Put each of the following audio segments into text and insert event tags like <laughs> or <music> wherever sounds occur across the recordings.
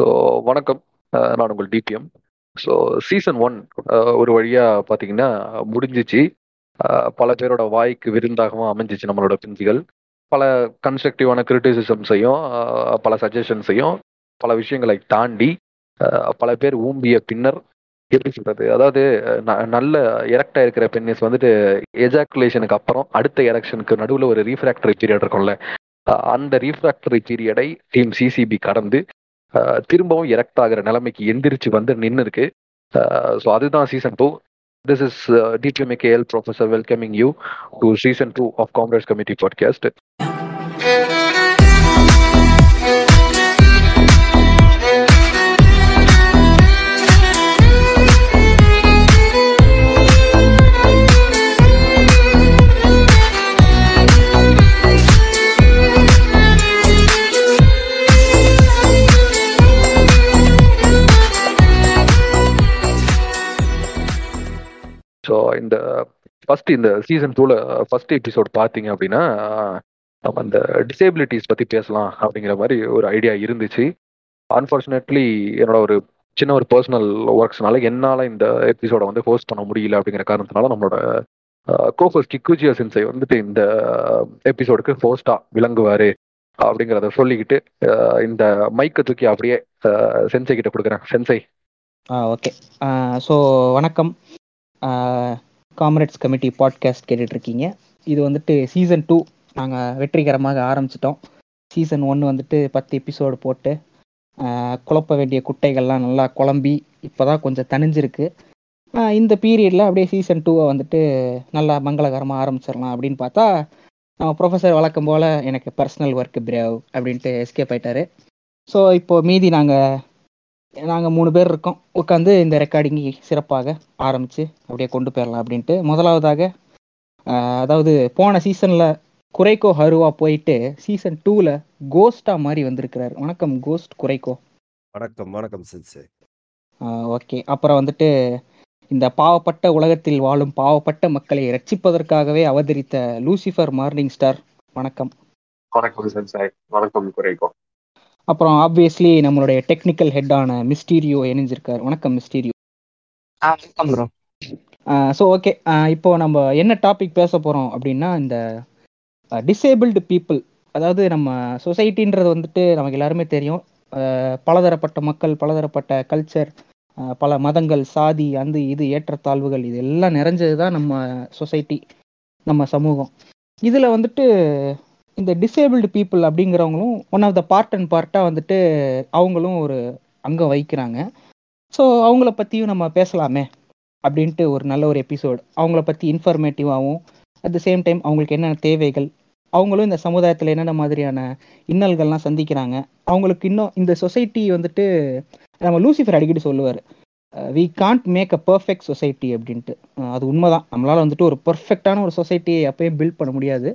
So வணக்கம். நான் உங்கள் டிபிஎம் ஸோ சீசன் ஒன் ஒரு வழியாக பார்த்தீங்கன்னா முடிஞ்சிச்சு. பல பேரோட வாய்க்கு விருந்தாகவும் அமைஞ்சிச்சு நம்மளோட பிஞ்சுகள் பல கன்ஸ்ட்ரக்டிவான கிரிட்டிசிசம்ஸையும் பல சஜஷன்ஸையும் பல விஷயங்களை தாண்டி பல பேர் ஊம்பிய பின்னர் எப்படி சொல்றது? அதாவது ந- நல்ல எரக்டா இருக்கிற பெண்ணிஸ் வந்துட்டு எஜாக்குலேஷனுக்கு அப்புறம் அடுத்த எலெக்ஷனுக்கு நடுவில் ஒரு ரீஃப்ராக்டரி பீரியட் இருக்கும்ல. அந்த ரீஃப்ராக்டரி பீரியடை டீம் சிசிபி கடந்து திரும்பவும் எரக்ட் ஆகிற நிலைமைக்கு எந்திரிச்சு வந்து நின்று இருக்கு ஸோ அதுதான் season two this is DPMAKL professor welcoming you to season two of Congress committee podcast so இந்த ஃபர்ஸ்ட் இந்த சீசன் டூல ஃபர்ஸ்ட் எபிசோட் பார்த்தீங்க அப்படின்னா நம்ம அந்த டிசேபிலிட்டிஸ் பத்தி பேசலாம் அப்படிங்கிற மாதிரி ஒரு ஐடியா இருந்துச்சு. அன்ஃபார்ச்சுனேட்லி என்னோட ஒரு சின்ன ஒரு பர்சனல் ஒர்க்ஸ்னால என்னால் இந்த எபிசோட வந்து ஹோஸ்ட் பண்ண முடியல அப்படிங்கிற காரணத்தினால நம்மளோட கோஃபஸ் கிக்குஜியா சென்சை வந்துட்டு இந்த uh, எபிசோடுக்கு ஹோஸ்டா விளங்குவாரு அப்படிங்கிறத சொல்லிக்கிட்டு uh, இந்த மைக்கை தூக்கி அப்படியே uh, சென்சை கிட்ட கொடுக்குறேன். சென்சை ஓகே ஸோ வணக்கம். காம்ரேட்ஸ் கமிட்டி பாட்காஸ்ட் கேட்டுட்ருக்கீங்க. இது வந்துட்டு சீசன் டூ நாங்கள் வெற்றிகரமாக ஆரம்பிச்சிட்டோம். சீசன் ஒன் வந்துட்டு பத்து எபிசோடு போட்டு குழப்ப வேண்டிய குட்டைகள்லாம் நல்லா குழம்பி இப்போ தான் கொஞ்சம் தணிஞ்சிருக்கு. இந்த பீரியடில் அப்படியே சீசன் டூவை வந்துட்டு நல்லா மங்களகரமாக ஆரம்பிச்சிடலாம் அப்படின்னு பார்த்தா நம்ம ப்ரொஃபஸர் வழக்கம் போல் எனக்கு பர்சனல் ஒர்க் பிரேவ் அப்படின்ட்டு எஸ்கேப் ஆயிட்டாரு. ஸோ இப்போது மீதி நாங்கள் நாங்கள் மூணு பேர் இருக்கோம். உட்காந்து இந்த ரெக்கார்டிங் சிறப்பாக ஆரம்பித்து அப்படியே கொண்டு போயிடலாம் அப்படின்ட்டு. முதலாவதாக ஆஹ், அதாவது போன சீசனில் குறைக்கோ ஹருவா போயிட்டு சீசன் டூவில் கோஸ்டா மாதிரி வந்திருக்கிறார். வணக்கம் கோஸ்ட் குறைக்கோ வணக்கம் வணக்கம் சின்சே. ஓகே. அப்புறம் வந்துட்டு இந்த பாவப்பட்ட உலகத்தில் வாழும் பாவப்பட்ட மக்களை ரட்சிப்பதற்காகவே அவதரித்த லூசிஃபர் மார்னிங் ஸ்டார். வணக்கம். வணக்கம் வணக்கம் குறைக்கும் அப்புறம் ஆப்வியஸ்லி நம்மளுடைய டெக்னிக்கல் ஹெட்டான மிஸ்டீரியோ இணைஞ்சிருக்கார். வணக்கம் மிஸ்டீரியோ வணக்கம் ப்ரோ ஸோ ஓகே இப்போ நம்ம என்ன டாபிக் பேச போகிறோம் அப்படின்னா இந்த டிசேபிள்டு பீப்புள் அதாவது நம்ம சொசைட்டின்றது வந்துட்டு நமக்கு எல்லாருமே தெரியும். பலதரப்பட்ட மக்கள் பலதரப்பட்ட கல்ச்சர் பல மதங்கள் சாதி அந்த இது ஏற்றத்தாழ்வுகள் இது எல்லாம் நிறைஞ்சது தான் நம்ம சொசைட்டி நம்ம சமூகம். இதில் வந்துட்டு இந்த disabled people அப்படிங்கிறவங்களும் one of the part and பார்ட்டாக வந்துட்டு அவங்களும் ஒரு அங்கம் வகிக்கிறாங்க. ஸோ அவங்கள பற்றியும் நம்ம பேசலாமே அப்படின்ட்டு ஒரு நல்ல ஒரு எபிசோடு அவங்கள பற்றி இன்ஃபர்மேட்டிவாகவும் அட் த சேம் டைம் அவங்களுக்கு என்னென்ன தேவைகள் அவங்களும் இந்த சமுதாயத்தில் என்னென்ன மாதிரியான இன்னல்கள்லாம் சந்திக்கிறாங்க அவங்களுக்கு இன்னும் இந்த சொசைட்டி வந்துட்டு நம்ம லூசிஃபர் அடிக்கடி சொல்லுவார் we can't make a perfect society அப்படின்ட்டு. அது உண்மைதான். நம்மளால் வந்துட்டு ஒரு பர்ஃபெக்டான ஒரு சொசைட்டியை எப்பயும் பில்ட் பண்ண முடியாது.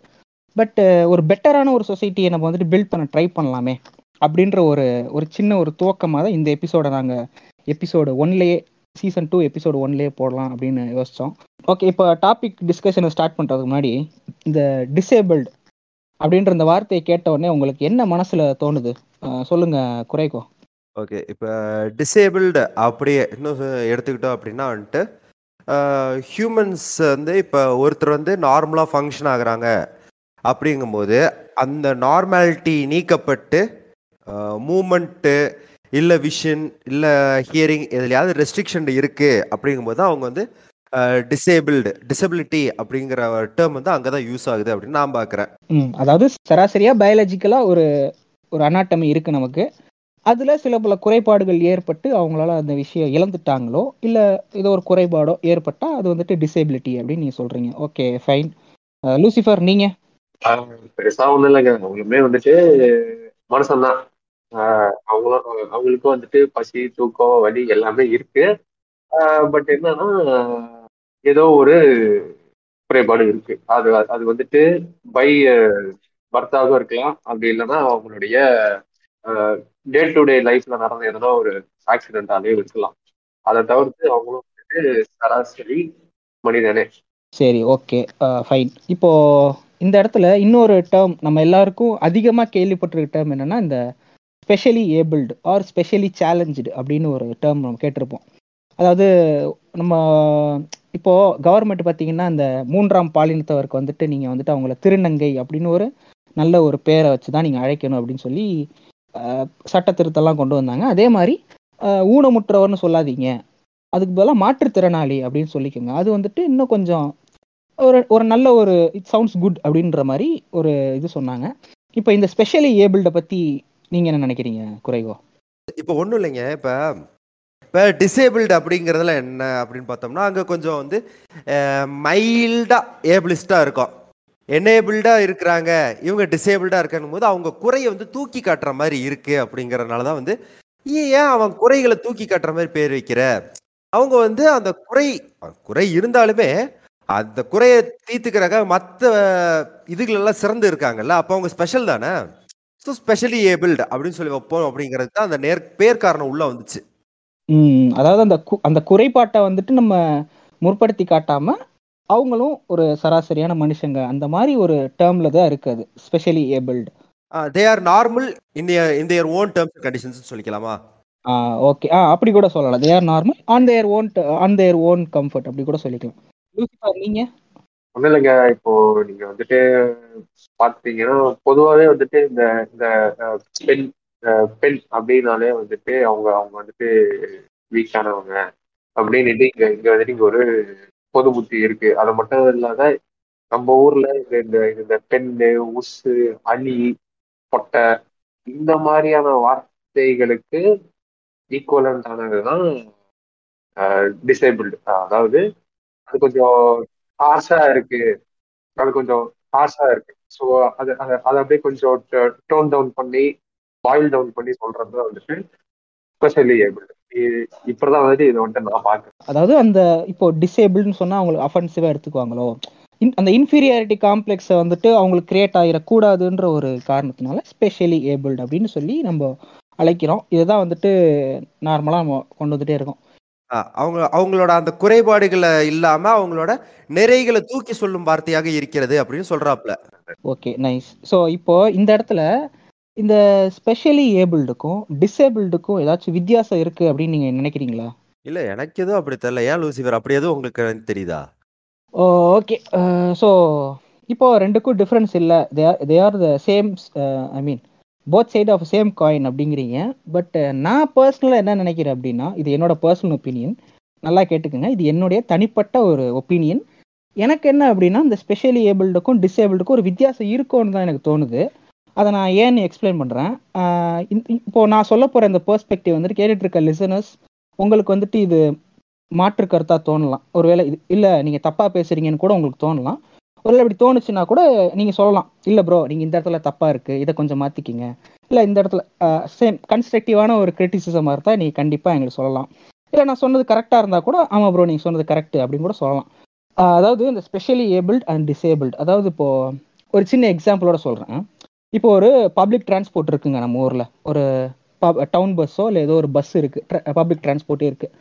பட் ஒரு பெட்டரான ஒரு சொசைட்டியை நம்ம வந்துட்டு பில்ட் பண்ண ட்ரை பண்ணலாமே அப்படின்ற ஒரு ஒரு சின்ன ஒரு துவக்கமாக தான் இந்த எபிசோடை நாங்கள் எபிசோடு ஒன்லேயே சீசன் டூ எபிசோடு ஒன்லேயே போடலாம் அப்படின்னு யோசித்தோம் ஓகே இப்போ டாபிக் டிஸ்கஷனை ஸ்டார்ட் பண்ணுறதுக்கு முன்னாடி இந்த டிசேபிள்டு அப்படின்ற இந்த வார்த்தையை கேட்ட உடனே உங்களுக்கு என்ன மனசில் தோணுது? சொல்லுங்க குறைக்கோ ஓகே இப்போ டிசேபிள்டு அப்படியே இன்னும் எடுத்துக்கிட்டோம் அப்படின்னா வந்துட்டு ஹியூமன்ஸ் வந்து இப்போ ஒருத்தர் வந்து நார்மலாக ஃபங்க்ஷன் ஆகுறாங்க. அப்படிங்கும்போது அந்த நார்மாலிட்டி நீக்கப்பட்டு மூமெண்ட்டு இல்லை விஷன் இல்லை ஹியரிங் எதுலையாவது ரெஸ்ட்ரிக்ஷன் இருக்குது அப்படிங்கும்போது தான் அவங்க வந்து டிசேபிள்டு டிசபிலிட்டி அப்படிங்கிற டேர்ம் வந்து அங்கே தான் யூஸ் ஆகுது அப்படின்னு நான் பார்க்குறேன் அதாவது சராசரியாக பயாலஜிக்கலாக ஒரு ஒரு அனாட்டமி இருக்குது நமக்கு. அதில் சில பல குறைபாடுகள் ஏற்பட்டு அவங்களால அந்த விஷயம் இழந்துட்டாங்களோ இல்லை ஏதோ ஒரு குறைபாடோ ஏற்பட்டால் அது வந்துட்டு டிசேபிலிட்டி அப்படின்னு நீங்கள் சொல்கிறீங்க ஓகே ஃபைன் லூசிஃபர் நீங்கள் பெருசா ஒண்ணும் இல்லைங்க. அவங்களுமே வந்துட்டு மனுஷன்தான். ஆஹ் அவங்களும் அவங்களுக்கும் வந்துட்டு பசி தூக்கம் வலி எல்லாமே இருக்கு. பட் என்னன்னா ஏதோ ஒரு குறைபாடு இருக்கு. அது அது வந்துட்டு பை பர்த்தாகவும் இருக்கலாம். அப்படி இல்லைன்னா அவங்களுடைய டே டு டே லைஃப்ல நடந்த எதனா ஒரு ஆக்சிடென்டாலேயும் இருக்கலாம் அதை தவிர்த்து அவங்களும் வந்துட்டு சராசரி மனிதனே. சரி ஓகே ஃபைன் இப்போ இந்த இடத்துல இன்னொரு டேர்ம் நம்ம எல்லாருக்கும் அதிகமாக கேள்விப்பட்டிருக்க டேர்ம் என்னன்னா இந்த specially abled or specially challenged அப்படின்னு ஒரு டேர்ம் நம்ம கேட்டிருப்போம். அதாவது நம்ம இப்போ கவர்மெண்ட் பார்த்தீங்கன்னா இந்த மூன்றாம் பாலினத்தவருக்கு வந்துட்டு நீங்கள் வந்துட்டு அவங்கள திருநங்கை அப்படின்னு ஒரு நல்ல ஒரு பேரை வச்சு தான் நீங்கள் அழைக்கணும் அப்படின்னு சொல்லி சட்ட திருத்தெல்லாம் கொண்டு வந்தாங்க. அதே மாதிரி ஊனமுற்றவர்னு சொல்லாதீங்க. அதுக்கு பதிலாக மாற்றுத்திறனாளி அப்படின்னு சொல்லிக்கோங்க. அது வந்துட்டு இன்னும் கொஞ்சம் ஒரு ஒரு நல்ல ஒரு இட் சவுண்ட்ஸ் குட் அப்படின்ற மாதிரி ஒரு இது சொன்னாங்க. இப்போ இந்த ஸ்பெஷலி ஏபிள்டை பற்றி நீங்கள் என்ன நினைக்கிறீங்க குறைவோ? இப்போ ஒன்றும் இல்லைங்க. இப்போ இப்போ டிசேபிள்டு அப்படிங்கிறதுல என்ன அப்படின்னு பார்த்தோம்னா அங்கே கொஞ்சம் வந்து மைல்டாக ஏபிளிஸ்டாக இருக்கும். எனேபிள்டாக இருக்கிறாங்க. இவங்க டிசேபிள்டாக இருக்கணும் போது அவங்க குறையை வந்து தூக்கி காட்டுற மாதிரி இருக்குது அப்படிங்கறதுனால தான் வந்து ஏன் ஏன் அவன் குறைகளை தூக்கி காட்டுற மாதிரி பேர் வைக்கிற? அவங்க வந்து அந்த குறை குறை இருந்தாலுமே அந்த குறையை தீர்த்துக்கிறாங்க மற்ற இதுகளெல்லாம் சிறந்து இருக்காங்கல்ல அப்போ அவங்க ஸ்பெஷல் தானே? ஸோ ஸ்பெஷலி ஏபிள்டு அப்படின்னு சொல்லி வைப்போம் அப்படிங்கிறது தான் அந்த நேர் பேர் காரணம் உள்ள வந்துச்சு. ம் அதாவது அந்த கு அந்த குறைபாட்டை வந்துட்டு நம்ம முற்படுத்தி காட்டாம அவங்களும் ஒரு சராசரியான மனுஷங்க. அந்த மாதிரி ஒரு டேர்ம்ல தான் இருக்கு அது specially abled they are normal in in their own terms conditions சொல்லிக்கலாமா? Okay ஆ அப்படி கூட சொல்லலாம். They are normal on their own on their own comfort அப்படி கூட சொல்லிக்கலாம். நீங்க ஒன்றும் இல்லைங்க இப்போ நீங்க வந்துட்டு பார்த்தீங்கன்னா பொதுவாகவே வந்துட்டு இந்த இந்த பெண் பெண் அப்படின்னாலே வந்துட்டு அவங்க அவங்க வந்துட்டு வீக்கானவங்க அப்படின்னுட்டு இங்க இங்க வந்துட்டு இங்க ஒரு பொது புத்தி இருக்கு. அது மட்டும் இல்லாத நம்ம ஊர்ல இந்த இந்த இந்த பெண்ணு உசு அலி பொட்டை இந்த மாதிரியான வார்த்தைகளுக்கு ஈக்குவலண்ட் ஆனதுதான் டிசேபிள்டு அதாவது அது கொஞ்சம் ஹார்ஷா இருக்கு. அது கொஞ்சம் ஹார்ஷா இருக்கு. ஸோ அது அதை அதை அப்படியே கொஞ்சம் டோன் டவுன் பண்ணி பாயில் டவுன் பண்ணி சொல்றது தான் வந்துட்டு ஸ்பெஷலி ஏபிள் இப்பதான் வந்துட்டு இதை வந்துட்டு நான் பாக்குறேன் அதாவது அந்த இப்போ டிசேபிள்னு சொன்னா அவங்களுக்கு அஃபென்சிவா எடுத்துக்குவாங்களோ? இன்- அந்த இன்ஃபீரியாரிட்டி காம்ப்ளெக்ஸை வந்துட்டு அவங்களுக்கு கிரியேட் ஆகிடக்கூடாதுன்ற ஒரு காரணத்தினால ஸ்பெஷலி ஏபிள்டு அப்படின்னு சொல்லி நம்ம அழைக்கிறோம். இதுதான் வந்துட்டு நார்மலாக நம்ம கொண்டு வந்துட்டே இருக்கோம். அவங்க அவங்களோட அந்த குறைபாடுகளை இல்லாம அவங்களோட நிறைகளை தூக்கி சொல்லும் வார்த்தையாக இருக்கிறது அப்படின்னு சொல்றாப்ல ஓகே நைஸ். ஸோ இப்போ இந்த இடத்துல இந்த ஸ்பெஷலி ஏபிள்டுக்கும் டிசேபிள்டுக்கும் ஏதாச்சும் வித்தியாசம் இருக்கு அப்படின்னு நீங்க நினைக்கிறீங்களா? இல்ல எனக்கு எதுவும் அப்படி தெரியல. ஏன் லூசிஃபர்? அப்படி எதுவும் உங்களுக்கு தெரியுதா? ஓகே. ஸோ இப்போ ரெண்டுக்கும் டிஃப்ரென்ஸ் இல்லை. They are they are the same I mean both side of same coin அப்படிங்கிறீங்க. பட் uh, நான் பர்சனலாக என்ன நினைக்கிறேன் அப்படின்னா இது என்னோட பர்சனல் ஒப்பீனியன் நல்லா கேட்டுக்கோங்க. இது என்னுடைய தனிப்பட்ட ஒரு ஒப்பீனியன் எனக்கு என்ன அப்படின்னா இந்த ஸ்பெஷலி ஏபிள்டுக்கும் டிசேபிள்டுக்கும் ஒரு வித்தியாசம் இருக்கும்னு தான் எனக்கு தோணுது. அதை நான் ஏன்னு எக்ஸ்பிளைன் பண்ணுறேன் இப்போ நான் சொல்ல போகிற இந்த பெர்ஸ்பெக்டிவ் வந்துட்டு கேட்டுட்டு இருக்க லிசனர்ஸ் உங்களுக்கு வந்துட்டு இது மாற்று கருத்தாக தோணலாம். ஒருவேளை இது இல்லை நீங்கள் தப்பாக பேசுகிறீங்கன்னு கூட உங்களுக்கு தோணலாம். ஒருவேளை இப்படி தோணுச்சுன்னா கூட நீங்கள் சொல்லலாம். இல்லை ப்ரோ நீங்கள் இந்த இடத்துல தப்பாக இருக்குது இதை கொஞ்சம் மாற்றிக்கிங்க இல்லை இந்த இடத்துல சேம் கன்ஸ்ட்ரக்டிவான ஒரு கிரிட்டிசிசமா இருந்தால் நீங்கள் கண்டிப்பாக எங்களுக்கு சொல்லலாம். இல்லை நான் சொன்னது கரெக்டாக இருந்தால் கூட ஆமாம் ப்ரோ நீங்கள் சொன்னது கரெக்ட் அப்படின்னு கூட சொல்லலாம். அதாவது இந்த ஸ்பெஷலி ஏபிள்ட் அண்ட் டிசேபிள்ட் அதாவது இப்போ ஒரு சின்ன எக்ஸாம்பிளோட சொல்கிறேன் இப்போ ஒரு பப்ளிக் டிரான்ஸ்போர்ட் இருக்குங்க நம்ம ஊரில். ஒரு டவுன் பஸ்ஸோ இல்லை ஏதோ ஒரு பஸ் இருக்குது பப்ளிக் டிரான்ஸ்போர்ட்டே இருக்குது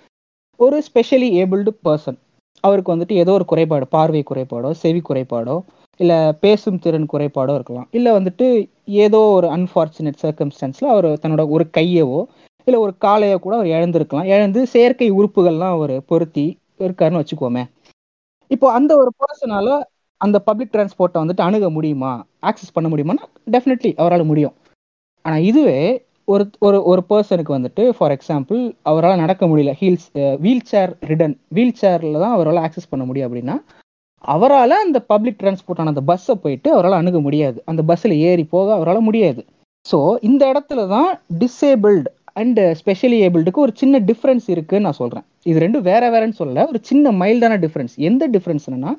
ஒரு ஸ்பெஷலி ஏபிள்டு பர்சன் அவருக்கு வந்துட்டு ஏதோ ஒரு குறைபாடு பார்வை குறைபாடோ செவி குறைபாடோ இல்லை பேசும் திறன் குறைபாடோ இருக்கலாம். இல்லை வந்துட்டு ஏதோ ஒரு அன்ஃபார்ச்சுனேட் சர்க்கம்ஸ்டன்ஸில் அவர் தன்னோட ஒரு கையவோ இல்லை ஒரு காலையோ கூட அவர் இழந்திருக்கலாம். இழந்து செயற்கை உறுப்புகள்லாம் அவர் பொருத்தி இருக்காருன்னு வச்சுக்கோமே. இப்போ அந்த ஒரு பர்சனால அந்த பப்ளிக் டிரான்ஸ்போர்ட்டை வந்துட்டு அணுக முடியுமா? ஆக்சஸ் பண்ண முடியுமானா டெஃபினெட்லி அவரால் முடியும். ஆனால் இதுவே ஒரு ஒரு ஒரு பர்சனுக்கு வந்துட்டு ஃபார் எக்ஸாம்பிள் அவரால் நடக்க முடியல. ஹீல்ஸ் வீல் சேர் ரிடன் வீல் சேரில் தான் அவரால் ஆக்சஸ் பண்ண முடியும் அப்படின்னா அவரால் அந்த பப்ளிக் டிரான்ஸ்போர்ட்டான அந்த பஸ்ஸை போயிட்டு அவரால் அணுக முடியாது. அந்த பஸ்ஸில் ஏறி போக அவரால் முடியாது. ஸோ இந்த இடத்துல தான் டிசேபிள்டு அண்ட் ஸ்பெஷலி ஏபிள்டுக்கு ஒரு சின்ன டிஃப்ரென்ஸ் இருக்குன்னு நான் சொல்கிறேன் இது ரெண்டும் வேற வேறன்னு சொல்லல. ஒரு சின்ன மைல்டான டிஃப்ரென்ஸ் எந்த டிஃப்ரென்ஸ்னா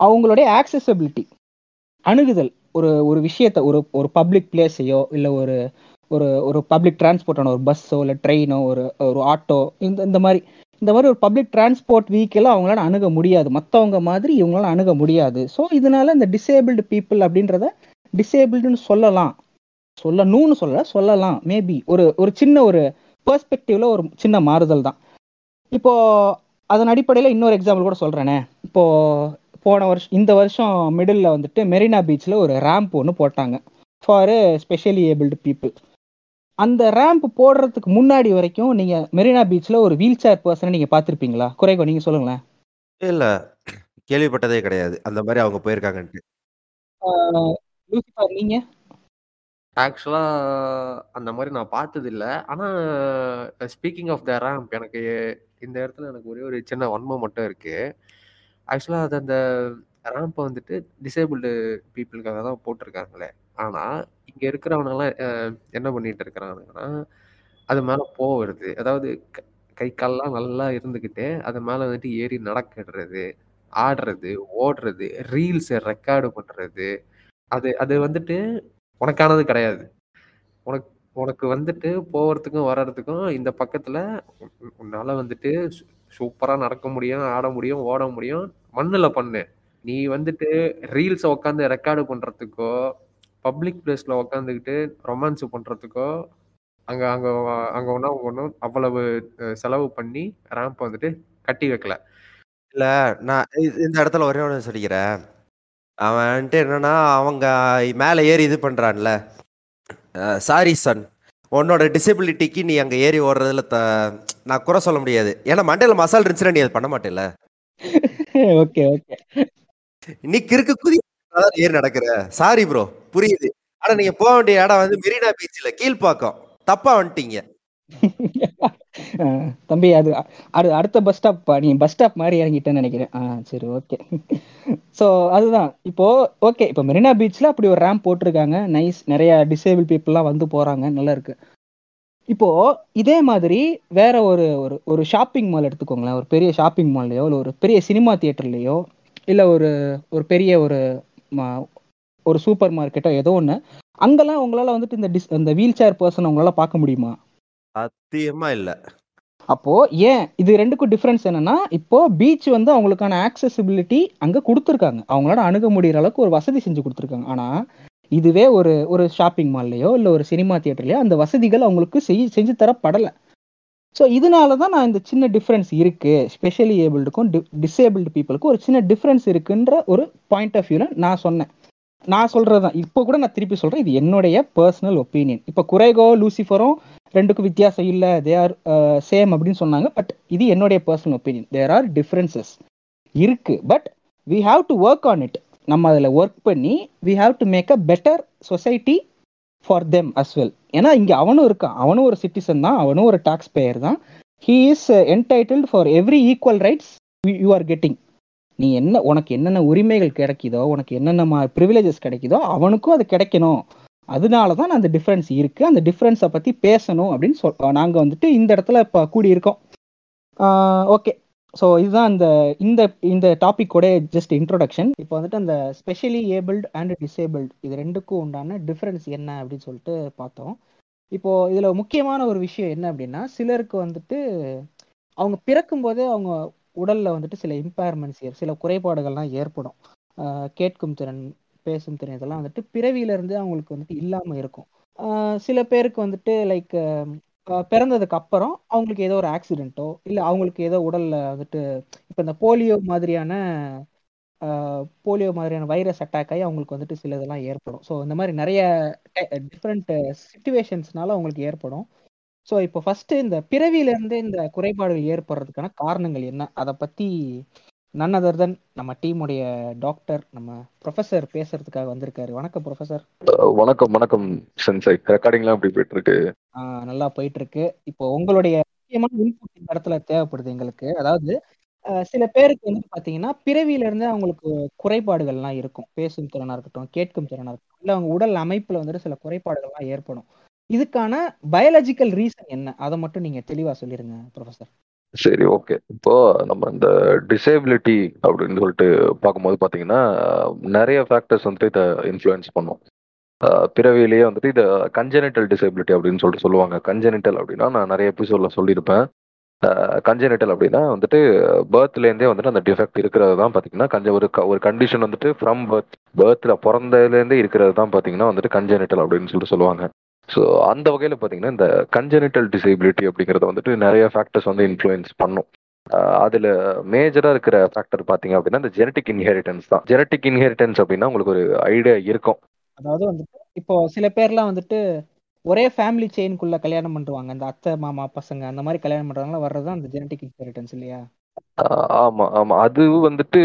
அவங்களுடைய ஆக்சசபிலிட்டி அணுகுதல். ஒரு ஒரு விஷயத்த ஒரு ஒரு பப்ளிக் பிளேஸையோ இல்லை ஒரு ஒரு ஒரு பப்ளிக் டிரான்ஸ்போர்ட்டான ஒரு பஸ்ஸோ இல்லை ட்ரெயினோ ஒரு ஒரு ஆட்டோ இந்த இந்த மாதிரி இந்த மாதிரி ஒரு பப்ளிக் டிரான்ஸ்போர்ட் வீக்கெல்லாம் அவங்களால அணுக முடியாது. மற்றவங்க மாதிரி இவங்களால அணுக முடியாது. ஸோ இதனால இந்த டிசேபிள்டு பீப்புள் அப்படின்றத டிசேபிள்டுன்னு சொல்லலாம். சொல்லணும்னு சொல்ல சொல்லலாம். மேபி ஒரு ஒரு சின்ன ஒரு பெர்ஸ்பெக்டிவ்ல ஒரு சின்ன மாறுதல் தான். இப்போ அதன் அடிப்படையில் இன்னொரு எக்ஸாம்பிள் கூட சொல்கிறேனே இப்போ போன வருஷம் இந்த வருஷம் மிடில் வந்துட்டு மெரினா பீச்சில் ஒரு ரேம்ப் ஒன்று போட்டாங்க. ஃபார் ஸ்பெஷலி ஏபிள்டு பீப்புள் அந்த ரேம்ப் போடுறதுக்கு முன்னாடி வரைக்கும் நீங்க மெரினா பீச்ல ஒரு வீல் சேர் பர்சனை நீங்க பார்த்திருப்பீங்களா? குறைகோ நீங்க சொல்லுங்களேன். இல்ல. கேள்விப்பட்டதே கிடையாது. அந்த மாதிரி அவங்க போயிருக்காங்கன்ட்டு. நீங்க? ஆக்சுவலா அந்த மாதிரி நான் பார்த்தது இல்ல ஆனா ஸ்பீக்கிங் ஆஃப் த ரேம்ப் எனக்கு இந்த இடத்துல எனக்கு ஒரே ஒரு சின்ன வன்மம் மட்டும் இருக்கு. ஆக்சுவலா அது அந்த ரேம்பை வந்துட்டு டிசேபிள்டு பீப்புளுக்காக தான் போட்டிருக்காங்களே. ஆனா இங்க இருக்கிறவனெல்லாம் என்ன பண்ணிட்டு இருக்கிறானுங்கன்னா அது மேல போகிறது அதாவது க- கை கால்லாம் நல்லா இருந்துக்கிட்டு அது மேல வந்துட்டு ஏறி நடக்கிறது ஆடுறது ஓடுறது ரீல்ஸை ரெக்கார்டு பண்றது அது அது வந்துட்டு உனக்கானது கிடையாது. உனக்கு உனக்கு வந்துட்டு போகிறதுக்கும் வர்றதுக்கும் இந்த பக்கத்துல உன்- உன்னால வந்துட்டு சு சூப்பரா நடக்க முடியும் ஆட முடியும் ஓட முடியும். மண்ணுல பண்ணு. நீ வந்துட்டு ரீல்ஸை உட்காந்து ரெக்கார்டு பண்றதுக்கோ பப்ளிக் பிளேஸ்ல உட்காந்துக்கிட்டு ரொமான்ஸ் பண்றதுக்கோ அங்க அங்க அங்க அவங்க ஒன்றும் அவ்வளவு செலவு பண்ணி ரேம்ப் வந்துட்டு கட்டி வைக்கல. இல்ல நான் இந்த இடத்துல ஒரே ஒன்று சொல்லிக்கிறேன். அவன் வந்துட்டு என்னன்னா அவங்க மேலே ஏறி இது பண்றான்ல. சாரி சன் உன்னோட டிசபிலிட்டிக்கு நீ அங்க ஏறி ஓடுறதுல த நான் குறை சொல்ல முடியாது. ஏன்னா மண்டையில மசால் இருந்துச்சுன்னா நீ அதை பண்ண மாட்டேல <laughs> ஓகே ஓகே. நீ கிறுக்கு குதி அதான் ஏறி நடக்கிற. சாரி ப்ரோ புரியுது. ஆனா நீங்க போக வேண்டிய இடம் வந்து மெரினா பீச்ல கீழ்பாக்கம் தப்பா வந்துட்டீங்க. <laughs> தம்பி அது அது அடுத்த பஸ் ஸ்டாப் நீ பஸ் ஸ்டாப் மாதிரி இறங்கிட்டேன்னு நினைக்கிறேன். ஆ சரி ஓகே ஸோ <laughs> அதுதான். இப்போ ஓகே இப்போ மெரினா பீச்ல அப்படி ஒரு ரேம்ப் போட்டிருக்காங்க. நைஸ் நிறைய டிசேபிள் பீப்புளெலாம் வந்து போறாங்க. நல்லா இருக்கு. இப்போ இதே மாதிரி வேற ஒரு ஒரு ஒரு ஷாப்பிங் மால் எடுத்துக்கோங்களேன். ஒரு பெரிய ஷாப்பிங் மால்லையோ இல்லை ஒரு பெரிய சினிமா தியேட்டர்லையோ இல்லை ஒரு ஒரு பெரிய ஒரு ஒரு சூப்பர் மார்க்கெட்டோ ஏதோ ஒன்று அங்கெல்லாம் உங்களால வந்துட்டு இந்த டிஸ் இந்த வீல் சேர் பர்சன் உங்களால பார்க்க முடியுமா? சத்தியமா இல்ல. அப்போ ஏன்? இது ரெண்டுக்கும் டிஃபரன்ஸ் என்னன்னா இப்போ பீச் வந்து அவங்களுக்கான ஆக்சசிபிலிட்டி அங்க கொடுத்துருக்காங்க. அவங்களால அணுக முடியற அளவுக்கு ஒரு வசதி செஞ்சு கொடுத்துருக்காங்க. ஆனா இதுவே ஒரு ஒரு ஷாப்பிங் மால்லையோ இல்ல ஒரு சினிமா தியேட்டர்லயோ அந்த வசதிகள் அவங்களுக்கு செய் செஞ்சு தரப்படல. ஸோ இதனால தான் நான் இந்த சின்ன டிஃப்ரென்ஸ் இருக்குது ஸ்பெஷலி ஏபிள்டுக்கும் டிசேபிள்டு பீப்புளுக்கும் ஒரு சின்ன டிஃப்ரென்ஸ் இருக்குன்ற ஒரு பாயிண்ட் ஆஃப் வியூவில் நான் சொன்னேன். நான் சொல்கிறது தான் இப்போ கூட நான் திருப்பி சொல்கிறேன் இது என்னுடைய பர்சனல் ஒப்பீனியன் இப்போ குறைகோ லூசிஃபரும் ரெண்டுக்கும் வித்தியாசம் இல்லை. தே ஆர் சேம் அப்படின்னு சொன்னாங்க. பட் இது என்னுடைய personal opinion there are differences இருக்குது but we have to work on it நம்ம அதில் ஒர்க் பண்ணி we have to make a better society for them as well ஏன்னா இங்கே அவனும் இருக்கான் அவனும் ஒரு சிட்டிசன் தான். அவனும் ஒரு டாக்ஸ் பேயர் தான் he is entitled for every equal rights you are getting நீ என்ன உனக்கு என்னென்ன உரிமைகள் கிடைக்குதோ உனக்கு என்னென்ன ப்ரிவிலேஜஸ் கிடைக்குதோ அவனுக்கும் அது கிடைக்கணும். அதனால தான் அந்த டிஃப்ரென்ஸ் இருக்குது அந்த டிஃப்ரென்ஸை பற்றி பேசணும் அப்படின்னு சொல் நாங்கள் வந்துட்டு இந்த இடத்துல இப்போ கூடியிருக்கோம். ஓகே ஸோ இதுதான் இந்த இந்த இந்த டாபிக்கோட ஜஸ்ட் இன்ட்ரோடக்ஷன் இப்போ வந்துட்டு அந்த ஸ்பெஷலி ஏபிள்டு அண்ட் டிசேபிள்டு இது ரெண்டுக்கும் உண்டான டிஃப்ரென்ஸ் என்ன அப்படின்னு சொல்லிட்டு பார்த்தோம். இப்போ இதில் முக்கியமான ஒரு விஷயம் என்ன அப்படின்னா சிலருக்கு வந்துட்டு அவங்க பிறக்கும் போதே அவங்க உடலில் வந்துட்டு சில இம்பேர்மெண்ட்ஸ் சில குறைபாடுகள்லாம் ஏற்படும். கேட்கும் திறன் பேசும் திறன் இதெல்லாம் வந்துட்டு பிறவியிலேருந்து அவங்களுக்கு வந்துட்டு இல்லாமல் இருக்கும். சில பேருக்கு வந்துட்டு லைக் பிறந்ததுக்கு அப்புறம் அவங்களுக்கு ஏதோ ஒரு ஆக்சிடென்ட்டோ இல்லை அவங்களுக்கு ஏதோ உடல்ல வந்துட்டு இப்போ இந்த போலியோ மாதிரியான போலியோ மாதிரியான வைரஸ் அட்டாக் ஆகி அவங்களுக்கு வந்துட்டு சில இதெல்லாம் ஏற்படும். ஸோ இந்த மாதிரி நிறைய டிஃப்ரெண்ட் சுச்சுவேஷன்ஸ்னால அவங்களுக்கு ஏற்படும். ஸோ இப்போ ஃபர்ஸ்ட் இந்த பிறவியில இருந்தே இந்த குறைபாடுகள் ஏற்படுறதுக்கான காரணங்கள் என்ன? அதை பத்தி நன் அதர் தன் நம்ம டீமுடைய டாக்டர் நம்ம ப்ரொஃபசர் பேசுறதுக்காக வந்திருக்காரு. வணக்கம் ப்ரொஃபசர் வணக்கம் வணக்கம் சென்சை ரெக்கார்டிங்லாம் எப்படி போயிட்டு இருக்கு நல்லா போயிட்டு இருக்கு இப்போ உங்களுடைய முக்கியமான இன்புட் இந்த இடத்துல தேவைப்படுது எங்களுக்கு. அதாவது சில பேருக்கு வந்து பாத்தீங்கன்னா பிறவியில இருந்தே அவங்களுக்கு குறைபாடுகள்லாம் இருக்கும். பேசும் திறனா இருக்கட்டும் கேட்கும் திறனா இருக்கட்டும். இல்ல அவங்க உடல் அமைப்புல வந்துட்டு சில குறைபாடுகள்லாம் ஏற்படும். இதுக்கான பயாலஜிக்கல் ரீசன் என்ன? அதை மட்டும் நீங்க தெளிவா சொல்லிருங்க ப்ரொஃபசர் சரி ஓகே இப்போ நம்ம இந்த டிசேபிலிட்டி அப்படின்னு சொல்லிட்டு பார்க்கும்போது பார்த்தீங்கன்னா நிறைய ஃபேக்டர்ஸ் வந்துட்டு இதை இன்ஃப்ளூயன்ஸ் பண்ணும். அஹ் பிறவியிலேயே வந்துட்டு இதை கஞ்சனிட்டல் டிசேபிலிட்டி அப்படின்னு சொல்லிட்டு சொல்லுவாங்க. கஞ்சனிட்டல் அப்படின்னா நான் நிறைய எபிசோட்ல சொல்லியிருப்பேன். கஞ்சனிட்டல் அப்படின்னா வந்துட்டு பேர்த்லேருந்தே வந்துட்டு அந்த டிஃபெக்ட் இருக்கிறது தான் பார்த்தீங்கன்னா கஞ்ச ஒரு க- ஒரு கண்டிஷன் வந்துட்டு ஃப்ரம் பர்த் பேர்த்தில் பிறந்ததுலேருந்தே இருக்கிறது தான் பார்த்தீங்கன்னா வந்துட்டு கஞ்சனிட்டல் அப்படின்னு சொல்லிட்டு சொல்லுவாங்க. ஸோ அந்த வகையில் பார்த்தீங்கன்னா இந்த கஞ்சனிட்டல் டிசேபிலிட்டி அப்படிங்கிறத வந்துட்டு நிறைய ஃபேக்டர்ஸ் வந்து இன்ஃப்ளூயன்ஸ் பண்ணும். அதுல மேஜரா இருக்கிற ஃபேக்டர் பாத்தீங்க அப்படின்னா இந்த ஜெனட்டிக் இன்ஹெரிட்டன்ஸ் தான். ஜெனட்டிக் இன்ஹெரிட்டன்ஸ் அப்படின்னா உங்களுக்கு ஒரு ஐடியா இருக்கும். அதாவது வந்துட்டு இப்போ சில பேர்லாம் வந்துட்டு ஒரே ஃபேமிலி செயின்குள்ள கல்யாணம் பண்ணுவாங்க அந்த அத்தை மாமா பசங்க அந்த மாதிரி கல்யாணம் பண்றவங்கள வர்றது அந்த ஜெனடிக் இன்ஹெரிட்டன்ஸ் இல்லையா? ஆமா ஆமா. அது வந்துட்டு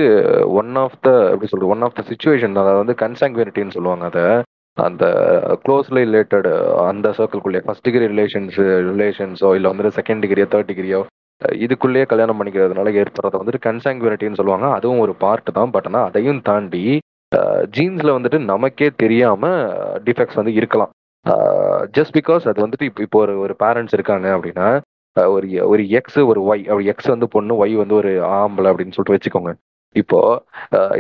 ஒன் ஆஃப் த எப்படி சொல்றது ஒன் ஆஃப் த சுச்சுவேஷன் அதாவது வந்து கன்சாங்குவினிட்டின்னு சொல்லுவாங்க அதை. அந்த uh, க்ளோஸ்லி ரிலேட்டட் uh, அந்த சர்க்கிள்குள்ளே ஃபர்ஸ்ட் டிகிரி ரிலேஷன்ஸ் ரிலேஷன்ஸோ இல்லை வந்துட்டு செகண்ட் டிகிரியோ தேர்ட் டிகிரியோ இதுக்குள்ளேயே கல்யாணம் பண்ணிக்கிறதுனால ஏற்படுறத வந்துட்டு கன்சாங்குவினிட்டின்னு சொல்லுவாங்க. அதுவும் ஒரு பார்ட் தான். பட் ஆனால் அதையும் தாண்டி uh, ஜீன்ஸில் வந்துட்டு நமக்கே தெரியாமல் டிஃபெக்ட்ஸ் வந்து இருக்கலாம். ஜஸ்ட் பிகாஸ் அது வந்துட்டு இப்போ இப்போ ஒரு ஒரு பேரண்ட்ஸ் இருக்காங்க அப்படின்னா ஒரு ஒரு எக்ஸ் ஒரு ஒய் அப்படி எக்ஸ் வந்து பொண்ணு ஒய் வந்து ஒரு ஆம்பளை அப்படின்னு சொல்லிட்டு வச்சுக்கோங்க. இப்போ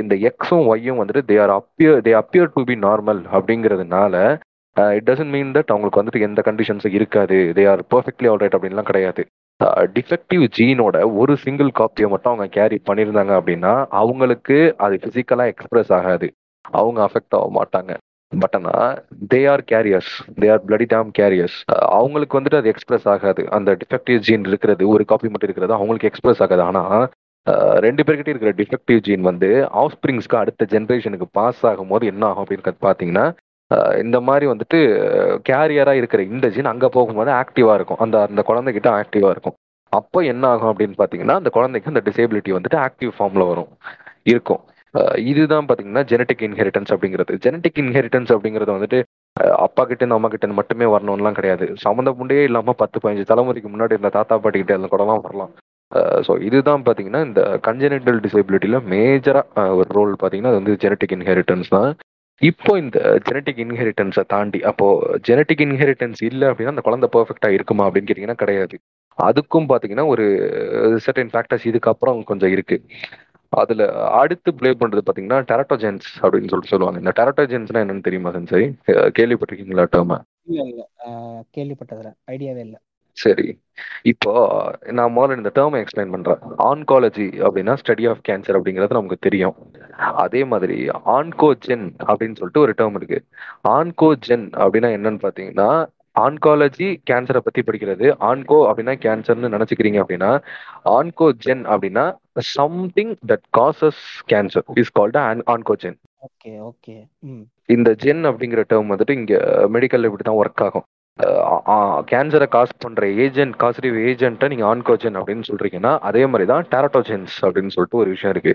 இந்த எக்ஸும் ஒய்யும் வந்துட்டு they are appear they appear to be normal அப்படிங்கிறதுனால இட் டசன்ட் மீன் தட் அவங்களுக்கு வந்துட்டு எந்த கண்டிஷன்ஸும் இருக்காது. தே ஆர் பர்ஃபெக்ட்லி ஆல்ரைட் அப்படின்லாம் கிடையாது. டிஃபெக்டிவ் ஜீனோட ஒரு சிங்கிள் காப்பியை மட்டும் அவங்க கேரி பண்ணியிருந்தாங்க அப்படின்னா அவங்களுக்கு அது ஃபிசிக்கலாக எக்ஸ்பிரஸ் ஆகாது. அவங்க அஃபெக்ட் ஆக மாட்டாங்க. பட் ஆனால் they are carriers they are bloody damn carriers அவங்களுக்கு வந்துட்டு அது எக்ஸ்பிரஸ் ஆகாது. அந்த டிஃபெக்டிவ் ஜீன் இருக்கிறது ஒரு காப்பி மட்டும் இருக்கிறது அவங்களுக்கு எக்ஸ்பிரஸ் ஆகாது. ஆனால் ரெண்டு பேர்கிட்ட இருக்கிற டிஃபெக்டிவ் ஜீன் வந்து ஆஃப் ஸ்ப்ரிங்ஸ்க்கு அடுத்த ஜென்ரேஷனுக்கு பாஸ் ஆகும் போது என்ன ஆகும் அப்படின்னு பார்த்தீங்கன்னா இந்த மாதிரி வந்துட்டு கேரியரா இருக்கிற இந்த ஜீன் அங்க போகும்போது ஆக்டிவா இருக்கும். அந்த அந்த குழந்தைகிட்ட ஆக்டிவா இருக்கும். அப்போ என்ன ஆகும் அப்படின்னு பாத்தீங்கன்னா அந்த குழந்தைக்கு அந்த டிசேபிலிட்டி வந்துட்டு ஆக்டிவ் ஃபார்ம்ல வரும். இருக்கும். இதுதான் பாத்தீங்கன்னா ஜெனட்டிக் இன்ஹெரிட்டன்ஸ் அப்படிங்கிறது. ஜெனட்டிக் இன்ஹெரிட்டன்ஸ் அப்படிங்கிறது வந்துட்டு அப்பா கிட்ட அம்மா கிட்டேருந்து மட்டுமே வரணும்லாம் கிடையாது. சம்மந்தப்பண்டே இல்லாம பத்து பதினஞ்சு தலைமுறைக்கு முன்னாடி இருந்த தாத்தா பாட்டி கிட்ட இருந்த கூடலாம் வரலாம். ஸோ இதுதான் பார்த்தீங்கன்னா இந்த கன்ஜெனிட்டல் டிசேபிலிட்டியில் மேஜராக ஒரு ரோல் பார்த்தீங்கன்னா அது வந்து ஜெனட்டிக் இன்ஹெரிட்டன்ஸ் தான். இப்போ இந்த ஜெனட்டிக் இன்ஹெரிட்டன்ஸை தாண்டி அப்போ ஜெனட்டிக் இன்ஹெரிட்டன்ஸ் இல்லை அப்படின்னா அந்த குழந்தை பர்ஃபெக்டாக இருக்குமா அப்படின்னு கேட்டிங்கன்னா கிடையாது. அதுக்கும் பார்த்தீங்கன்னா ஒரு சர்டன் ஃபேக்டர்ஸ் இதுக்கப்புறம் கொஞ்சம் இருக்குது அதில் அடுத்து ப்ளே பண்ணுறது பார்த்தீங்கன்னா டெரட்டோஜென்ஸ் அப்படின்னு சொல்லிட்டு சொல்லுவாங்க. இந்த டெரட்டோஜென்ஸ்னா என்னன்னு தெரியுமா சென்சை கேள்விப்பட்டிருக்கீங்களா டேர்ம இல்லை இல்லை. கேள்விப்பட்டதுல ஐடியாவே இல்லை. சரி. இப்போ நான் முதல்ல இந்த டேர்மை எக்ஸ்பிளைன் பண்றேன். ஆன்காலஜி அப்படின்னா ஸ்டடி ஆஃப் கேன்சர் அப்படிங்கிறது நமக்கு தெரியும். அதே மாதிரி ஆன்கோஜென் அப்படின்னு சொல்லிட்டு ஒரு டேர்ம் இருக்கு. ஆன்கோஜென் அப்படின்னா என்னன்னு பாத்தீங்கன்னா ஆன்காலஜி கேன்சரை பத்தி படிக்கிறது. ஆன்கோ அப்படின்னா கேன்சர்னு நினைச்சுக்கிறீங்க அப்படின்னா ஆன்கோஜென் அப்படின்னா something that causes cancer is called oncogene okay okay இந்த ஜென் அப்படிங்கிற டேர்ம் வந்துட்டு இங்க மெடிக்கல்ல இப்படி தான் ஒர்க் ஆகும். கேன்சரை காஸ் பண்ற ஏஜென்ட் காசிட்டிவ் ஏஜென்ட்டை நீங்க ஆன்கோஜென் அப்படின்னு சொல்றீங்கன்னா அதே மாதிரி தான் டெரட்டோஜென்ஸ் அப்படின்னு சொல்லிட்டு ஒரு விஷயம் இருக்கு.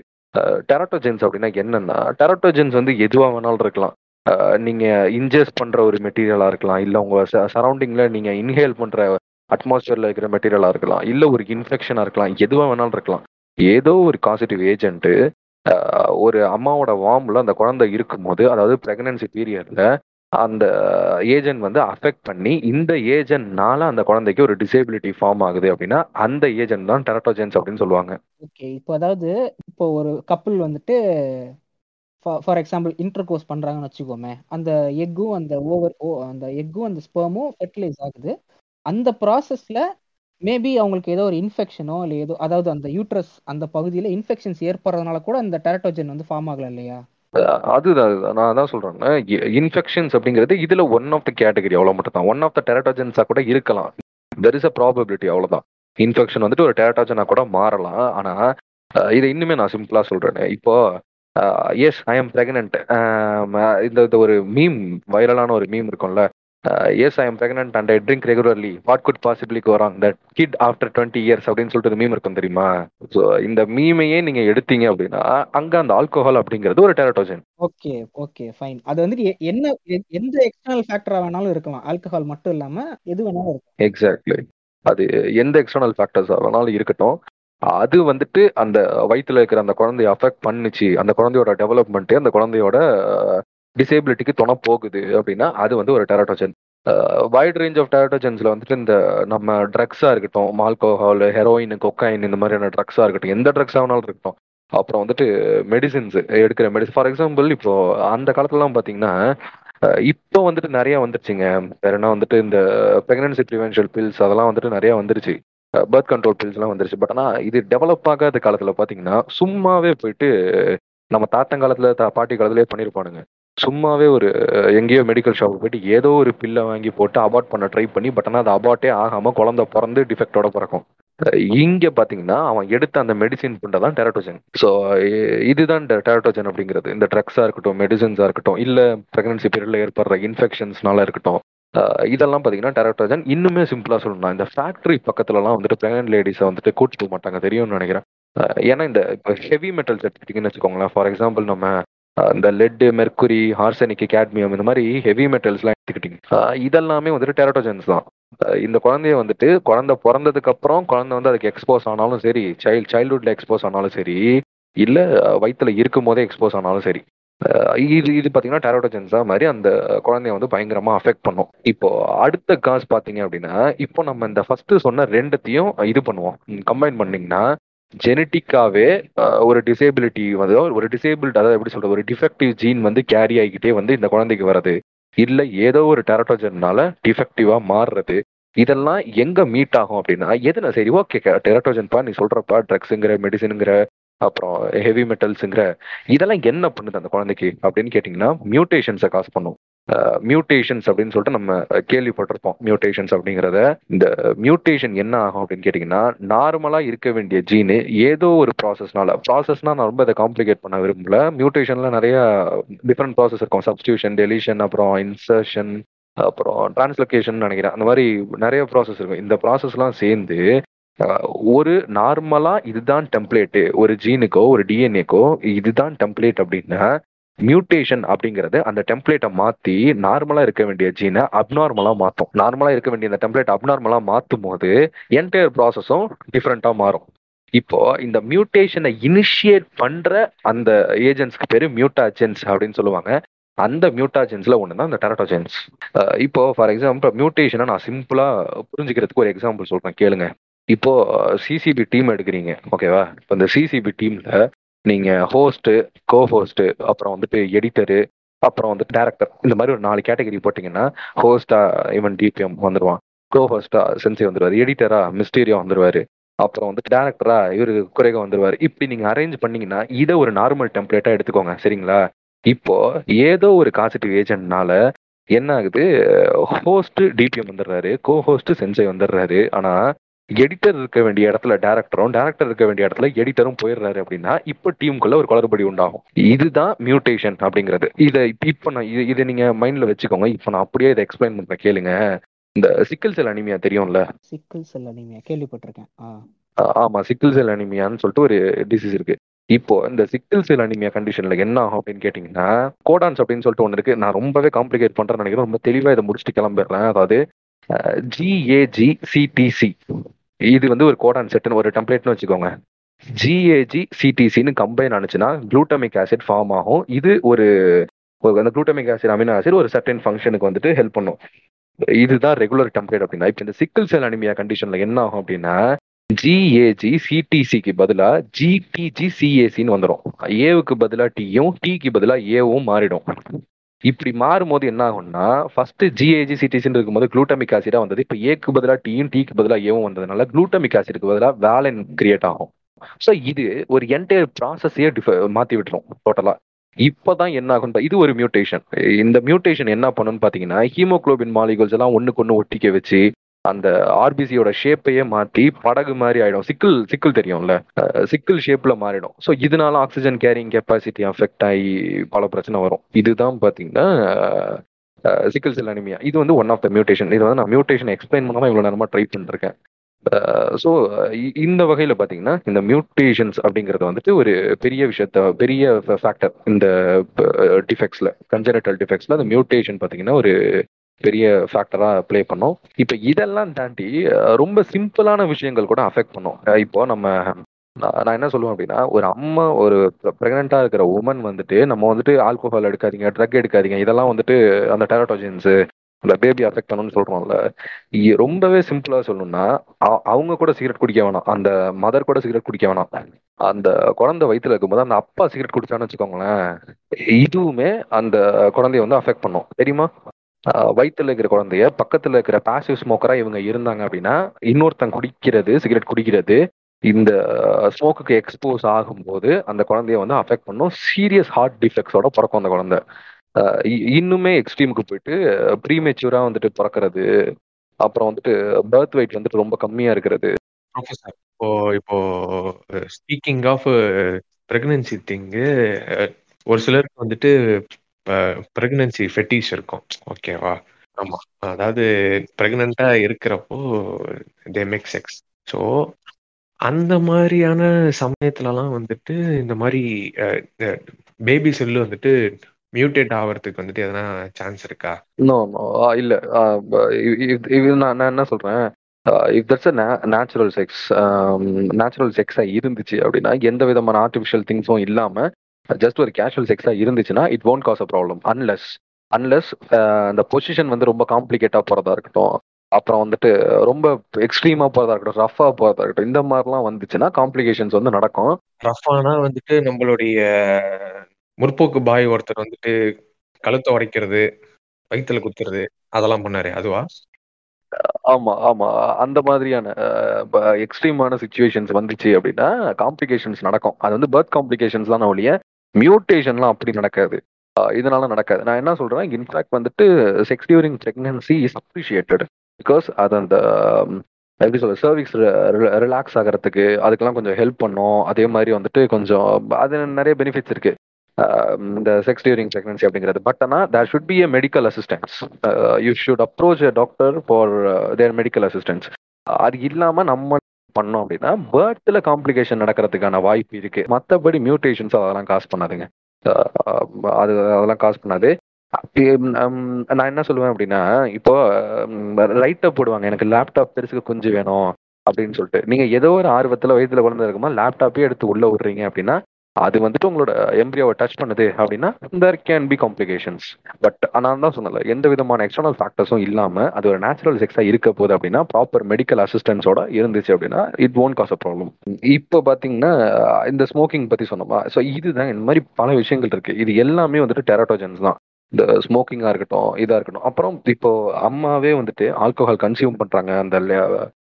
டெரட்டோஜென்ஸ் அப்படின்னா என்னன்னா டெரட்டோஜென்ஸ் வந்து எதுவாக வேணாலும் இருக்கலாம். நீங்க இன்ஜெஸ்ட் பண்ற ஒரு மெட்டீரியலா இருக்கலாம். இல்ல உங்க சரௌண்டிங்ல நீங்க இன்ஹேல் பண்ற அட்மாஸ்பியர்ல இருக்கிற மெட்டீரியலா இருக்கலாம். இல்ல ஒரு இன்ஃபெக்ஷனா இருக்கலாம். எதுவா வேணாலும் இருக்கலாம். ஏதோ ஒரு காசிட்டிவ் ஏஜென்ட் ஒரு அம்மாவோட வார்ம்ல அந்த குழந்தை இருக்கும்போது அதாவது பிரெக்னன்சி பீரியட்ல அந்த ஏஜென்ட் வந்து அஃபெக்ட் பண்ணி இந்த ஏஜென்ட்னால அந்த குழந்தைக்கு ஒரு டிசேபிலிட்டி ஃபார்ம் ஆகுது அப்படின்னா அந்த ஏஜென்ட் தான் டெரட்டோஜென்ஸ் அப்படின்னு சொல்லுவாங்க. ஓகே இப்போ அதாவது இப்போ ஒரு கப்பல் வந்துட்டு ஃபார் எக்ஸாம்பிள் இன்டர் கோர்ஸ் பண்ணுறாங்கன்னு வச்சுக்கோமே அந்த எக்கும் அந்த ஓவர் ஓ அந்த எக்கும் அந்த ஸ்பெர்மும் ஃபெர்டிலைஸ் ஆகுது. அந்த ப்ராசஸில் மேபி அவங்களுக்கு ஏதோ ஒரு இன்ஃபெக்ஷனோ இல்லை ஏதோ அதாவது அந்த யூட்ரஸ் அந்த பகுதியில் இன்ஃபெக்ஷன்ஸ் ஏற்படுறதுனால கூட அந்த டெரட்டோஜன் வந்து ஃபார்ம் ஆகலை இல்லையா? அதுதான் நான் அதான் சொல்றேன் இன்ஃபெக்ஷன்ஸ் அப்படிங்கிறது இதுல ஒன் ஆஃப் த கேட்டகரி அவ்வளோ மட்டும் தான் ஒன் ஆஃப் த டெரட்டோஜன்ஸா கூட இருக்கலாம். தெர் இஸ் அ ப்ராபபிலிட்டி அவ்வளோதான் இன்ஃபெக்ஷன் வந்துட்டு ஒரு டெரட்டாஜனா கூட மாறலாம். ஆனா இதை இன்னுமே நான் சிம்பிளா சொல்றேன். இப்போ எஸ் ஐ எம் பிரெக்னன்ட் இந்த ஒரு மீம் வைரலான ஒரு மீம் இருக்கும்ல yes I am pregnant and I drink regularly what could possibly go wrong that kid after twenty years அப்படின்னு சொல்லிட்டு மீம் இருக்கும் தெரியுமா? ஸோ இந்த மீமையே நீங்க எடுத்தீங்க அப்படின்னா அங்க அந்த ஆல்கோஹால் அப்படிங்கிறது ஒரு டெரட்டோஜன் ஓகே ஓகே ஃபைன் அது வந்துட்டு என்ன எந்த எக்ஸ்டர்னல் ஃபேக்டரா வேணாலும் இருக்கலாம். ஆல்கஹால் மட்டும் இல்லாம எது வேணாலும் இருக்கும் எக்ஸாக்ட்லி அது எந்த எக்ஸ்டர்னல் ஃபேக்டர்ஸ் வேணாலும் இருக்கட்டும். அது வந்துட்டு அந்த வயிற்றுல இருக்கிற அந்த குழந்தைய அஃபெக்ட் பண்ணுச்சு. அந்த குழந்தையோட டெவலப்மெண்ட் அந்த குழந்தையோட டிசேபிலிட்டிக்கு துணை போகுது அப்படின்னா அது வந்து ஒரு டெராட்டோஜன் வைட் ரேஞ்ச் ஆஃப் டெராட்டோஜன்ஸில் வந்துட்டு இந்த நம்ம ட்ரக்ஸாக இருக்கட்டும் ஆல்கோஹால் ஹெரோயின் கொக்கைன் இந்த மாதிரியான ட்ரக்ஸாக இருக்கட்டும் எந்த ட்ரக்ஸ் வேணாலும் இருக்கட்டும். அப்புறம் வந்துட்டு மெடிசின்ஸ் எடுக்கிற மெடிசன் ஃபார் எக்ஸாம்பிள் இப்போ அந்த காலத்துலலாம் பார்த்தீங்கன்னா இப்போ வந்துட்டு நிறைய வந்துருச்சுங்க. வேற என்ன வந்துட்டு இந்த பிரெக்னன்சி ப்ரிவென்ஷியல் பில்ஸ் அதெல்லாம் வந்துட்டு நிறைய வந்துருச்சு. பர்த் கண்ட்ரோல் பில்ஸ்லாம் வந்துருச்சு. பட் ஆனால் இது டெவலப் ஆகாத காலத்தில் பார்த்தீங்கன்னா சும்மாவே போயிட்டு நம்ம தாத்தங்காலத்தில் தா பாட்டி காலத்திலே பண்ணியிருப்பானுங்க சும்மாவே ஒரு எங்கேயோ மெடிக்கல் ஷாப்புக்கு போயிட்டு ஏதோ ஒரு பில்லை வாங்கி போட்டு அபார்ட் பண்ண ட்ரை பண்ணி பட் ஆனால் அது அபார்ட்டே ஆகாமல் குழந்தை பிறந்து டிஃபெக்டோட பிறக்கும். இங்கே பார்த்தீங்கன்னா அவன் எடுத்த அந்த மெடிசின் தான் டெரட்டோஜன் ஸோ இதுதான் டெரட்டோஜன் அப்படிங்கிறது. இந்த ட்ரக்ஸாக இருக்கட்டும் மெடிசன்ஸாக இருக்கட்டும் இல்லை ப்ரெக்னன்சி பீரியடில் ஏற்படுற இன்ஃபெக்ஷன்ஸ்னால இருக்கட்டும். இதெல்லாம் பார்த்தீங்கன்னா டெரட்டோஜன் இன்னுமே சிம்பிளாக சொல்லணும் இந்த ஃபேக்ட்ரி பக்கத்துலலாம் வந்துட்டு பிரெக்னன்ட் லேடிஸை வந்துட்டு கூட்டிட்டு போக மாட்டாங்க. தெரியும்னு நினைக்கிறேன். ஏன்னா இந்த இப்போ ஹெவி மெட்டல்ஸ் எடுத்துக்கிட்டிங்கன்னு வச்சுக்கோங்களேன். ஃபார் எக்ஸாம்பிள் நம்ம இந்த லெட்டு மெர்குரி ஹார்சனிக் கேட்மியம் இந்த மாதிரி ஹெவி மெட்டல்ஸ்லாம் எடுத்துக்கிட்டீங்க. இதெல்லாமே வந்துட்டு டெரட்டோஜன்ஸ் தான். இந்த குழந்தைய வந்துட்டு குழந்தை பிறந்ததுக்கு அப்புறம் குழந்தை வந்து அதுக்கு எக்ஸ்போஸ் ஆனாலும் சரி சைல்ட் சைல்ட்ஹுட்ல எக்ஸ்போஸ் ஆனாலும் சரி இல்ல வயிற்றுல இருக்கும் போதே எக்ஸ்போஸ் ஆனாலும் சரி. இது இது பார்த்தீங்கன்னா டெரோட்டோஜன்ஸ் தான். மாதிரி அந்த குழந்தைய வந்து பயங்கரமா அஃபெக்ட் பண்ணும். இப்போ அடுத்த காசு பார்த்தீங்க அப்படின்னா இப்போ நம்ம இந்த ஃபர்ஸ்ட் சொன்ன ரெண்டுத்தையும் இது பண்ணுவோம். கம்பைன் பண்ணீங்கன்னா ஜெனட்டிக்காவே ஒரு டிசேபிலிட்டி வந்து ஒரு டிசேபிள்ட் அதாவது எப்படி சொல்றது ஒரு டிஃபெக்டிவ் ஜீன் வந்து கேரி ஆகிக்கிட்டே வந்து இந்த குழந்தைக்கு வருது இல்ல ஏதோ ஒரு டெரட்டோஜன்னால டிஃபெக்டிவா மாறுறது. இதெல்லாம் எங்க மீட் ஆகும் அப்படின்னா எதுனா சரி ஓகே டெரட்டோஜன்பா நீ சொல்றப்பா ட்ரக்ஸுங்கிற மெடிசனுங்கிற அப்புறம் ஹெவி மெட்டல்ஸுங்கிற இதெல்லாம் என்ன பண்ணுது அந்த குழந்தைக்கு அப்படின்னு கேட்டிங்கன்னா மியூட்டேஷன்ஸை காசு பண்ணும். மியூட்டேஷன்ஸ் அப்படின்னு சொல்லிட்டு நம்ம கேள்விப்பட்டிருப்போம். மியூட்டேஷன்ஸ் அப்படிங்கிறத. இந்த மியூட்டேஷன் என்ன ஆகும் அப்படின்னு கேட்டிங்கன்னா நார்மலாக இருக்க வேண்டிய ஜீனு ஏதோ ஒரு ப்ராசஸ்னால ப்ராசஸ்னா நான் ரொம்ப இதை காம்ப்ளிகேட் பண்ண விரும்பல. மியூட்டேஷன்ல நிறைய டிஃப்ரெண்ட் ப்ராசஸ் இருக்கும். சப்ஸ்டியூஷன் டெலிஷன் அப்புறம் இன்சர்ஷன் அப்புறம் டிரான்ஸ்லொகேஷன் நினைக்கிறேன். அந்த மாதிரி நிறைய ப்ராசஸ் இருக்கும். இந்த ப்ராசஸ்லாம் சேர்ந்து ஒரு நார்மலா இதுதான் டெம்ப்ளேட்டு ஒரு ஜீனுக்கோ ஒரு டிஎன்ஏக்கோ இதுதான் டெம்ப்ளேட் அப்படின்னா மியூட்டேஷன் அப்படிங்கிறது அந்த டெம்ப்ளேட்டை மாத்தி நார்மலா இருக்க வேண்டிய ஜீனை அப்நார்மலா மாத்தும். நார்மலா இருக்க வேண்டிய அந்த டெம்ப்ளேட் அப்நார்மலா மாத்தும் போது என்டையர் ப்ராசஸும் டிஃப்ரெண்டா மாறும். இப்போ இந்த மியூட்டேஷனை இனிஷியேட் பண்ற அந்த ஏஜென்ட்ஸ்க்கு பேரு மியூட்டாஜென்ஸ் அப்படின்னு சொல்லுவாங்க. அந்த மியூட்டாஜென்ஸ்ல ஒன்று தான் இந்த டெரட்டோஜென்ஸ் இப்போ ஃபார் எக்ஸாம்பிள் மியூட்டேஷனை நான் சிம்பிளா புரிஞ்சுக்கிறதுக்கு ஒரு எக்ஸாம்பிள் சொல்றேன் கேளுங்க. இப்போ சிசிபி டீம் எடுக்கிறீங்க ஓகேவா இப்போ இந்த சிசிபி டீம்ல நீங்கள் ஹோஸ்ட்டு கோ ஹோஸ்ட்டு அப்புறம் வந்துட்டு எடிட்டரு அப்புறம் வந்து டேரக்டர் இந்த மாதிரி ஒரு நாலு கேட்டகரி போட்டிங்கன்னா ஹோஸ்டா இவன் டிபிஎம் வந்துடுவான் கோ ஹோஸ்டா சென்சி வந்துடுவார் எடிட்டரா மிஸ்டீரியா வந்துடுவார் அப்புறம் வந்து டேரக்டரா இவரு குறைக வந்துடுவார் இப்படி நீங்க அரேஞ்ச் பண்ணீங்கன்னா இதை ஒரு நார்மல் டெம்ப்ளேட்டா எடுத்துக்கோங்க. சரிங்களா? இப்போ ஏதோ ஒரு காசிட்டிவ் ஏஜென்ட்னால என்ன ஆகுது? ஹோஸ்ட் டிபிஎம் வந்துடுறாரு. கோ ஹோஸ்ட் சென்சை வந்துடுறாரு. ஆனா எடிட்டர் இருக்க வேண்டிய இடத்துல டேரக்டரும் டேரக்டர் இருக்க வேண்டிய இடத்துல எடிட்டரும் போயிடுறாரு அப்படின்னா இப்போ டீமுக்குள்ள ஒரு குளறுபடி உண்டாகும். இதுதான் மியூட்டேஷன் அப்படிங்கிறது. இதை இப்போ நான் இது இதை நீங்க மைண்ட்ல வச்சுக்கோங்க. இப்போ நான் அப்படியே இதை எக்ஸ்பிளைன் பண்றேன். கேளுங்க. இந்த சிக்கல் செல் அனிமியா தெரியும்ல? சிக்கல் செல் அனிமியா கேள்விப்பட்டிருக்கேன். ஆமா. சிக்கிள் செல் அனிமியான்னு சொல்லிட்டு ஒரு டிசீஸ் இருக்கு. இப்போ இந்த சிக்கிள் செல் அனிமியா கண்டிஷன்ல என்ன ஆகும் அப்படின்னு கேட்டீங்கன்னா கோடான்ஸ் அப்படின்னு சொல்லிட்டு ஒன்று இருக்கு. நான் ரொம்பவே காம்ப்ளிகேட் பண்றேன்னு நினைக்கிறேன். ரொம்ப தெளிவா இதை முடிச்சுட்டு கிளம்பிடுறேன். அதாவது ஜிஏஜி சிடிசி இது வந்து ஒரு கோடான் செட்னு ஒரு டெம்ப்ளேட்னு வச்சுக்கோங்க. ஜிஏஜி சிடிசின்னு கம்பைன் ஆனிச்சுன்னா குளூட்டமிக் ஆசிட் ஃபார்ம் ஆகும். இது ஒரு அந்த குளூட்டமிக் ஆசிட் அமினோ ஆசிட் ஒரு சர்டன் ஃபங்க்ஷனுக்கு வந்துட்டு ஹெல்ப் பண்ணும். இதுதான் ரெகுலர் டெம்ப்ளேட் அப்படின்னா இப்போ இந்த சிக்கிள் செல் அனிமியா கண்டிஷன்ல என்ன ஆகும் அப்படின்னா ஜிஏஜி சிடிசிக்கு பதிலா ஜிடிஜி சிஏசின்னு வந்துடும் ஏவுக்கு பதிலா டீயும் டிக்கு பதிலா ஏவும் மாறிடும். இப்படி மாறும்போது என்ன ஆகும்னா ஃபர்ஸ்ட் ஜிஏஜி சிட்டிஸ்ன்னு இருக்கும்போது குளூட்டமிக் ஆசிடா வந்தது. இப்போ ஏக்கு பதிலாக டீயும் டீக்கு பதிலாக ஏவும் வந்ததுனால குளூட்டமிக் ஆசிடுக்கு பதிலாக வேலன் கிரியேட் ஆகும். ஸோ இது ஒரு என்டையர் ப்ராசஸையே டிஃப மாற்றி விட்டுரும் டோட்டலாக இப்போதான் என்ன ஆகும் இது ஒரு மியூட்டேஷன் இந்த மியூட்டேஷன் என்ன பண்ணுன்னு பார்த்தீங்கன்னா ஹீமோகுளோபின் மாலிகுல்ஸ் எல்லாம் ஒன்றுக்கு ஒன்று ஒட்டிக்க வச்சு அந்த ஆர்பிசியோட ஷேப்பையே மாத்தி படகு மாதிரி ஆயிடும். சிக்கிள் சிக்கிள் தெரியும்ல? சிக்கிள் ஷேப்ல மாறிடும். ஸோ இதனால ஆக்சிஜன் கேரிங் கெப்பாசிட்டி அஃபெக்ட் ஆகி பல பிரச்சனை வரும். இதுதான் பாத்தீங்கன்னா சிக்கிள் செல் அனிமியா இது வந்து ஒன் ஆஃப் த மியூட்டேஷன் இது வந்து நான் மியூட்டேஷன் எக்ஸ்பிளைன் பண்ணாம இவ்வளவு நேரமா ட்ரை பண்ணிருக்கேன். ஸோ இந்த வகையில் பார்த்தீங்கன்னா இந்த மியூட்டேஷன்ஸ் அப்படிங்கிறது வந்துட்டு ஒரு பெரிய விஷயத்த பெரிய ஃபேக்டர் இந்த டிஃபெக்ட்ஸில் கன்ஜெனட்டல் டிஃபெக்ட்ஸில் அந்த மியூட்டேஷன் பார்த்தீங்கன்னா ஒரு பெரிய ஃபேக்டரா ப்ளே பண்ணும். இப்போ இதெல்லாம் தாண்டி ரொம்ப சிம்பிளான விஷயங்கள் கூட அஃபெக்ட் பண்ணும். இப்போ நம்ம நான் என்ன சொல்லுவேன் அப்படின்னா ஒரு அம்மா ஒரு பிரெக்னெண்டா இருக்கிற உமன் வந்துட்டு நம்ம வந்துட்டு ஆல்கோஹால் எடுக்காதீங்க ட்ரக் எடுக்காதீங்க இதெல்லாம் வந்துட்டு அந்த டெரட்டோஜென்ஸ் அந்த பேபி அஃபெக்ட் பண்ணணும்னு சொல்றோம்ல. இ- ரொம்பவே சிம்பிளா சொல்லணும்னா அவங்க கூட சிகரெட் குடிக்க வேணாம். அந்த மதர் கூட சிகரெட் குடிக்க வேணாம். அந்த குழந்தை வயித்துல இருக்கும்போது அந்த அப்பா சிகரெட் குடிச்சான்னு வச்சுக்கோங்களேன் இதுவுமே அந்த குழந்தைய வந்து அஃபெக்ட் பண்ணும். தெரியுமா? வயிற்றுல இருக்கிற குழந்தைய பக்கத்துல இருக்கிற பாசிவ் ஸ்மோக்கரா இவங்க இருந்தாங்க அப்படின்னா இன்னொருத்தன் குடிக்கிறது சிகரெட் குடிக்கிறது இந்த ஸ்மோக்குக்கு எக்ஸ்போஸ் ஆகும்போது அந்த குழந்தைய வந்து அஃபெக்ட் பண்ணும். சீரியஸ் ஹார்ட் டிஃபெக்ட்ஸோட பிறக்கும் அந்த குழந்தை. இ- இன்னுமே எக்ஸ்ட்ரீமுக்கு போயிட்டு ப்ரீமெச்சூரா வந்துட்டு பிறக்கிறது. அப்புறம் வந்துட்டு பர்த் வெயிட் வந்துட்டு ரொம்ப கம்மியா இருக்கிறது. ப்ரொஃபசர் இப்போ இப்போ ஸ்பீக்கிங் ஆஃப் பிரெக்னன்சி திங்கு ஒரு சிலருக்கு வந்துட்டு பிரெக்னன்சி ஃபெட்டிஷ் இருக்கும். ஓகேவா ஆமா. அதாவது பிரெக்னண்டா இருக்கிறப்போ தே மேக் செக்ஸ் ஸோ அந்த மாதிரியான சமயத்துலலாம் வந்துட்டு இந்த மாதிரி பேபி செல்லு வந்துட்டு மியூட்டேட் ஆகிறதுக்கு வந்துட்டு எதனா சான்ஸ் இருக்கா? நோ இல்ல. இது நான் நான் என்ன சொல்றேன்? If that's natural sex natural செக்ஸா இருந்துச்சு அப்படின்னா எந்த விதமான ஆர்டிஃபிஷியல் திங்ஸும் இல்லாம ஜஸ்ட் ஒரு கேஷுவல் செக்ஸா இருந்துச்சுன்னா it won't cause a problem unless unless அந்த பொசிஷன் வந்து ரொம்ப காம்ப்ளிகேட்டா போறதா இருக்கட்டும். அப்புறம் வந்துட்டு ரொம்ப எக்ஸ்ட்ரீமா போறதா இருக்கட்டும் ரஃபா போறதா இருக்கட்டும் இந்த மாதிரிலாம் வந்துச்சுன்னா காம்ப்ளிகேஷன்ஸ் வந்து நடக்கும். ரஃபானா வந்துட்டு நம்மளுடைய முற்போக்கு பாய் ஒருத்தர் வந்துட்டு கழுத்தை உடைக்கிறது வயித்துல குத்துறது அதெல்லாம் பண்ணாரு. அதுவா? ஆமா ஆமா. அந்த மாதிரியான எக்ஸ்ட்ரீமான சுச்சுவேஷன்ஸ் வந்துச்சு அப்படின்னா காம்ப்ளிகேஷன்ஸ் நடக்கும். அது வந்து பர்த் காம்ப்ளிகேஷன்ஸ் தான் ஒழிய மியூட்டேஷன்லாம் அப்படி நடக்காது. இதனால நடக்காது. நான் என்ன சொல்றேன் இன்ஃபேக்ட் வந்துட்டு sex during pregnancy is appreciated because அது அந்த எப்படி சொல்ற சர்விக்ஸ் ரிலாக்ஸ் ஆகிறதுக்கு அதுக்கெல்லாம் கொஞ்சம் ஹெல்ப் பண்ணும். அதே மாதிரி வந்துட்டு கொஞ்சம் அது நிறைய பெனிஃபிட்ஸ் இருக்கு. இந்த செக்ஸ் டியூரிங் பிரெக்னன்சி அப்படிங்கிறது. பட் ஆனால் there should be a medical assistance you should approach a doctor for their medical assistance அது இல்லாம நம்ம பண்ணோம் அப்படின்னா பேர்த்ல காம்ப்ளிகேஷன் நடக்கிறதுக்கான வாய்ப்பு இருக்கு. மற்றபடி மியூட்டேஷன்ஸ் அதெல்லாம் காசு பண்ணாதுங்க. அது அதெல்லாம் காசு பண்ணாது. நான் என்ன சொல்லுவேன் அப்படின்னா இப்போ லைட்டை போடுவாங்க. எனக்கு லேப்டாப் பெருசுக்கு கொஞ்சம் வேணும் அப்படின்னு சொல்லிட்டு. நீங்க ஏதோ ஒரு ஆர்வத்துல வயதுல குழந்தை இருக்குமா லேப்டாப்பே எடுத்து உள்ள விடுறீங்க அப்படின்னா அது வந்துட்டு உங்களோட எம்ப்ரியோவை டச் பண்ணுது அப்படின்னா there can be complications but நான் தான் சொன்னல எந்த விதமான எக்ஸ்டர்னல் ஃபேக்டர்ஸும் இல்லாமல் அது ஒரு நேச்சுரல் செக்ஸாக இருக்க போகுது அப்படின்னா ப்ராப்பர் மெடிக்கல் அசிஸ்டன்ஸோட இருந்துச்சு அப்படின்னா it won't cause a problem இப்போ பார்த்தீங்கன்னா இந்த ஸ்மோக்கிங் பற்றி சொன்னோமா? ஸோ இதுதான் இந்த மாதிரி பல விஷயங்கள் இருக்கு. இது எல்லாமே வந்துட்டு டெரட்டோஜன்ஸ் தான். இந்த ஸ்மோக்கிங்காக இருக்கட்டும் இதாக இருக்கட்டும். அப்புறம் இப்போ அம்மாவே வந்துட்டு ஆல்கோஹால் கன்சியூம் பண்ணுறாங்க அந்த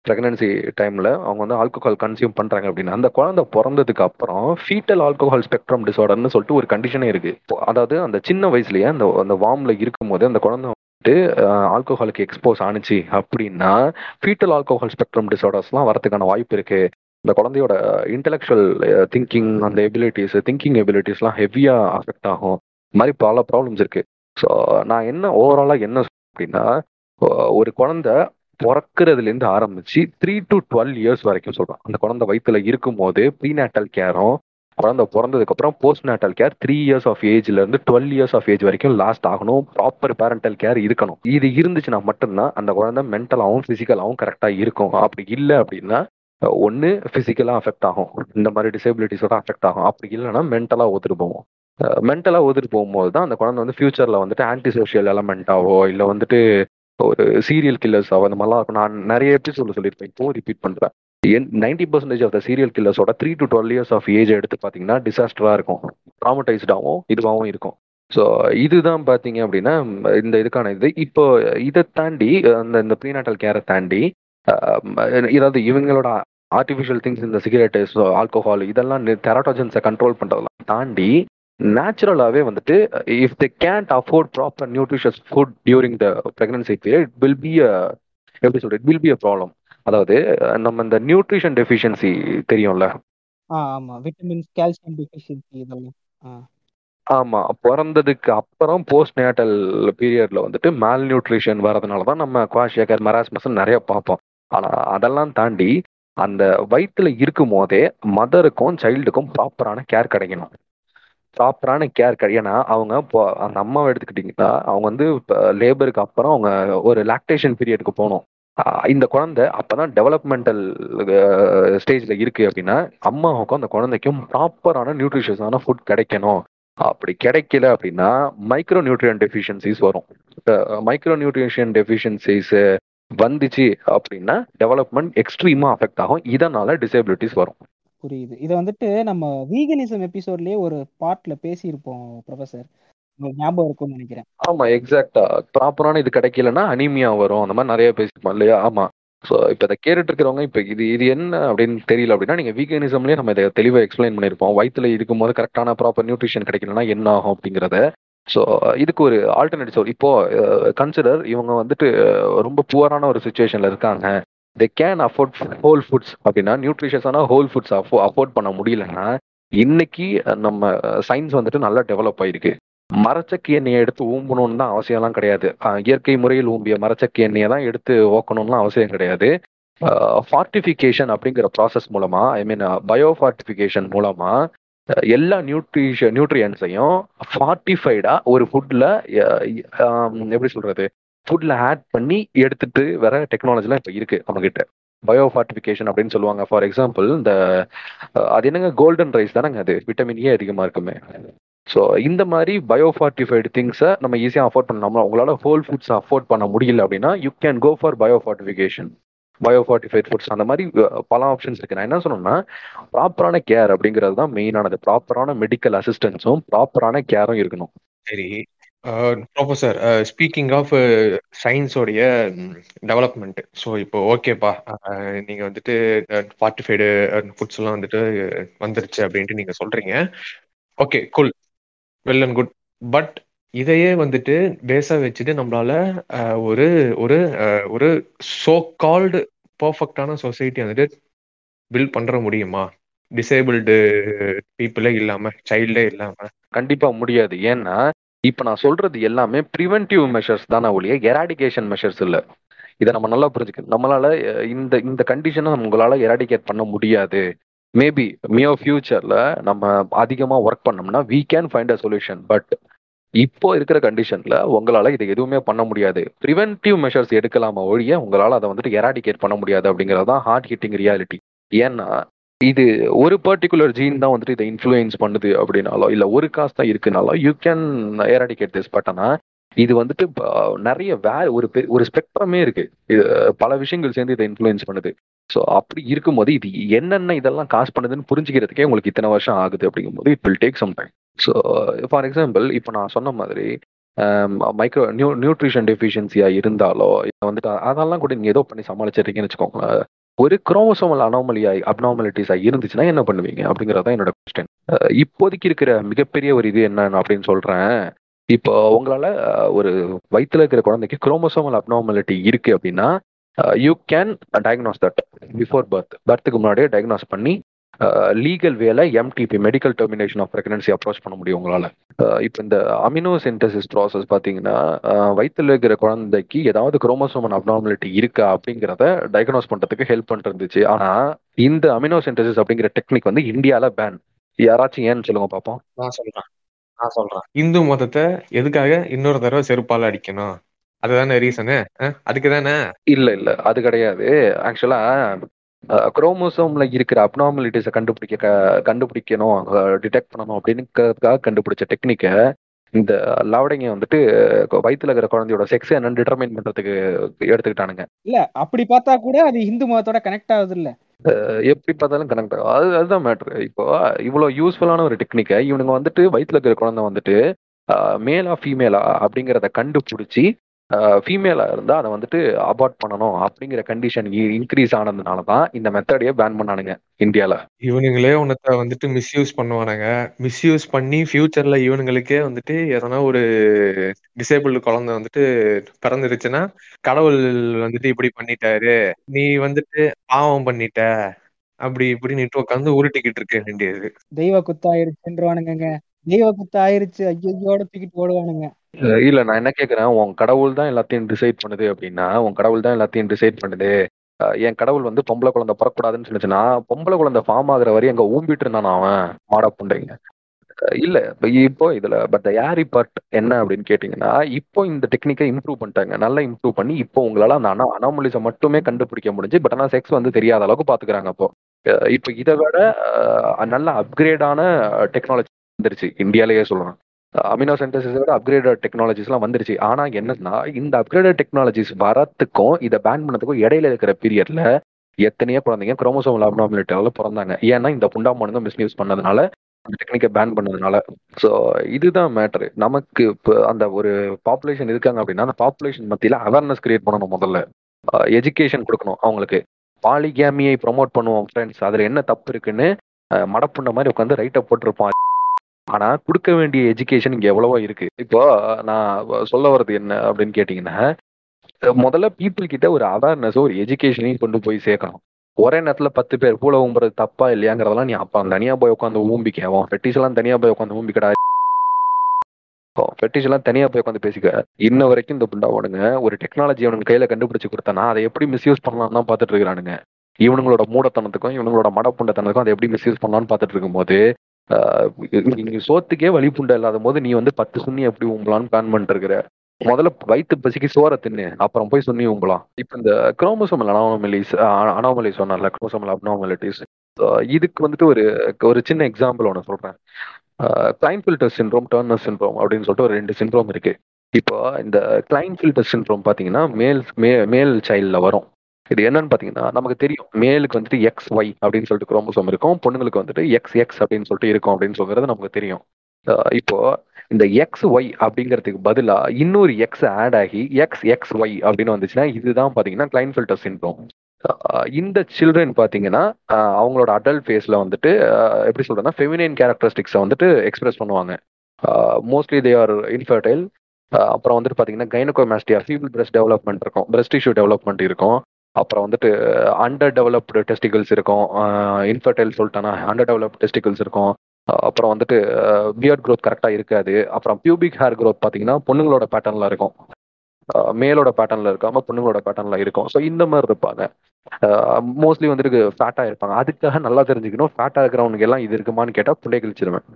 பிரெக்னன்சி டைம்ல அவங்க வந்து ஆல்கோஹால் கன்சியூம் பண்றாங்க அப்படின்னா அந்த குழந்தை பிறந்ததுக்கு அப்புறம் ஃபீட்டல் ஆல்கோஹால் ஸ்பெக்ட்ரம் டிசார்டர்னு சொல்லிட்டு ஒரு கண்டிஷனே இருக்கு. அதாவது அந்த சின்ன வயசுலயே அந்த அந்த வார்ம்ல இருக்கும் போது அந்த குழந்தை வந்துட்டு ஆல்கோஹாலுக்கு எக்ஸ்போஸ் ஆனிச்சு அப்படின்னா ஃபீட்டல் ஆல்கோஹால் ஸ்பெக்ட்ரம் டிசார்டர்ஸ்லாம் வரதுக்கான வாய்ப்பு இருக்கு. இந்த குழந்தையோட இன்டெலெக்சுவல் திங்கிங் அந்த எபிலிட்டிஸ் திங்கிங் எபிலிட்டிஸ்லாம் ஹெவியாக அஃபெக்ட் ஆகும். மாதிரி பல ப்ராப்ளம்ஸ் இருக்கு. ஸோ நான் என்ன ஓவராலாக என்ன அப்படின்னா ஒரு குழந்தை பிறக்கிறதுலேருந்து ஆரம்பிச்சு த்ரீ டு டுவெல் இயர்ஸ் வரைக்கும் சொல்கிறோம் அந்த குழந்தை வயித்துல இருக்கும்போது ப்ரீநேட்டல் கேரும் குழந்தை பிறந்ததுக்கப்புறம் post natal care three years of ஏஜ்ல இருந்து டுவெல் இயர்ஸ் ஆஃப் ஏஜ் வரைக்கும் லாஸ்ட் ஆகணும். ப்ராப்பர் பேரண்டல் கேர் இருக்கணும். இது இருந்துச்சுன்னா மட்டும்தான் அந்த குழந்தை மென்டலாகவும் ஃபிசிக்கலாகவும் கரெக்டாக இருக்கும். அப்படி இல்லை அப்படின்னா ஒன்று ஃபிசிக்கலாக அஃபெக்ட் ஆகும். இந்த மாதிரி டிசபிலிட்டிஸோட அஃபெக்ட் ஆகும். அப்படி இல்லைன்னா மென்டலாக ஒத்துட்டு போவோம். மென்டலாக ஒத்துட்டு போகும்போது தான் அந்த குழந்தை வந்து ஃபியூச்சரில் வந்துட்டு ஆன்டி சோஷியல் எலமெண்ட்டாவோ இல்லை வந்துட்டு ஒரு சீரியல் கில்லர்ஸாவோ அந்த மாதிரிலாம் இருக்கும். நான் நிறைய எபிசோட சொல்லியிருப்பேன். இப்போ ரிப்பீட் பண்ணுறேன் ninety percentage of the serial கில்லர்ஸோட three to twelve years of age எடுத்து பார்த்தீங்கன்னா டிசாஸ்டராக இருக்கும். ட்ராமடைஸ்டாகவும் இதுவாகவும் இருக்கும். ஸோ இதுதான் பார்த்தீங்க அப்படின்னா இந்த இதுக்கான இது. இப்போ இதை தாண்டி அந்த இந்த ப்ரீநாட்டல் கேரை தாண்டி ஏதாவது இவங்களோட ஆர்டிஃபிஷியல் திங்ஸ் இந்த சிகரெட்டு ஆல்கோஹால் இதெல்லாம் தெராட்டோஜன்ஸை கண்ட்ரோல் பண்ணுறதெல்லாம் தாண்டி நேச்சுரலாகவே வந்துட்டு if they can't afford proper nutritious food during the pregnancy period will be a எப்படி சொல்றது it will be a problem அதாவது நம்ம இந்த நியூட்ரிஷன் டெஃபிஷியன்சி தெரியும்ல? ஆமா. விட்டமின்ஸ் கால்சியம் டெஃபிஷியன்சி இதெல்லாம். ஆமா. பிறந்ததுக்கு அப்புறம் போஸ்ட் நேட்டல் பீரியட்ல வந்துட்டு மேல் நியூட்ரிஷன் வரதுனால தான் நம்ம குவாஷியக்கர் மராஸ்மஸ் நிறைய பார்ப்போம். ஆனா அதெல்லாம் தாண்டி அந்த வயிற்றுல இருக்கும் போதே மதருக்கும் சைல்டுக்கும் ப்ராப்பரான கேர் கிடைக்கணும். ப்ராப்பரான கேர் கிடை ஏன்னா அவங்க இப்போ அந்த அம்மாவை எடுத்துக்கிட்டிங்கன்னா அவங்க வந்து லேபருக்கு அப்புறம் அவங்க ஒரு லாக்டேஷன் பீரியடுக்கு போகணும். இந்த குழந்தை அப்பதான் டெவலப்மெண்டல் ஸ்டேஜ்ல இருக்கு அப்படின்னா அம்மாவுக்கும் அந்த குழந்தைக்கும் ப்ராப்பரான நியூட்ரிஷியஸான ஃபுட் கிடைக்கணும். அப்படி கிடைக்கல அப்படின்னா மைக்ரோ நியூட்ரியன் டெஃபிஷியன்சிஸ் வரும். மைக்ரோ நியூட்ரிஷன் டெஃபிஷியன்சிஸ் வந்துச்சு அப்படின்னா டெவலப்மெண்ட் எக்ஸ்ட்ரீமா அஃபெக்ட் ஆகும். இதனால டிசேபிலிட்டிஸ் வரும். புரியுது. இதை வந்துட்டு நம்ம வீகனிசம் எபிசோட்லயே ஒரு பார்ட்ல பேசியிருப்போம் ப்ரொஃபசர் ஞாபகம் இருக்கும்னு நினைக்கிறேன். ஆமா எக்ஸாக்டா ப்ராப்பரான இது கிடைக்கலன்னா அனிமியா வரும். அந்த மாதிரி நிறைய பேசிருப்போம் இல்லையா? ஆமா. ஸோ இப்போ இதை கேட்டுட்டு இருக்கிறவங்க இப்போ இது இது என்ன அப்படின்னு தெரியல அப்படின்னா நீங்கள் வீகனிசம்லேயே நம்ம இதை தெளிவாக எக்ஸ்பிளைன் பண்ணியிருப்போம். வயிற்றுல இருக்கும்போது கரெக்டான ப்ராப்பர் நியூட்ரிஷன் கிடைக்கலன்னா என்ன ஆகும் அப்படிங்கிறத. ஸோ இதுக்கு ஒரு ஆல்டர்னேட்டிவ் இப்போ கன்சிடர் இவங்க வந்துட்டு ரொம்ப புவரான ஒரு சுச்சுவேஷனில் இருக்காங்க. They can afford whole foods அப்படின்னா நியூட்ரிஷியஸான ஹோல் ஃபுட்ஸ் அஃபோ அஃபோர்ட் பண்ண முடியலன்னா இன்னைக்கு நம்ம சயின்ஸ் வந்துட்டு நல்லா டெவலப் ஆயிருக்கு. மரச்சக்கு எண்ணெயை எடுத்து ஊம்பணும்னு தான் அவசியம்லாம் கிடையாது. இயற்கை முறையில் ஊம்பிய மரச்சக்கு எண்ணெயை தான் எடுத்து ஓக்கணும்லாம் அவசியம் கிடையாது. ஃபார்ட்டிஃபிகேஷன் அப்படிங்கிற ப்ராசஸ் மூலமா ஐ மீன் பயோ ஃபார்ட்டிஃபிகேஷன் மூலமா எல்லா நியூட்ரிஷன் நியூட்ரியன்ஸையும் ஃபார்ட்டிஃபைடா ஒரு ஃபுட்ல எப்படி சொல்றது? ஃபுட்ல ஆட் பண்ணி எடுத்துட்டு வர டெக்னாலஜிலாம் இப்போ இருக்கு நம்ம பயோ ஃபார்ட்டிஃபிகேஷன் அப்படின்னு சொல்லுவாங்க. ஃபார் எக்ஸாம்பிள் இந்த அது என்னங்க? கோல்டன் ரைஸ் தானங்க அது? விட்டமின் ஏ அதிகமாக இருக்குமே. ஸோ இந்த மாதிரி பயோ ஃபார்ட்டிஃபைடு திங்ஸை நம்ம ஈஸியாக அஃபோர்ட் பண்ண உங்களால் ஹோல் ஃபுட்ஸ் அஃபோர்ட் பண்ண முடியல அப்படின்னா you can go for bio fortification bio fortified foods அந்த மாதிரி பல ஆப்ஷன்ஸ் இருக்கு. நான் என்ன சொன்னேன்னா ப்ராப்பரான கேர் அப்படிங்கிறது தான் மெயினானது ப்ராப்பரான மெடிக்கல் அசிஸ்டன்ஸும் ப்ராப்பரான கேரும் இருக்கணும். சரி. ப்ரொஃபஸர் ஸ்பீக்கிங் ஆஃப் சயின்ஸோடைய டெவலப்மெண்ட் ஸோ இப்போ ஓகேப்பா uh, நீங்கள் வந்துட்டு uh, ஃபார்ட்டிஃபைடு ஃபுட்ஸ் uh, எல்லாம் வந்துட்டு வந்துருச்சு அப்படின்ட்டு நீங்கள் சொல்கிறீங்க okay cool well and good but இதையே வந்துட்டு பேஸாக வச்சுட்டு நம்மளால ஒரு ஒரு ஒரு சோ கால்டு பர்ஃபெக்டான சொசைட்டி வந்துட்டு பில்ட் பண்ணுற முடியுமா? டிசேபிள்டு பீப்புளே இல்லாமல் சைல்டே இல்லாமல் கண்டிப்பாக முடியாது. ஏன்னா இப்போ நான் சொல்றது எல்லாமே ப்ரிவென்டிவ் மெஷர்ஸ் தானே ஒழிய எராடிகேஷன் மெஷர்ஸ் இல்லை. இதை நம்ம நல்லா புரிஞ்சுக்கணும். நம்மளால இந்த இந்த கண்டிஷனை உங்களால எராடிகேட் பண்ண முடியாது. மேபி மியோ ஃபியூச்சர்ல நம்ம அதிகமாக ஒர்க் பண்ணோம்னா we can find a solution but இப்போ இருக்கிற கண்டிஷன்ல உங்களால இதை எதுவுமே பண்ண முடியாது. ப்ரிவென்டிவ் மெஷர்ஸ் எடுக்கலாம ஒழிய உங்களால அதை வந்துட்டு எராடிகேட் பண்ண முடியாது அப்படிங்கிறது தான் ஹார்ட் ஹிட்டிங் ரியாலிட்டி ஏன்னா இது ஒரு பர்டிகுலர் ஜீன் தான் வந்துட்டு இதை இன்ஃப்ளூயன்ஸ் பண்ணுது அப்படின்னாலோ இல்லை ஒரு காசு தான் இருக்குனாலோ you can eradicate this but இது வந்துட்டு நிறைய வே ஒரு பெ- ஒரு ஸ்பெக்ட்ரமே இருக்கு. இது பல விஷயங்கள் சேர்ந்து இதை இன்ஃப்ளூயன்ஸ் பண்ணுது. ஸோ அப்படி இருக்கும்போது இது என்னென்ன இதெல்லாம் காசு பண்ணுதுன்னு புரிஞ்சுக்கிறதுக்கே உங்களுக்கு இத்தனை வருஷம் ஆகுது அப்படிங்கும்போது it will take some time so for example இப்போ நான் சொன்ன மாதிரி மைக்ரோ நியூ நியூட்ரிஷன் டெஃபிஷியன்சியாக இருந்தாலோ இதை வந்துட்டு அதெல்லாம் கூட நீங்கள் ஏதோ பண்ணி சமாளிச்சிருக்கீங்கன்னு வச்சுக்கோங்களேன். ஒரு குரோமோசோமல் அனாமலியா அப்னாமலிட்டிஸா இருந்துச்சுன்னா என்ன பண்ணுவீங்க? அப்படிங்கிறது தான் என்னோட கொஸ்டின் இப்போதைக்கு இருக்கிற மிகப்பெரிய ஒரு இது என்ன அப்படின்னு சொல்றேன். இப்போ உங்களால ஒரு வயிற்றுல இருக்கிற குழந்தைக்கு குரோமோசோமல் அப்னாமலிட்டி இருக்கு அப்படின்னா you can diagnose that before birth பர்த்துக்கு முன்னாடியே டயக்னோஸ் பண்ணி லீகல் வேல MTP medical termination of pregnancy approach பண்ண முடியும் உங்களால. இப்போ இந்த அமினோ சிந்தசிஸ் ப்ராசஸ் பார்த்தீங்கன்னா வயித்துல இருக்கிற குழந்தைக்கு ஏதாவது குரோமோசோமன் அப்னாமலிட்டி இருக்கா அப்படிங்கிறத டயக்னோஸ் பண்றதுக்கு ஹெல்ப் பண்ணிட்டு இருந்துச்சு. ஆனா இந்த அமினோ சிந்தசிஸ் அப்படிங்கிற டெக்னிக் வந்து இந்தியால பேன் யாராச்சும் ஏன்னு சொல்லுங்க பார்ப்போம் நான் சொல்றேன். நான் சொல்றேன். இந்து மதத்தை எதுக்காக இன்னொரு தடவை செருப்பால அடிக்கணும்? அதுதானே ரீசனு அதுக்கு தானே இல்ல இல்ல. அது கிடையாது. ஆக்சுவலா குரோமோசோம்ல இருக்கிற அப்னாமலிட்டிஸை கண்டுபிடிக்க கண்டுபிடிக்கணும் டிடெக்ட் பண்ணணும் அப்படின்னுக்காக கண்டுபிடிச்ச டெக்னிக்கை இந்த லவடைங்க வந்துட்டு வயித்துல இருக்கிற குழந்தையோட செக்ஸ் என்னன்னு டிட்டர்மைன் பண்றதுக்கு எடுத்துக்கிட்டானுங்க. இல்ல அப்படி பார்த்தா கூட அது இந்து மதத்தோட கனெக்ட் ஆகுது இல்ல எப்படி பார்த்தாலும் கனெக்ட் ஆகும் அது அதுதான் மேட்ரு இப்போ இவ்வளவு யூஸ்ஃபுல்லான ஒரு டெக்னிக்கை இவனுங்க வந்துட்டு வயித்துல இருக்கிற குழந்தை வந்துட்டு மேலா ஃபீமேலா அப்படிங்கிறத கண்டுபிடிச்சி ஃபீமேலா இருந்தா அதை வந்துட்டு அபார்ட் பண்ணணும் அப்படிங்கிற கண்டிஷன் இன்க்ரீஸ் ஆனதுனால தான் இந்த மெத்தடையே பேன் பண்ணானுங்க இந்தியால. இவனுங்களே உனத்த வந்துட்டு மிஸ்யூஸ் பண்ணுவானுங்க. மிஸ்யூஸ் பண்ணி ஃபியூச்சர்ல இவனுங்களுக்கே வந்துட்டு எதனா ஒரு டிசேபிள் குழந்தை வந்துட்டு பிறந்துருச்சுன்னா கடவுள் வந்துட்டு இப்படி பண்ணிட்டாரு. நீ வந்துட்டு பாவம் பண்ணிட்ட. அப்படி இப்படி நீட்டு உட்காந்து உருட்டிக்கிட்டு இருக்க வேண்டியது. தெய்வ குத்தாயிருச்சுன்றவானுங்க தெய்வ குத்து ஆயிருச்சு. ஐயோட தூக்கிட்டு ஓடுவானுங்க. இல்ல நான் என்ன கேக்குறேன் உன் கடவுள் தான் எல்லாத்தையும் டிசைட் பண்ணுது அப்படின்னா உன் கடவுள் தான் எல்லாத்தையும் டிசைட் பண்ணுது. அஹ் என் கடவுள் வந்து பொம்பளை குழந்தை பிறக்கூடாதுன்னு சொல்லிச்சுன்னா பொம்பளை குழந்தை ஃபார்ம் ஆகுற வரையும் எங்க ஊம்பிட்டு இருந்தான் அவன்? மாடா புண்டைங்க. இல்ல இப்போ இதுல பட் ஏரி பட் என்ன அப்படின்னு கேட்டீங்கன்னா இப்போ இந்த டெக்னிக்கை இம்ப்ரூவ் பண்ணிட்டாங்க. நல்லா இம்ப்ரூவ் பண்ணி இப்போ உங்களால அந்த அனா அனாமலிஸை மட்டுமே கண்டுபிடிக்க முடிஞ்சு பட் ஆனா செக்ஸ் வந்து தெரியாத அளவுக்கு பாத்துக்கிறாங்க இப்போ இப்போ இதை விட நல்ல அப்கிரேடான டெக்னாலஜி வந்துருச்சு. இந்தியாலேயே சொல்லலாம் அமினோ சென்டசிஸை விட அப்கிரேடட் டெக்னாலஜிஸ்லாம் வந்துருச்சு. ஆனா என்னன்னா இந்த அப்கிரேடட் டெக்னாலஜிஸ் வரத்துக்கும் இதை பேன் பண்ணதுக்கும் இடையில இருக்கிற பீரியட்ல எத்தனையோ குழந்தைங்க குரோமோசோம் அப்னாமிலிட்டியால பிறந்தாங்க. ஏன்னா இந்த புண்டாமனுங்க மிஸ்யூஸ் பண்ணதுனால அந்த டெக்னிக்கை பேன் பண்ணதுனால. ஸோ இதுதான் மேட்ரு நமக்கு இப்போ அந்த ஒரு பாப்புலேஷன் இருக்காங்க அப்படின்னா அந்த பாப்புலேஷன் மத்தியில் அவேர்னஸ் கிரியேட் பண்ணணும் முதல்ல. எஜுகேஷன் கொடுக்கணும் அவங்களுக்கு. பாலிகேமியை ப்ரொமோட் பண்ணுவோம் ஃப்ரெண்ட்ஸ் அதில் என்ன தப்பு இருக்குன்னு மடப்புண்ண மடப்புண்ட மாதிரி உட்காந்து ரைட்டை போட்டிருப்பான். ஆனா கொடுக்க வேண்டிய எஜுகேஷன் இங்க எவ்வளவோ இருக்கு. இப்போ நான் சொல்ல வர்றது என்ன அப்படின்னு கேட்டீங்கன்னா முதல்ல பீப்புள் கிட்ட ஒரு அவேர்னஸ் ஒரு எஜுகேஷனையும் கொண்டு போய் சேர்க்கணும். ஒரே நேரத்துல பத்து பேர் பூல ஊம்புறது தப்பா இல்லையாங்கிறதெல்லாம் நீ அப்பா தனியா போய் உட்காந்து ஊம்பிக்க. அவன் பெட்டிஸ் எல்லாம் தனியா போய் உட்காந்து ஊம்பிக்கடா. ஃபெட்டிஷ் எல்லாம் தனியா போய் உட்காந்து பேசிக்க. இன்ன வரைக்கும் இந்த புண்டாவனுங்க ஒரு டெக்னாலஜி அவனுக்கு கையில கண்டுபிடிச்சு கொடுத்தானா அதை எப்படி மிஸ்யூஸ் பண்ணலாம் தான் பாத்துட்டு இருக்கிறானுங்க. இவனுங்களோட மூடத்தனத்துக்கும் இவனுங்களோட மடப்புண்டத்தனத்துக்கும் அதை எப்படி மிஸ்யூஸ் பண்ணலாம்னு பார்த்துட்டு இருக்கும்போது நீங்க சோத்துக்கே வழி புண்டை இல்லாத போது நீ வந்து பத்து சுண்ணி எப்படி உங்களான்னு பிளான் பண்ணிட்டு இருக்கிற முதல்ல வயிற்று பசிக்கு சோறை தின்னு அப்புறம் போய் சுண்ணி உங்களாம் இப்போ இந்த குரோமோசோமல் அனாமலிஸ் அனாமலி சொன்னார்ல குரோமோசோமல் அப்னாமலிட்டிஸ் இதுக்கு வந்துட்டு ஒரு ஒரு சின்ன எக்ஸாம்பிள் ஒன்று சொல்றேன். Klinefelter syndrome Turner syndrome அப்படின்னு சொல்லிட்டு ஒரு ரெண்டு சின்ரோம் இருக்கு. இப்போ இந்த கிளைன் ஃபில்டர் சின்ரோம் பார்த்தீங்கன்னா மேல் மே மேல் சைல்டில் வரும். இது என்னன்னு பார்த்தீங்கன்னா நமக்கு தெரியும். மேலுக்கு வந்துட்டு எக்ஸ் ஒய் அப்படின்னு சொல்லிட்டு குரோமோசோம் இருக்கும். பொண்ணுங்களுக்கு வந்துட்டு எக்ஸ் எக்ஸ் அப்படின்னு சொல்லிட்டு இருக்கும் அப்படின்னு சொல்றது நமக்கு தெரியும். இப்போ இந்த எக்ஸ் ஒய் அப்படிங்கிறதுக்கு பதிலா இன்னொரு எக்ஸ் ஆட் ஆகி எக்ஸ் எக்ஸ் ஒய் அப்படின்னு வந்துச்சுன்னா இதுதான் பார்த்தீங்கன்னா கிளைன் ஃபில்டர் சின்ரோம் இந்த சில்ட்ரன் பார்த்தீங்கன்னா அவங்களோட அடல்ட் ஃபேஸ்ல வந்துட்டு எப்படி சொல்றேன்னா ஃபெமினைன் கேரக்டரிஸ்டிக்ஸை வந்துட்டு எக்ஸ்பிரஸ் பண்ணுவாங்க. மோஸ்ட்லி தே ஆர் இன்ஃபர்டைல் அப்புறம் வந்துட்டு பார்த்தீங்கன்னா கைனகோமாஸ்டியா ஃபீபிள் பிரஸ்ட் டெவலப்மெண்ட் இருக்கும். பிரஸ்ட் இஷ்யூ டெவலப்மெண்ட் இருக்கும். அப்புறம் வந்துட்டு அண்டர் டெவலப்டு டெஸ்டிகல்ஸ் இருக்கும். இன்ஃபர்டைல் சொல்லிட்டேன்னா அண்டர் டெவலப்டு டெஸ்டிகல்ஸ் இருக்கும். Uh, அப்புறம் வந்துட்டு பியர்ட் க்ரோத் கரெக்டாக இருக்காது. அப்புறம் பியூபிக் ஹேர் க்ரோத் பார்த்தீங்கன்னா பொண்ணுங்களோட பேட்டர்னில் இருக்கும். Uh, மேலோட பேட்டர்னில் இருக்காம பொண்ணுங்களோட பேட்டர்னில் இருக்கும். ஸோ இந்த மாதிரி இருப்பாங்க. Uh, மோஸ்ட்லி வந்துட்டு ஃபேட்டாக இருப்பாங்க. அதுக்காக நல்லா தெரிஞ்சுக்கணும் ஃபேட்டாக இருக்கிறவனுக்கு எல்லாம் இது இருக்குமான்னு கேட்டால் புள்ளை கழிச்சிருவேன்.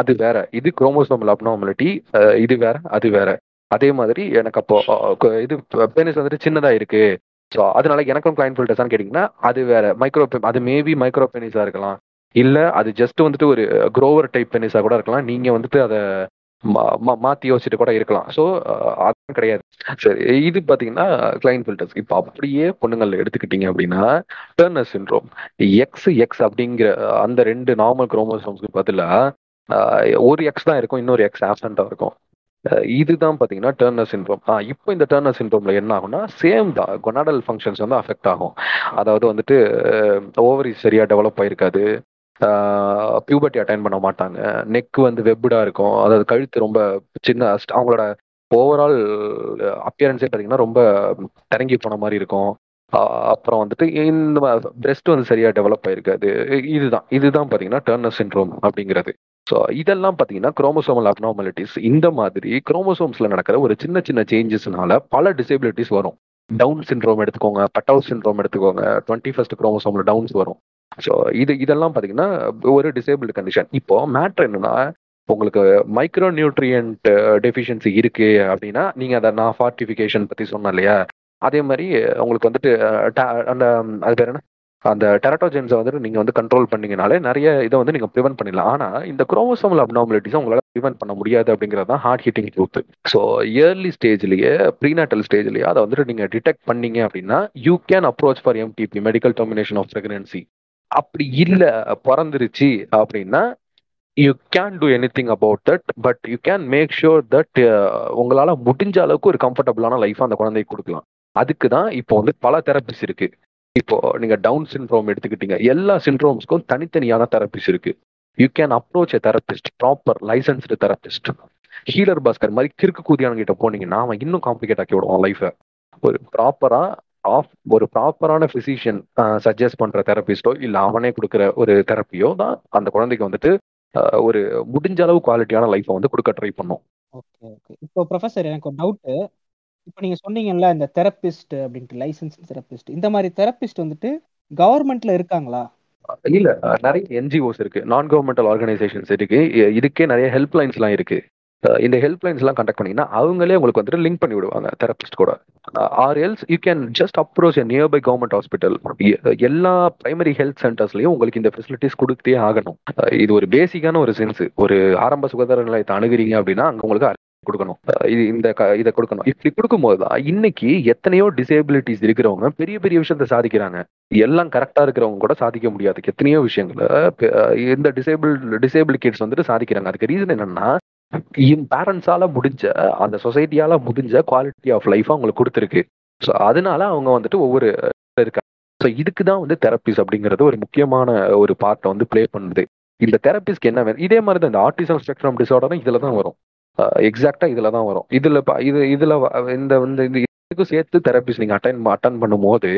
அது வேற. இது குரோமோசோமல் அப்னாமலிட்டி இது வேற அது வேற. அதே மாதிரி எனக்கு அப்போ இது பெனிஸ் வந்துட்டு சின்னதாக இருக்கு. ஸோ அதனால எனக்கும் கிளைண்ட் ஃபில்டர்ஸ்னு கேட்டிங்கன்னா அது வேற. மைக்ரோ அது மேபி மைக்ரோ பெனிஸாக இருக்கலாம். இல்லை அது ஜஸ்ட் வந்துட்டு ஒரு க்ரோவர் டைப் பெனிஸாக கூட இருக்கலாம். நீங்கள் வந்துட்டு அதை மா- மாற்றி யோசிச்சுட்டு கூட இருக்கலாம். ஸோ அதுவும் கிடையாது. சரி இது பார்த்தீங்கன்னா கிளைண்ட் ஃபில்டர்ஸ் இப்போ அப்படியே பொண்ணுங்களில் எடுத்துக்கிட்டீங்க அப்படின்னா டர்னர் சின்ரோம் எக்ஸ் எக்ஸ் அப்படிங்கிற அந்த ரெண்டு நார்மல் குரோமோசோம்ஸ்க்கு பதிலா ஒரு எக்ஸ் தான் இருக்கும் இன்னொரு எக்ஸ் ஆப்சண்டா இருக்கும். இதுதான் பார்த்தீங்கன்னா டர்னர் சின்ரோம் இப்போ இந்த டர்னர் சின்ரோம்ல என்ன ஆகும்னா சேம் தான். கொனாடல் ஃபங்க்ஷன்ஸ் வந்து அஃபெக்ட் ஆகும். அதாவது வந்துட்டு ஓவரி சரியாக டெவலப் ஆயிருக்காது. பியூபர்ட்டி அட்டைன் பண்ண மாட்டாங்க. நெக் வந்து வெப்டா இருக்கும். அதாவது கழுத்து ரொம்ப சின்ன அவங்களோட ஓவரால் அப்பியரன்ஸே பார்த்தீங்கன்னா ரொம்ப தரங்கி போன மாதிரி இருக்கும். அப்புறம் வந்துட்டு இந்த பிரெஸ்ட் வந்து சரியாக டெவலப் ஆயிருக்காது. இதுதான். இதுதான் பார்த்தீங்கன்னா டர்னர் சின்ரோம் அப்படிங்கிறது. ஸோ இதெல்லாம் பார்த்தீங்கன்னா குரோமோசோமல் அப்னார்மாலிட்டிஸ் இந்த மாதிரி குரோமோசோம்ஸில் நடக்கிற ஒரு சின்ன சின்ன சேஞ்சஸ்னால பல டிசேபிலிட்டிஸ் வரும். டவுன் சின்ரோம் எடுத்துக்கோங்க பட்டவுட் சின்ரோம் எடுத்துக்கோங்க டுவெண்ட்டி ஃபர்ஸ்ட் குரோமோசோமில் டவுன்ஸ் வரும். ஸோ இது இதெல்லாம் பார்த்தீங்கன்னா ஒரு டிசேபிள் கண்டிஷன் இப்போ மேட்ரு என்னன்னா உங்களுக்கு மைக்ரோ நியூட்ரியன்ட் டெஃபிஷியன்சி இருக்கு அப்படின்னா நீங்கள் அதை நான் ஃபார்ட்டிஃபிகேஷன் பற்றி சொன்னேன் இல்லையா? அதே மாதிரி உங்களுக்கு வந்துட்டு uh, அந்த அது பேர் என்ன? அந்த டெரட்டோஜென்ஸை வந்துட்டு நீங்கள் வந்து கண்ட்ரோல் பண்ணீங்கனாலே நிறைய இதை வந்து நீங்கள் ப்ரிவென்ட் பண்ணிடலாம். ஆனால் இந்த குரோமோசோமல் அப்னாமலிட்டிஸ் உங்களால் ப்ரிவென்ட் பண்ண முடியாது அப்படிங்கிறது தான் hard hitting truth so early ஸ்டேஜ்லேயே prenatal ஸ்டேஜ்லேயே அதை வந்துட்டு நீங்கள் டிடெக்ட் பண்ணீங்க அப்படின்னா you can approach for MTP medical termination of pregnancy அப்படி இல்லை பிறந்துருச்சு அப்படின்னா you can do anything about that but you can make sure that உங்களால் முடிஞ்ச அளவுக்கு ஒரு கம்ஃபர்டபுளான லைஃப் அந்த குழந்தைக்கு கொடுக்கலாம். அதுக்கு தான் இப்போ வந்து பல தெரபிஸ் இருக்கு. இப்போ நீங்க டவுன் சிண்ட்ரோம் எடுத்துக்கிட்டீங்க எல்லா சிண்ட்ரோம்ஸ்க்கும் தனித்தனியான தெரபிஸ் இருக்கு. You can approach a therapist proper licensed therapist healer Bhaskar மாதிரி கிறுக்கு கூதியான கிட்ட போனீங்கன்னா அவன் இன்னும் காம்ப்ளிகேட் ஆக்கி விடுவான் லைஃபை ஒரு ப்ராப்பரா ஆஃப் ஒரு ப்ராப்பரான ஃபிசிஷியன் சஜஸ்ட் பண்ற தெரபிஸ்டோ இல்ல அவனே கொடுக்குற ஒரு தெரப்பியோ தான் அந்த குழந்தைக்கு வந்துட்டு ஒரு முடிஞ்ச அளவு குவாலிட்டியான லைஃப்பை வந்து கொடுக்க ட்ரை பண்ணும். ஓகே ஓகே இப்போ ப்ரொஃபசர் எனக்கு ஒரு டவுட்டு இப்போ நீங்க சொன்னீங்கல்ல இந்த தெரபிஸ்ட் அப்படின்ட்டு லைசன்ஸ் தெரபிஸ்ட் இந்த மாதிரி தெரபிஸ்ட் வந்துட்டு கவர்மெண்ட்ல இருக்காங்களா? இல்ல நிறைய என்ஜிஓஸ் இருக்கு. நான் கவர்மெண்டல் ஆர்கனைசேஷன்ஸ் இருக்கு இதுக்கே நிறைய ஹெல்ப் லைன்ஸ்லாம் இருக்கு இந்த ஹெல்ப் லைன்ஸ்லாம் கண்டக்ட் பண்ணீங்கன்னா அவங்களே உங்களுக்கு வந்துட்டு லிங்க் பண்ணி விடுவாங்க தெரபிஸ்ட் கூட. Or else you can just approach a nearby government hospital எல்லா பிரைமரி ஹெல்த் சென்டர்ஸ்லயும் உங்களுக்கு இந்த ஃபெசிலிட்டிஸ் கொடுத்தே ஆகணும். இது ஒரு பேசிக்கான ஒரு சென்ஸ் ஒரு ஆரம்ப சுகாதார நிலையத்தை அணுகுறீங்க அப்படின்னா அங்க உங்களுக்கு கொடுக்கணும். இது இந்த க- இதை கொடுக்கணும். இப்படி கொடுக்கும்போது தான் இன்னைக்கு எத்தனையோ டிசேபிலிட்டிஸ் இருக்கிறவங்க பெரிய பெரிய விஷயத்தை சாதிக்கிறாங்க. எல்லாம் கரெக்டா இருக்கிறவங்க கூட சாதிக்க முடியாது. எத்தனையோ விஷயங்களை இந்த டிசேபிள் டிசேபிள் கிட்ஸ் வந்துட்டு சாதிக்கிறாங்க. அதுக்கு ரீசன் என்னன்னா பேரண்ட்ஸால முடிஞ்ச அந்த சொசைட்டியால முடிஞ்ச குவாலிட்டி ஆஃப் லைஃப் அவங்களுக்கு கொடுத்துருக்கு. ஸோ அதனால அவங்க வந்துட்டு ஒவ்வொரு இருக்காங்க. ஸோ இதுக்கு தான் வந்து தெரப்பிஸ் அப்படிங்கிறது ஒரு முக்கியமான ஒரு பார்ட்டை வந்து ப்ளே பண்ணுது. இந்த தெரப்பிஸ்க்கு என்ன வேணும்? இதே மாதிரி தான் இந்த ஆர்டிசம் ஸ்பெக்ட்ரம் டிசார்டரும் இதில் தான் வரும். எக்ஸாக்டா இதுல தான் வரும். இதுல இது இதுல இந்த இந்த இந்த இதுக்கும் சேர்த்து தெரப்பிஸ் நீங்க அட்டன் அட்டன் பண்ணும்போது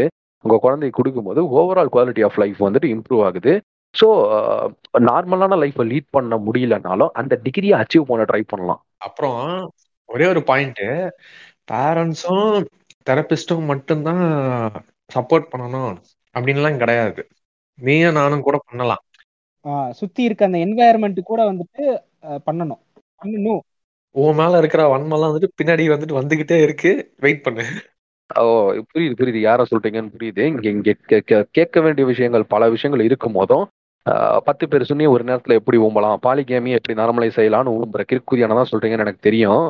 உங்க குழந்தைக்கு கொடுக்கும்போது ஓவரால் குவாலிட்டி ஆஃப் லைஃப் வந்துட்டு இம்ப்ரூவ் ஆகுது. ஸோ நார்மலான லைஃப்பை லீட் பண்ண முடியலனாலும் அந்த டிகிரியை அச்சீவ் பண்ண ட்ரை பண்ணலாம். அப்புறம் ஒரே ஒரு பாயிண்ட் பேரண்ட்ஸும் தெரபிஸ்டும் மட்டும்தான் சப்போர்ட் பண்ணணும் அப்படின்லாம் கிடையாது. நீயும் நானும் கூட பண்ணலாம். ஆஹ் சுத்தி இருக்க அந்த என்வாயர்மெண்ட் கூட வந்துட்டு பண்ணணும். பண்ணணும். உன் மேல இருக்கிற வன்மெல்லாம் வந்துட்டு பின்னாடி வந்துட்டு வந்துகிட்டே இருக்கு. வெயிட் பண்ணு. ஓ புரியுது புரியுது. யாரை சொல்றீங்கன்னு புரியுது. இங்க இங்க கேட்க வேண்டிய விஷயங்கள் பல விஷயங்கள் இருக்கும் போதும். பத்து பேர் சொன்னி ஒரு நேரத்துல எப்படி ஊம்பலாம்? பாலிகேமி எப்படி நார்மலைஸ் செய்யலாம்னு ஊம்புற கிற்குதியான தான் சொல்றீங்கன்னு எனக்கு தெரியும்.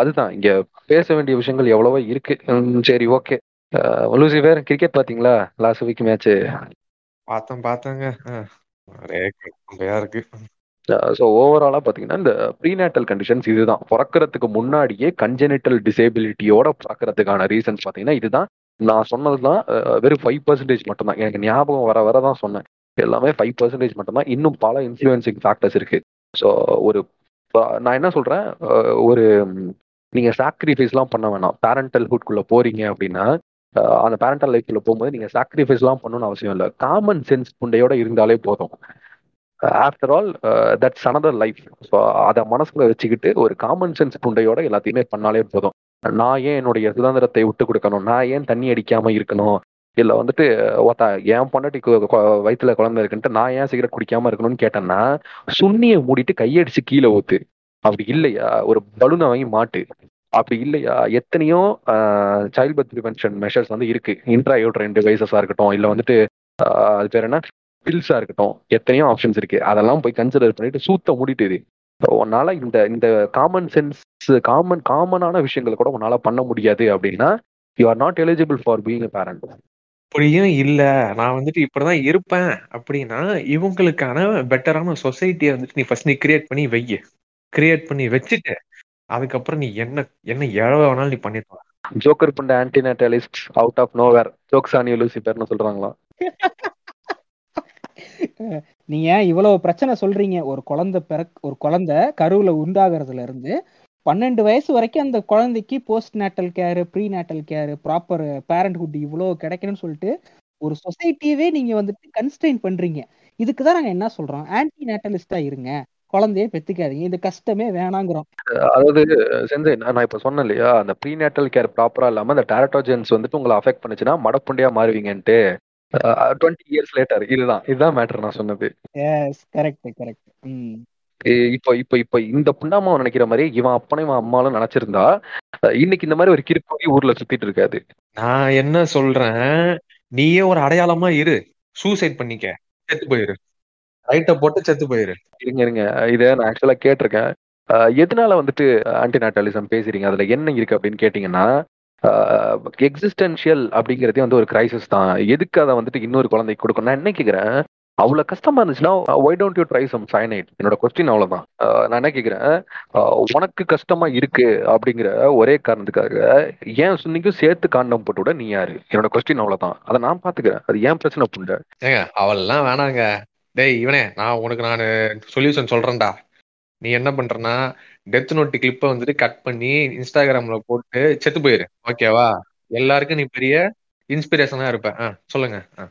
அதுதான். இங்க பேச வேண்டிய விஷயங்கள் எவ்வளவோ இருக்கு. சரி ஓகே. லூசிஃபர் கிரிக்கெட் பாத்தீங்களா லாஸ்ட் வீக் மேட்ச் பார்த்தேன் பார்த்தேங்க. இருக்கு. ஸோ ஓவராலாக பார்த்தீங்கன்னா இந்த ப்ரீநேட்டல் கண்டிஷன்ஸ் இதுதான். பிறக்கிறதுக்கு முன்னாடியே கன்ஜெனிட்டல் டிசேபிலிட்டியோட பிறக்கிறதுக்கான ரீசன்ஸ் பார்த்தீங்கன்னா இதுதான். நான் சொன்னது தான் வெறும் ஃபைவ் பர்சன்டேஜ் மட்டும்தான். எனக்கு ஞாபகம் வர வர தான் சொன்னேன். எல்லாமே ஃபைவ் பர்சன்டேஜ் மட்டும்தான். இன்னும் பல இன்ஃப்ளூயன்சிங் ஃபேக்டர்ஸ் இருக்கு. ஸோ ஒரு நான் என்ன சொல்கிறேன் ஒரு நீங்கள் சாக்ரிஃபைஸ்லாம் பண்ண வேணாம். பேரண்டல் ஹுட்குள்ள போகிறீங்க அப்படின்னா அந்த பேரண்டல் லைஃப்ல போகும்போது நீங்கள் சாக்ரிஃபைஸ்லாம் பண்ணணும்னு அவசியம் இல்லை. காமன் சென்ஸ் புண்டையோட இருந்தாலே போதும். After all that's another life so அதை மனசுல வச்சுக்கிட்டு ஒரு காமன் சென்ஸ் புண்டையோட எல்லாத்தையுமே பண்ணாலே போதும். நான் ஏன் என்னுடைய சுதந்திரத்தை விட்டு கொடுக்கணும்? நான் ஏன் தண்ணி அடிக்காம இருக்கணும்? இல்ல வந்துட்டு ஒருத்த என் பொண்டாட்டி கு- குழந்தை இருக்குன்ட்டு நான் ஏன் சிகரெட் குடிக்காம இருக்கணும்னு கேட்டேன்னா சுண்ணியை மூடிட்டு கையடிச்சு கீழே ஊத்து. அப்படி இல்லையா? ஒரு பலூனை வாங்கி மாட்டு. அப்படி இல்லையா? எத்தனையோ சைல்ட் பர்த் ப்ரிவென்ஷன் மெஷர்ஸ் வந்து இருக்கு. ரெண்டு டிவைசஸா இருக்கட்டும் இல்ல வந்துட்டு அது பேர் என்ன? பில்ஸா இருக்கட்டும் எத்தனையோ ஆப்ஷன்ஸ் இருக்கு. அதெல்லாம் போய் கன்சிடர் பண்ணிட்டு சூத்த மூடிட்டு உன்னால இந்த இந்த காமன் சென்ஸ் காமன் காமனான விஷயங்களை கூட உன்னால பண்ண முடியாது அப்படின்னா you are not eligible for being parent அப்படியும் இல்ல. நான் வந்துட்டு இப்படிதான் இருப்பேன் அப்படின்னா இவங்களுக்கான பெட்டரான சொசைட்டியை வந்துட்டு நீ ஃபர்ஸ்ட் நீ கிரியேட் பண்ணி வைய கிரியேட் பண்ணி வச்சுட்டு அதுக்கப்புறம் நீ என்ன என்ன எழவ வேணாலும் நீ பண்ணிட்டு. ஜோக்கர் பண்ட antinatalist out of nowhere jokes on லூசிபர்னு சொல்றாங்களா? <laughs> நீங்க இவ்வளவு பிரச்சனை சொல்றீங்க. ஒரு குழந்தை பிறக் ஒரு குழந்தை கருவுல உண்டாகிறதுல இருந்து பன்னெண்டு வயசு வரைக்கும் அந்த குழந்தைக்கு post natal care pre natal care proper parenthood இவ்வளவு கிடைக்கணும்னு சொல்லிட்டு ஒரு சொசைட்டியவே நீங்க வந்துட்டு கன்ஸ்டைன் பண்றீங்க. இதுக்கு தான் நாங்க என்ன சொல்றோம்? ஆன்டி நேட்டலிஸ்டா இருங்க. குழந்தையே பெத்துக்காதீங்க. இந்த கஷ்டமே வேணாங்கிறோம். அதாவது செஞ்சேன் நான் இப்ப சொன்னேன் இல்லையா? அந்த ப்ரீநேட்டல் கேர் ப்ராப்பரா இல்லாம அந்த டேரட்டோஜென்ஸ் வந்துட்டு உங்களை அஃபெக்ட் பண்ணுச்சுன்னா மடப்புண்டியா மாறுவீங்கன்ட்டு. டுவெண்ட்டி இயர்ஸ் லேட்டர் இதுதான் இதுதான் மேட்டர் நான் சொன்னது. எஸ் கரெக்ட் கரெக்ட் இப்போ இப்போ இப்போ இந்த புண்டாமாவை நினைக்கிற மாதிரி இவன் அப்பனை இவன் அம்மாலும் நினைச்சிருந்தா இன்னைக்கு இந்த மாதிரி ஒரு கிறுக்கோடி ஊர்ல சுத்திட்டு இருக்காது. நான் என்ன சொல்றேன் நீயே ஒரு அடையாளமா இரு சூசைட் பண்ணிக்க செத்து போயிரு. ரைட்ட போட்டு செத்து போயிரு. இருங்க இருங்க இதை நான் ஆக்சுவலா கேட்டிருக்கேன். எதனால வந்துட்டு ஆன்டிநாட்டலிசம் பேசுறீங்க? அதுல என்ன இருக்கு அப்படின்னு கேட்டீங்கன்னா எக்ஸிஸ்டன்ஷியல் அப்படிங்கிறதே வந்து ஒரு கிரைசிஸ் தான். எதுக்கு அதை வந்துட்டு இன்னொரு குழந்தைக்கு கொடுக்கணும்? நான் என்ன கேட்கிறேன் அவ்வளவு கஷ்டமா இருந்துச்சுன்னா why don't you try some cyanide என்னோட கொஸ்டின் அவ்வளவுதான். நான் என்ன கேட்கிறேன் உனக்கு கஷ்டமா இருக்கு அப்படிங்கிற ஒரே காரணத்துக்காக ஏன் சுன்னிக்கும் சேர்த்து காண்டம் போட்டு விட நீ யாரு? என்னோட கொஸ்டின் அவ்வளவுதான். அதை நான் பாத்துக்கிறேன். அது ஏன் பிரச்சனை புண்ட ஏங்க அவள்லாம் வேணாங்க. டேய் இவனே நான் உனக்கு நான் சொல்யூஷன் சொல்றேன்டா. நீ என்ன பண்றனா டெத் நோட் கிளிப்பை வந்துட்டு கட் பண்ணி இன்ஸ்டாகிராம்ல போட்டு செத்து போயிரு. ஓகேவா எல்லாருக்கும் நீ பெரிய இன்ஸ்பிரேஷனா இருப்ப. ஆ, சொல்லுங்க. ஆ.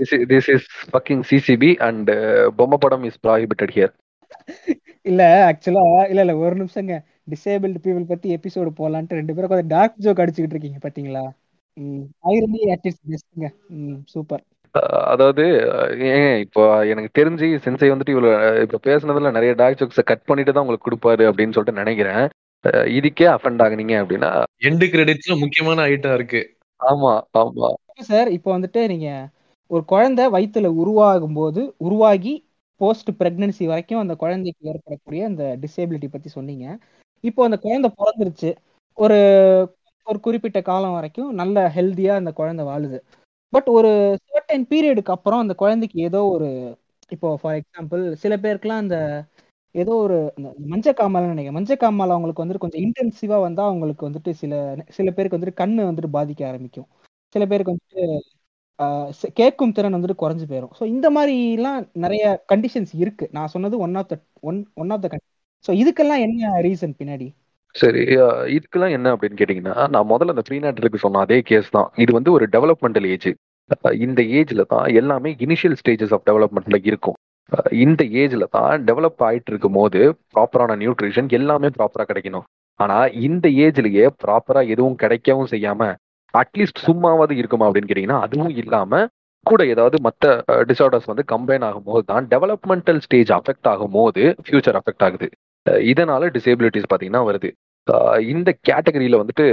This is fucking CCB and பொம்மை படம் இஸ் ப்ராஹிபிட்டட் ஹியர் இல்ல ஆக்சுவலா இல்ல இல்ல ஒரு நிமிஷங்க. டிசேபிள்டு பீப்புள் பத்தி எபிசோடு போலான்ட்டு ரெண்டு பேரும் கொஞ்சம் டார்க் ஜோக் அடிச்சுக்கிட்டு இருக்கீங்க பாத்தீங்களா? ம் ஐரனி அட் இட்ஸ் பெஸ்ட்ங்க ம் சூப்பர் அதாவது ஏங்க இப்போ எனக்கு தெரிஞ்சு சென்சை வந்துட்டு இவ்வளவு அஹ் இப்ப பேசுனதுல நிறைய டாக் ஜோக்ஸை கட் பண்ணிட்டு தான் உங்களுக்கு கொடுப்பாரு அப்படின்னு சொல்லிட்டு நினைக்கிறேன். இதுக்கே அஃபெண்ட் ஆகுனீங்க அப்படின்னா எண்டு கிரெடிட்ஸ்ல முக்கியமான ஐட்டம் இருக்கு. ஆமா ஆமா. சார் இப்போ வந்துட்டு நீங்க ஒரு குழந்தை வயித்துல உருவாகும் போது உருவாகி போஸ்ட் பிரெக்னன்சி வரைக்கும் அந்த குழந்தைக்கு ஏற்படக்கூடிய அந்த டிசேபிலிட்டி பத்தி சொன்னீங்க. இப்போ அந்த குழந்தை பிறந்துருச்சு. ஒரு ஒரு குறிப்பிட்ட காலம் வரைக்கும் நல்ல ஹெல்தியா அந்த குழந்தை வாழுது. பட் ஒரு சர்டன் பீரியடுக்கு அப்புறம் அந்த குழந்தைக்கு ஏதோ ஒரு இப்போ ஃபார் எக்ஸாம்பிள் சில பேருக்குலாம் அந்த ஏதோ ஒரு இந்த மஞ்சக்காமல்னு நினைக்கிறேன். மஞ்சக்காமல் அவங்களுக்கு வந்துட்டு கொஞ்சம் இன்டென்சிவா வந்தா அவங்களுக்கு வந்துட்டு சில சில பேருக்கு வந்துட்டு கண்ணு வந்துட்டு பாதிக்க ஆரம்பிக்கும். சில பேருக்கு வந்துட்டு கேட்கும் திறன் வந்துட்டு குறைஞ்சு போயிடும் ஸோ இந்த மாதிரிலாம் நிறைய கண்டிஷன்ஸ் இருக்கு. நான் சொன்னது one of the one one of the so இதுக்கெல்லாம் என்ன ரீசன் பின்னாடி? சரி இதுக்கெல்லாம் என்ன அப்படின்னு கேட்டீங்கன்னா நான் முதல்ல அந்த ப்ரீநாட்டலுக்கு சொன்ன அதே கேஸ் தான். இது வந்து ஒரு டெவலப்மெண்டல் ஏஜ் இந்த ஏஜ்ல தான் எல்லாமே இனிஷியல் ஸ்டேஜஸ் ஆஃப் டெவலப்மெண்ட்ல இருக்கும். இந்த ஏஜ்ல தான் டெவலப் ஆயிட்டு இருக்கும் போது ப்ராப்பரான நியூட்ரிஷன் எல்லாமே ப்ராப்பரா கிடைக்கணும். ஆனா இந்த ஏஜ்லயே ப்ராப்பரா எதுவும் கிடைக்கவும் செய்யாம அட்லீஸ்ட் சும்மாவது இருக்குமா அப்படின்னு கேட்டீங்கன்னா அதுவும் இல்லாம கூட ஏதாவது மற்ற டிசார்டர்ஸ் வந்து கம்பைன் ஆகும்போது தான் டெவலப்மெண்டல் ஸ்டேஜ் அஃபெக்ட் ஆகும் போது ஃபியூச்சர் அஃபெக்ட் ஆகுது. இதனால டிசேபிலிட்டிஸ் பார்த்தீங்கன்னா வருது. இந்த கேட்டகரியில வந்துட்டு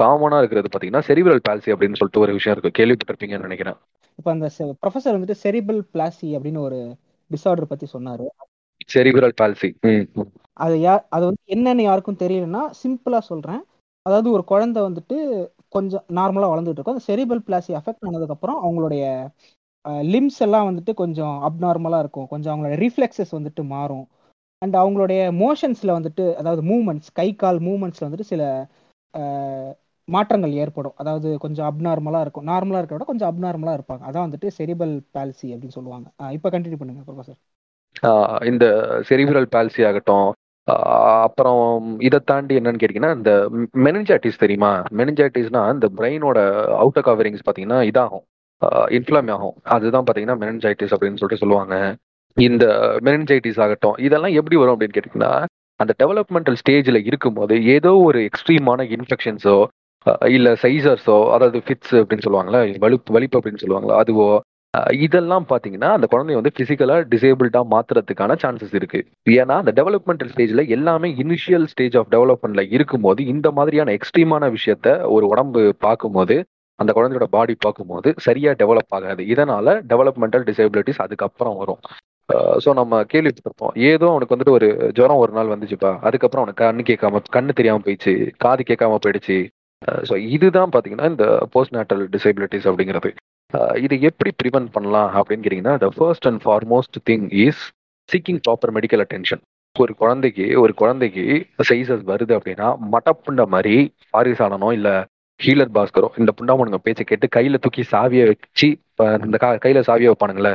காமனா இருக்கிறது பார்த்தீங்கன்னா செரிபிரல் பால்சி அப்படின்னு சொல்லிட்டு ஒரு விஷயம் இருக்கு. கேள்விப்பட்டிருப்பீங்கன்னு நினைக்கிறேன். இப்போ அந்த ப்ரொஃபசர் வந்துட்டு செரிபிள் பிளாசி அப்படின்னு ஒரு டிசார்டர் பத்தி சொன்னாரு. செரிபிரல் பால்சி அது யார் அது வந்து என்னன்னு யாருக்கும் தெரியலன்னா சிம்பிளா சொல்றேன். அதாவது ஒரு குழந்தை வந்துட்டு கொஞ்சம் நார்மலா வளர்ந்துட்டு இருக்கும். அந்த செரிபல் பிளாசி அஃபெக்ட் ஆனதுக்கு அப்புறம் அவங்களுடைய லிம்ஸ் எல்லாம் வந்துட்டு கொஞ்சம் அப்நார்மலா இருக்கும். கொஞ்சம் அவங்களோட ரிஃப்ளெக்ஸஸ் வந்துட்டு மாறும். அண்ட் அவங்களுடைய மோஷன்ஸில் வந்துட்டு அதாவது மூமெண்ட்ஸ் கை கால் மூமெண்ட்ஸில் வந்துட்டு சில மாற்றங்கள் ஏற்படும். அதாவது கொஞ்சம் அப்நார்மலாக இருக்கும். நார்மலாக இருக்கிற விட கொஞ்சம் அப்நார்மலாக இருப்பாங்க. அதான் வந்துட்டு செரிபல் பால்சி அப்படின்னு சொல்லுவாங்க. இப்போ கண்டினியூ பண்ணுங்க ப்ரொஃபசர் இந்த செரிபிரல் பால்சி ஆகட்டும் அப்புறம் இதை தாண்டி என்னன்னு கேட்டிங்கன்னா இந்த மெனஞ்சாட்டிஸ் தெரியுமா? மெனஞ்சாட்டிஸ்னா இந்த பிரெயினோட அவுட்டர் கவரிங்ஸ் பார்த்தீங்கன்னா இதாகும். இன்ஃப்ளாம் ஆகும். அதுதான் பார்த்தீங்கன்னா மெனஞ்சாட்டிஸ் அப்படின்னு சொல்லிட்டு சொல்லுவாங்க. இந்த மெனஞ்சாய்டிஸ் ஆகட்டும் இதெல்லாம் எப்படி வரும் அப்படின்னு கேட்டிங்கன்னா அந்த டெவலப்மெண்டல் ஸ்டேஜில் இருக்கும்போது ஏதோ ஒரு எக்ஸ்ட்ரீமான இன்ஃபெக்ஷன்ஸோ இல்லை சைசர்ஸோ அதாவது ஃபிட்ஸ் அப்படின்னு சொல்லுவாங்களா வலிப்பு வலிப்பு அப்படின்னு சொல்லுவாங்களா அதுவோ இதெல்லாம் பார்த்தீங்கன்னா அந்த குழந்தைய வந்து ஃபிசிக்கலாக டிசேபிள்டாக மாற்றுறதுக்கான சான்சஸ் இருக்கு. ஏன்னா அந்த டெவலப்மெண்டல் ஸ்டேஜ்ல எல்லாமே இனிஷியல் ஸ்டேஜ் ஆஃப் டெவலப்மெண்ட்ல இருக்கும்போது இந்த மாதிரியான எக்ஸ்ட்ரீமான விஷயத்த ஒரு உடம்பு பார்க்கும்போது அந்த குழந்தையோட பாடி பார்க்கும்போது சரியா டெவலப் ஆகாது. இதனால டெவலப்மெண்டல் டிசேபிலிட்டிஸ் அதுக்கப்புறம் வரும். ஸோ நம்ம கேள்விப்பட்டிருப்போம். ஏதோ அவனுக்கு வந்துட்டு ஒரு ஜுரம் ஒரு நாள் வந்துச்சுப்பா. அதுக்கப்புறம் அவனுக்கு கண்ணு கேட்காம கண்ணு தெரியாம போயிடுச்சு காது கேட்காம போயிடுச்சு. ஸோ இதுதான் பார்த்தீங்கன்னா இந்த போஸ்ட் நேட்டல் டிசேபிலிட்டிஸ் அப்படிங்கிறது. இது இதை எப்படி ப்ரிவென்ட் பண்ணலாம் அப்படின்னு கேட்டிங்கன்னா the first and foremost thing is seeking proper medical attention ஒரு குழந்தைக்கு ஒரு குழந்தைக்கு சைசஸ் வருது அப்படின்னா மட்டப்புண்ட மாதிரி பாரிசாலனோ இல்லை ஹீலர் பாஸ்கரோ இந்த புண்டாமனுங்க பேச்சை கேட்டு கையில தூக்கி சாவியை வச்சு இந்த கா- கையில சாவியை வைப்பானுங்களே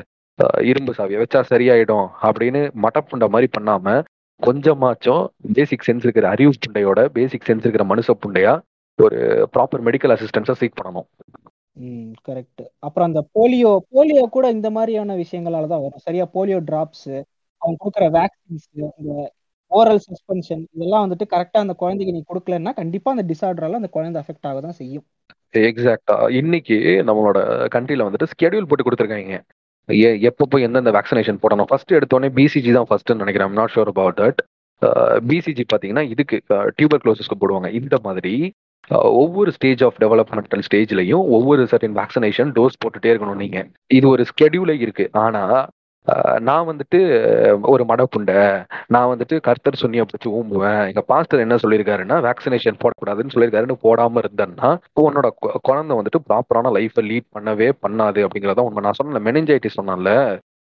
இரும்பு சாவியை வச்சா சரியாயிடும் அப்படின்னு மட்டப்புண்ட மாதிரி பண்ணாம கொஞ்சமாச்சும் பேசிக் சென்ஸ் இருக்கிற அறிவு புண்டையோட பேசிக் சென்ஸ் இருக்கிற மனுஷ புண்டையா ஒரு ப்ராப்பர் மெடிக்கல் அசிஸ்டன்ஸை சீக் பண்ணணும். கரெக்ட் அப்புறம் அந்த போலியோ போலியோ கூட இந்த மாதிரியான விஷயங்களால தான் வரும். சரியா போலியோ டிராப்ஸ் அவங்க கொடுக்குற வேக்சின்ஸ் இந்த ஓரல் சஸ்பென்ஷன் இதெல்லாம் வந்துட்டு கரெக்டா அந்த குழந்தைக்கு நீ கொடுக்கலன்னா கண்டிப்பா அந்த டிசார்டரால அந்த குழந்தை அஃபெக்ட் ஆக தான் செய்யும் எக்ஸாக்டா இன்னைக்கு நம்மளோட கண்ட்ரில வந்துட்டு ஸ்கெடியூல் போட்டு கொடுத்துருக்காங்க. எ- போய் எந்தெந்த வேக்சினேஷன் போடணும்? ஃபர்ஸ்ட் எடுத்தோடனே பிசிஜி தான் ஃபர்ஸ்ட்னு நினைக்கிறேன். Not sure about that BCG பார்த்தீங்கன்னா இதுக்கு uh, டியூபர் க்ளோசஸ்க்கு போடுவாங்க. இந்த மாதிரி uh, ஒவ்வொரு ஸ்டேஜ் ஆஃப் டெவலப்மெண்டல் ஸ்டேஜ்லையும் ஒவ்வொரு சர்டன் வேக்சினேஷன் டோஸ் போட்டுட்டே இருக்கணும் நீங்க. இது ஒரு ஸ்கெடியூலே இருக்கு. ஆனா நான் வந்துட்டு ஒரு மடப்புண்டை. நான் வந்துட்டு கர்த்தர் சொன்னியை பிடிச்சி ஊம்புவேன். எங்க பாஸ்டர் என்ன சொல்லியிருக்காருன்னா வேக்சினேஷன் போடக்கூடாதுன்னு சொல்லியிருக்காருன்னு போடாம இருந்தேன்னா உன்னோட குழந்தை வந்துட்டு ப்ராப்பரான லைஃப்பை லீட் பண்ணவே பண்ணாது அப்படிங்கிறத உண்மை. நான் சொன்ன மெனிஞ்சைட்டிஸ் சொன்னேன்ல.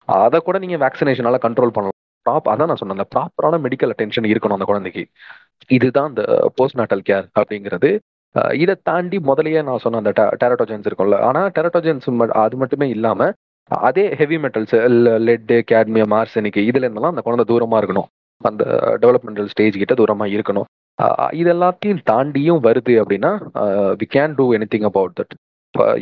அதை கூட நீங்க வேக்சினேஷனால கண்ட்ரோல் பண்ணலாம். ப்ராப் அதான் நான் சொன்னேன் ப்ராப்பரான மெடிக்கல் அட்டென்ஷன் இருக்கணும் அந்த குழந்தைக்கு. இதுதான் இந்த போஸ்ட் நாட்டல் கேர் அப்படிங்கிறது இதை தாண்டி முதலையே நான் சொன்ன அந்த டெரட்டோஜென்ஸ் இருக்கும்ல. ஆனா டெரட்டோஜென்ஸ் அது மட்டுமே இல்லாம அதே heavy metals lead cadmium arsenic இதுல இருந்தெல்லாம் அந்த குழந்தை தூரமா இருக்கணும். அந்த டெவலப்மெண்டல் ஸ்டேஜ் கிட்ட தூரமா இருக்கணும். இது எல்லாத்தையும் தாண்டியும் வருது அப்படின்னா we can do anything about that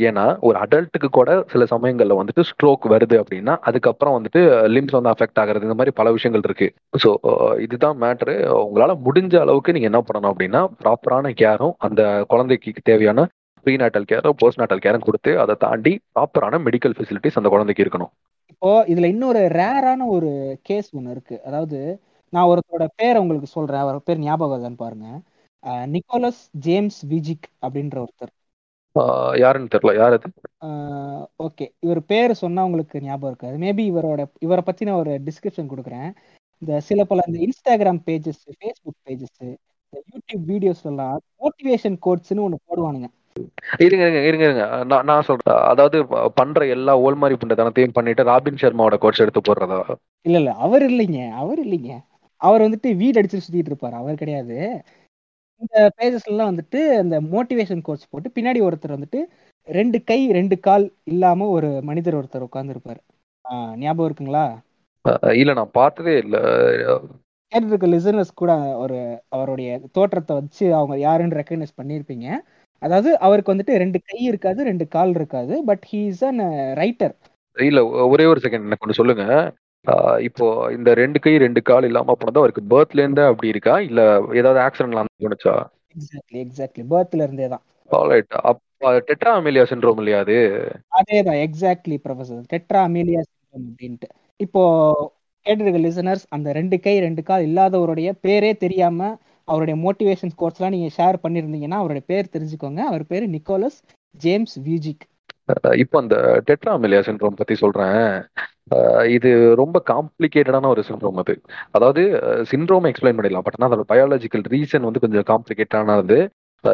ஏன்னா ஒரு அடல்ட்டுக்கு கூட சில சமயங்களில் வந்துட்டு ஸ்ட்ரோக் வருது அப்படின்னா அதுக்கப்புறம் வந்துட்டு லிம்ஸ் வந்து அஃபெக்ட் ஆகுறது இந்த மாதிரி பல விஷயங்கள் இருக்கு. ஸோ இதுதான் மேட்ரு உங்களால் முடிஞ்ச அளவுக்கு நீங்கள் என்ன பண்ணணும் அப்படின்னா ப்ராப்பரான கேரும் அந்த குழந்தைக்கு தேவையான ப்ரீநாட்டல் கேரும் போஸ்ட் நாட்டல் கேரும் கொடுத்து அதை தாண்டி ப்ராப்பரான மெடிக்கல் ஃபெசிலிட்டிஸ் அந்த குழந்தைக்கு இருக்கணும். இப்போ இதுல இன்னொரு ரேரான ஒரு கேஸ் ஒன்று இருக்கு. அதாவது நான் ஒருத்தரோட பேரை உங்களுக்கு சொல்றேன். அவர் பேர் ஞாபகம் வருதான்னு பாருங்க. நிக்கோலஸ் ஜேம்ஸ் விஜிக் அப்படின்ற ஒருத்தர். யாருன்னு தெரியல. யார் அது? ஓகே. இவர் பேர் சொன்னா உங்களுக்கு ஞாபகம் இருக்காது. மேபி இவரோட இவரை பத்தி நான் ஒரு டிஸ்கிரிப்ஷன் கொடுக்குறேன். இந்த சில பல இந்த இன்ஸ்டாகிராம் பேஜஸ் ஃபேஸ்புக் பேஜஸ் இந்த யூடியூப் வீடியோஸ் எல்லாம் மோட்டிவேஷன் கோட்ஸ்னு ஒன்று போடுவானுங்க. இருங்க இருங்க இருங்க இருங்க. நான் நான் சொல்றேன். அதாவது பண்ற எல்லா ஓல்மாரி புண்டத்தனத்தையும் பண்ணிட்டு ராபின் சர்மாவோட கோட்ஸ் எடுத்து போடுறதா? இல்ல இல்ல. அவர் இல்லைங்க. அவர் இல்லைங்க. அவர் வந்துட்டு வீடு அடிச்சு சுத்திட்டு இருப்பாரு. அவர் கிடையாது. இந்த பேஜஸ்ல எல்லாம் வந்துட்டு அந்த மோட்டிவேஷன் கோட்ஸ் போட்டு பின்னாடி ஒருத்தர் வந்துட்டு ரெண்டு கை ரெண்டு கால் இல்லாம ஒரு மனிதர் ஒருத்தர் உட்கார்ந்துருப்பாரு. ஞாபகம் இருக்குங்களா? இல்ல நான் பார்த்ததே இல்ல. கேட்டு இருக்க லிசனர்ஸ் கூட ஒரு அவருடைய தோற்றத்தை வச்சு அவங்க யாருன்னு ரெக்கக்னைஸ் பண்ணியிருப்பீங்க. அதாவது அவருக்கு வந்துட்டு ரெண்டு கை இருக்காது ரெண்டு கால் இருக்காது but he is an writer இல்ல ஒரே ஒரு செகண்ட் எனக்கு ஒன்று சொல்லுங்க. இப்போ இந்த ரெண்டு கை ரெண்டு கால் இல்லாம போனது அவருக்கு பேர்த்ல இருந்தே அப்படி இருக்கா? இல்ல ஏதாவது ஆக்சிடென்ட்ல போனுச்சா எக்ஸாக்ட்லி எக்ஸாக்ட்லி பேர்த்ல இருந்தே தான். ஆல்ரைட் அப்ப டெட்ரா அமேலியா சிண்ட்ரோம் இல்லையா அது? அதே தான். Exactly professor tetra amelia syndrome அப்படின்ட்டு. இப்போ கேட்டிருக்க லிசனர்ஸ் அந்த ரெண்டு கை ரெண்டு கால் இல்லாதவருடைய பேரே தெரியாம அவருடைய மோட்டிவேஷன் கோர்ஸ்லாம் நீங்க ஷேர் பண்ணியிருந்தீங்கன்னா அவருடைய பேர் தெரிஞ்சுக்கோங்க. அவர் பேர் நிக்கோலஸ் ஜேம்ஸ் வியூஜிக். இப்போ அந்த டெட்ராமிலியா சின்ரோம் பத்தி சொல்றேன். இது ரொம்ப காம்ப்ளிகேட்டடான ஒரு சின்ரோம் அது. அதாவது சிண்ட்ரோம் எக்ஸ்பிளைன் பண்ணிடலாம். பட் ஆனால் அதோட பயாலஜிக்கல் ரீசன் வந்து கொஞ்சம் காம்ப்ளிகேட்டானது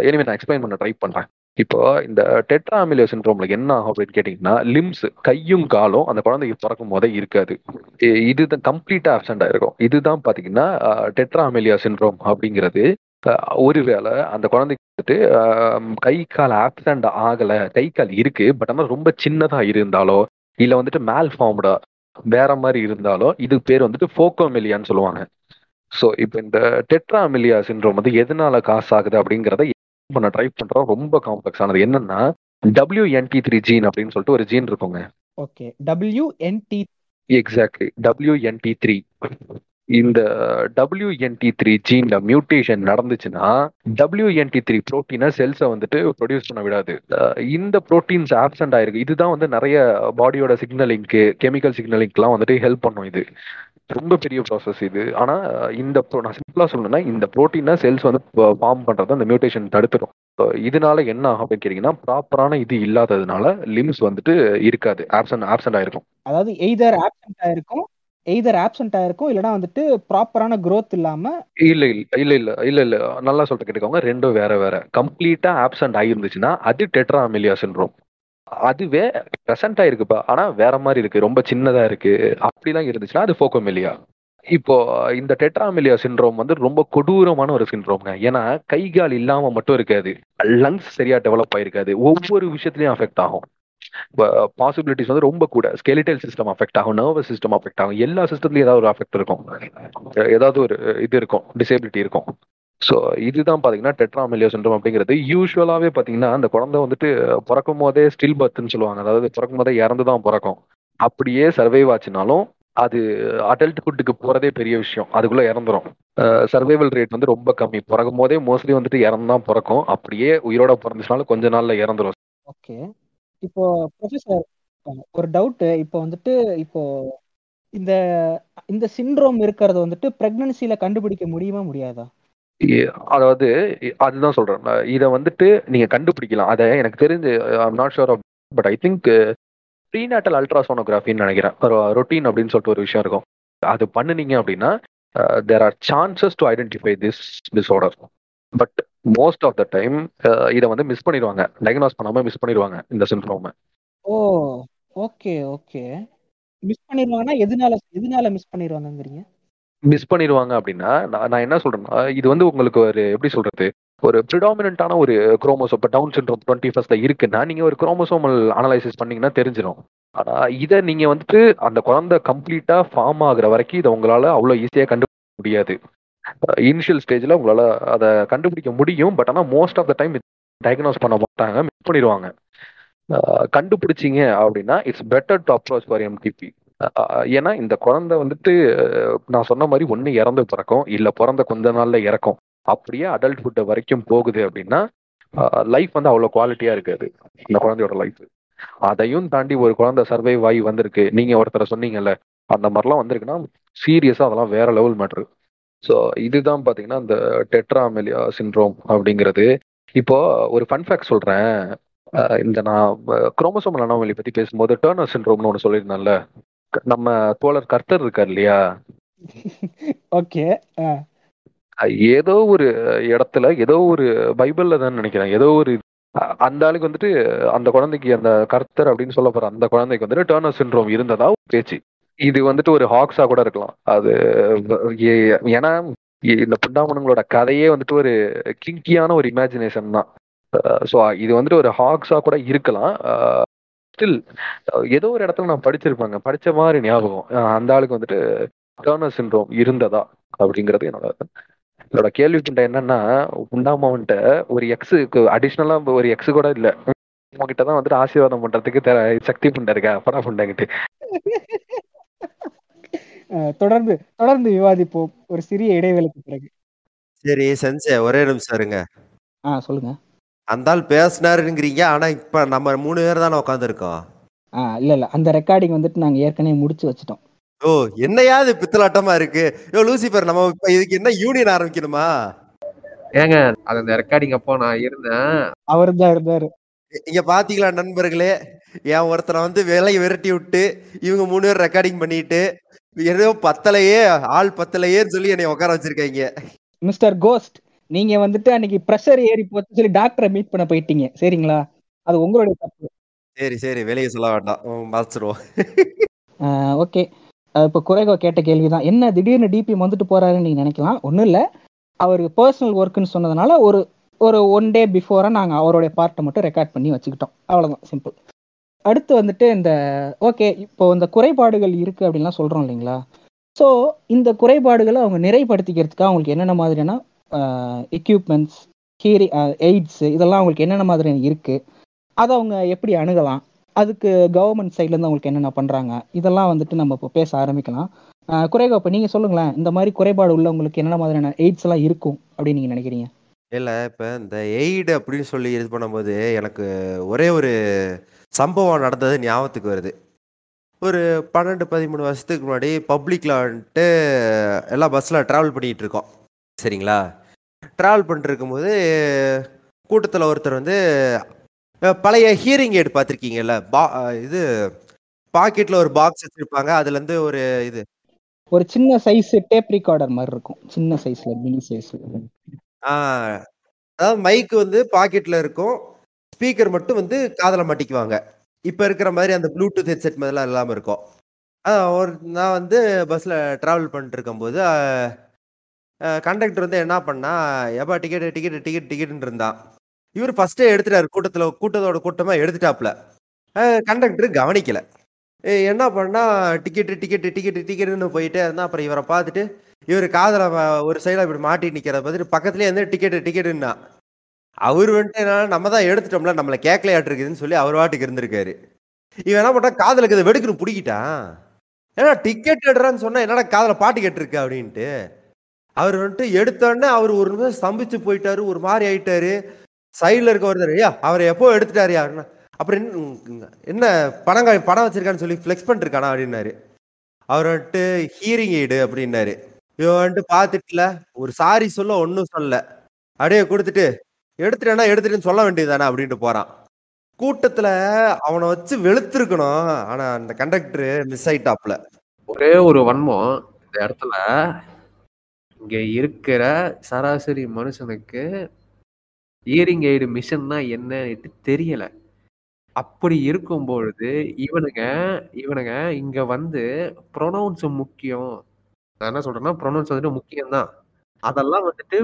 எனிவே நான் எக்ஸ்பிளைன் பண்ண ட்ரை பண்றேன். இப்போ இந்த டெட்ரா அமிலியோ சிண்ட்ரோம்ல என்ன ஆகும் அப்படின்னு கேட்டீங்கன்னா லிம்ஸ் கையும் காலும் அந்த குழந்தைக்கு பிறக்கும் போதே இருக்காது. இதுதான் கம்ப்ளீட்டா ஆப்சென்ட் இருக்கும். இதுதான் பாத்தீங்கன்னா டெட்ரா அமிலியா சிண்ட்ரோம் அப்படிங்கிறது. ஒருவேளை அந்த குழந்தைக்கு வந்துட்டு கை கால் ஆப்சென்ட் ஆகல கை கால் இருக்கு பட் ஆனால் ரொம்ப சின்னதா இருந்தாலோ இல்ல வந்துட்டு மேல் ஃபார்ம்டா வேற மாதிரி இருந்தாலோ இது பேர் வந்துட்டு ஃபோக்கோமெலியான்னு சொல்லுவாங்க. ஸோ இப்போ இந்த டெட்ரா சின்ரோம் வந்து எதனால காசு ஆகுது அப்படிங்கிறத பண்ண ட்ரை பண்றோம். ரொம்ப காம்ப்ளெக்ஸ் ஆனது. என்னன்னா WNT3 த்ரீ ஜீன் அப்படின்னு சொல்லிட்டு ஒரு ஜீன் இருக்குங்க. Okay WNT exactly WNT3 three இந்த WNT3 த்ரீ ஜீன்ல மியூட்டேஷன் நடந்துச்சுன்னா WNT3 த்ரீ ப்ரோட்டீனை செல்ஸை வந்துட்டு ப்ரொடியூஸ் பண்ண விடாது. இந்த ப்ரோட்டீன்ஸ் ஆப்சென்ட் ஆயிருக்கு. இதுதான் வந்து நிறைய பாடியோட சிக்னலிங்க்கு கெமிக்கல் சிக்னலிங்க்லாம் வந்துட்டு ஹெல்ப் பண்ணும் இது. ரொம்ப பெரிய ப்ராசஸ் இது. ஆனா இந்த நான் சிம்பிளா சொல்லணும்னா இந்த ப்ரோட்டீனை செல்ஸ் வந்து ஃபார்ம் பண்றத அந்த மியூட்டேஷன் தடுத்துடும் So இதனால என்ன ஆகும் கேட்டீங்கன்னா ப்ராப்பரான இது இல்லாததுனால லிம்ஸ் வந்துட்டு இருக்காது. ஆப்சன்ட் ஆப்சென்ட் ஆயிருக்கும். அதாவது எய்தர் ஆப்சென்ட் ஆயிருக்கும் எய்தர் ஆப்சென்ட் ஆயிருக்கும் இல்லைன்னா வந்துட்டு ப்ராப்பரான growth இல்லாம இல்ல இல்ல இல்ல இல்ல இல்ல இல்ல. நல்லா சொல்லிட்டு கேட்டுக்கோங்க. ரெண்டும் வேற வேற. கம்ப்ளீட்டா ஆப்சென்ட் ஆகிருந்துச்சுன்னா அது டெட்ரா அமிலியா சிண்ட்ரோம் அதுவே ப்ரெசென்ட் ஆயிருக்குப்பா ஆனா வேற மாதிரி இருக்கு. ரொம்ப சின்னதா இருக்கு. அப்படிலாம் இருந்துச்சுன்னா அது ஃபோக்கோமெலியா இப்போ இந்த டெட்ராமெலியா சிண்ட்ரோம் வந்து ரொம்ப கொடூரமான ஒரு சிண்ட்ரோம்ங்க ஏன்னா கை கால் இல்லாம மட்டும் இருக்காது. லங்ஸ் சரியா டெவலப் ஆயிருக்காது. ஒவ்வொரு விஷயத்துலயும் அஃபெக்ட் ஆகும். பாசிபிலிட்டிஸ் வந்து ரொம்ப கூட. ஸ்கெலிட்டல் சிஸ்டம் அஃபெக்ட் ஆகும். நர்வஸ் சிஸ்டம் அஃபெக்ட் ஆகும். எல்லா சிஸ்டத்துலயும் ஏதாவது ஒரு அஃபெக்ட் இருக்கும். ஏதாவது ஒரு இது இருக்கும். டிசேபிலிட்டி இருக்கும். ஸோ இதுதான் பார்த்தீங்கன்னா டெட்ராமிலியோ சிண்ட்ரோம் அப்படிங்கிறது. யூஸ்வலாகவே பார்த்தீங்கன்னா அந்த குழந்தை வந்துட்டு பிறக்கும் போதே ஸ்டில் பர்த்னு சொல்லுவாங்க. அதாவது பிறக்கும் போதே இறந்து தான் பிறக்கும். அப்படியே சர்வைவ் ஆச்சுனாலும் அது அடல்ட்ஹுட்டுக்கு போறதே பெரிய விஷயம். அதுக்குள்ளே இறந்துரும். சர்வைவல் ரேட் வந்து ரொம்ப கம்மி. பிறக்கும் போதே மோஸ்ட்லி வந்துட்டு இறந்து தான் பிறக்கும். அப்படியே உயிரோட பிறந்துச்சுனாலும் கொஞ்ச நாள்ல இறந்துரும். ஓகே இப்போ ப்ரொஃபஸர் ஒரு டவுட்டு இப்போ வந்துட்டு இப்போ இந்த இந்த சிண்ட்ரோம் இருக்கிறது வந்துட்டு பிரெக்னன்சில கண்டுபிடிக்க முடியுமா முடியாதா? அதாவது அதுதான் சொல்றேன். இதை வந்துட்டு நீங்க கண்டுபிடிக்கலாம். அதை எனக்கு தெரிஞ்சு I'm not sure but I think prenatal அல்ட்ராசோனோகிராஃபின்னு நினைக்கிறேன். ஒரு ரொட்டீன் அப்படின்னு சொல்லிட்டு ஒரு விஷயம் இருக்கும். அது பண்ணுனீங்க அப்படின்னா there are chances to identify this disorder but most of the time இதை வந்து மிஸ் பண்ணிடுவாங்க. டயக்னோஸ் பண்ணாம மிஸ் பண்ணிடுவாங்க இந்த சிண்ட்ரோமை ஓ ஓகே ஓகே மிஸ் பண்ணிடுவாங்கன்னா எதனால எதனால மிஸ் பண்ணிடுவாங்கங்கிறீங்க? மிஸ் பண்ணிடுவாங்க அப்படின்னா நான் நான் என்ன சொல்றேன்னா இது வந்து உங்களுக்கு ஒரு எப்படி சொல்றது ஒரு ப்ரிடாமினான ஒரு குரோமோசோம் இப்போ டவுன் சிண்ட்ரோம் டுவெண்ட்டி ஃபர்ஸ்ட்ல இருக்குன்னா நீங்க ஒரு குரோமோசோமல் அனலைசிஸ் பண்ணீங்கன்னா தெரிஞ்சிடும் ஆனா இதை நீங்க வந்துட்டு அந்த குழந்தை கம்ப்ளீட்டா ஃபார்ம் ஆகுற வரைக்கும் இதை உங்களால அவ்வளோ ஈஸியாக கண்டுபிடிக்க முடியாது. இனிஷியல் ஸ்டேஜ்ல உங்களால அதை கண்டுபிடிக்க முடியும் பட் ஆனால் most of the time diagnose பண்ண மாட்டாங்க மிஸ் பண்ணிடுவாங்க. கண்டுபிடிச்சிங்க கண்டுபிடிச்சீங்க அப்படின்னா it's better to approach for MTP ஏன்னா இந்த குழந்தை வந்துட்டு நான் சொன்ன மாதிரி ஒன்று இறந்து பிறக்கும் இல்லை பிறந்த கொஞ்ச நாள்ல இறக்கும். அப்படியே அடல்ட்ஹுட் வரைக்கும் போகுது அப்படின்னா லைஃப் வந்து அவ்வளோ குவாலிட்டியா இருக்காது. இந்த குழந்தையோட லைஃப் அதையும் தாண்டி ஒரு குழந்தை சர்வைவ் ஆகி வந்திருக்கு. நீங்க ஒருத்தரை சொன்னீங்கல்ல அந்த மாதிரிலாம் வந்திருக்குன்னா சீரியஸா அதெல்லாம் வேற லெவல் மேட்ரு ஸோ இதுதான் பாத்தீங்கன்னா இந்த டெட்ராமெலியா சிண்ட்ரோம் அப்படிங்கிறது. இப்போ ஒரு ஃபன் ஃபேக்ட் சொல்றேன். இந்த நான் குரோமசோம் அனாமலி பத்தி பேசும்போது டேர்னர் சிண்ட்ரோம்னு ஒன்று சொல்லியிருந்தேன்ல. நம்ம தோழர் கர்த்தர் இருக்கார் இல்லையா? ஓகே ஏதோ ஒரு இடத்துல ஏதோ ஒரு பைபிள்ல தான் நினைக்கிறேன். ஏதோ ஒரு அந்த ஆளுக்கு வந்துட்டு அந்த குழந்தைக்கு அந்த கர்த்தர் அப்படின்னு சொல்ல போற அந்த குழந்தைக்கு வந்துட்டு டர்னர் சிண்ட்ரோம் இருந்ததா பேச்சு? இது வந்துட்டு ஒரு ஹாக்ஸா கூட இருக்கலாம். அது ஏன்னா இந்த புண்டாமனங்களோட கதையே வந்துட்டு ஒரு கிங்கியான ஒரு இமேஜினேஷன் தான். ஸோ இது வந்துட்டு ஒரு ஹாக்ஸா கூட இருக்கலாம். ஸ்டில் ஏதோ ஒரு இடத்துல நான் படிச்சிருப்பாங்க. படிச்ச மாதிரி ஞாபகம். அந்த ஆளுக்கு வந்துட்டு டர்னர் சிண்ட்ரோம் இருந்ததா அப்படிங்கிறது என்னோட இதோட கேள்வி புண்டை என்னன்னா உண்டாம வந்துட்டு ஒரு எக்ஸுக்கு அடிஷ்னலா ஒரு எக்ஸ் கூட இல்ல. உங்ககிட்ட தான் வந்துட்டு ஆசீர்வாதம் பண்றதுக்கு சக்தி புண்டை இருக்கா படா புண்டைங்கிட்டு தொடர்ந்து தொடர்ந்து விவாதிப்போம். ஒரு சிறிய இடைவேளைக்கு பிறகு. சரி செஞ்ச ஒரே நிமிஷம் இருங்க. ஆ சொல்லுங்க. அந்த ஆள் பேசினாருங்கிறீங்க ஆனா இப்ப நம்ம மூணு பேர் தானே உட்காந்துருக்கோம் ஆ இல்ல இல்ல. அந்த ரெக்கார்டிங் வந்துட்டு நாங்க ஏற்கனவே முடிச்சு வச்சிட்டோம். ஓ என்னையா இது பித்தலாட்டமா இருக்கு? யோ லூசிபர் நம்ம இப்ப இதுக்கு என்ன யூனியன் ஆரம்பிக்கணுமா? ஏங்க அது அந்த ரெக்கார்டிங் அப்போ நான் இருந்தேன். அவர் தான் இருந்தாரு. இங்க பாத்தீங்களா நண்பர்களே? என் ஒருத்தனை வந்து வேலையை விரட்டி விட்டு இவங்க மூணு பேர் ரெக்கார்டிங் பண்ணிட்டு ஏதோ பத்தலையே ஆள் பத்தலையேன்னு சொல்லி என்னை உட்கார வச்சிருக்காங்க. Mister ghost. நீங்க வந்துட்டு அன்னைக்கு ப்ரெஷர் ஏறி போச்சு சொல்லி டாக்டரை மீட் பண்ண போயிட்டீங்க. சரிங்களா? அது உங்களுடைய தப்பு. சரி சரி. வெளியே சொல்ல வேண்டாம். மறைச்சிருவோம் ஓகே இப்போ குறைகோ கேட்ட கேள்வி தான் என்ன திடீர்னு டிபி வந்துட்டு போறாருன்னு நீங்க நினைக்கலாம். ஒன்றும் இல்லை. அவர் பர்சனல் ஒர்க்குன்னு சொன்னதுனால ஒரு ஒரு ஒன் டே பிஃபோராக நாங்கள் அவருடைய பார்ட்டை மட்டும் ரெக்கார்ட் பண்ணி வச்சுக்கிட்டோம். அவ்வளோதான் சிம்பிள் அடுத்து வந்துட்டு இந்த ஓகே இப்போ இந்த குறைபாடுகள் இருக்குது அப்படின்லாம் சொல்கிறோம் இல்லைங்களா? ஸோ இந்த குறைபாடுகளை அவங்க நிறைப்படுத்திக்கிறதுக்காக அவங்களுக்கு என்னென்ன மாதிரியான எக்யூப்மெண்ட்ஸ் ஹீரி எய்ட்ஸ் இதெல்லாம் அவங்களுக்கு என்னென்ன மாதிரியான இருக்குது அதை அவங்க எப்படி அணுகலாம் அதுக்கு கவர்மெண்ட் சைட்லேருந்து அவங்களுக்கு என்னென்ன பண்ணுறாங்க இதெல்லாம் வந்துட்டு நம்ம இப்போ பேச ஆரம்பிக்கலாம். அஹ் குறைகோ இப்போ நீங்கள் சொல்லுங்களேன் இந்த மாதிரி குறைபாடு உள்ளவங்களுக்கு என்னென்ன மாதிரியான எய்ட்ஸ் எல்லாம் இருக்கும் அப்படின்னு நீங்கள் நினைக்கிறீங்க? இல்லை இப்போ இந்த எய்டு அப்படின்னு சொல்லி இது பண்ணும்போது எனக்கு ஒரே ஒரு சம்பவம் நடந்தது ஞாபகத்துக்கு வருது. ஒரு பன்னெண்டு பதிமூணு வருஷத்துக்கு முன்னாடி பப்ளிக்கில் வந்துட்டு எல்லாம் பஸ்ஸில் ட்ராவல் பண்ணிகிட்டு இருக்கோம். சரிங்களா? டிராவல் பண்ணிட்டு இருக்கும்போது கூட்டத்தில் ஒருத்தர் வந்து பழைய ஹியரிங் எய்டு பார்த்துருக்கீங்கல்ல பா இது பாக்கெட்ல ஒரு பாக்ஸ் வச்சிருப்பாங்க அதுல இருந்து ஒரு இது. ஒரு சின்ன சைஸ் டேப் ரிகார்டர் மாதிரி இருக்கும். சின்ன சைஸ்ல மினி சைஸ்ல ஆ அதாவது மைக் வந்து பாக்கெட்ல இருக்கும். ஸ்பீக்கர் மட்டும் வந்து காதுல மாட்டிக்குவாங்க. இப்ப இருக்கிற மாதிரி அந்த ப்ளூடூத் ஹெட்செட் மாதிரிலாம் இல்லாம இருக்கும். ஒரு நான் வந்து பஸ்ல டிராவல் பண்ணிட்டு இருக்கும்போது கண்டக்டர் வந்து என்ன பண்ணா எப்பா டிக்கெட் டிக்கெட் டிக்கெட் டிக்கெட்னு இருந்தான் இவர் ஃபஸ்ட்டே எடுத்துட்டாரு கூட்டத்தில் கூட்டத்தோட கூட்டமாக எடுத்துட்டாப்ல கண்டக்டர் கவனிக்கல. என்ன பண்ணா டிக்கெட் டிக்கெட் டிக்கெட் டிக்கெட்னு போயிட்டே இருந்தால் அப்புறம் இவரை பார்த்துட்டு இவர் காதில் ஒரு சைடில் இப்படி மாட்டி நிற்கிறத பார்த்துட்டு பக்கத்துலேயே வந்து டிக்கெட் டிக்கெட்டுன்னா அவர் வந்துட்டு என்னன்னா, நம்ம தான் எடுத்துட்டோம்ல நம்மளை கேட்கலையாட்டிருக்குதுன்னு சொல்லி அவர் வாட்டுக்கு இருந்திருக்காரு. இவன் என்ன பண்ணா காதலுக்கு இருக்கிறத வெடுக்குன்னு பிடிக்கிட்டான். ஏன்னா டிக்கெட் எடுறான்னு சொன்னால் என்னடா காதில் பாட்டு கேட்டிருக்கு அப்படின்ட்டு. அவர் வந்துட்டு எடுத்தோடனே அவர் ஒரு நிமிஷம் ஸ்தம்பிச்சு போயிட்டாரு ஒரு மாதிரி ஆயிட்டாரு. சைடில் இருக்க ஒருத்தர் ஐயா அவரை எப்போ எடுத்துட்டாரு யாருன்னா அப்புறம் என்ன என்ன பணம் கா- வச்சிருக்கான்னு சொல்லி ஃப்ளெக்ஸ் பண்ணிருக்கானா அப்படின்னாரு. அவர் வந்துட்டு ஹீரிங் எய்டு அப்படின்னாரு. இவன் வந்துட்டு பார்த்துட்டுல ஒரு சாரி சொல்ல ஒன்றும் சொல்லல அப்படியே கொடுத்துட்டு எடுத்துட்டேன்னா எடுத்துட்டேன்னு சொல்ல வேண்டியதுதானே? அப்படின்ட்டு போகிறான் கூட்டத்தில் அவனை வச்சு வெளுத்திருக்கணும். ஆனால் அந்த கண்டக்டரு மிஸ் ஆயிட்டாப்ல ஒரே ஒரு வன்மம் இந்த இடத்துல. இங்க இருக்கிற சராசரி மனுஷனுக்கு இயரிங் எய்டு மிஷின்னா என்னன்ட்டு தெரியலை. அப்படி இருக்கும் பொழுது இவனுங்க இவனுங்க இங்க வந்து ப்ரொனவுன்ஸ் முக்கியம். நான் என்ன சொல்றேன்னா ப்ரொனவுன்ஸ் வந்துட்டு முக்கியம்தான். அதெல்லாம் வந்துட்டு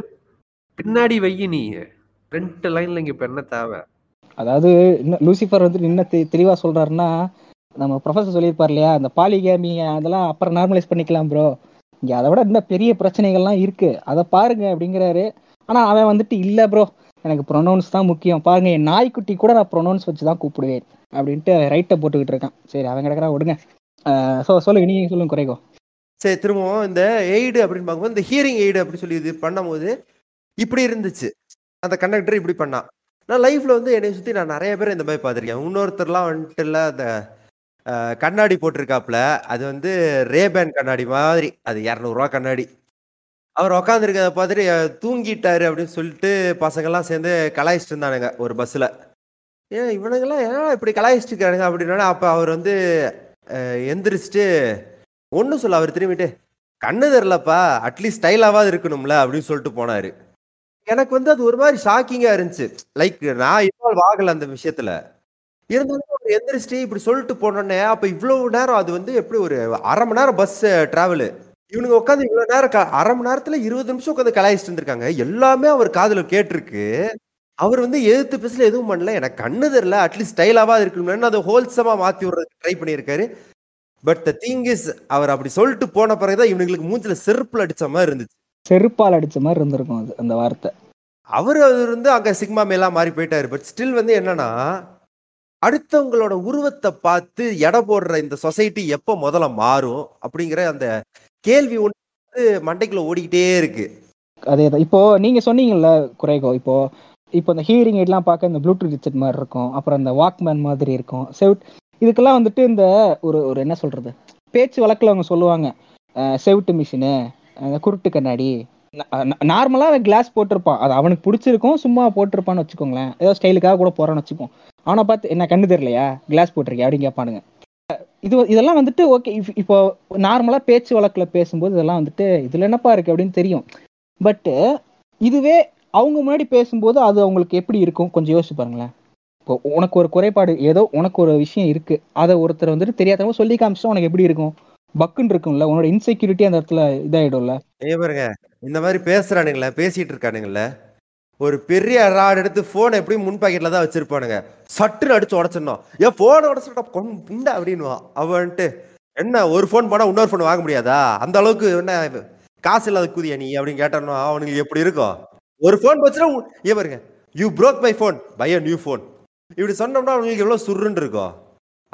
பின்னாடி வையி நீ. ரெண்டு லைன்ல இங்க இப்ப என்ன தேவை? அதாவது இன்னும் லூசிஃபர் வந்து என்ன தெ தெளிவா சொல்றாருன்னா நம்ம ப்ரொஃபசர் சொல்லியிருப்பார் இல்லையா? அந்த பாலிகேமி அதெல்லாம் அப்புறம் நார்மலைஸ் பண்ணிக்கலாம் ப்ரோ இங்கே அதை விட இன்னும் பெரிய பிரச்சனைகள்லாம் இருக்கு. அதை பாருங்க அப்படிங்கிறாரு. ஆனால் அவன் வந்துட்டு இல்லை ப்ரோ எனக்கு ப்ரொனவுன்ஸ் தான் முக்கியம். பாருங்க என் நாய்க்குட்டி கூட நான் ப்ரொனவுன்ஸ் வச்சு தான் கூப்பிடுவேன். அப்படின்ட்டு ரைட்டை போட்டுக்கிட்டு இருக்கான். சரி அவன் கிடக்குறா விடுங்க. ஸோ சொல்லுங்க நீங்க சொல்லுங்க குறைகோ. சரி திரும்பவும் இந்த எய்டு அப்படின்னு பார்க்கும்போது இந்த ஹியரிங் எய்டு அப்படின்னு சொல்லி இது பண்ணும்போது இப்படி இருந்துச்சு. அந்த கண்டக்டர் இப்படி பண்ணான். நான் லைஃப்ல வந்து என்னை சுற்றி நான் நிறைய பேர் இந்த மாதிரி பார்த்துருக்கேன். இன்னொருத்தர்லாம் வந்துட்டு இல்லை அந்த கண்ணாடி போட்டிருக்காப்புல அது வந்து ரேபேன் கண்ணாடி மாதிரி அது இரநூறுவா கண்ணாடி. அவர் உக்காந்துருக்கத பார்த்துட்டு அஹ், தூங்கிட்டாரு அப்படின்னு சொல்லிட்டு பசங்கெல்லாம் சேர்ந்து கலாய்ச்சிட்டு இருந்தானுங்க ஒரு பஸ்ஸில் ஏன் இவனுங்கெல்லாம் ஏன் இப்படி கலாய்ச்சிட்டு இருக்கானுங்க? அப்படின்னா அப்போ அவர் வந்து எந்திரிச்சிட்டு ஒன்றும் சொல்ல அவர் திரும்பிட்டு கண்ணு தெரிலப்பா அட்லீஸ்ட் ஸ்டைலாவது இருக்கணும்ல அப்படின்னு சொல்லிட்டு போனாரு. எனக்கு வந்து அது ஒரு மாதிரி ஷாக்கிங்கா இருந்துச்சு. லைக் நான் இன்வால்வ் ஆகல அந்த விஷயத்துல. இருந்தாலும் அவர் எந்திரிச்சிட்டு இப்படி சொல்லிட்டு போனோடனே அப்ப இவ்வளவு நேரம் அது வந்து எப்படி ஒரு அரை மணி நேரம் பஸ் டிராவலு இவனுங்க உட்காந்து இவ்வளவு நேரம் அரை மணி நேரத்துல இருபது நிமிஷம் உட்காந்து கலாய்ச்சிட்டு இருந்திருக்காங்க. எல்லாமே அவர் காதுல கேட்டிருக்கு. அவர் வந்து எதிர்த்து பேசல எதுவும் பண்ணல. எனக்கு கண்ணு தெரியல. அட்லீஸ்ட் ஸ்டைலாவா இருக்கணும்னு அதை ஹோல்சமா மாத்தி விடுறதுக்கு ட்ரை பண்ணியிருக்காரு. பட் த திங் இஸ் அவர் அப்படி சொல்லிட்டு போன பிறகுதான் இவனுங்களுக்கு மூஞ்சில செருப்புல அடிச்ச மாதிரி இருந்துச்சு. செருப்பால் அடிச்ச மாதிரி இருந்திருக்கும் அது அந்த வார்த்தை. அவர் அவர் வந்து அங்க சிக்மா மேலாம் மாறி போயிட்டாரு. பட் ஸ்டில் வந்து என்னன்னா அடுத்தவங்களோட உருவத்தை பார்த்து எடை போடுற இந்த சொசைட்டி எப்போ முதல்ல மாறும் அப்படிங்கிற அந்த கேள்வி ஒன்று மண்டைக்குள்ள ஓடிக்கிட்டே இருக்கு. அதே தான். இப்போ நீங்க சொன்னீங்கல்ல குறைகோ இப்போ இப்போ இந்த ஹியரிங் எல்லாம் பார்க்க இந்த ப்ளூடூத் ஹெட்செட் மாதிரி இருக்கும் அப்புறம் இந்த வாக்மேன் மாதிரி இருக்கும். செவிட் இதுக்கெல்லாம் வந்துட்டு இந்த ஒரு ஒரு என்ன சொல்றது? பேச்சு வழக்கில் அவங்க சொல்லுவாங்க செவிட்டு மிஷினு குருட்டு கண்ணாடி நார்மலாக அவன் கிளாஸ் போட்டிருப்பான். அது அவனுக்கு பிடிச்சிருக்கும் சும்மா போட்டிருப்பான்னு வச்சுக்கோங்களேன். ஏதோ ஸ்டைலுக்காக கூட போகிறான்னு வச்சுக்கோம் அவனை பார்த்து என்ன கண்ணு தெரியலையா? கிளாஸ் போட்டிருக்கியா? அப்படின்னு கேட்பானுங்க இது இதெல்லாம் வந்துட்டு ஓகே இப்போ நார்மலாக பேச்சு வழக்கில் பேசும்போது இதெல்லாம் வந்துட்டு இதில் என்னப்பா இருக்கு அப்படின்னு தெரியும். பட்டு இதுவே அவங்க முன்னாடி பேசும்போது அது அவங்களுக்கு எப்படி இருக்கும்? கொஞ்சம் யோசிச்சு பாருங்களேன். இப்போ உனக்கு ஒரு குறைபாடு ஏதோ உனக்கு ஒரு விஷயம் இருக்கு. அதை ஒருத்தர் வந்துட்டு தெரியாதவங்க சொல்லி காமிச்சா உனக்கு எப்படி இருக்கும்? பக்குன்னு இருக்கும்ல உன்னோட இன்செக்யூரிட்டி அந்த இடத்துல இதாயிடும்ல. ஏ பாருங்க இந்த மாதிரி பேசுறானுங்களே பேசிட்டு இருக்கானுங்களே. ஒரு பெரிய ராட் எடுத்து ஃபோனை எப்படி முன் பாக்கெட்டில் தான் வச்சிருப்பானுங்க. சட்டுன்னு அடிச்சு உடச்சிடணும். ஏன் ஃபோனை உடச்சுட்டா புண்டா அப்படின்னு அவன்ட்டு என்ன ஒரு ஃபோன் போனால் இன்னொரு ஃபோன் வாங்க முடியாதா? அந்த அளவுக்கு என்ன காசு இல்லாத குதிய நீ? அப்படின்னு கேட்டானோ அவனுக்கு எப்படி இருக்கும்? ஒரு ஃபோன் வச்சுனா ஏ பாருங்க you broke my phone buy a new phone இப்படி சொன்னோம்னா அவங்களுக்கு எவ்வளோ சுருன்னு இருக்கும்.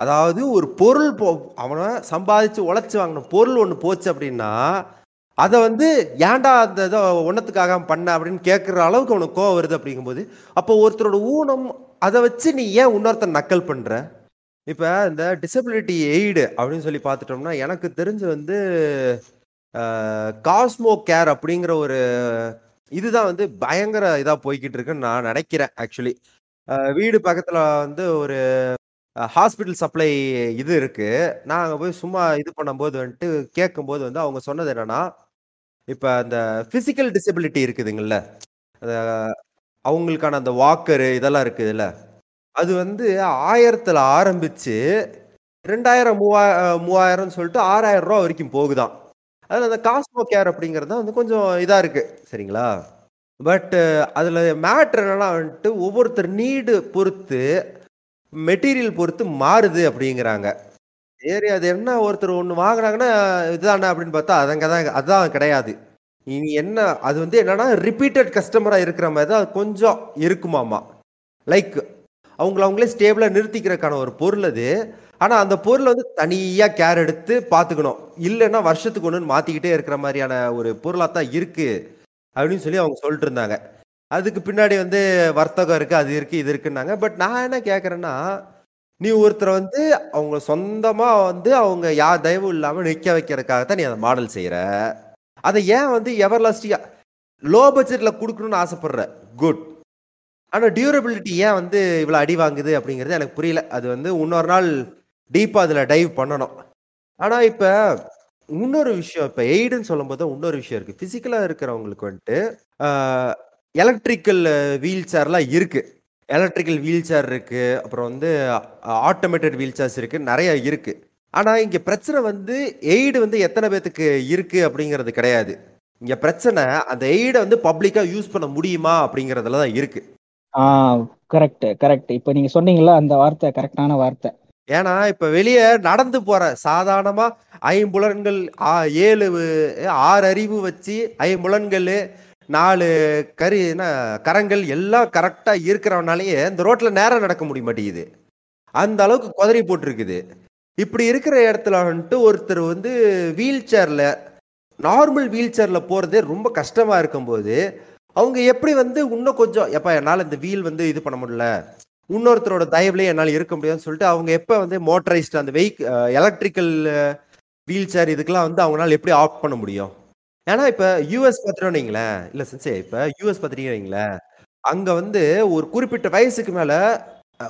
அதாவது ஒரு பொருள் போ அவனை சம்பாதிச்சு உழைச்சி வாங்கின பொருள் ஒன்று போச்சு அப்படின்னா அதை வந்து ஏன்டா அந்த இதை ஒன்றத்துக்காக பண்ண அப்படின்னு கேட்குற அளவுக்கு அவனுக்கு கோவம் வருது அப்படிங்கும்போது அப்போ ஒருத்தரோட ஊனம் அதை வச்சு நீ ஏன் இன்னொருத்தன் நக்கல் பண்ணுற இப்போ இந்த டிசபிலிட்டி எய்டு அப்படின்னு சொல்லி பார்த்துட்டோம்னா எனக்கு தெரிஞ்சு வந்து காஸ்மோ கேர் அப்படிங்கிற ஒரு இதுதான் வந்து பயங்கர இதாக போய்கிட்டு இருக்குன்னு நான் நினைக்கிறேன் ஆக்சுவலி வீடு பக்கத்தில் வந்து ஒரு ஹாஸ்பிட்டல் சப்ளை இது இருக்குது நான் அங்கே போய் சும்மா இது பண்ணும்போது வந்துட்டு கேட்கும்போது வந்து அவங்க சொன்னது என்னென்னா இப்போ அந்த ஃபிசிக்கல் டிசபிலிட்டி இருக்குதுங்கள்ல அஹ் அவங்களுக்கான அந்த வாக்கரு இதெல்லாம் இருக்குதுல்ல அது வந்து ஆயிரத்தில் ஆரம்பிச்சு ரெண்டாயிரம் மூவா மூவாயிரம்னு சொல்லிட்டு ஆறாயிரம் ரூபா வரைக்கும் போகுதாம் அதில் அந்த காஸ்மோ கேர் அப்படிங்கிறது தான் வந்து கொஞ்சம் இதாக இருக்கு சரிங்களா? பட் அதில் மேட்ரு என்னன்னா வந்துட்டு ஒவ்வொருத்தர் நீடு பொறுத்து மெட்டீரியல் பொறுத்து மாறுது அப்படிங்கிறாங்க. சரி அது என்ன ஒருத்தர் ஒன்று வாங்கினாங்கன்னா இதுதானே அப்படின்னு பார்த்தா அதங்க தான் அதுதான் கிடையாது. இனி என்ன அது வந்து என்னன்னா ரிப்பீட்டட் கஸ்டமராக இருக்கிற மாதிரி தான் கொஞ்சம் இருக்குமாமா. லைக் அவங்கள அவங்களே ஸ்டேபிளாக நிறுத்திக்கிறதுக்கான ஒரு பொருள் அது. ஆனால் அந்த பொருளை வந்து தனியாக கேர் எடுத்து பார்த்துக்கணும். இல்லைன்னா வருஷத்துக்கு ஒன்றுன்னு மாற்றிக்கிட்டே இருக்கிற மாதிரியான ஒரு பொருளாக தான் இருக்குது அப்படின்னு சொல்லி அவங்க சொல்லிட்டு இருந்தாங்க. அதுக்கு பின்னாடி வந்து வர்த்தகம் இருக்குது அது இருக்குது இது இருக்குன்னாங்க. பட் நான் என்ன கேட்குறேன்னா நீ ஒருத்தரை வந்து அவங்க சொந்தமாக வந்து அவங்க யார் தயவும் இல்லாமல் நிற்க வைக்கிறதுக்காகத்தான் நீ அந்த மாடல் செய்கிற அதை ஏன் வந்து எவர்லாஸ்டியா லோ பட்ஜெட்டில் கொடுக்கணும்னு ஆசைப்படுற? குட் ஆனால் டியூரபிலிட்டி ஏன் வந்து இவ்வளோ அடி வாங்குது அப்படிங்கிறது எனக்கு புரியல. அது வந்து இன்னொரு நாள் டீப்பாக அதில் டைவ் பண்ணணும். ஆனால் இப்போ இன்னொரு விஷயம் இப்போ எய்டுன்னு சொல்லும்போது போது இன்னொரு விஷயம் இருக்குது ஃபிசிக்கலாக இருக்கிறவங்களுக்கு வந்துட்டு எலக்ட்ரிக்கல் வீல் சேர்லாம் இருக்குது எலக்ட்ரிக்கல் வீல் சேர் இருக்குது அப்புறம் வந்து ஆட்டோமேட்டட் வீல் சேர்ஸ் இருக்குது நிறைய இருக்குது ஆனால் இங்கே பிரச்சனை வந்து எய்டு வந்து எத்தனை பேத்துக்கு இருக்குது அப்படிங்கிறது கிடையாது. இங்கே பிரச்சனை அந்த எய்டை வந்து பப்ளிக்காக யூஸ் பண்ண முடியுமா அப்படிங்கிறதுல தான் இருக்குது கரெக்ட் கரெக்ட் இப்போ நீங்க சொன்னீங்கல்ல அந்த வார்த்தை கரெக்டான வார்த்தை. ஏன்னா இப்ப வெளியே நடந்து போற சாதாரணமா ஐம்புலன்கள் ஆ- ஏழு ஆறு அறிவு வச்சு ஐம்புலன்கள் நாலு கரு என்ன கரங்கள் எல்லாம் கரெக்டாக இருக்கிறவனாலேயே இந்த ரோட்டில் நேரம் நடக்க முடிய மாட்டேங்குது. அந்த அளவுக்கு குதிரை போட்டிருக்குது. இப்படி இருக்கிற இடத்துல வந்துட்டு ஒருத்தர் வந்து வீல் சேரில் நார்மல் வீல் சேரில் போகிறதே ரொம்ப கஷ்டமாக இருக்கும்போது அவங்க எப்படி வந்து இன்னும் கொஞ்சம் எப்போ என்னால் இந்த வீல் வந்து இது பண்ண முடியல. இன்னொருத்தரோட தயவுலேயே என்னால் இருக்க முடியாதுன்னு சொல்லிட்டு அவங்க எப்போ வந்து மோட்டரைஸ்டு அந்த வெஹிக் எலக்ட்ரிக்கல் வீல் சேர் இதுக்கெல்லாம் வந்து அவங்களால எப்படி ஆஃப் பண்ண முடியும்? ஏன்னா இப்போ யூஎஸ் பார்த்துட்டோம் வைங்களேன் இல்லை சென்சே இப்போ யூஎஸ் பார்த்துட்டீங்க வைங்களேன் அங்கே வந்து ஒரு குறிப்பிட்ட வயசுக்கு மேலே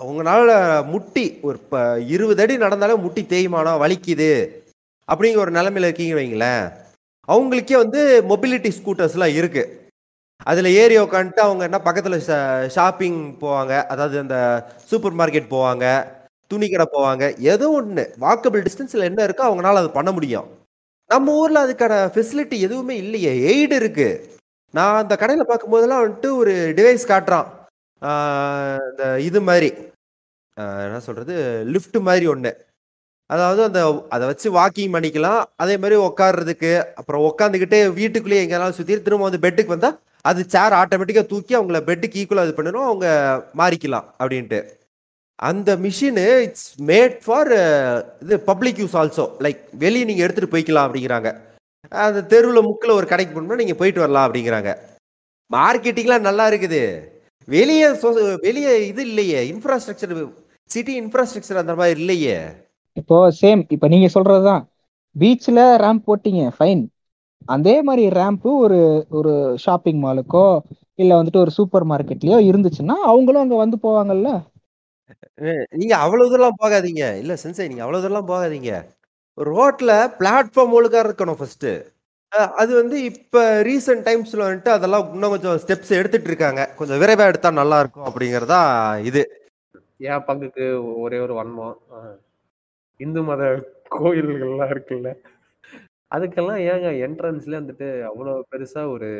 உங்களால் முட்டி ஒரு ப இருபது அடி நடந்தாலே முட்டி தேய்மானம் வலிக்குது அப்படிங்கிற ஒரு நிலைமையில இருக்கீங்க வைங்களேன் அவங்களுக்கே வந்து மொபிலிட்டி ஸ்கூட்டர்ஸ்லாம் இருக்குது அதில் ஏறி உட்காந்துட்டு அவங்க என்ன பக்கத்தில் ஷாப்பிங் போவாங்க அதாவது அந்த சூப்பர் மார்க்கெட் போவாங்க துணி கடை போவாங்க ஏதோ ஒன்று வாக்கபிள் டிஸ்டன்ஸில் என்ன இருக்கோ அவங்களால அது பண்ண முடியும். நம்ம ஊரில் அதுக்கான ஃபெசிலிட்டி எதுவுமே இல்லையே. எய்டு இருக்கு. நான் அந்த கடையில் பார்க்கும்போதெல்லாம் வந்துட்டு ஒரு டிவைஸ் காட்டுறான். இந்த இது மாதிரி. என்ன சொல்கிறது லிஃப்ட் மாதிரி ஒன்று அதாவது அந்த அதை வச்சு வாக்கிங் பண்ணிக்கலாம். அதே மாதிரி உட்கார்றதுக்கு அப்புறம் உட்காந்துக்கிட்டே வீட்டுக்குள்ளேயே எங்கேயாலும் சுற்றி திரும்ப வந்து பெட்டுக்கு வந்தால் அது சேர் ஆட்டோமேட்டிக்காக தூக்கி அவங்கள பெட்டுக்கு ஈக்குவலாக இது பண்ணணும் அவங்க மாறிக்கலாம் அப்படின்ட்டு. அந்த மிஷினு இட்ஸ் மேட் ஃபார் இது பப்ளிக் யூஸ் ஆல்சோ லைக் வெளியே நீங்கள் எடுத்துகிட்டு போய்க்கலாம் அப்படிங்கிறாங்க. அந்த தெருவில் முக்கில் ஒரு கடைக்கு போகணும்னா நீங்கள் போயிட்டு வரலாம் அப்படிங்கிறாங்க. மார்க்கெட்டிங்லாம் நல்லா இருக்குது. வெளியே வெளியே இது இல்லையே. இன்ஃப்ராஸ்ட்ரக்சர் சிட்டி இன்ஃப்ராஸ்ட்ரக்சர் அந்த மாதிரி இல்லையே. இப்போ சேம் இப்போ நீங்கள் சொல்கிறது தான் பீச்சில் ரேம்ப் போட்டீங்க ஃபைன் அதே மாதிரி ரேம்ப்பு ஒரு ஒரு ஷாப்பிங் மாலுக்கோ இல்லை வந்துட்டு ஒரு சூப்பர் மார்க்கெட்லேயோ இருந்துச்சுன்னா அவங்களும் அங்கே வந்து போவாங்கல்ல? நீங்க அவ்வளவு தூரம் போகாதீங்க. இல்ல சென்சை நீங்க அவ்வளவு தூரம் போகாதீங்க. ரோட்ல பிளாட்ஃபார்ம் ஒழுங்கா இருக்கணும் ஃபர்ஸ்ட் அது வந்து இப்ப ரீசெண்ட் டைம்ஸ்ல வந்துட்டு அதெல்லாம் இன்னும் கொஞ்சம் ஸ்டெப்ஸ் எடுத்துட்டு இருக்காங்க. கொஞ்சம் விரைவா எடுத்தா நல்லா இருக்கும் அப்படிங்கறதா இது. என் பங்குக்கு ஒரே ஒரு வன்மம். அஹ், இந்து மத கோயில்கள்லாம் இருக்குல்ல. அதுக்கெல்லாம் ஏங்க என்ட்ரன்ஸ்ல வந்துட்டு அவ்வளோ பெருசா ஒரு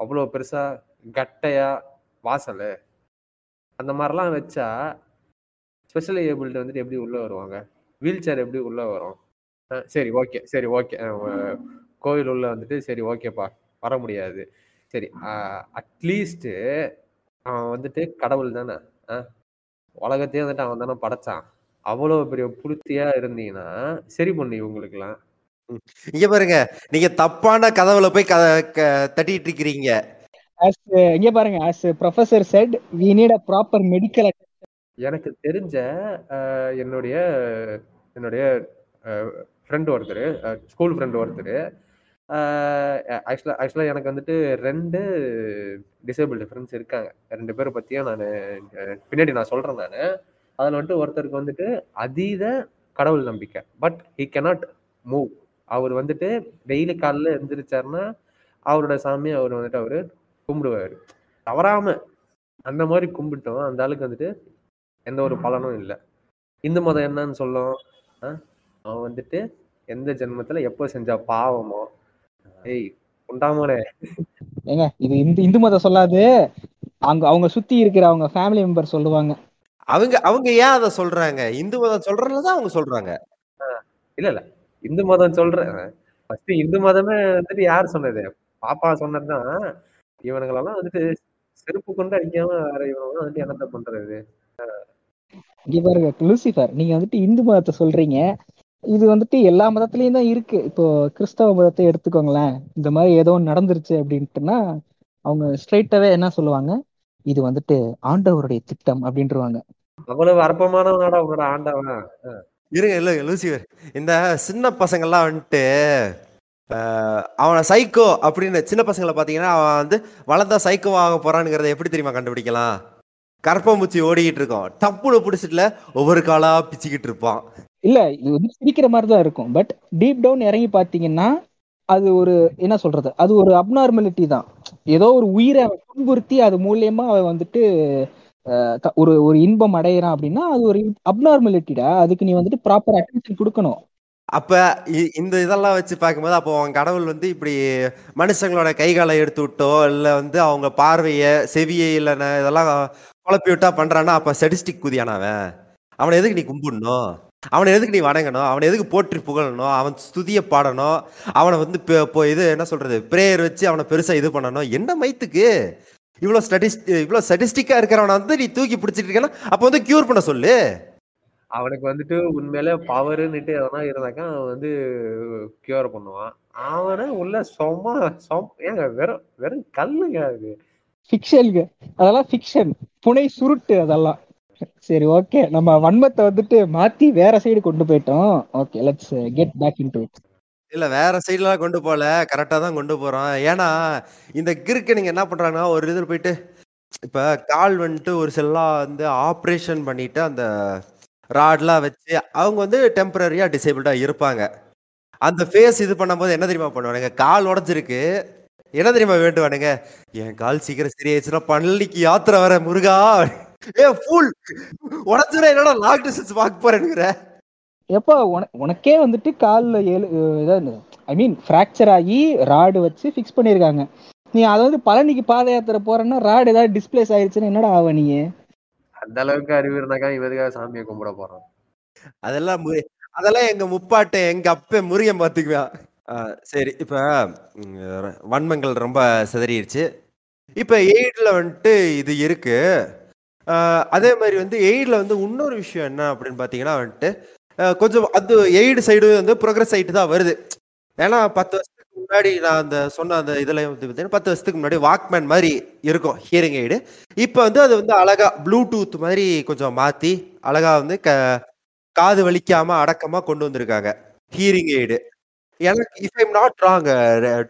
அவ்வளோ பெருசா கட்டையா வாசல். அந்த மாதிரிலாம் வச்சா ஸ்பெஷல் ஏபிள்டு வந்துட்டு எப்படி உள்ளே வருவாங்க? வீல் சேர் எப்படி உள்ளே வரும்? சரி ஓகே சரி ஓகே கோயில் உள்ள வந்துட்டு சரி ஓகேப்பா வர முடியாது. சரி அட்லீஸ்ட்டு அவன் வந்துட்டு கடவுள் தானே. உலகத்தையே வந்துட்டு அவன் தானே படைச்சான். அவ்வளோ பெரிய புளுத்தியா இருந்தீங்கன்னா சரி பண்ணு இவங்களுக்குலாம் இங்க பாருங்க நீங்க தப்பான கதவுல போய் க- தட்டிட்டு இருக்கிறீங்க. ஆஸ் இங்க பாருங்க as professor said we need a proper medical எனக்கு தெரிஞ்ச என்னுடைய என்னுடைய ஃப்ரெண்ட் ஒருத்தர் ஸ்கூல் ஃப்ரெண்டு ஒருத்தர் ஆக்சுவலாக ஆக்சுவலாக எனக்கு வந்துட்டு ரெண்டு டிசேபிள்டு ஃப்ரெண்ட்ஸ் இருக்காங்க. ரெண்டு பேரை பற்றியும் நான் பின்னாடி நான் சொல்கிறேன் நான். அதில் வந்துட்டு ஒருத்தருக்கு வந்துட்டு அதீத கடவுள் நம்பிக்கை. பட் ஹி கெனாட் மூவ் அவர் வந்துட்டு டெய்லி காலைல எழுந்திரிச்சாருன்னா அவரோட சாமி அவர் வந்துட்டு அவர் கும்பிடுவார். தவறாம அந்த மாதிரி கும்பிட்டோம். அந்த ஆளுக்கு வந்துட்டு எந்த ஒரு பலனும் இல்லை. இந்து மதம் என்னன்னு சொல்லும்? அவன் வந்துட்டு எந்த ஜென்மத்துல எப்போ செஞ்ச பாவமோ. ஏய் உண்டாமலே. ஏங்க இது இந்து இந்து மதம் சொல்லாது. அங்க அவங்க சுத்தி இருக்கிற அவங்க ஃபேமிலி மெம்பர் சொல்லுவாங்க. அவங்க அவங்க ஏன் அதை சொல்றாங்க? இந்து மதம் சொல்றதுலதான் அவங்க சொல்றாங்க. இல்ல இல்ல. இந்து மதம் சொல்றேன் ஃபர்ஸ்ட் இந்து மதமே வந்துட்டு யார் சொன்னது? பாப்பா சொன்னதுதான். இவனுங்களெல்லாம் வந்துட்டு செருப்பு கொண்டு அடிக்காம வேற இவனுங்க வந்துட்டு என்னத்த பண்றது? இங்க பாருங்க லூசிஃபர் நீங்க வந்துட்டு இந்து மதத்தை சொல்றீங்க. இது வந்துட்டு எல்லா மதத்துலயும் தான் இருக்கு. இப்போ கிறிஸ்தவ மதத்தை எடுத்துக்கோங்களேன். இந்த மாதிரி ஏதோ நடந்துருச்சு அப்படின்ட்டுனா அவங்க ஸ்ட்ரைட்டாவே என்ன சொல்லுவாங்க? இது வந்துட்டு ஆண்டவருடைய திட்டம் அப்படின்றவாங்க. அவ்வளவு அற்பமானவனடா உன்னோட ஆண்டவன். இருங்க இல்ல லூசிவர் இந்த சின்ன பசங்கள்லாம் வந்துட்டு ஆஹ், அவனை சைக்கோ அப்படின்னு சின்ன பசங்களை பார்த்தீங்கன்னா அவன் வந்து வளர்ந்தா சைக்கோ ஆக போறானுங்கிறத எப்படி தெரியுமா கண்டுபிடிக்கலாம்? கற்பம்பூச்சி ஓடிக்கிட்டு இருக்கோம் டப்புனு பிடிச்சிட்டுல ஒவ்வொரு காலா பிச்சுக்கிட்டு இருப்பான். இல்ல இது வந்து சிரிக்கிற மாதிரி தான் இருக்கும். பட் டீப் டவுன் இறங்கி பாத்தீங்கன்னா அது ஒரு என்ன சொல்றது? அது ஒரு அப்நார்மலிட்டி தான். ஏதோ ஒரு உயிரை அவன் துன்புறுத்தி அது மூலியமா அவன் வந்துட்டு ஒரு ஒரு இன்பம் அடையிறான் அப்படின்னா அது ஒரு அப்நார்மலிட்டிடா அதுக்கு நீ வந்துட்டு ப்ராப்பர் அட்டென்ஷன் கொடுக்கணும். அப்ப இ- இந்த இதெல்லாம் வச்சு பார்க்கும்போது அப்போ அவன் கடவுள் வந்து இப்படி மனுஷங்களோட கைகாலை எடுத்து விட்டோ இல்ல வந்து அவங்க பார்வைய செவியை இல்லைன்னா இதெல்லாம் குழப்பி விட்டா பண்றான்னா அப்ப ஸ்டடிஸ்டிக் குதியானா அவன்? அவனை எதுக்கு நீ கும்பிடணும்? அவனை எதுக்கு நீ வணங்கணும்? அவனை எதுக்கு போற்றி புகழணும்? அவன் துதிய பாடணும். அவனை வந்து இப்போ- இது என்ன சொல்றது? பிரேயர் வச்சு அவனை பெருசா இது பண்ணணும். என்ன மைத்துக்கு? இவ்வளோ ஸ்டடிஸ்ட் இவ்வளோ ஸ்டடிஸ்டிக்காக இருக்கிறவனை வந்து நீ தூக்கி பிடிச்சிட்டு இருக்கேன்னா அப்போ வந்து க்யூர் பண்ண சொல்லு. அவனுக்கு வந்துட்டு உண்மையில பவருன்னுட்டு எதனா இருந்தாக்கா அவன் வந்து கியூர் பண்ணுவான். அவனை உள்ள சொம்மா சொம் ஏங்க வெறும் வெறும் கல்லுங்க அது. ஃபிக்ஷனுங்க அதெல்லாம் ஃபிக்ஷன் புனை சுருட்டு அதெல்லாம். சரி ஓகே நம்ம வன்மத்தை வந்துட்டு மாத்தி வேற சைடு கொண்டு போயிட்டோம். Okay let's get back into இல்ல வேற சைட்லாம் கொண்டு போகல. கரெக்டா தான் கொண்டு போறோம் ஏன்னா இந்த கிறுக்கு நீங்க என்ன பண்றாங்கன்னா ஒரு இது போயிட்டு இப்ப கால் வந்துட்டு ஒரு செல்லாம் வந்து ஆப்ரேஷன் பண்ணிட்டு அந்த ராட்லாம் வச்சு அவங்க வந்து டெம்பரரியா டிசேபிள்டா இருப்பாங்க. அந்த ஃபேஸ் இது பண்ணும்போது என்ன தெரியுமா பண்ணுவானுங்க? கால் உடஞ்சிருக்கு. என்ன தெரியுமா வேண்டுவானுங்க? என் கால் சீக்கிரம் சரியாயிடுச்சுன்னா பள்ளிக்கு யாத்திரை வர முருகா! ஏ ஃபுல் உடஞ்சிட என்னடா லாக் டிஸ்டன்ஸ் பார்க்க போறேனுங்கிற எப்போ உனக்கே வந்துட்டு காலில் ஏழு இதாவது ஐ மீன் ஃப்ராக்சர் ஆகி ராடு வச்சு ஃபிக்ஸ் பண்ணியிருக்காங்க நீ அதாவது பழனிக்கு பாத யாத்திரை போறேன்னா ராடு ஏதாவது டிஸ்பிளேஸ் ஆயிடுச்சுன்னா என்னடா ஆவ நீ? அந்த அளவுக்கு அறிவு இருந்தாக்கா இவருக்காக சாமியை கும்பிட போறோம். அதெல்லாம் மு- அதெல்லாம் எங்க முப்பாட்டை எங்க அப்ப முருகன் பாத்துக்குவேன். சரி இப்ப வன்மங்கள் ரொம்ப சிதறிடுச்சு இப்ப எய்ட்ல வந்துட்டு இது இருக்கு. அதே மாதிரி வந்து எய்ட்ல வந்து இன்னொரு விஷயம் என்ன அப்படின்னு பாத்தீங்கன்னா வந்துட்டு கொஞ்சம் அது எய்டு சைடு வந்து ப்ரோக்ரஸ் ஆகிட்டு தான் வருது. ஏன்னா பத்து வருஷம் முன்னாடி நான் அந்த சொன்ன அந்த இதில் வந்து பார்த்தீங்கன்னா பத்து வருஷத்துக்கு முன்னாடி வாக்மேன் மாதிரி இருக்கும் ஹியரிங் எய்டு இப்போ வந்து அது வந்து அழகா ப்ளூடூத் மாதிரி கொஞ்சம் மாற்றி அழகா வந்து க காது வலிக்காம அடக்கமாக கொண்டு வந்திருக்காங்க ஹியரிங் எய்டு எனக்கு if I'm not wrong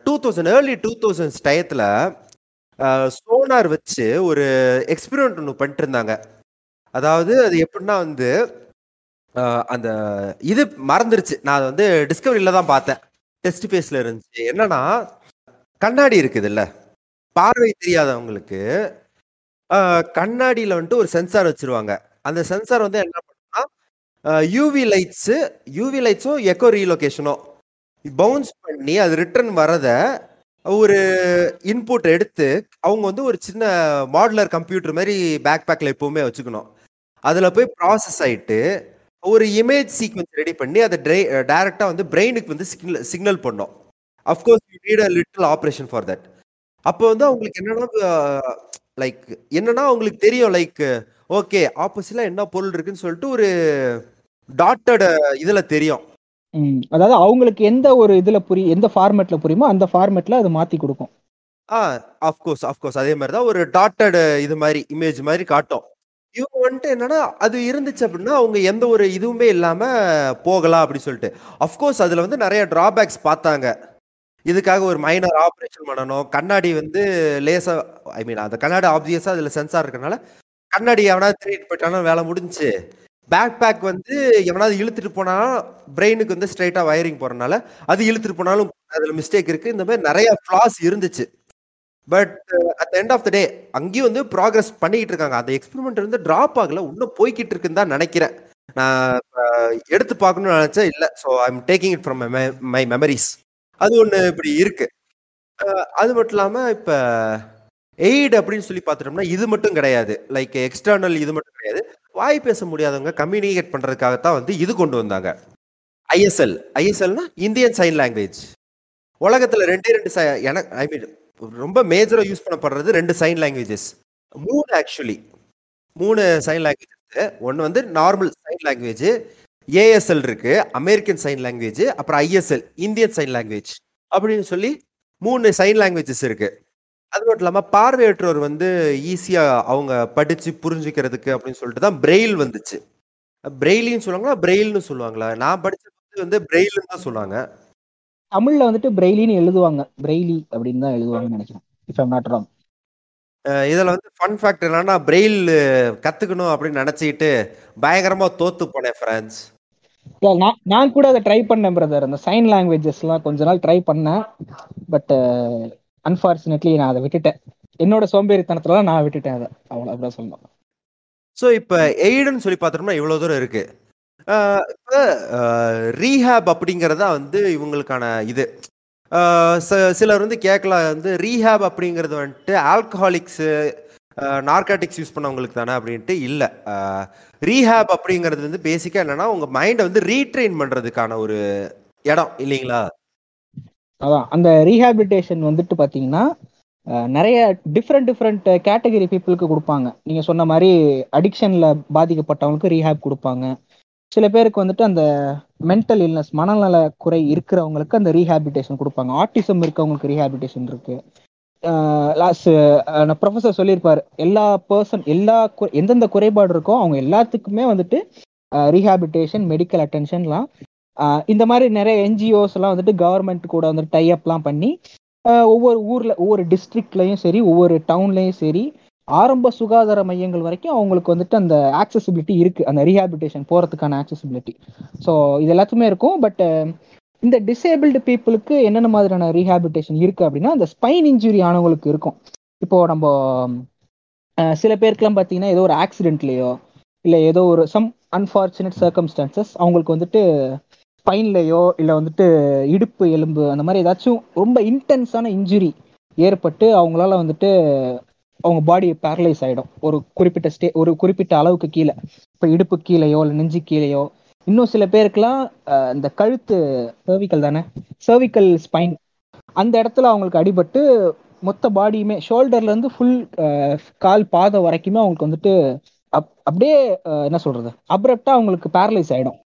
two thousand early two thousands டயத்தில் சோனார் வச்சு ஒரு எக்ஸ்பிரிமெண்ட் ஒன்று பண்ணிட்டு இருந்தாங்க. அதாவது அது எப்படின்னா வந்து அந்த இது மறந்துருச்சு. நான் அதை வந்து டிஸ்கவரியில் தான் பார்த்தேன். டெஸ்ட் ஃபேஸில் இருந்துச்சு. என்னன்னா கண்ணாடி இருக்குதுல்ல? பார்வை தெரியாதவங்களுக்கு கண்ணாடியில் வந்துட்டு ஒரு சென்சார் வச்சிருவாங்க. அந்த சென்சார் வந்து என்ன பண்ணுன்னா யூவி லைட்ஸு யூவி லைட்ஸும் எக்கோ ரீலொகேஷனும் பவுன்ஸ் பண்ணி அது ரிட்டர்ன் வரத ஒரு இன்புட் எடுத்து அவங்க வந்து ஒரு சின்ன மாடுலர் கம்ப்யூட்டர் மாதிரி பேக் பேக்கில் எப்பவுமே வச்சுக்கணும். அதில் போய் ப்ராசஸ் ஆகிட்டு ஒரு இமேஜ் சீக்வன்ஸ் ரெடி பண்ணி அதை டைரக்டா வந்து பிரெயினுக்கு வந்து சிக்னல் சிக்னல் பண்ணும். Of course you need a little operation for that அப்போ வந்து அவங்களுக்கு என்னன்னா லைக் என்னன்னா அவங்களுக்கு தெரியும் லைக் ஓகே ஆப்போசிட்ல என்ன பொருள் இருக்குன்னு சொல்லிட்டு ஒரு டாட்டட் இதுல தெரியும். அதாவது அவங்களுக்கு எந்த ஒரு இதுல புரியும் எந்த ஃபார்மேட்ல புரியுமோ அந்த ஃபார்மேட்ல அது மாத்தி கொடுக்கும். ஆ ஆஃப்கோர்ஸ் ஆஃப்கோர்ஸ் அதே மாதிரி தான் ஒரு டாட்டட் இது மாதிரி இமேஜ் மாதிரி காட்டும். இவங்க வந்துட்டு என்னன்னா அது இருந்துச்சு அப்படின்னா அவங்க எந்த ஒரு இதுவுமே இல்லாம போகலாம் அப்படின்னு சொல்லிட்டு. அஃப்கோர்ஸ் அதுல வந்து நிறைய டிராபேக்ஸ் பார்த்தாங்க. இதுக்காக ஒரு மைனர் ஆப்ரேஷன் பண்ணணும். கண்ணாடி வந்து லேசா ஐ மீன் அந்த கண்ணாடி ஆப்வியஸா அதுல சென்சார் இருக்கனால கண்ணாடி எவனாவது திருடிட்டு போயிட்டாலும் வேலை முடிஞ்சுச்சு. பேக் பேக் வந்து எவனாவது இழுத்துட்டு போனாலும் பிரெயினுக்கு வந்து ஸ்ட்ரைட்டா வயரிங் போறனால அது இழுத்துட்டு போனாலும் அதுல மிஸ்டேக் இருக்கு. இந்த மாதிரி நிறைய ஃபிளாஸ் இருந்துச்சு. But at end of the day அங்கேயும் வந்து ப்ராக்ரஸ் பண்ணிக்கிட்டு இருக்காங்க. அந்த எக்ஸ்பெரிமெண்ட் வந்து ட்ராப் ஆகல. இன்னும் போய்கிட்டு இருக்குன்னு தான் நினைக்கிறேன். நான் எடுத்து பார்க்கணும்னு நினைச்சேன் இல்லை. So I am taking it from my memories அது ஒன்று இப்படி இருக்கு. அது மட்டும் இல்லாமல் இப்போ எய்ட் அப்படின்னு சொல்லி பார்த்துட்டோம்னா இது மட்டும் கிடையாது. லைக் எக்ஸ்டர்னல் இது மட்டும் கிடையாது. வாய் பேச முடியாதவங்க கம்யூனிகேட் பண்ணுறதுக்காகத்தான் வந்து இது கொண்டு வந்தாங்க. ஐஎஸ்எல் ஐஎஸ்எல்னா இந்தியன் சைன் லாங்குவேஜ் உலகத்தில் ரெண்டே ரெண்டு ச எனக்கு ஐ மீன் ரொம்ப மேஜரா யூஸ் பண்ணப்படுறது ரெண்டு சைன் லாங்குவேஜஸ் மூணு ஆக்சுவலி மூணு சைன் லாங்குவேஜஸ் ஒன்று வந்து நார்மல் சைன் லாங்குவேஜ் ஏஎஸ்எல் இருக்கு அமெரிக்கன் சைன் லாங்குவேஜ் அப்புறம் ஐஎஸ்எல் இந்தியன் சைன் லாங்குவேஜ் அப்படின்னு சொல்லி மூணு சைன் லாங்குவேஜஸ் இருக்கு. அது மட்டும் இல்லாமல் பார்வையற்றோர் வந்து ஈஸியாக அவங்க படித்து புரிஞ்சுக்கிறதுக்கு அப்படின்னு சொல்லிட்டு தான் பிரெயில் வந்துச்சு. பிரெயிலின்னு சொல்லுவாங்களா? பிரெயில்னு சொல்லுவாங்களா? நான் படித்தது வந்து பிரெயில்னு தான் சொல்லுவாங்க. தமிழ்ல வந்துட்டு பிரெய்லின்னு எழுதுவாங்க. பிரெய்லி அப்படின்னு தான் எழுதுவாங்கன்னு நினைக்கிறேன் இஃப் ஐம் நாட் ராங் இதுல வந்து ஃபன் ஃபேக்ட் என்னன்னா பிரெயில் கத்துக்கணும் அப்படின்னு நினைச்சிட்டு பயங்கரமா தோத்து போனேன் ஃப்ரெண்ட்ஸ் நான் நான் கூட அதை ட்ரை பண்ணேன் பிரதர் அந்த சைன் லாங்குவேஜஸ்லாம் கொஞ்ச நாள் ட்ரை பண்ணேன். பட் அன்ஃபார்ச்சுனேட்லி நான் அதை விட்டுட்டேன். என்னோட சோம்பேறித்தனத்துல நான் விட்டுட்டேன் அதை. அவ்வளோ அப்படிதான் சொல்லணும். ஸோ இப்போ எய்டுன்னு சொல்லி பார்த்தோம்னா இவ்வளோ தூரம் இருக்கு. அஹ் இப்ப ரீஹேப் அப்படிங்கிறதா வந்து இவங்களுக்கான இது. ச- சிலர் வந்து கேட்கலாம் வந்து ரீஹேப் அப்படிங்கிறது வந்துட்டு ஆல்கஹாலிக்ஸு நார்காட்டிக்ஸ் யூஸ் பண்ணவங்களுக்கு தானே அப்படின்ட்டு இல்லை. ரீஹேப் அப்படிங்கிறது வந்து பேசிக்காக என்னன்னா உங்கள் மைண்டை வந்து ரீட்ரெயின் பண்ணுறதுக்கான ஒரு இடம் இல்லைங்களா? அதான். அந்த ரீஹாபிலிட்டேஷன் வந்துட்டு பார்த்தீங்கன்னா நிறைய டிஃப்ரெண்ட் டிஃப்ரெண்ட் கேட்டகரி பீப்புளுக்கு கொடுப்பாங்க. நீங்க சொன்ன மாதிரி அடிக்ஷன்ல பாதிக்கப்பட்டவங்களுக்கு ரீஹாப் கொடுப்பாங்க. சில பேருக்கு வந்துட்டு அந்த மென்டல் இல்னஸ் மனநல குறை இருக்கிறவங்களுக்கு அந்த ரீஹாபிலிட்டேஷன் கொடுப்பாங்க. ஆட்டிசம் இருக்கவங்களுக்கு ரீஹாபிலிட்டேஷன் இருக்கு. லாஸ்ட் ப்ரொஃபஸர் சொல்லியிருப்பார். எல்லா பர்சன் எல்லா எந்தெந்த குறைபாடு இருக்கோ அவங்க எல்லாத்துக்குமே வந்துட்டு ரீஹாபிலிட்டேஷன் மெடிக்கல் அட்டென்ஷன்லாம் இந்த மாதிரி நிறைய என்ஜிஓஸ் எல்லாம் வந்துட்டு கவர்மெண்ட் கூட வந்துட்டு டை அப்லாம் பண்ணி ஒவ்வொரு ஊர்ல ஒவ்வொரு டிஸ்ட்ரிக்ட்லயும் சரி ஒவ்வொரு டவுன்லயும் சரி ஆரம்ப சுகாதார மையங்கள் வரைக்கும் அவங்களுக்கு வந்துட்டு அந்த ஆக்சசிபிலிட்டி இருக்கு. அந்த ரீஹாபிலிட்டேஷன் போறதுக்கான ஆக்சசிபிலிட்டி ஸோ இது எல்லாத்துமே இருக்கும். பட் இந்த டிசேபிள்டு பீப்புளுக்கு என்னென்ன மாதிரியான ரீஹாபிலிட்டேஷன் இருக்கு அப்படின்னா அந்த ஸ்பைன் இன்ஜுரி ஆனவங்களுக்கு இருக்கும். இப்போ நம்ம சில பேருக்குலாம் பார்த்தீங்கன்னா ஏதோ ஒரு ஆக்சிடென்ட்லேயோ இல்லை ஏதோ ஒரு சம் அன்ஃபார்ச்சுனேட் சர்க்கம்ஸ்டான்சஸ் அவங்களுக்கு வந்துட்டு ஸ்பைன்லையோ இல்லை வந்துட்டு இடுப்பு எலும்பு அந்த மாதிரி ஏதாச்சும் ரொம்ப இன்டென்ஸான இன்ஜுரி ஏற்பட்டு அவங்களால வந்துட்டு அவங்க பாடி பேரலைஸ் ஆகிடும் ஒரு குறிப்பிட்ட ஸ்டே ஒரு குறிப்பிட்ட அளவுக்கு கீழே. இப்போ இடுப்பு கீழேயோ இல்லை நெஞ்சு கீழேயோ. இன்னும் சில பேருக்குலாம் இந்த கழுத்து சர்விக்கல் தானே? சர்விக்கல் ஸ்பைன் அந்த இடத்துல அவங்களுக்கு அடிபட்டு மொத்த பாடியுமே ஷோல்டர்ல இருந்து ஃபுல் கால் பாதம் வரைக்குமே அவங்களுக்கு வந்துட்டு அப்- அப்படியே என்ன சொல்றது? அப்ரப்டாக அவங்களுக்கு பேரலைஸ் ஆயிடும்.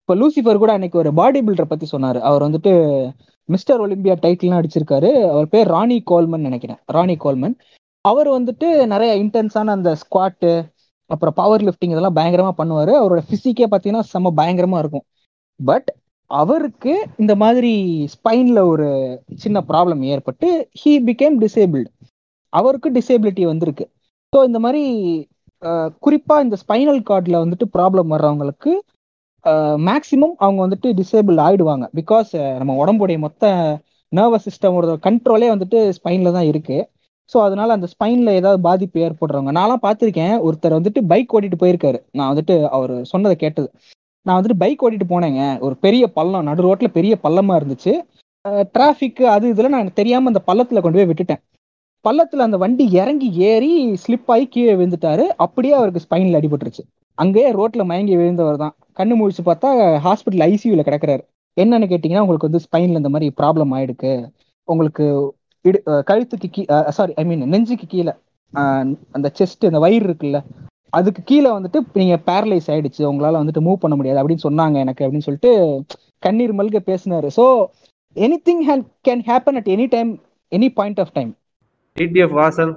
இப்போ லூசிஃபர் கூட அன்னைக்கு ஒரு பாடி பில்டரை பத்தி சொன்னாரு. அவர் வந்துட்டு மிஸ்டர் ஒலிம்பியா டைட்டில்லாம் அடிச்சிருக்காரு. அவர் பேர் ராணி கோல்மன் நினைக்கிறேன். ராணி கோல்மன். அவர் வந்துட்டு நிறைய இன்டென்ஸான அந்த ஸ்குவாட்டு அப்புறம் பவர் லிஃப்டிங் இதெல்லாம் பயங்கரமா பண்ணுவார். அவரோட பிசிக்கே பார்த்தீங்கன்னா செம்ம பயங்கரமா இருக்கும். பட் அவருக்கு இந்த மாதிரி ஸ்பைன்ல ஒரு சின்ன ப்ராப்ளம் ஏற்பட்டு ஹீ பிகேம் டிசேபிள்டு அவருக்கு டிசேபிலிட்டி வந்திருக்கு. ஸோ இந்த மாதிரி குறிப்பாக குறிப்பா இந்த ஸ்பைனல் கார்டில் வந்துட்டு ப்ராப்ளம் வர்றவங்களுக்கு மேக்சிமம் அவங்க வந்துட்டு டிசேபிள் ஆயிடுவாங்க. பிகாஸ் நம்ம உடம்புடைய மொத்த நர்வஸ் சிஸ்டமோட கண்ட்ரோலே வந்துட்டு ஸ்பைனில் தான் இருக்குது ஸோ அதனால அந்த ஸ்பைன்ல ஏதாவது பாதிப்பு ஏற்படுறவங்க. நான்லாம் பார்த்துருக்கேன். ஒருத்தர் வந்துட்டு பைக் ஓட்டிட்டு போயிருக்காரு. நான் வந்துட்டு அவர் சொன்னதை கேட்டது. நான் வந்துட்டு பைக் ஓட்டிட்டு போனேங்க. ஒரு பெரிய பள்ளம் நடு ரோட்ல பெரிய பள்ளமா இருந்துச்சு. டிராஃபிக் அது இதில் நான் தெரியாம அந்த பள்ளத்துல கொண்டு போய் விட்டுட்டேன். பள்ளத்துல அந்த வண்டி இறங்கி ஏறி ஸ்லிப் ஆகி கீழே விழுந்துட்டாரு. அப்படியே அவருக்கு ஸ்பைன்ல அடிபட்டுருச்சு. அங்கேயே ரோட்ல மயங்கி விழுந்தவர் தான். கண்ணு முழிச்சு பார்த்தா ஹாஸ்பிட்டல் ஐசியூல கிடக்குறாரு. என்னன்னு கேட்டீங்கன்னா உங்களுக்கு வந்து ஸ்பைன்ல இந்த மாதிரி ப்ராப்ளம் ஆயிடுக்கு உங்களுக்கு இடு கழுத்துக்கு கீ சாரி ஐ மீன் நெஞ்சுக்கு கீழே அந்த செஸ்ட் அந்த வயிறு இருக்குல்ல அதுக்கு கீழே வந்துட்டு நீங்க பேரலைஸ் ஆயிடுச்சு உங்களால வந்துட்டு மூவ் பண்ண முடியாது அப்படின்னு சொன்னாங்க எனக்கு அப்படின்னு சொல்லிட்டு கண்ணீர் மல்க பேசினாரு. So anything can happen at any time any point of time TTF Vasan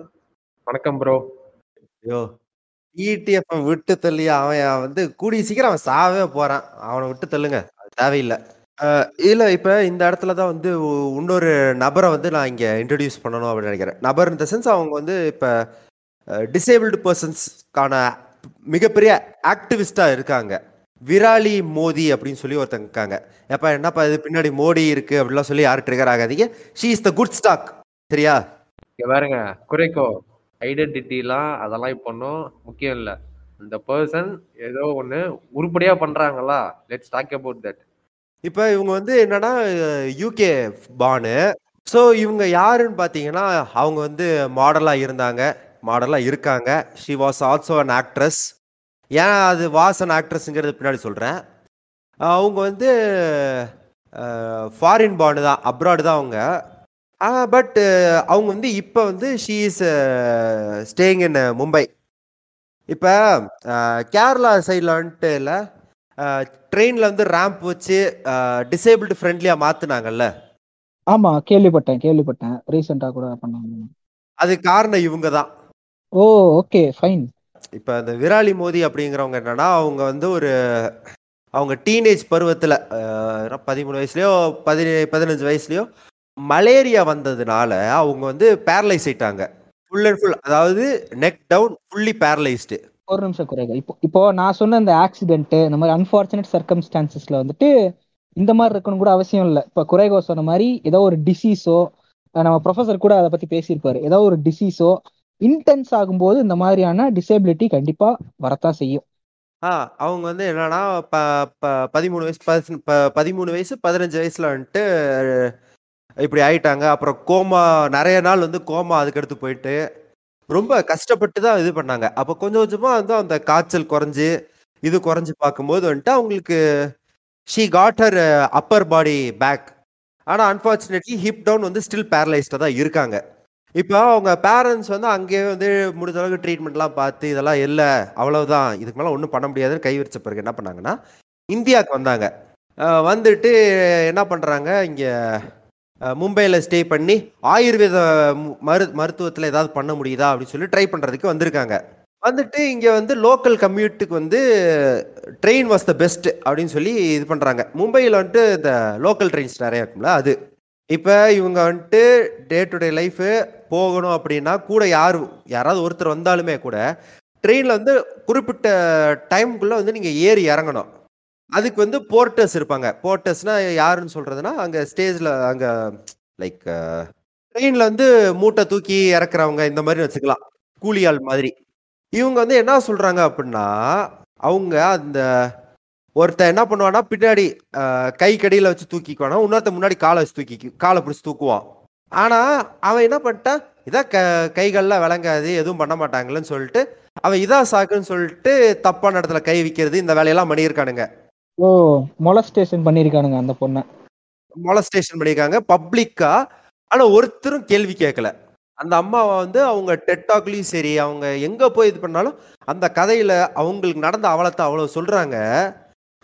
வணக்கம் ப்ரோ ஐயோ இடிஎஃப் விட்டு தள்ளி அவன் வந்து கூடிய சீக்கிரம் அவன் சாவே போறான். அவனை விட்டு தள்ளுங்க அது தேவையில்லை. இல்லை இல்ல இப்ப இந்த இடத்துல தான் வந்து இன்னொரு நபரை வந்து நான் இங்க இன்ட்ரடியூஸ் பண்ணணும் அப்படின்னு நினைக்கிறேன். நபர் இந்த சென்ஸ் அவங்க வந்து இப்ப டிசேபிள்டு பர்சன்ஸ்க்கான மிகப்பெரிய ஆக்டிவிஸ்டா இருக்காங்க. விராலி மோதி அப்படின்னு சொல்லி ஒருத்தங்க இருக்காங்க. ஏப்பா என்னப்பா இது பின்னாடி மோடி இருக்கு அப்படிலாம் சொல்லி யாரும் ட்ரிகர் ஆகாதீங்க. She is the good stock சரியா? இங்க பாருங்க குறைக்கோ. ஐடென்டிட்டிலாம் அதெல்லாம் இப்போ ஒன்றும் முக்கியம் இல்லை. இந்த பர்சன் ஏதோ ஒன்று உருப்படியா பண்றாங்களா? லெட்ஸ் டாக் அபவுட் தட் இப்போ இவங்க வந்து என்னன்னா யூகே பானு ஸோ இவங்க யாருன்னு பார்த்தீங்கன்னா அவங்க வந்து மாடலாக இருந்தாங்க. மாடலாக இருக்காங்க. She was also an actress ஏன் அது வாஸ் அன் ஆக்ட்ரஸ்ங்கிறது பின்னாடி சொல்கிறேன் அவங்க வந்து ஃபாரின் பானு தான். அப்ராடு தான் அவங்க. பட் அவங்க வந்து இப்போ வந்து she is staying in Mumbai இப்போ கேரளா சைடில் வந்துட்டு இல்லை ட்ரெயினில் வந்து ரேம்ப் வச்சு டிசேபிள்டு ஃப்ரெண்ட்லியாக மாற்றினாங்கல்ல ஆமா கேள்விப்பட்டேன் கேள்விப்பட்டேன். ரீசெண்டா கூட பண்ணாங்க. அது காரணம் இவங்க தான் ஓ ஓகே ஃபைன் இப்போ அந்த விராலி மோதி அப்படிங்கிறவங்க என்னன்னா அவங்க வந்து ஒரு அவங்க டீனேஜ் பருவத்தில் பதிமூணு வயசுலையோ பதினே பதினஞ்சு வயசுலையோ மலேரியா வந்ததுனால அவங்க வந்து பேரலைஸ் ஆயிட்டாங்க. ஃபுல் அண்ட் ஃபுல் அதாவது நெக் டவுன் ஃபுல்லி பேரலைஸ்டு ஒரு நிமிஷம் குறைகள். இப்போ இப்போ நான் சொன்ன இந்த ஆக்சிடென்ட் இந்த மாதிரி அன்பார்ச்சுனேட் சர்க்கம்ஸ்டான்சஸ்ல வந்துட்டு இந்த மாதிரி இருக்கணும் கூட அவசியம் இல்லை. இப்போ குறைகோ சொன்ன மாதிரி ஏதோ ஒரு டிசீஸோ நம்ம ப்ரொஃபசர் கூட அதை பத்தி பேசியிருப்பாரு. ஏதோ ஒரு டிசீஸோ இன்டென்ஸ் ஆகும்போது இந்த மாதிரியான டிசேபிலிட்டி கண்டிப்பா வரத்தான் செய்யும். ஆ அவங்க வந்து என்னன்னா ப ப பதிமூணு வயசு ப- பதிமூணு வயசு பதினஞ்சு வயசுல வந்துட்டு இப்படி ஆயிட்டாங்க. அப்புறம் கோமா நிறைய நாள் வந்து கோமா அதுக்கடுத்து போயிட்டு ரொம்ப கஷ்டப்பட்டு தான் இது பண்ணாங்க. அப்போ கொஞ்சம் கொஞ்சமா வந்து அந்த காய்ச்சல் குறைஞ்சு இது குறைஞ்சு பார்க்கும்போது வந்துட்டு அவங்களுக்கு she got her upper body back ஆனால் அன்ஃபார்ச்சுனேட்லி ஹிப் டவுன் வந்து ஸ்டில் பேரலைஸ்டாக தான் இருக்காங்க. இப்போ அவங்க பேரண்ட்ஸ் வந்து அங்கேயே வந்து முடிஞ்ச அளவுக்கு ட்ரீட்மெண்ட்லாம் பார்த்து இதெல்லாம் இல்லை அவ்வளவுதான் இதுக்கு மேலே ஒன்றும் பண்ண முடியாதுன்னு கை விரிச்ச பிறகு என்ன பண்ணாங்கன்னா இந்தியாவுக்கு வந்தாங்க. வந்துட்டு என்ன பண்ணுறாங்க இங்கே மும்பையில் ஸ்டே பண்ணி ஆயுர்வேத மரு மருத்துவத்தில் ஏதாவது பண்ண முடியுதா அப்படின்னு சொல்லி ட்ரை பண்ணுறதுக்கு வந்திருக்காங்க. வந்துட்டு இங்கே வந்து லோக்கல் கம்யூட்டுக்கு வந்து ட்ரெயின் வாஸ் த பெஸ்ட் அப்படின்னு சொல்லி இது பண்ணுறாங்க மும்பையில் வந்துட்டு இந்த லோக்கல் ட்ரெயின்ஸ் நிறையா இருக்கும்ல அது. இப்போ இவங்க வந்துட்டு டே டு டே லைஃபு போகணும் அப்படின்னா கூட யார் யாராவது ஒருத்தர் வந்தாலுமே கூட ட்ரெயினில் வந்து குறிப்பிட்ட டைமுக்குள்ளே வந்து நீங்கள் ஏறி இறங்கணும். அதுக்கு வந்து போர்ட்டர்ஸ் இருப்பாங்க. போர்ட்டர்ஸ்னா யாருன்னு சொல்கிறதுனா அங்கே ஸ்டேஜில் அங்கே லைக் ட்ரெயினில் வந்து மூட்டை தூக்கி இறக்குறவங்க இந்த மாதிரி வச்சுக்கலாம். கூலி ஆள் மாதிரி. இவங்க வந்து என்ன சொல்கிறாங்க அப்படின்னா அவங்க அந்த ஒருத்தன் என்ன பண்ணுவான்னா பின்னாடி கை கடியில வச்சு தூக்கிக்குவானா இன்னொருத்த முன்னாடி காலை வச்சு தூக்கி காலை பிடிச்சி தூக்குவான். ஆனா அவன் என்ன பண்ணிட்டான் இதான் க கைகள்லாம் விளங்காது எதுவும் பண்ண மாட்டாங்களேன்னு சொல்லிட்டு அவன் இதா சாக்குன்னு சொல்லிட்டு தப்பான இடத்துல கை வைக்கிறது இந்த வேலையெல்லாம் பண்ணியிருக்கானுங்க. ஓ மொலஸ்டேஷன் பண்ணிருக்கானுங்க அந்த பொண்ணை. மொலஸ்டேஷன் பண்ணியிருக்காங்க பப்ளிக்கா ஆனா ஒருத்தரும் கேள்வி கேட்கல அந்த அம்மாவை வந்து அவங்க டெட்டாக்லயும் சரி அவங்க எங்க போய் இது பண்ணாலும் அந்த கதையில அவங்களுக்கு நடந்த அவலத்தை அவ்வளவு சொல்றாங்க.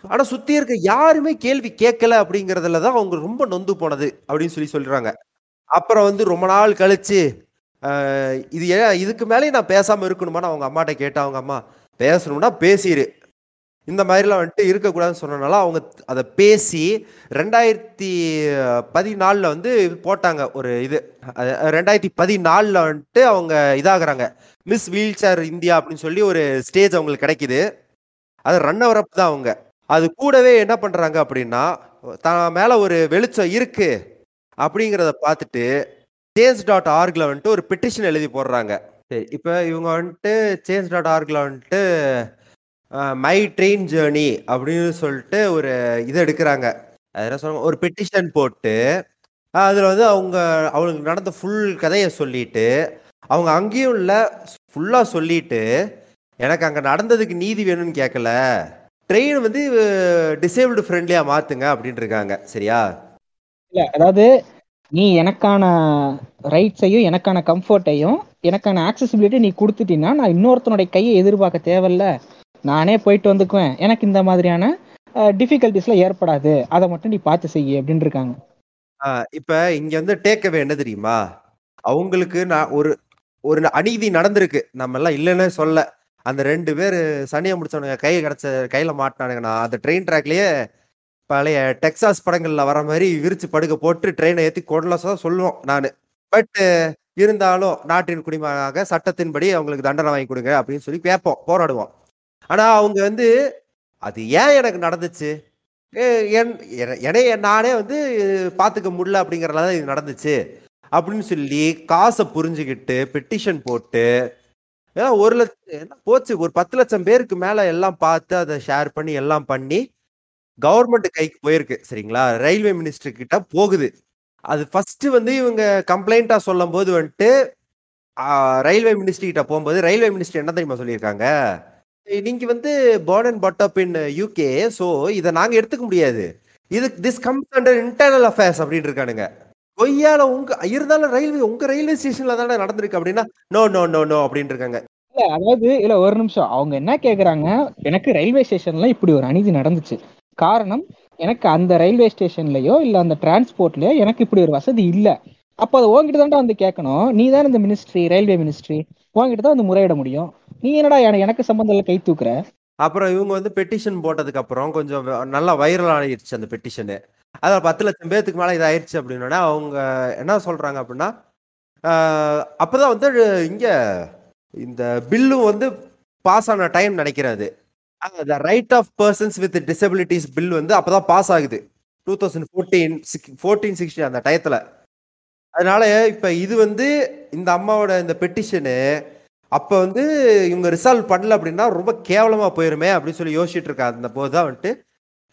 ஆனா சுத்தி இருக்க யாருமே கேள்வி கேட்கல அப்படிங்கறதுல தான் அவங்க ரொம்ப நொந்து போனது அப்படின்னு சொல்லி சொல்றாங்க. அப்புறம் வந்து ரொம்ப நாள் கழிச்சு இது ஏன் இதுக்கு மேலே நான் பேசாம இருக்கணுமான்னு அவங்க அம்மாட்ட கேட்டா அவங்க அம்மா பேசணும்னா பேசிடு இந்த மாதிரிலாம் வந்துட்டு இருக்கக்கூடாதுன்னு சொன்னனால அவங்க அதை பேசி ரெண்டாயிரத்தி பதினாலில் வந்து இது போட்டாங்க ஒரு இது. ரெண்டாயிரத்தி பதினாலில் வந்துட்டு அவங்க இதாகிறாங்க. மிஸ் வீல் சேர் இந்தியா அப்படின்னு சொல்லி ஒரு ஸ்டேஜ் அவங்களுக்கு கிடைக்குது. அது ரன்னர் அப் தான் அவங்க. அது கூடவே என்ன பண்ணுறாங்க அப்படின்னா தான் மேலே ஒரு வெளிச்சம் இருக்கு அப்படிங்கிறத பார்த்துட்டு சேஞ்ச் டாட் ஆர்கில் வந்துட்டு ஒரு பெட்டிஷன் எழுதி போடுறாங்க. சரி இப்போ இவங்க வந்துட்டு சேஞ்ச் டாட் ஆர்கில் வந்துட்டு மை ட்ரெயின் ஜேர்னி அப்படின்னு சொல்லிட்டு ஒரு இது எடுக்கிறாங்க. அது என்ன சொல்றாங்க ஒரு பெட்டிஷன் போட்டு அதில் வந்து அவங்க அவங்களுக்கு நடந்த ஃபுல் கதையை சொல்லிட்டு அவங்க அங்கேயும் இல்லை ஃபுல்லாக சொல்லிட்டு எனக்கு அங்கே நடந்ததுக்கு நீதி வேணும்னு கேட்கல ட்ரெயின் வந்து டிசேபிள்டு ஃப்ரெண்ட்லியாக மாற்றுங்க அப்படின்னு இருக்காங்க. சரியா? இல்லை அதாவது நீ எனக்கான ரைட்ஸையும் எனக்கான கம்ஃபர்ட்டையும் எனக்கான ஆக்சசிபிலிட்டி நீ கொடுத்துட்டீங்கன்னா நான் இன்னொருத்தனுடைய கையை எதிர்பார்க்க தேவையில்ல. நானே போயிட்டு வந்துக்குவேன். எனக்கு இந்த மாதிரியான டிஃபிகல்ட்டிஸ்லாம் ஏற்படாது. அதை மட்டும் நீ பார்த்து செய்ய அப்படின்னு இருக்காங்க. இப்போ இங்கே வந்து டேக்கவே என்ன தெரியுமா? அவங்களுக்கு நான் ஒரு ஒரு அநீதி நடந்திருக்கு. நம்ம எல்லாம் இல்லைன்னு சொல்ல. அந்த ரெண்டு பேர் சனியை முடிச்சவனுங்க கை கிடச்ச கையில் மாட்டினானுங்கண்ணா அந்த ட்ரெயின் ட்ராக்லயே பழைய டெக்ஸாஸ் படங்கள்ல வர மாதிரி விரிச்சு படுக்க போட்டு ட்ரெயினை ஏற்றி கொடலசா சொல்லுவோம் நான். பட் இருந்தாலும் நாட்டின் குடிமகனாக சட்டத்தின்படி அவங்களுக்கு தண்டனை வாங்கி கொடுங்க அப்படின்னு சொல்லி கேட்போம் போராடுவோம். ஆனா அவங்க வந்து அது ஏன் எனக்கு நடந்துச்சு? என்- என்னைய நானே வந்து பார்த்துக்க முடியல அப்படிங்கறதுல தான் இது நடந்துச்சு. அப்படின்னு சொல்லி காசை புரிஞ்சுக்கிட்டு பெட்டிஷன் போட்டு ஒரு லட்சம் என்ன போச்சு? ஒரு பத்து லட்சம் பேருக்கு மேல எல்லாம் பார்த்து அதை ஷேர் பண்ணி எல்லாம் பண்ணி கவர்மெண்ட் கைக்கு போயிருக்கு சரிங்களா? ரயில்வே மினிஸ்டர் கிட்ட போகுது. அது ஃபர்ஸ்ட் வந்து இவங்க கம்ப்ளைண்டா சொல்லும் போது வந்துட்டு ரயில்வே மினிஸ்டர் கிட்ட போகும்போது ரயில்வே மினிஸ்டர் என்ன தெரியுமா சொல்லியிருக்காங்க? நீங்க வந்து born and brought in UK so இதை நாங்க எடுத்துக்க முடியாது. இது this comes under internal affairs அப்படின்னு இருக்கானுங்க. கொய்யால உங்க இருந்தாலும் ரயில்வே உங்க ரயில்வே ஸ்டேஷன்ல தானே நடந்திருக்கு அப்படின்னா நோ நோ நோ நோ அப்படின்னு இருக்காங்க. இல்ல அதாவது இல்ல ஒரு நிமிஷம். அவங்க என்ன கேக்குறாங்க? எனக்கு ரயில்வே ஸ்டேஷன்ல இப்படி ஒரு அநீதி நடந்துச்சு. காரணம் எனக்கு அந்த ரயில்வே ஸ்டேஷன்லயோ இல்ல அந்த டிரான்ஸ்போர்ட்லயோ எனக்கு இப்படி ஒரு வசதி இல்ல. அப்போ அதை உங்ககிட்ட தான் வந்து கேட்கணும் நீ தான் இந்த மினிஸ்ட்ரி ரயில்வே மினிஸ்ட்ரி உங்ககிட்ட தான் வந்து முறையிட முடியும். நீ என்னடா எனக்கு சம்பந்தம் இல்லை கை தூக்குற? அப்புறம் இவங்க வந்து பெட்டிஷன் போட்டதுக்கு அப்புறம் கொஞ்சம் வ- நல்லா வைரல் ஆகிடுச்சு அந்த பெட்டிஷனு அதில் பத்து லட்சம் பேர்த்துக்கு மேலே இதாயிடுச்சு அப்படின்னா அவங்க என்ன சொல்றாங்க அப்படின்னா அப்போதான் வந்து இங்க இந்த பில்லும் வந்து பாஸ் ஆன டைம் நினைக்கிறது the right of persons with disabilities bill வந்து அப்போதான் பாஸ் ஆகுது. டூ தௌசண்ட் ஃபோர்டீன் சிக் ஃபோர்டீன் சிக்ஸ்டீன் அந்த டயத்தில் அதனால இப்போ இது வந்து இந்த அம்மாவோட இந்த பெட்டிஷனு அப்போ வந்து இவங்க ரிசால்வ் பண்ணல அப்படின்னா ரொம்ப கேவலமாக போயிருமே அப்படின்னு சொல்லி யோசிச்சுட்டு இருக்கா அந்த போதுதான் வந்துட்டு.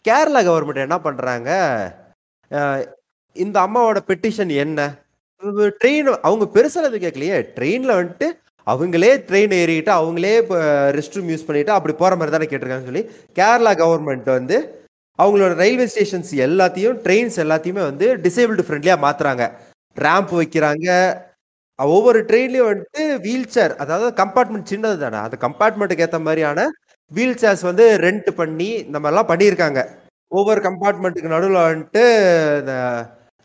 கேரளா கவர்மெண்ட் என்ன பண்ணுறாங்க இந்த அம்மாவோட பெட்டிஷன் என்ன? ட்ரெயின் அவங்க பெருசாக எதுவும் கேட்கலையே ட்ரெயினில் வந்துட்டு அவங்களே ட்ரெயின் ஏறிக்கிட்டு அவங்களே ரெஸ்ட் ரூம் யூஸ் பண்ணிட்டு அப்படி போகிற மாதிரி தானே கேட்டிருக்காங்கன்னு சொல்லி கேரளா கவர்மெண்ட் வந்து அவங்களோட ரயில்வே ஸ்டேஷன்ஸ் எல்லாத்தையும் ட்ரெயின்ஸ் எல்லாத்தையுமே வந்து டிசேபிள்டு ஃப்ரெண்ட்லியாக மாற்றுறாங்க ரேம்ப் வைக்கிறாங்க. ஒவ்வொரு ட்ரெயின்லயும் வந்துட்டு வீல் சேர் அதாவது கம்பார்ட்மெண்ட் சின்னது தானே. அந்த கம்பார்ட்மெண்ட்டுக்கு ஏற்ற மாதிரியான வீல் சேர்ஸ் வந்து ரெண்ட் பண்ணி இந்த மாதிரிலாம் பண்ணியிருக்காங்க. ஒவ்வொரு கம்பார்ட்மெண்ட்டுக்கு நடுவில் வந்துட்டு இந்த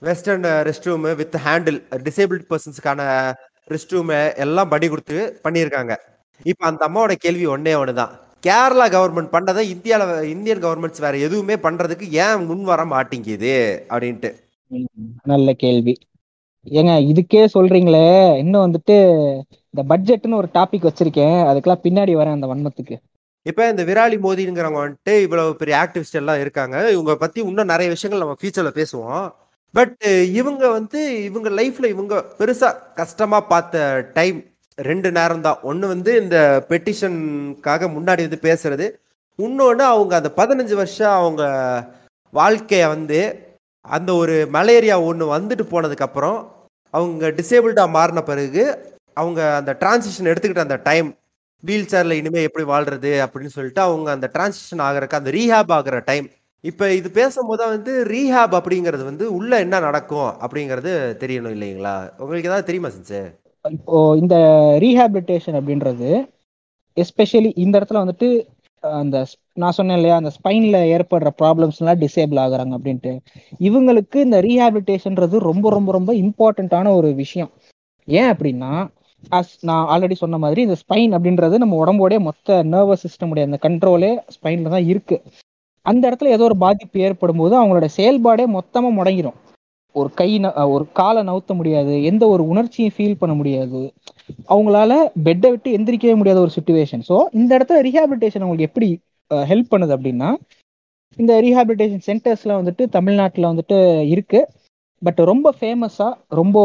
western restroom with handle disable பர்சன்ஸுக்கான rest room எல்லாம் பண்ணி கொடுத்து பண்ணியிருக்காங்க. இப்போ அந்த அம்மாவோட கேள்வி ஒன்னே ஒன்று தான் கேரளா கவர்மெண்ட் பண்ணதை இந்தியாவில் இந்தியன் கவர்மெண்ட்ஸ் வேற எதுவுமே பண்ணுறதுக்கு ஏன் முன் வர மாட்டேங்குது? அப்படின்ட்டு. நல்ல கேள்வி. ஏங்க இதுக்கே சொல்றீங்களே இன்னும் வந்துட்டு இந்த பட்ஜெட்னு ஒரு டாபிக் வச்சிருக்கேன். அதுக்கெல்லாம் பின்னாடி வரேன் அந்த வன்மத்துக்கு. இப்போ இந்த விராலி மோதிங்கிறவங்க வந்துட்டு இவ்வளவு பெரிய ஆக்டிவிஸ்ட் எல்லாம் இருக்காங்க. இவங்க பத்தி இன்னும் நிறைய விஷயங்கள் நம்ம ஃபியூச்சர்ல பேசுவோம். பட் இவங்க வந்து இவங்க லைஃப்ல இவங்க பெருசா கஷ்டமா பார்த்த டைம் ரெண்டு நேரம் தான். ஒன்று வந்து இந்த பெட்டிஷனுக்காக முன்னாடி வந்து பேசுறது. இன்னொன்று அவங்க அந்த பதினஞ்சு வருஷம் அவங்க வாழ்க்கையை வந்து அந்த ஒரு மலேரியா ஒன்று வந்துட்டு போனதுக்கப்புறம் அவங்க டிசேபிள்டாக மாறின பிறகு அவங்க அந்த டிரான்சிஷன் எடுத்துக்கிட்ட அந்த டைம் வீல் சேரில் இனிமேல் எப்படி வாழ்றது அப்படின்னு சொல்லிட்டு அவங்க அந்த டிரான்சிஷன் ஆகிறக்கு அந்த ரீஹாப் ஆகிற டைம் இப்போ இது பேசும்போது வந்து ரீஹாப் அப்படிங்கிறது வந்து உள்ள என்ன நடக்கும் அப்படிங்கிறது தெரியணும் இல்லைங்களா? உங்களுக்கு ஏதாவது தெரியுமா சின்சு இப்போ இந்த ரீஹாபிலிட்டேஷன் அப்படின்றது எஸ்பெஷலி இந்த இடத்துல வந்துட்டு அந்த நான் சொன்னேன் இல்லையா அந்த ஸ்பைன்ல ஏற்படுற ப்ராப்ளம்ஸ்லாம் டிசேபிள் ஆகுறாங்க அப்படின்ட்டு. இவங்களுக்கு இந்த ரீஹாபிலிட்டேஷன்றது ரொம்ப ரொம்ப ரொம்ப இம்பார்ட்டண்ட்டான ஒரு விஷயம். ஏன் அப்படின்னா அஸ் நான் ஆல்ரெடி சொன்ன மாதிரி இந்த ஸ்பைன் அப்படின்றது நம்ம உடம்போடைய மொத்த நர்வஸ் சிஸ்டமுடைய அந்த கண்ட்ரோலே ஸ்பைன்ல தான் இருக்கு. அந்த இடத்துல ஏதோ ஒரு பாதிப்பு ஏற்படும் போது அவங்களோட செயல்பாடே மொத்தமா முடங்கிடும் ஒரு கை ந- ஒரு காலை நவுத்த முடியாது எந்த ஒரு உணர்ச்சியும் ஃபீல் பண்ண முடியாது. அவங்களால பெட்டை விட்டு எந்திரிக்கவே முடியாத ஒரு சுச்சுவேஷன் ஸோ இந்த இடத்துல ரீஹாபிலிட்டேஷன் அவங்களுக்கு எப்படி ஹெல்ப் பண்ணுது அப்படின்னா இந்த ரீஹாபிலிட்டேஷன் சென்டர்ஸ்லாம் வந்துட்டு தமிழ்நாட்டில் வந்துட்டு இருக்கு. பட் ரொம்ப ஃபேமஸாக ரொம்ப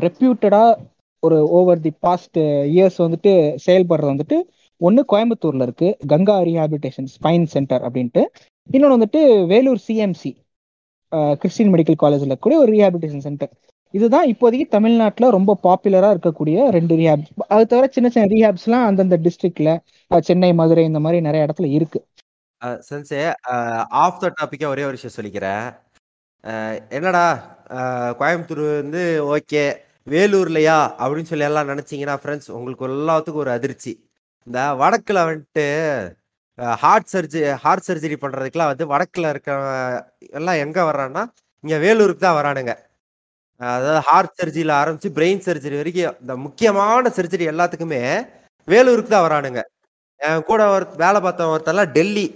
ரெப்யூட்டடாக ஒரு ஓவர் தி பாஸ்ட் இயர்ஸ் வந்துட்டு செயல்படுறது வந்துட்டு ஒன்று கோயம்புத்தூரில் இருக்குது கங்கா ரீஹாபிலிட்டேஷன் ஸ்பைன் சென்டர் அப்படின்ட்டு. இன்னொன்று வந்துட்டு வேலூர் சிஎம்சி கிறிஸ்டின் மெடிக்கல் காலேஜில் கூட ஒரு ரீஹாபிலிட்டேஷன் சென்டர் இதுதான் இப்போதைக்கு தமிழ்நாட்டில் ரொம்ப பாப்புலராக இருக்கக்கூடிய ரெண்டு ரீஹாப் அது தவிர சின்ன சின்ன ரீஹாப்ஸ்லாம் அந்தந்த டிஸ்ட்ரிக்ட்ல சென்னை மதுரை இந்த மாதிரி நிறைய இடத்துல இருக்கு. சென்சே ஆஃப் த டாப்பிக்காக ஒரே ஒரு விஷயம் சொல்லிக்கிறேன். என்னடா கோயம்புத்தூர் வந்து ஓகே வேலூர்லையா அப்படின்னு சொல்லி எல்லாம் நினைச்சீங்கன்னா ஃப்ரெண்ட்ஸ் உங்களுக்கு எல்லாத்துக்கும் ஒரு அதிர்ச்சி. இந்த வடக்கில் வந்துட்டு ஹார்ட் சர்ஜரி ஹார்ட் சர்ஜரி பண்ணுறதுக்கெலாம் வந்து வடக்கில் இருக்க எல்லாம் எங்கே வர்றான்னா இங்கே வேலூருக்கு தான் வரானுங்க. அதாவது ஹார்ட் சர்ஜரியில் ஆரம்பித்து பிரெயின் சர்ஜரி வரைக்கும் இந்த முக்கியமான சர்ஜரி எல்லாத்துக்குமே வேலூருக்கு தான் வரானுங்க. என் கூட ஒரு வேலை பார்த்த ஒருத்தெல்லாம் டெல்லி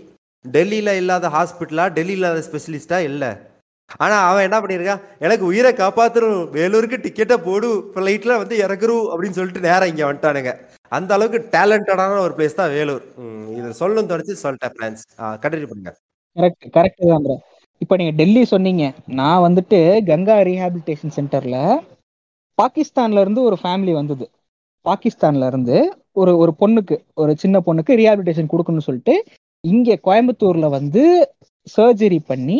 டெல்லியில் இல்லாத ஹாஸ்பிட்டலா டெல்லியில் இல்லாத ஸ்பெஷலிஸ்டா இல்லை. ஆனால் அவன் என்ன பண்ணியிருக்கான் எனக்கு உயிரை காப்பாத்துரும் வேலூருக்கு டிக்கெட்டை போடு ஃப்ளைட்டில் வந்து இறக்குறோம் அப்படின்னு சொல்லிட்டு நேராக இங்கே வந்துட்டானுங்க. அந்த அளவுக்கு டேலண்டடான ஒரு பிளேஸ் தான் வேலூர். இது சொல்லணும் தொடச்சு சொல்லிட்டேன் பிளான்ஸ் கண்டினியூ பண்ணுங்க. கரெக்ட் கரெக்ட் தான் இப்போ நீங்க டெல்லி சொன்னீங்க. நான் வந்துட்டு கங்கா ரீஹாபிலிட்டேஷன் சென்டர்ல பாகிஸ்தான்ல இருந்து ஒரு ஃபேமிலி வந்தது. பாகிஸ்தான்ல இருந்து ஒரு ஒரு பொண்ணுக்கு ஒரு சின்ன பொண்ணுக்கு ரீஹாபிலிட்டேஷன் கொடுக்கணும்னு சொல்லிட்டு இங்க கோயம்புத்தூர்ல வந்து சர்ஜரி பண்ணி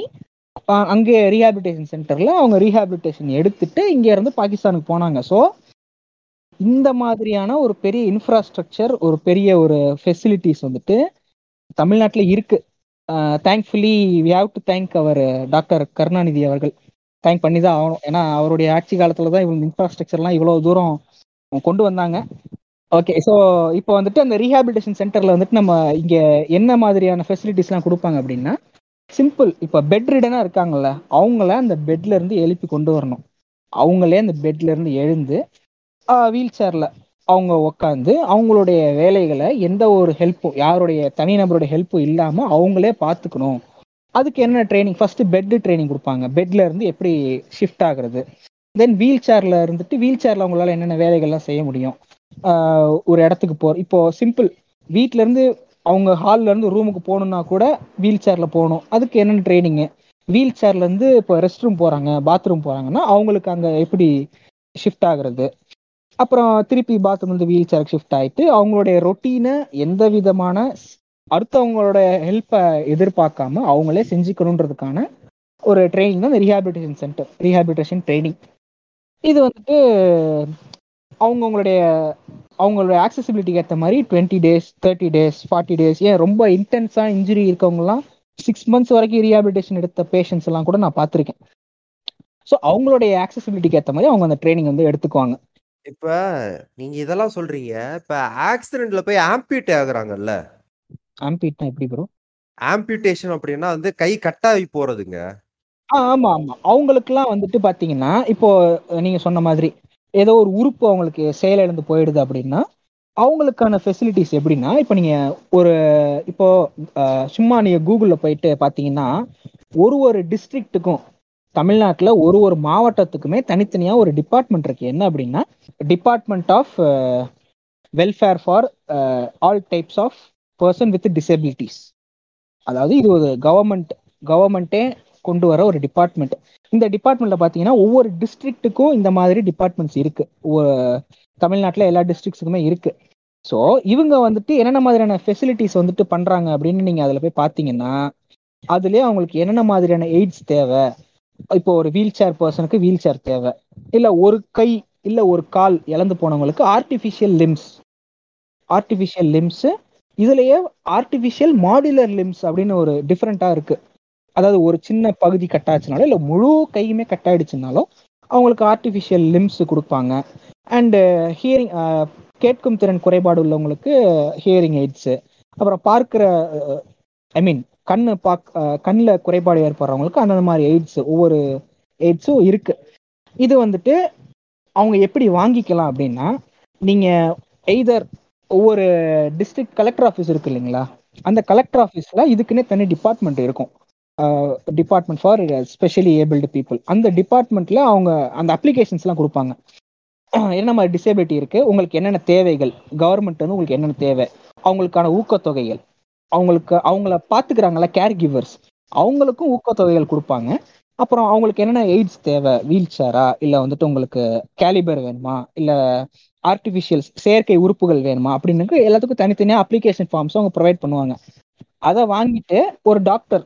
அங்கே ரீஹாபிலிட்டேஷன் சென்டர்ல அவங்க ரீஹாபிலிட்டேஷன் எடுத்துட்டு இங்க இருந்து பாகிஸ்தானுக்கு போனாங்க. ஸோ இந்த மாதிரியான ஒரு பெரிய இன்ஃப்ராஸ்ட்ரக்சர் ஒரு பெரிய ஒரு ஃபெசிலிட்டிஸ் வந்துட்டு தமிழ்நாட்டில் இருக்கு. Thankfully we have to thank our doctor Karunanidhi அவர்கள். தேங்க் பண்ணி தான் ஆகணும். ஏன்னா அவருடைய ஆட்சி காலத்தில் தான் இவங்க இன்ஃப்ராஸ்ட்ரக்சர்லாம் இவ்வளோ தூரம் கொண்டு வந்தாங்க. ஓகே ஸோ இப்போ வந்துட்டு அந்த ரீஹாபிலிட்டேஷன் சென்டரில் வந்துட்டு நம்ம இங்கே என்ன மாதிரியான ஃபெசிலிட்டிஸ்லாம் கொடுப்பாங்க அப்படின்னா சிம்பிள் இப்போ பெட் ரிடனாக இருக்காங்கல்ல அவங்கள அந்த பெட்லேருந்து எழுப்பி கொண்டு வரணும். அவங்களே அந்த பெட்லேருந்து எழுந்து வீல் சேர்ல அவங்க உட்காந்து அவங்களுடைய வேலைகளை எந்த ஒரு ஹெல்ப்பும் யாருடைய தனிநபருடைய ஹெல்ப்பும் இல்லாம அவங்களே பார்த்துக்கணும் அதுக்கு என்ன ட்ரைனிங் ஃபர்ஸ்ட் பெட் ட்ரைனிங் கொடுப்பாங்க. பெட்ல இருந்து எப்படி ஷிஃப்ட் ஆகுறது? தென் வீல் சேர்ல இருந்துட்டு வீல் சேர்ல அவங்களால என்னென்ன வேலைகள்லாம் செய்ய முடியும்? ஒரு இடத்துக்கு போ இப்போ சிம்பிள் வீட்ல இருந்து அவங்க ஹால்ல இருந்து ரூமுக்கு போகணும்னா கூட வீல் சேர்ல போகணும். அதுக்கு என்னென்ன ட்ரைனிங்கு வீல் சேர்ல இருந்து இப்போ ரெஸ்ட் ரூம் போறாங்க பாத்ரூம் போறாங்கன்னா அவங்களுக்கு அங்க எப்படி ஷிஃப்ட் ஆகுறது? அப்புறம் திருப்பி பாத்ரூம் வந்து வீல் சேருக்கு ஷிஃப்ட் ஆயிட்டு அவங்களுடைய ரொட்டீனை எந்த விதமான அடுத்தவங்களோட ஹெல்ப்பை எதிர்பார்க்காம அவங்களே செஞ்சுக்கணுன்றதுக்கான ஒரு ட்ரைனிங் தான் இந்த ரீஹாபிலிட்டேஷன் சென்டர் ரீஹாபிலிட்டேஷன் ட்ரைனிங் இது வந்துட்டு அவங்கவுங்களுடைய அவங்களுடைய ஆக்சசிபிலிட்டிக்கு ஏற்ற மாதிரி twenty days thirty days forty days ஏன் ரொம்ப இன்டென்ஸாக இன்ஜுரி இருக்கவங்கலாம் சிக்ஸ் மந்த்ஸ் வரைக்கும் ரீஹாபிலிட்டேஷன் எடுத்த பேஷண்ட்ஸ் எல்லாம் கூட நான் பார்த்துருக்கேன். ஸோ அவங்களுடைய ஆக்சசிபிலிட்டிக்கு ஏற்ற மாதிரி அவங்க அந்த ட்ரைனிங் வந்து எடுத்துக்குவாங்க. இப்ப நீங்க இதெல்லாம் சொல்றீங்க. இப்ப ஆக்சிடென்ட்ல போய் ஆம்பியூட் ஆகுறாங்கல்ல? ஆம்பிட்னா எப்படி ப்ரோ ஆம்பியூட்டேஷன் அப்படின்னா வந்து கை கட்டாகி போறதுங்க. ஆ ஆமா ஆமா. அவங்களுக்குலாம் வந்துட்டு பாத்தீங்கன்னா இப்போ நீங்க சொன்ன மாதிரி ஏதோ ஒரு உறுப்பு அவங்களுக்கு செயலிழந்து போயிடுது அப்படின்னா அவங்களுக்கான ஃபெசிலிட்டிஸ் எப்படின்னா இப்போ நீங்க ஒரு இப்போ சும்மா நீங்க கூகுள்ல போயிட்டு பாத்தீங்கன்னா ஒரு ஒரு டிஸ்ட்ரிக்ட்டுக்கும் தமிழ்நாட்டில் ஒரு ஒரு மாவட்டத்துக்குமே தனித்தனியாக ஒரு டிபார்ட்மெண்ட் இருக்கு. என்ன அப்படின்னா department of welfare for all types of person with disabilities அதாவது இது ஒரு கவர்மெண்ட் கவர்மெண்ட்டே கொண்டு வர ஒரு டிபார்ட்மெண்ட் இந்த டிபார்ட்மெண்ட்ல பார்த்தீங்கன்னா ஒவ்வொரு டிஸ்ட்ரிக்ட்டுக்கும் இந்த மாதிரி டிபார்ட்மெண்ட்ஸ் இருக்கு. தமிழ்நாட்டில் எல்லா டிஸ்ட்ரிக்ட்ஸுக்குமே இருக்கு. ஸோ இவங்க வந்துட்டு என்னென்ன மாதிரியான ஃபெசிலிட்டிஸ் வந்துட்டு பண்றாங்க அப்படின்னு நீங்க அதில் போய் பார்த்தீங்கன்னா அதுலேயே அவங்களுக்கு என்னென்ன மாதிரியான எய்ட்ஸ் தேவை இப்போ ஒரு வீல் சேர் பர்சனுக்கு வீல் சேர் தேவை. இல்ல ஒரு கை இல்ல ஒரு கால் இழந்து போனவங்களுக்கு ஆர்டிஃபிஷியல் லிம்ஸ் ஆர்டிஃபிஷியல் லிம்ஸ் இதுலயே ஆர்டிஃபிஷியல் மாடுலர் லிம்ஸ் அப்படின்னு ஒரு டிஃப்ரெண்டா இருக்கு. அதாவது ஒரு சின்ன பகுதி கட்டாச்சுனாலும் இல்லை முழு கையுமே கட்டாயிடுச்சுனாலும் அவங்களுக்கு ஆர்டிஃபிஷியல் லிம்ஸ் கொடுப்பாங்க. அண்டு ஹியரிங் uh, uh, கேட்கும் திறன் குறைபாடு உள்ளவங்களுக்கு ஹியரிங் எய்ட்ஸு அப்புறம் பார்க்குற ஐ மீன் கண்ணு பாக் கண்ணில் குறைபாடு ஏற்படுறவங்களுக்கு அந்தந்த மாதிரி எய்ட்ஸ் ஒவ்வொரு எய்ட்ஸும் இருக்கு. இது வந்துட்டு அவங்க எப்படி வாங்கிக்கலாம் அப்படின்னா நீங்கள் எய்தர் ஒவ்வொரு டிஸ்ட்ரிக்ட் கலெக்டர் ஆஃபீஸ் இருக்கு இல்லைங்களா? அந்த கலெக்டர் ஆஃபீஸில் இதுக்குன்னே தனி டிபார்ட்மெண்ட் இருக்கும். Department for specially abled people அந்த டிபார்ட்மெண்ட்ல அவங்க அந்த அப்ளிகேஷன்ஸ்லாம் கொடுப்பாங்க. என்ன மாதிரி டிசேபிலிட்டி இருக்குது உங்களுக்கு என்னென்ன தேவைகள்? கவர்மெண்ட் வந்து உங்களுக்கு என்னென்ன தேவை? அவங்களுக்கான ஊக்கத்தொகைகள். அவங்களுக்கு அவங்கள பார்த்துக்கிறாங்கல்ல கேர் கிவர்ஸ் அவங்களுக்கும் ஊக்கத்தொகைகள் கொடுப்பாங்க. அப்புறம் அவங்களுக்கு என்னென்ன எய்ட்ஸ் தேவை? வீல் சேரா இல்லை வந்துட்டு உங்களுக்கு கேலிபர் வேணுமா? இல்லை ஆர்டிஃபிஷியல் செயற்கை உறுப்புகள் வேணுமா? அப்படின்னு எல்லாத்துக்கும் தனித்தனியாக அப்ளிகேஷன் ஃபார்ம்ஸும் அவங்க ப்ரொவைட் பண்ணுவாங்க. அதை வாங்கிட்டு ஒரு டாக்டர்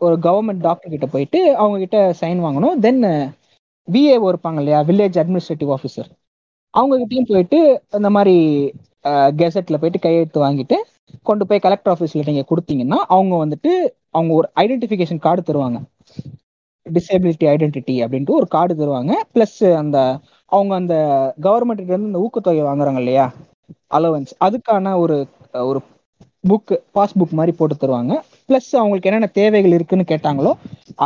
ஒரு கவர்மெண்ட் டாக்டர் கிட்ட போயிட்டு அவங்க கிட்ட சைன் வாங்கணும் தென் விஏஓ இருப்பாங்க இல்லையா? வில்லேஜ் அட்மினிஸ்ட்ரேட்டிவ் ஆஃபீஸர் அவங்க கிட்டயும் போயிட்டு இந்த மாதிரி கெசட்டில் போயிட்டு கையெழுத்து வாங்கிட்டு கொண்டு போய் கலெக்டர் ஆஃபீஸில் நீங்க கொடுத்தீங்கன்னா அவங்க வந்துட்டு அவங்க ஒரு ஐடென்டிஃபிகேஷன் கார்டு தருவாங்க. டிசேபிலிட்டி ஐடென்டிட்டி அப்படின்ட்டு ஒரு கார்டு தருவாங்க. ப்ளஸ் அந்த அவங்க அந்த கவர்மெண்ட் இருந்து இந்த ஊக்கத்தொகை வாங்குறாங்க இல்லையா? அலவன்ஸ் அதுக்கான ஒரு ஒரு புக்கு பாஸ்புக் மாதிரி போட்டு தருவாங்க. ப்ளஸ் அவங்களுக்கு என்னென்ன தேவைகள் இருக்குன்னு கேட்டாங்களோ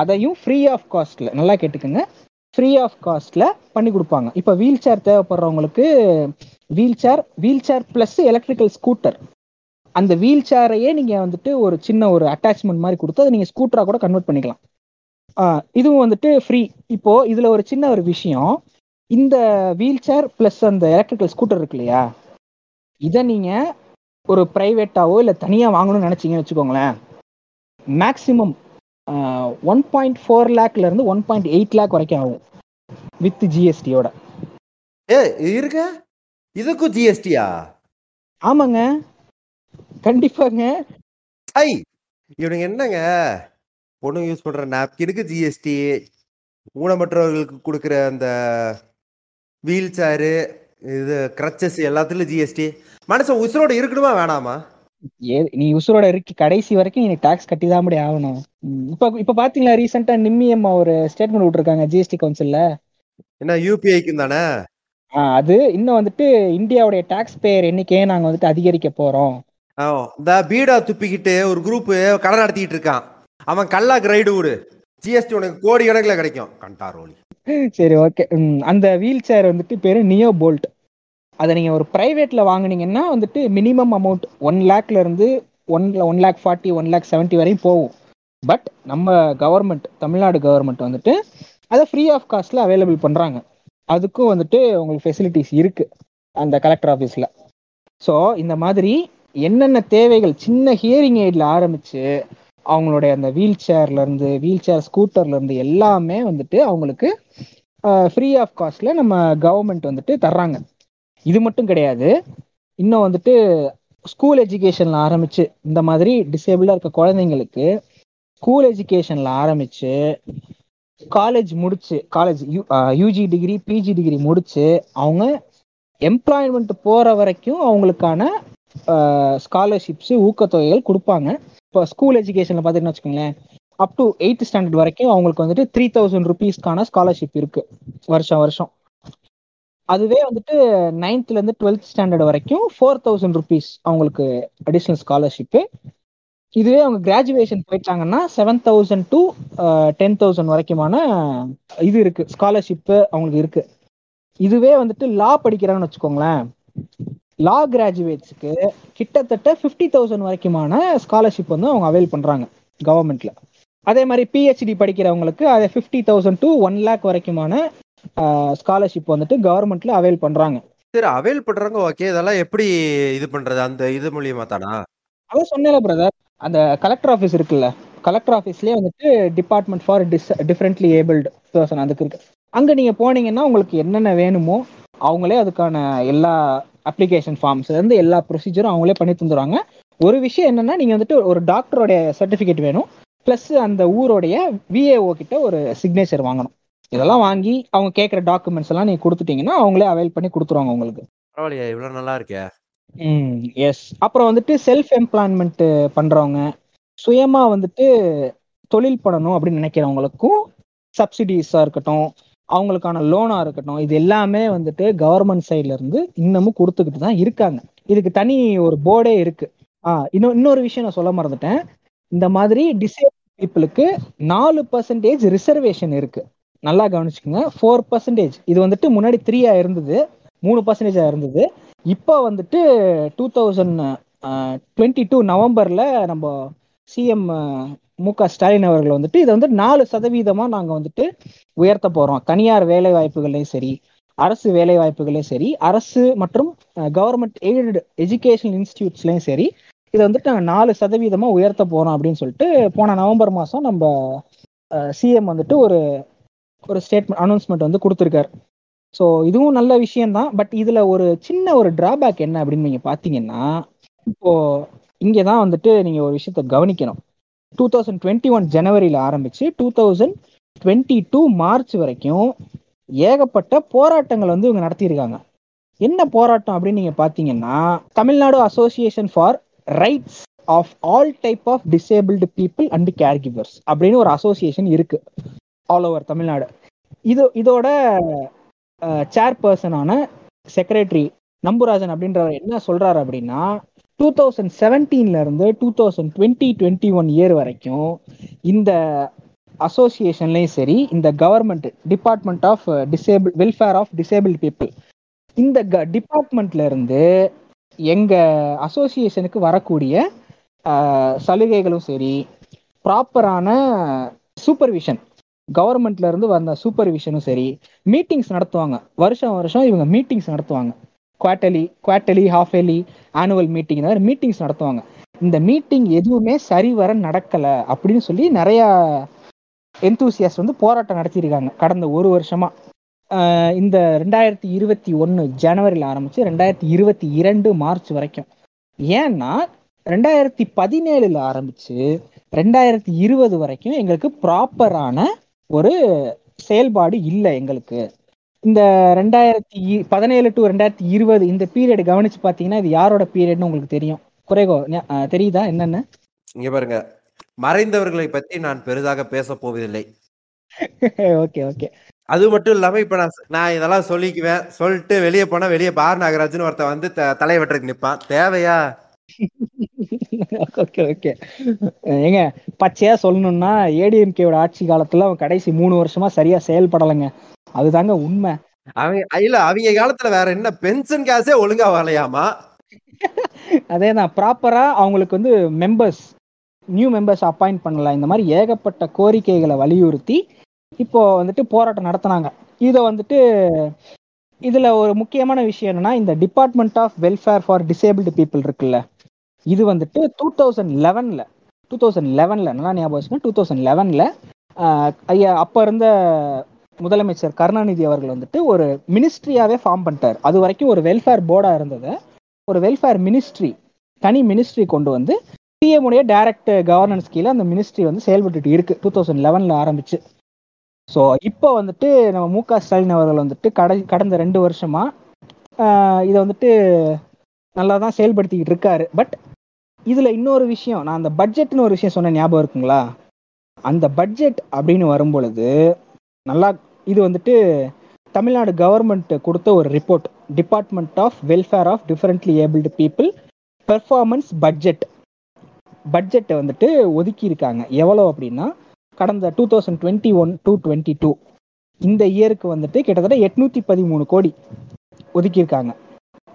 அதையும் ஃப்ரீ ஆஃப் காஸ்ட்ல நல்லா கேட்டுக்கோங்க. ஃப்ரீ ஆஃப் காஸ்ட்ல பண்ணி கொடுப்பாங்க. இப்போ wheelchair தேவைப்படுறவங்களுக்கு wheelchair wheelchair plus electrical scooter அந்த வீல் சேரையே நீங்க வந்துட்டு ஒரு சின்ன ஒரு அட்டாச்மெண்ட் மாதிரி கொடுத்து அதை நீங்க ஸ்கூட்டரா கூட கன்வெர்ட் பண்ணிக்கலாம். இதுவும் வந்துட்டு ஃப்ரீ இப்போ இதுல ஒரு சின்ன ஒரு விஷயம். இந்த வீல் சேர் பிளஸ் அந்த எலக்ட்ரிக்கல் ஸ்கூட்டர் இருக்கு இல்லையா? இதை நீங்க ஒரு பிரைவேட்டாவோ இல்லை தனியா வாங்கணும்னு நினைச்சீங்கன்னு வச்சுக்கோங்களேன். மேக்சிமம் ஒன் பாயிண்ட் ஃபோர் லேக்ல இருந்து ஒன் பாயிண்ட் எயிட் லேக் வரைக்கும் ஆகும். வித் ஜிஎஸ்டியோட ஏ இருக்க? இதுக்கும் ஜிஎஸ்டியா ஆமாங்க. கண்டிப்பாங்க. ஐ இவனுங்க என்னங்க? பொண்ணு யூஸ் பண்ற நாப்கினுக்கு ஜிஎஸ்டி ஊனமற்றவர்களுக்கு கொடுக்குற அந்த வீல் சேரு இது கிரச்சஸ் எல்லாத்துலயும் ஜிஎஸ்டி மனுஷன் உசுரோட இருக்கணுமா வேணாமா? நீ உசுரோட இருக்கு கடைசி வரைக்கும் நீ டாக்ஸ் கட்டி தான் முடி ஆகணும் இப்ப இப்ப பாத்தீங்களா ரீசெண்டா நிம்மி அம்மா ஒரு ஸ்டேட்மெண்ட் விட்டுருக்காங்க ஜிஎஸ்டி கவுன்சில்ல என்ன யூபிஐக்கு தானே? அது இன்னும் வந்துட்டு இந்தியாவுடைய டாக்ஸ் பேயர் எண்ணிக்கையை நாங்க வந்துட்டு அதிகரிக்க போறோம். இந்த பீடா துப்பிக்கிட்டு ஒரு குரூப் கடை நடத்திட்டு இருக்கான். அவன் கல்லாக்கு ரைடு விடு ஜிஎஸ்டி உனக்கு கோடி கணக்கில் கிடைக்கும். கண்டாரோலி. சரி ஓகே அந்த வீல் சேர் வந்துட்டு பேரு நியோ போல்ட் அதை நீங்க ஒரு பிரைவேட்ல வாங்குனீங்கன்னா வந்துட்டு மினிமம் அமௌண்ட் ஒன் லேக்ல இருந்து one one lakh forty one lakh seventy வரையும் போகும். பட் நம்ம கவர்மெண்ட் தமிழ்நாடு கவர்மெண்ட் வந்துட்டு அதை ஃப்ரீ ஆஃப் காஸ்ட்ல அவைலபிள் பண்றாங்க. அதுக்கும் வந்துட்டு உங்களுக்கு ஃபெசிலிட்டிஸ் இருக்கு அந்த கலெக்டர் ஆஃபீஸில் ஸோ இந்த மாதிரி என்னென்ன தேவைகள் சின்ன ஹியரிங் எய்டில் ஆரம்பித்து அவங்களுடைய அந்த வீல் சேர்லேருந்து வீல் சேர் ஸ்கூட்டர்லேருந்து எல்லாமே வந்துட்டு அவங்களுக்கு ஃப்ரீ ஆஃப் காஸ்ட்டில் நம்ம கவர்மெண்ட் வந்துட்டு தர்றாங்க. இது மட்டும் கிடையாது. இன்னும் வந்துட்டு ஸ்கூல் எஜுகேஷனில் ஆரம்பித்து இந்த மாதிரி டிசேபிளாக இருக்க குழந்தைங்களுக்கு ஸ்கூல் எஜுகேஷனில் ஆரம்பித்து காலேஜ் முடிச்சு college UG degree PG degree முடிச்சு அவங்க எம்ப்ளாய்மெண்ட் போகிற வரைக்கும் அவங்களுக்கான ஸ்காலர்ஷிப்ஸ் ஊக்கத்தொகைகள் கொடுப்பாங்க. இப்போ ஸ்கூல் எஜுகேஷன்ல பார்த்தீங்கன்னா வச்சுக்கோங்களேன் அப் டு எயித் ஸ்டாண்டர்ட் வரைக்கும் அவங்களுக்கு வந்துட்டு த்ரீ தௌசண்ட் ருபீஸ்க்கான ஸ்காலர்ஷிப் இருக்கு வருஷம் வருஷம். அதுவே வந்துட்டு நைன்த்லேருந்து டுவெல்த் ஸ்டாண்டர்ட் வரைக்கும் ஃபோர் தௌசண்ட் ருபீஸ் அவங்களுக்கு அடிஷ்னல் ஸ்காலர்ஷிப்பு இதுவே அவங்க கிராஜுவேஷன் போயிட்டாங்கன்னா seven thousand to ten thousand வரைக்குமான இது இருக்கு ஸ்காலர்ஷிப்பு அவங்களுக்கு இருக்கு. இதுவே வந்துட்டு லா படிக்கிறாங்கன்னு வச்சுக்கோங்களேன் லா கிராஜுவேட்ஸுக்கு கிட்டத்தட்ட ஃபிஃப்டி தௌசண்ட் வரைக்குமான ஸ்காலர்ஷிப் வந்து அவங்க அவைல் பண்றாங்க கவர்மெண்ட்ல அதே மாதிரி பிஹெச்டி படிக்கிறவங்களுக்கு அதை fifty thousand to one lakh வரைக்குமான scholarship வந்துட்டு கவர்மெண்ட்ல அவைல் பண்றாங்க. சரி அவைல் பண்றாங்க ஓகே இதெல்லாம் எப்படி இது பண்றது? அந்த இது மூலியமா தானா? அதான் சொன்னேன்ல பிரதர் அந்த கலெக்டர் ஆஃபீஸ் இருக்குல்ல கலெக்டர் ஆஃபீஸ்லேயே வந்துட்டு department for dis differently abled person அதுக்கு இருக்கு. அங்கே நீங்கள் போனீங்கன்னா உங்களுக்கு என்னென்ன வேணுமோ அவங்களே அதுக்கான எல்லா அப்ளிகேஷன் ஃபார்ம்ஸ் இருந்து எல்லா ப்ரொசீஜரும் அவங்களே பண்ணி தந்துடுவாங்க ஒரு விஷயம் என்னன்னா நீங்கள் வந்துட்டு ஒரு டாக்டரோடைய சர்டிஃபிகேட் வேணும். ப்ளஸ் அந்த ஊரோடைய விஏஓ கிட்ட ஒரு சிக்னேச்சர் வாங்கணும். இதெல்லாம் வாங்கி அவங்க கேட்குற டாக்குமெண்ட்ஸ் எல்லாம் நீங்கள் கொடுத்துட்டீங்கன்னா அவங்களே அவைல் பண்ணி கொடுத்துருவாங்க உங்களுக்கு. பரவாயில்லையா இவ்வளவு நல்லா இருக்கே. ம் எஸ் அப்புறம் வந்துட்டு செல்ஃப் எம்ப்ளாய்மெண்ட் பண்றவங்க சுயமா வந்துட்டு தொழில் பண்ணணும் அப்படின்னு நினைக்கிறவங்களுக்கும் சப்சிடிஸா இருக்கட்டும் அவங்களுக்கான லோனா இருக்கட்டும் இது எல்லாமே வந்துட்டு கவர்மெண்ட் சைட்ல இருந்து இன்னமும் கொடுத்துக்கிட்டு தான் இருக்காங்க. இதுக்கு தனி ஒரு போர்டே இருக்கு. ஆஹ் இன்னும் இன்னொரு விஷயம் நான் சொல்ல மறந்துட்டேன். இந்த மாதிரி டிசேபிள் பீப்புளுக்கு நாலு பர்சன்டேஜ் ரிசர்வேஷன் இருக்கு. நல்லா கவனிச்சுக்கோங்க. ஃபோர் பர்சன்டேஜ் இது வந்துட்டு முன்னாடி த்ரீயா இருந்தது. மூணு பர்சன்டேஜா இருந்தது. இப்போ வந்துட்டு டூ தௌசண்ட் டுவெண்ட்டி டூ நவம்பர்ல நம்ம சிஎம் மு க ஸ்டாலின் அவர்கள் வந்துட்டு இதை வந்து நாலு சதவீதமா நாங்க வந்துட்டு உயர்த்த போறோம். தனியார் வேலை வாய்ப்புகள்லையும் சரி அரசு வேலை வாய்ப்புகளையும் சரி அரசு மற்றும் கவர்மெண்ட் எய்டட் எஜுகேஷன் இன்ஸ்டியூட்ஸ்லையும் சரி இதை வந்துட்டு நாங்கள் நாலு சதவீதமா உயர்த்த போறோம் அப்படின்னு சொல்லிட்டு போன நவம்பர் மாசம் நம்ம சிஎம் வந்துட்டு ஒரு ஒரு ஸ்டேட்மெண்ட் அனௌன்ஸ்மெண்ட் வந்து கொடுத்துருக்காரு. ஸோ இதுவும் நல்ல விஷயம்தான். பட் இதுல ஒரு சின்ன ஒரு டிராபேக் என்ன அப்படின்னு நீங்க பாத்தீங்கன்னா இப்போ இங்கே தான் வந்துட்டு நீங்க ஒரு விஷயத்த கவனிக்கணும். டூ தௌசண்ட் டுவெண்ட்டி ஒன் ஜனவரியில் ஆரம்பித்து two thousand twenty two March வரைக்கும் ஏகப்பட்ட போராட்டங்கள் வந்து இவங்க நடத்தியிருக்காங்க. என்ன போராட்டம் அப்படின்னு நீங்கள் பார்த்தீங்கன்னா Tamil Nadu association for rights of all type of disabled people and caregivers அப்படின்னு ஒரு அசோசியேஷன் இருக்கு ஆல் ஓவர் தமிழ்நாடு. இது இதோட சேர்பர்சனான செக்ரட்டரி நம்புராஜன் அப்படின்றவர் என்ன சொல்றாரு அப்படின்னா டூ தௌசண்ட் செவன்டீன்ல இருந்து two thousand twenty twenty one year வரைக்கும் இந்த அசோசியேஷன்லேயும் சரி இந்த government department of disable welfare of disable people இந்த டிபார்ட்மெண்ட்ல இருந்து எங்க அசோசியேஷனுக்கு வரக்கூடிய சலுகைகளும் சரி ப்ராப்பரான சூப்பர்விஷன் கவர்மெண்ட்ல இருந்து வந்த சூப்பர்விஷனும் சரி மீட்டிங்ஸ் நடத்துவாங்க. வருஷம் வருஷம் இவங்க மீட்டிங்ஸ் நடத்துவாங்க. Quarterly quarterly half yearly annual meeting இந்த மாதிரி மீட்டிங்ஸ் நடத்துவாங்க. இந்த மீட்டிங் எதுவுமே சரிவர நடக்கல அப்படின்னு சொல்லி நிறைய எந்தூசியாஸ் வந்து போராட்டம் நடத்தியிருக்காங்க. கடந்த ஒரு வருஷமா. இந்த ரெண்டாயிரத்தி இருபத்தி ஒன்று ஜனவரியில் ஆரம்பிச்சு ரெண்டாயிரத்தி இருபத்தி இரண்டு மார்ச் வரைக்கும். ஏன்னா ரெண்டாயிரத்தி பதினேழுல ஆரம்பிச்சு ரெண்டாயிரத்தி இருபது வரைக்கும் எங்களுக்கு ப்ராப்பரான ஒரு செயல்பாடு இல்லை எங்களுக்கு. இந்த ரெண்டாயிரத்தி பதினேழு டு ரெண்டாயிரத்தி இருபது இந்த பீரியட் கவனிச்சு பார்த்தீங்கன்னா இது யாரோட பீரியட்னு உங்களுக்கு தெரியும். குறைகோ தெரியுதா என்னன்னு? இங்க பாருங்க. மறைந்தவர்களை பத்தி நான் பெரிதாக பேச போவதில்லை. <laughs> Okay okay. அது மட்டும் இல்லாம இப்ப நான் நான் இதெல்லாம் சொல்லிக்குவேன். சொல்லிட்டு வெளியே போனா வெளியே பார் நாகராஜ்னு ஒருத்தன் வந்து த- தலையை வெட்டுறதுக்கு நிப்பான். தேவையா? <laughs> Okay okay. ஏங்க பச்சையா சொல்லணும்னா ஏடிஎம்கேவோட ஆட்சி காலத்துல அவன் கடைசி மூணு வருஷமா சரியா செயல்படலைங்க. அதுதாங்க உண்மை. அவங்க இல்ல அவங்க காலத்துல வேற என்ன பென்ஷன் காசே ஒழுங்கா வரலையாமா? அதே தான் ப்ராப்பரா அவங்களுக்கு வந்து மெம்பர்ஸ் நியூ மெம்பர்ஸ் அப்பாயிண்ட் பண்ணல இந்த மாதிரி ஏகப்பட்ட கோரிக்கைகளை வலியுறுத்தி இப்போ வந்துட்டு போராட்டம் நடத்துனாங்க. இதை வந்துட்டு இதுல ஒரு முக்கியமான விஷயம் என்னன்னா இந்த department of welfare for disabled people இருக்குல்ல இது வந்துட்டு டூ தௌசண்ட் லெவன்ல டூ தௌசண்ட் லெவன்ல நல்லா ஞாபகம் வச்சுக்கோங்க டூ தௌசண்ட் லெவன்ல ஐயா அப்ப இருந்த முதலமைச்சர் கருணாநிதி அவர்கள் வந்துட்டு ஒரு மினிஸ்ட்ரியாவே ஃபார்ம் பண்ணிட்டார். அது வரைக்கும் ஒரு வெல்ஃபேர் போர்டா இருந்ததை ஒரு வெல்ஃபேர் மினிஸ்ட்ரி தனி மினிஸ்ட்ரி கொண்டு வந்து பிஎம் உடைய டைரக்ட் கவர்னன்ஸ் கீழே அந்த மினிஸ்ட்ரி வந்து செயல்பட்டுட்டு இருக்கு. டூ தௌசண்ட் லெவனில் ஆரம்பிச்சு. ஸோ இப்போ வந்துட்டு நம்ம மு க ஸ்டாலின் அவர்கள் வந்துட்டு கடை கடந்த ரெண்டு வருஷமா இதை வந்துட்டு நல்லா தான் செயல்படுத்திக்கிட்டு இருக்காரு. பட் இதுல இன்னொரு விஷயம் நான் அந்த பட்ஜெட்னு ஒரு விஷயம் சொன்ன ஞாபகம் இருக்குங்களா? அந்த பட்ஜெட் அப்படின்னு வரும்பொழுது நல்லா இது வந்துட்டு தமிழ்நாடு கவர்மெண்ட் கொடுத்த ஒரு report department of welfare of differently abled people performance budget பட்ஜெட்டை வந்துட்டு ஒதுக்கி இருக்காங்க எவ்வளோ அப்படின்னா கடந்த two thousand twenty one two twenty two இந்த இயருக்கு வந்துட்டு கிட்டத்தட்ட எட்நூற்றி பதிமூணு கோடி ஒதுக்கியிருக்காங்க.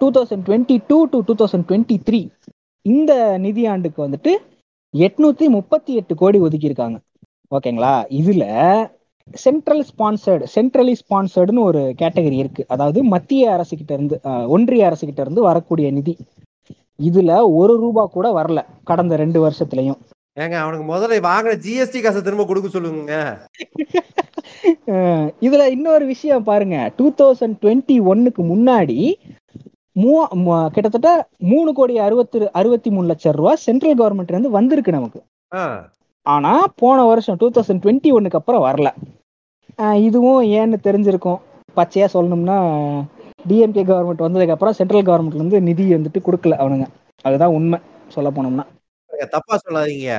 Two thousand twenty two to two thousand twenty three இந்த நிதியாண்டுக்கு வந்துட்டு எட்நூத்தி முப்பத்தி எட்டு கோடி ஒதுக்கியிருக்காங்க. ஓகேங்களா? இதில் சென்ட்ரல் ஸ்பான்சர்டு சென்ட்ரலி ஸ்பான்சர்டுன்னு ஒரு கேட்டகரி இருக்கு. அதாவது மத்திய அரசு கிட்ட இருந்து ஒன்றிய அரசு கிட்ட இருந்து வரக்கூடிய நிதி. இதுல ஒரு ரூபா கூட வரல கடந்த ரெண்டு வருஷத்துலயும். ஏங்க அவனுக்கு முதல்ல வாங்கின ஜிஎஸ்டி காசை திரும்ப கொடுக்க சொல்லுங்க இதுல இன்னொரு விஷயம் பாருங்க. டூ தௌசண்ட் டுவெண்ட்டி ஒன்னுக்கு முன்னாடி மு- கிட்டத்தட்ட மூணு கோடி அறுபத்தி அறுபத்தி மூணு லட்சம் ரூபா சென்ட்ரல் கவர்மெண்ட்ல இருந்து வந்திருக்கு நமக்கு. ஆனா போன வருஷம் டூ தௌசண்ட் டுவெண்ட்டி ஒன்னுக்கு அப்புறம் வரல. இதுவும் ஏன்னு தெரிஞ்சிருக்கும். பச்சையா சொல்லணும்னா டிஎம்கே கவர்மெண்ட் வந்ததுக்கு அப்புறம் சென்ட்ரல் கவர்மெண்ட்ல இருந்து நிதி வந்துட்டு கொடுக்கல அவனுங்க. அதுதான் உண்மை சொல்ல போனோம்னா. தப்பா சொல்லாதீங்க.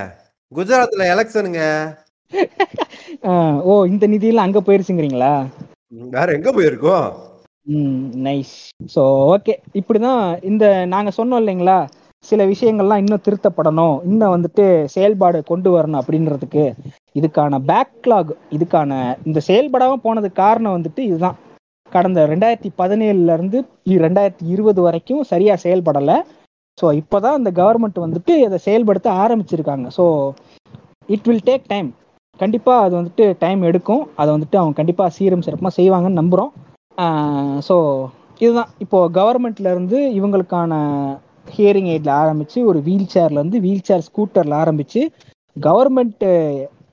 குஜராத்ல எலெக்ஷனுங்க ஓ இந்த நிதியெல்லாம் அங்க போயிருச்சுங்கிறீங்களா? வேற எங்க போயிருக்கோம்? ம் நைஸ் ஸோ ஓகே இப்படிதான் இந்த நாங்க சொன்னோம் இல்லைங்களா? சில விஷயங்கள்லாம் இன்னும் திருத்தப்படணும். இன்னும் வந்துட்டு செயல்பாடு கொண்டு வரணும் அப்படின்றதுக்கு இதுக்கான பேக்லாக் இதுக்கான இந்த செயல்படாமல் போனதுக்கு காரணம் வந்துட்டு இதுதான். கடந்த ரெண்டாயிரத்தி பதினேழுல இருந்து ரெண்டாயிரத்தி இருபது வரைக்கும் சரியா செயல்படலை. ஸோ இப்போதான் இந்த கவர்மெண்ட் வந்துட்டு அதை செயல்படுத்த ஆரம்பிச்சிருக்காங்க. So it will take time கண்டிப்பாக அது வந்துட்டு டைம் எடுக்கும். அதை வந்துட்டு அவங்க கண்டிப்பாக சீரும் சிறப்பாக செய்வாங்கன்னு நம்புகிறோம் ஸோ இதுதான். இப்போது கவர்மெண்ட்லேருந்து இவங்களுக்கான ஹியரிங் எய்டில் ஆரம்பித்து ஒரு வீல் சேர்லேருந்து வீல் சேர் ஸ்கூட்டரில் ஆரம்பித்து கவர்மெண்ட்டு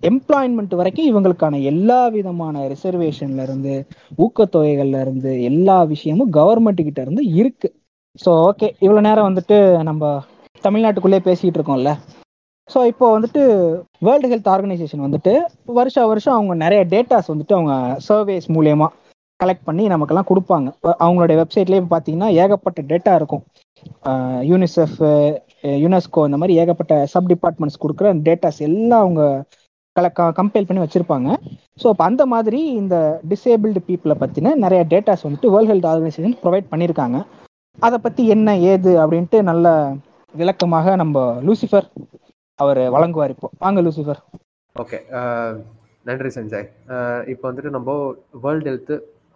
எம்ப்ளாய்மெண்ட் வரைக்கும் இவங்களுக்கான எல்லா விதமான ரிசர்வேஷன்ல இருந்து ஊக்கத்தொகைகள்ல இருந்து எல்லா விஷயமும் கவர்மெண்ட் கிட்ட இருந்து இருக்கு. ஸோ ஓகே இவ்வளோ நேரம் வந்துட்டு நம்ம தமிழ்நாட்டுக்குள்ளே பேசிகிட்டு இருக்கோம்ல. ஸோ இப்போ வந்துட்டு வேர்ல்டு ஹெல்த் ஆர்கனைசேஷன் வந்துட்டு வருஷா வருஷம் அவங்க நிறைய டேட்டாஸ் வந்துட்டு அவங்க சர்வேஸ் மூலயமா கலெக்ட் பண்ணி நமக்கெல்லாம் கொடுப்பாங்க. அவங்களுடைய வெப்சைட்லேயே பார்த்தீங்கன்னா ஏகப்பட்ட டேட்டா இருக்கும். யூனிசெஃப் யுனெஸ்கோ இந்த மாதிரி ஏகப்பட்ட சப் டிபார்ட்மெண்ட்ஸ் கொடுக்குற டேட்டாஸ் எல்லாம் அவங்க கலெக்ட் கம்பைல் பண்ணி வச்சிருப்பாங்க. ஸோ அப்போ அந்த மாதிரி இந்த டிசேபிள்டு பீப்புளை பற்றின நிறைய டேட்டாஸ் வந்துட்டு வேர்ல்ட் ஹெல்த் ஆர்கனைசேஷன் ப்ரொவைட் பண்ணியிருக்காங்க அதை பற்றி என்ன ஏது அப்படின்ட்டு நல்ல விளக்கமாக நம்ம லூசிஃபர் அவர் வழங்குவார் இப்போ. வாங்க லூசிஃபர் ஓகே நன்றி சஞ்சய். இப்போ வந்துட்டு நம்ம வேர்ல்டு ஹெல்த்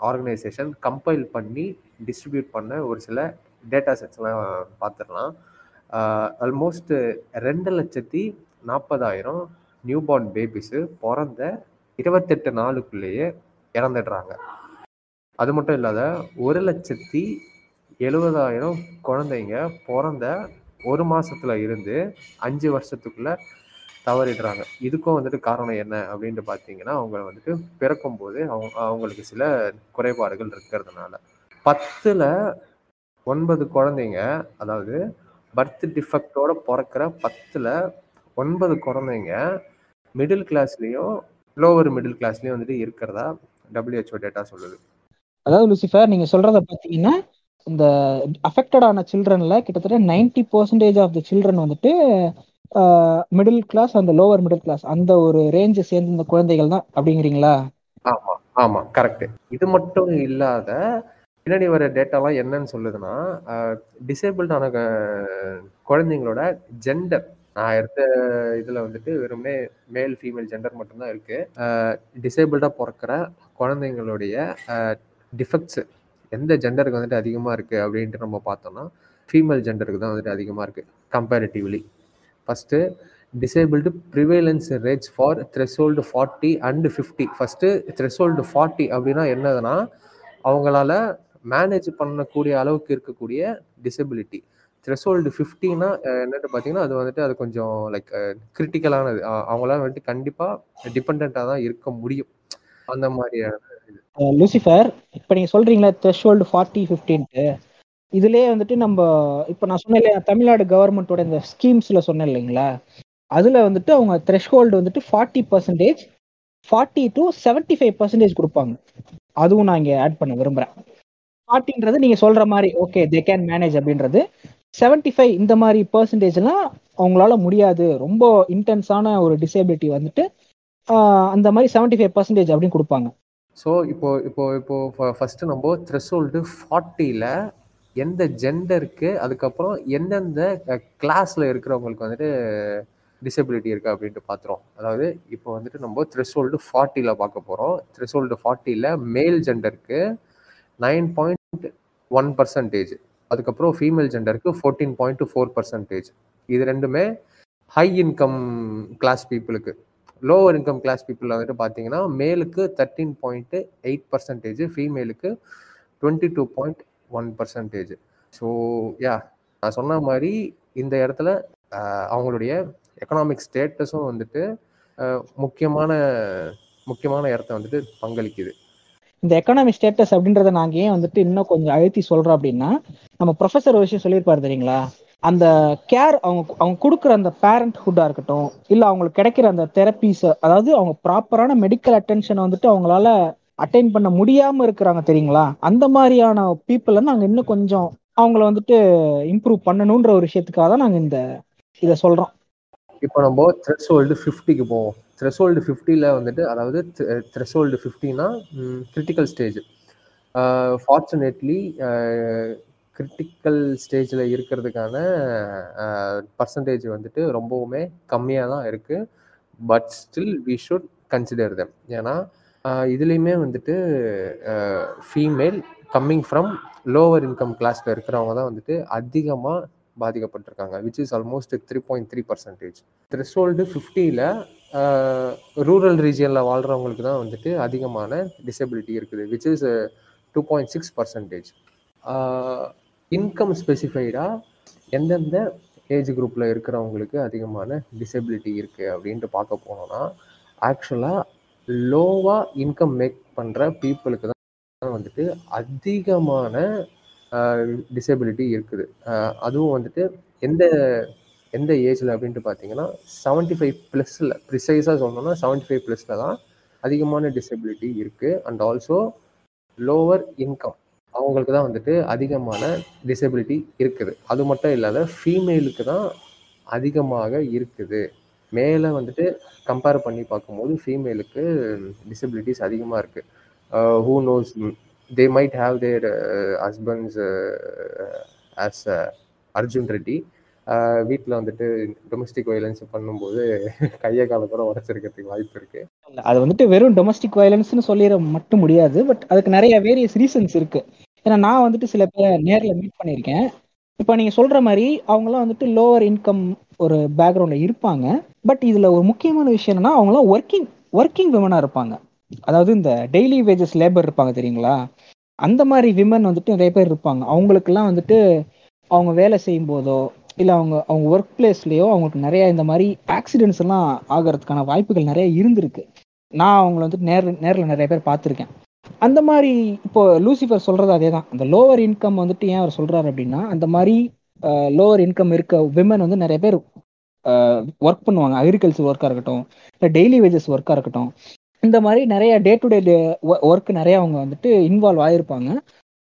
ஆர்கனைசேஷன் கம்பைல் பண்ணி டிஸ்ட்ரிபியூட் பண்ண ஒரு சில டேட்டா செட்ஸ்லாம் பார்த்துடலாம். ஆல்மோஸ்ட் ரெண்டு லட்சத்தி நாற்பதாயிரம் நியூபார்ன் பேபிஸு பிறந்த இருபத்தெட்டு நாளுக்குள்ளேயே இறந்துடுறாங்க. அது மட்டும் இல்லாத ஒரு லட்சத்தி எழுபதாயிரம் குழந்தைங்க பிறந்த ஒரு மாதத்துல இருந்து அஞ்சு வருஷத்துக்குள்ள தவறிடுறாங்க. இதுக்கும் வந்துட்டு காரணம் என்ன அப்படின்ட்டு பார்த்தீங்கன்னா அவங்க வந்துட்டு பிறக்கும் போது அவங்க அவங்களுக்கு சில குறைபாடுகள் இருக்கிறதுனால. பத்தில் ஒன்பது குழந்தைங்க. அதாவது பர்த் டிஃபெக்டோட பிறக்கிற பத்துல ஒன்பது குழந்தைங்க. மிடில் கிளாஸ்லயும் லோவர் மிடில் கிளாஸ்லயும் வந்துட்டு இருக்கிறதா WHO டேட்டா சொல்லுது. அதாவது லூசிஃபர் நீங்க சொல்றத பாத்தீங்கன்னா இந்த அஃபெக்டட் ஆன சில்ட்ரன்ல கிட்டத்தட்ட ninety percentage of the children வந்துட்டு மிடில் கிளாஸ் அந்த லோவர் மிடில் கிளாஸ் அந்த ஒரு ரேஞ்சை சேர்ந்த குழந்தைகள் தான் அப்படிங்கிறீங்களா? ஆமா ஆமா கரெக்ட் இது மட்டும் இல்லாத பின்னாடி வர டேட்டாலாம் என்னன்னு சொல்லுதுன்னா டிசேபிள்டான குழந்தைங்களோட ஜெண்டர் நான் எடுத்த இதில் வந்துட்டு வெறுமே மேல் ஃபீமேல் ஜெண்டர் மட்டும்தான் இருக்கு. டிசேபிள்டாக பிறக்கிற குழந்தைங்களுடைய டிஃபெக்ட்ஸ் எந்த ஜெண்டருக்கு வந்துட்டு அதிகமாக இருக்குது அப்படின்ட்டு நம்ம பார்த்தோம்னா ஃபீமேல் ஜெண்டருக்கு தான் வந்துட்டு அதிகமாக இருக்குது comparatively first disabled prevalence rates for threshold forty and fifty first threshold forty அப்படின்னா என்னதுன்னா அவங்களால மேனேஜ் பண்ணக்கூடிய அளவுக்கு இருக்கக்கூடிய டிசபிலிட்டி த்ரெஷோல்டு ஃபிஃப்டின்னா என்னட்டு பார்த்தீங்கன்னா அது வந்துட்டு அது கொஞ்சம் லைக் கிரிட்டிக்கலானது அவங்களால வந்துட்டு கண்டிப்பாக டிபெண்ட்டாக தான் இருக்க முடியும். அந்த மாதிரியான லூசிஃபர் இப்போ நீங்கள் சொல்கிறீங்களா த்ரெஷோல்டு ஃபார்ட்டி ஃபிஃப்டின்ட்டு இதுலயே வந்துட்டு நம்ம இப்போ நான் சொன்னேன் இல்லையா தமிழ்நாடு கவர்மெண்ட்டோட இந்த ஸ்கீம்ஸில் சொன்னேன் இல்லைங்களா? அதில் வந்துட்டு அவங்க த்ரெஷ்ஹோல்டு வந்துட்டு forty percentage forty to seventy five percentage கொடுப்பாங்க. அதுவும் நான் இங்கே ஆட் பண்ண விரும்புகிறேன் ஃபார்ட்டின்றது நீங்க சொல்ற மாதிரி ஓகே தே கேன் மேனேஜ் அப்படின்றது. செவன்டி ஃபைவ் இந்த மாதிரி பர்சன்டேஜ்லாம் அவங்களால முடியாது. ரொம்ப இன்டென்ஸான ஒரு டிசேபிலிட்டி வந்துட்டு அந்த மாதிரி செவன்டி ஃபைவ் பர்சன்டேஜ் அப்படின்னு கொடுப்பாங்க. ஸோ இப்போ இப்போ இப்போ ஃபர்ஸ்ட் நம்ம த்ரெஷோல்டு ஃபார்ட்டியில் எந்த ஜெண்டருக்கு அதுக்கப்புறம் எந்தெந்த கிளாஸ்ல இருக்கிறவங்களுக்கு வந்துட்டு டிசபிலிட்டி இருக்குது அப்படின்ட்டு பார்த்துறோம் அதாவது இப்போ வந்துட்டு நம்ம த்ரெஷோல்டு ஃபார்ட்டியில் பார்க்க போகிறோம் த்ரெஷோல்டு ஃபார்ட்டியில் மேல் ஜெண்டருக்கு நைன் பாயிண்ட் ஒன் பர்சன்டேஜ் அதுக்கப்புறம் ஃபீமேல் ஜெண்டருக்கு ஃபோர்டீன் பாயிண்ட் ஃபோர் பர்சன்டேஜ் இது ரெண்டுமே ஹை இன்கம் கிளாஸ் பீப்புளுக்கு லோவர் இன்கம் கிளாஸ் பீப்புளில் வந்துட்டு பார்த்தீங்கன்னா மேலுக்கு thirteen point eight percentage ஃபீமேலுக்கு twenty two point one percentage so yeah நான் சொன்ன மாதிரி இந்த இடத்துல அவங்களுடைய எக்கனாமிக் ஸ்டேட்டஸும் வந்துட்டு முக்கியமான முக்கியமான இடத்த வந்துட்டு பங்களிக்குது. இந்த எக்கனாமிக் ஸ்டேட்டஸ் அப்படின்றத நாங்க ஏன் வந்துட்டு இன்னும் கொஞ்சம் அழுத்தி சொல்றோம் அப்படின்னா நம்ம ப்ரொஃபஸர் ஒரு விஷயம் சொல்லியிருப்பாரு தெரியுங்களா? அந்த கேர் அவங்க அவங்க கொடுக்குற அந்த பேரண்ட்ஹுட்டா இருக்கட்டும் இல்ல அவங்களுக்கு கிடைக்கிற அந்த தெரப்பீஸ் அதாவது அவங்க ப்ராப்பரான மெடிக்கல் அட்டென்ஷனை வந்துட்டு அவங்களால அட்டைன் பண்ண முடியாம இருக்கிறாங்க தெரியுங்களா? அந்த மாதிரியான பீப்புளை நாங்க இன்னும் கொஞ்சம் அவங்கள வந்துட்டு இம்ப்ரூவ் பண்ணணுன்ற ஒரு விஷயத்துக்காக தான் நாங்க இந்த இதை சொல்றோம். இப்போ நம்ம த்ரெஷ்ஹோல்டு ஃபிஃப்டிக்கு போவோம். த்ரெஷ்ஹோல்டு ஃபிஃப்டியில் வந்துட்டு அதாவது த்ரெஷ்ஹோல்டு ஃபிஃப்டினா கிரிட்டிக்கல் ஸ்டேஜ் ஃபார்ச்சுனேட்லி கிரிட்டிக்கல் ஸ்டேஜில் இருக்கிறதுக்கான பர்சன்டேஜ் வந்துட்டு ரொம்பவுமே கம்மியாக தான் இருக்குது but still we should consider them ஏன்னா இதுலேயுமே வந்துட்டு female coming from lower income கிளாஸில் இருக்கிறவங்க தான் வந்துட்டு அதிகமாக பாதிக்கப்பட்டிருக்காங்க which is almost three point three percentage threshold ஃபிஃப்டியில் ரூரல் ரீஜியனில் வாழ்கிறவங்களுக்கு தான் வந்துட்டு அதிகமான டிசபிலிட்டி இருக்குது which is two point six percentage income ஸ்பெசிஃபைடாக எந்தெந்த ஏஜ் குரூப்பில் இருக்கிறவங்களுக்கு அதிகமான டிசபிலிட்டி இருக்குது அப்படின்ட்டு பார்க்க போனோன்னா ஆக்சுவலாக லோவாக இன்கம் மேக் பண்ணுற பீப்புளுக்கு தான் வந்துட்டு அதிகமான டிசபிலிட்டி இருக்குது. அதுவும் வந்துட்டு எந்த எந்த ஏஜில் அப்படின்ட்டு பார்த்தீங்கன்னா செவன்ட்டி ஃபைவ் ப்ளஸில் ப்ரிசைஸாக சொல்லணும்னா செவன்ட்டி ஃபைவ் ப்ளஸில் தான் அதிகமான டிசபிலிட்டி இருக்குது அண்ட் ஆல்சோ லோவர் இன்கம் அவங்களுக்கு தான் வந்துட்டு அதிகமான டிசபிலிட்டி இருக்குது. அது மட்டும் இல்லாத ஃபீமேலுக்கு தான் அதிகமாக இருக்குது. மேலே வந்துட்டு கம்பேர் பண்ணி பார்க்கும்போது ஃபீமேலுக்கு டிசபிலிட்டிஸ் அதிகமாக இருக்குது who knows they might have their husbands as Arjun Reddy வீட்டில் வந்துட்டு டொமஸ்டிக் வயலன்ஸ் பண்ணும்போது கையை காலை கூட உடச்சிருக்கிறதுக்கு வாய்ப்பு இருக்குது அது வந்துட்டு வெறும் டொமஸ்டிக் வயலன்ஸ்னு சொல்லிட மட்டும் முடியாது பட் அதுக்கு நிறைய வேரியஸ் ரீசன்ஸ் இருக்கு. ஏன்னா நான் வந்துட்டு சில பேர் நேரில் மீட் பண்ணியிருக்கேன். இப்போ நீங்க சொல்ற மாதிரி அவங்களாம் வந்துட்டு லோவர் இன்கம் ஒரு பேக்ரவுண்ட்ல இருப்பாங்க. பட் இதுல ஒரு முக்கியமான விஷயம் என்னன்னா அவங்களாம் ஒர்க்கிங் ஒர்க்கிங் விமனா இருப்பாங்க. அதாவது இந்த டெய்லி வேஜஸ் லேபர் இருப்பாங்க தெரியுங்களா? அந்த மாதிரி விமன் வந்துட்டு நிறைய பேர் இருப்பாங்க. அவங்களுக்கெல்லாம் வந்துட்டு அவங்க வேலை செய்யும் போதோ இல்லை அவங்க அவங்க ஒர்க் பிளேஸ்லயோ அவங்களுக்கு நிறைய இந்த மாதிரி ஆக்சிடென்ட்ஸ் எல்லாம் ஆகிறதுக்கான வாய்ப்புகள் நிறைய இருந்திருக்கு. நான் அவங்கள வந்துட்டு நேர் நேரில் நிறைய பேர் பார்த்துருக்கேன். அந்த மாதிரி இப்போ லூசிஃபர் சொல்றது அதே தான். அந்த லோவர் இன்கம் வந்துட்டு ஏன் அவர் சொல்றாரு அப்படின்னா அந்த மாதிரி லோவர் இன்கம் இருக்க விமன் வந்து நிறைய பேர் ஒர்க் பண்ணுவாங்க. அக்ரிகல்ச்சர் ஒர்க்காக இருக்கட்டும் இல்லை டெய்லி வேஜஸ் ஒர்க்காக இருக்கட்டும். இந்த மாதிரி நிறைய டே டு டே ஒர்க் நிறைய அவங்க வந்துட்டு இன்வால்வ் ஆயிருப்பாங்க.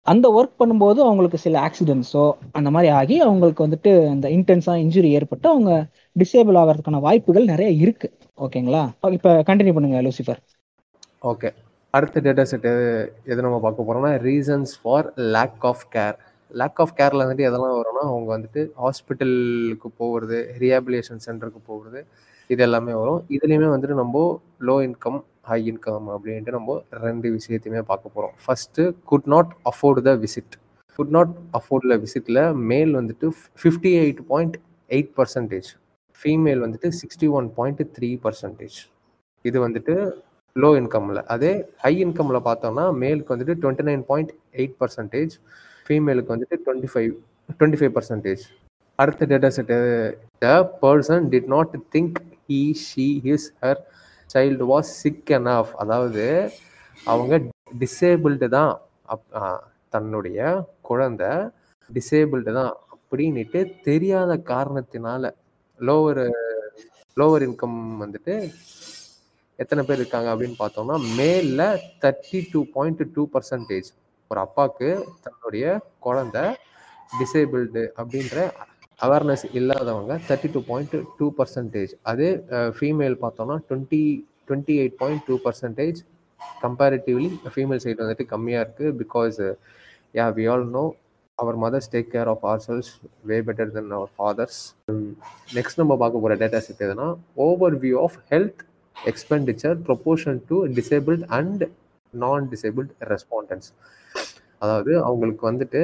அந்த ஒர்க் பண்ணும்போது அவங்களுக்கு சில ஆக்சிடென்ட்ஸோ அந்த மாதிரி ஆகி அவங்களுக்கு வந்துட்டு அந்த இன்டென்ஸாக இன்ஜுரி ஏற்பட்டு அவங்க டிசேபிள் ஆகிறதுக்கான வாய்ப்புகள் நிறைய இருக்கு. ஓகேங்களா? இப்போ கண்டினியூ பண்ணுங்க லூசிஃபர் ஓகே அடுத்த டேட்டா செட்டு எது நம்ம பார்க்க போறோம்னா reasons for lack of care lack of கேரில் வந்துட்டு எதெல்லாம் வரும்னா அவங்க வந்துட்டு ஹாஸ்பிட்டலுக்கு போகிறது ரீஹாபிலேஷன் சென்டருக்கு போகிறது இது எல்லாமே வரும். இதுலேயுமே வந்துட்டு நம்ம லோ இன்கம் ஹை இன்கம் அப்படின்ட்டு நம்ம ரெண்டு விஷயத்தையுமே பார்க்க போகிறோம் first could not afford the visit could not afford the விசிட்டில் male வந்துட்டு fifty eight point eight percentage female வந்துட்டு sixty one point three percentage இது வந்துட்டு லோ. இன்கம்மில் அதே ஹை இன்கமில் பார்த்தோம்னா மேலுக்கு வந்துட்டு twenty nine point eight percentage ஃபீமேலுக்கு வந்துட்டு twenty five twenty five percentage அடுத்த data set the person did not think he she his her child was sick enough. அதாவது அவங்க டிசேபிள்டு தான். அப் தன்னுடைய குழந்தை டிசேபிள்டு தான். அப்படின்னுட்டு தெரியாத காரணத்தினால லோவர் லோவர் இன்கம் வந்துட்டு எத்தனை பேர் இருக்காங்க அப்படின்னு பார்த்தோம்னா மேல thirty two point two percentage ஒரு அப்பாவுக்கு தன்னுடைய குழந்தை டிசேபிள்டு அப்படின்ற அவேர்னஸ் இல்லாதவங்க thirty two point two percentage அதே ஃபீமேல் பார்த்தோம்னா twenty twenty eight point two percentage comparatively female side வந்துட்டு கம்மியாக இருக்குது because yeah we all know our mothers take care of ourselves way better then our fathers next நம்ம பார்க்க போகிற data set எதுனா overview of health expenditure proportion to disabled and நான் disabled respondents அதாவது அவங்களுக்கு வந்துட்டு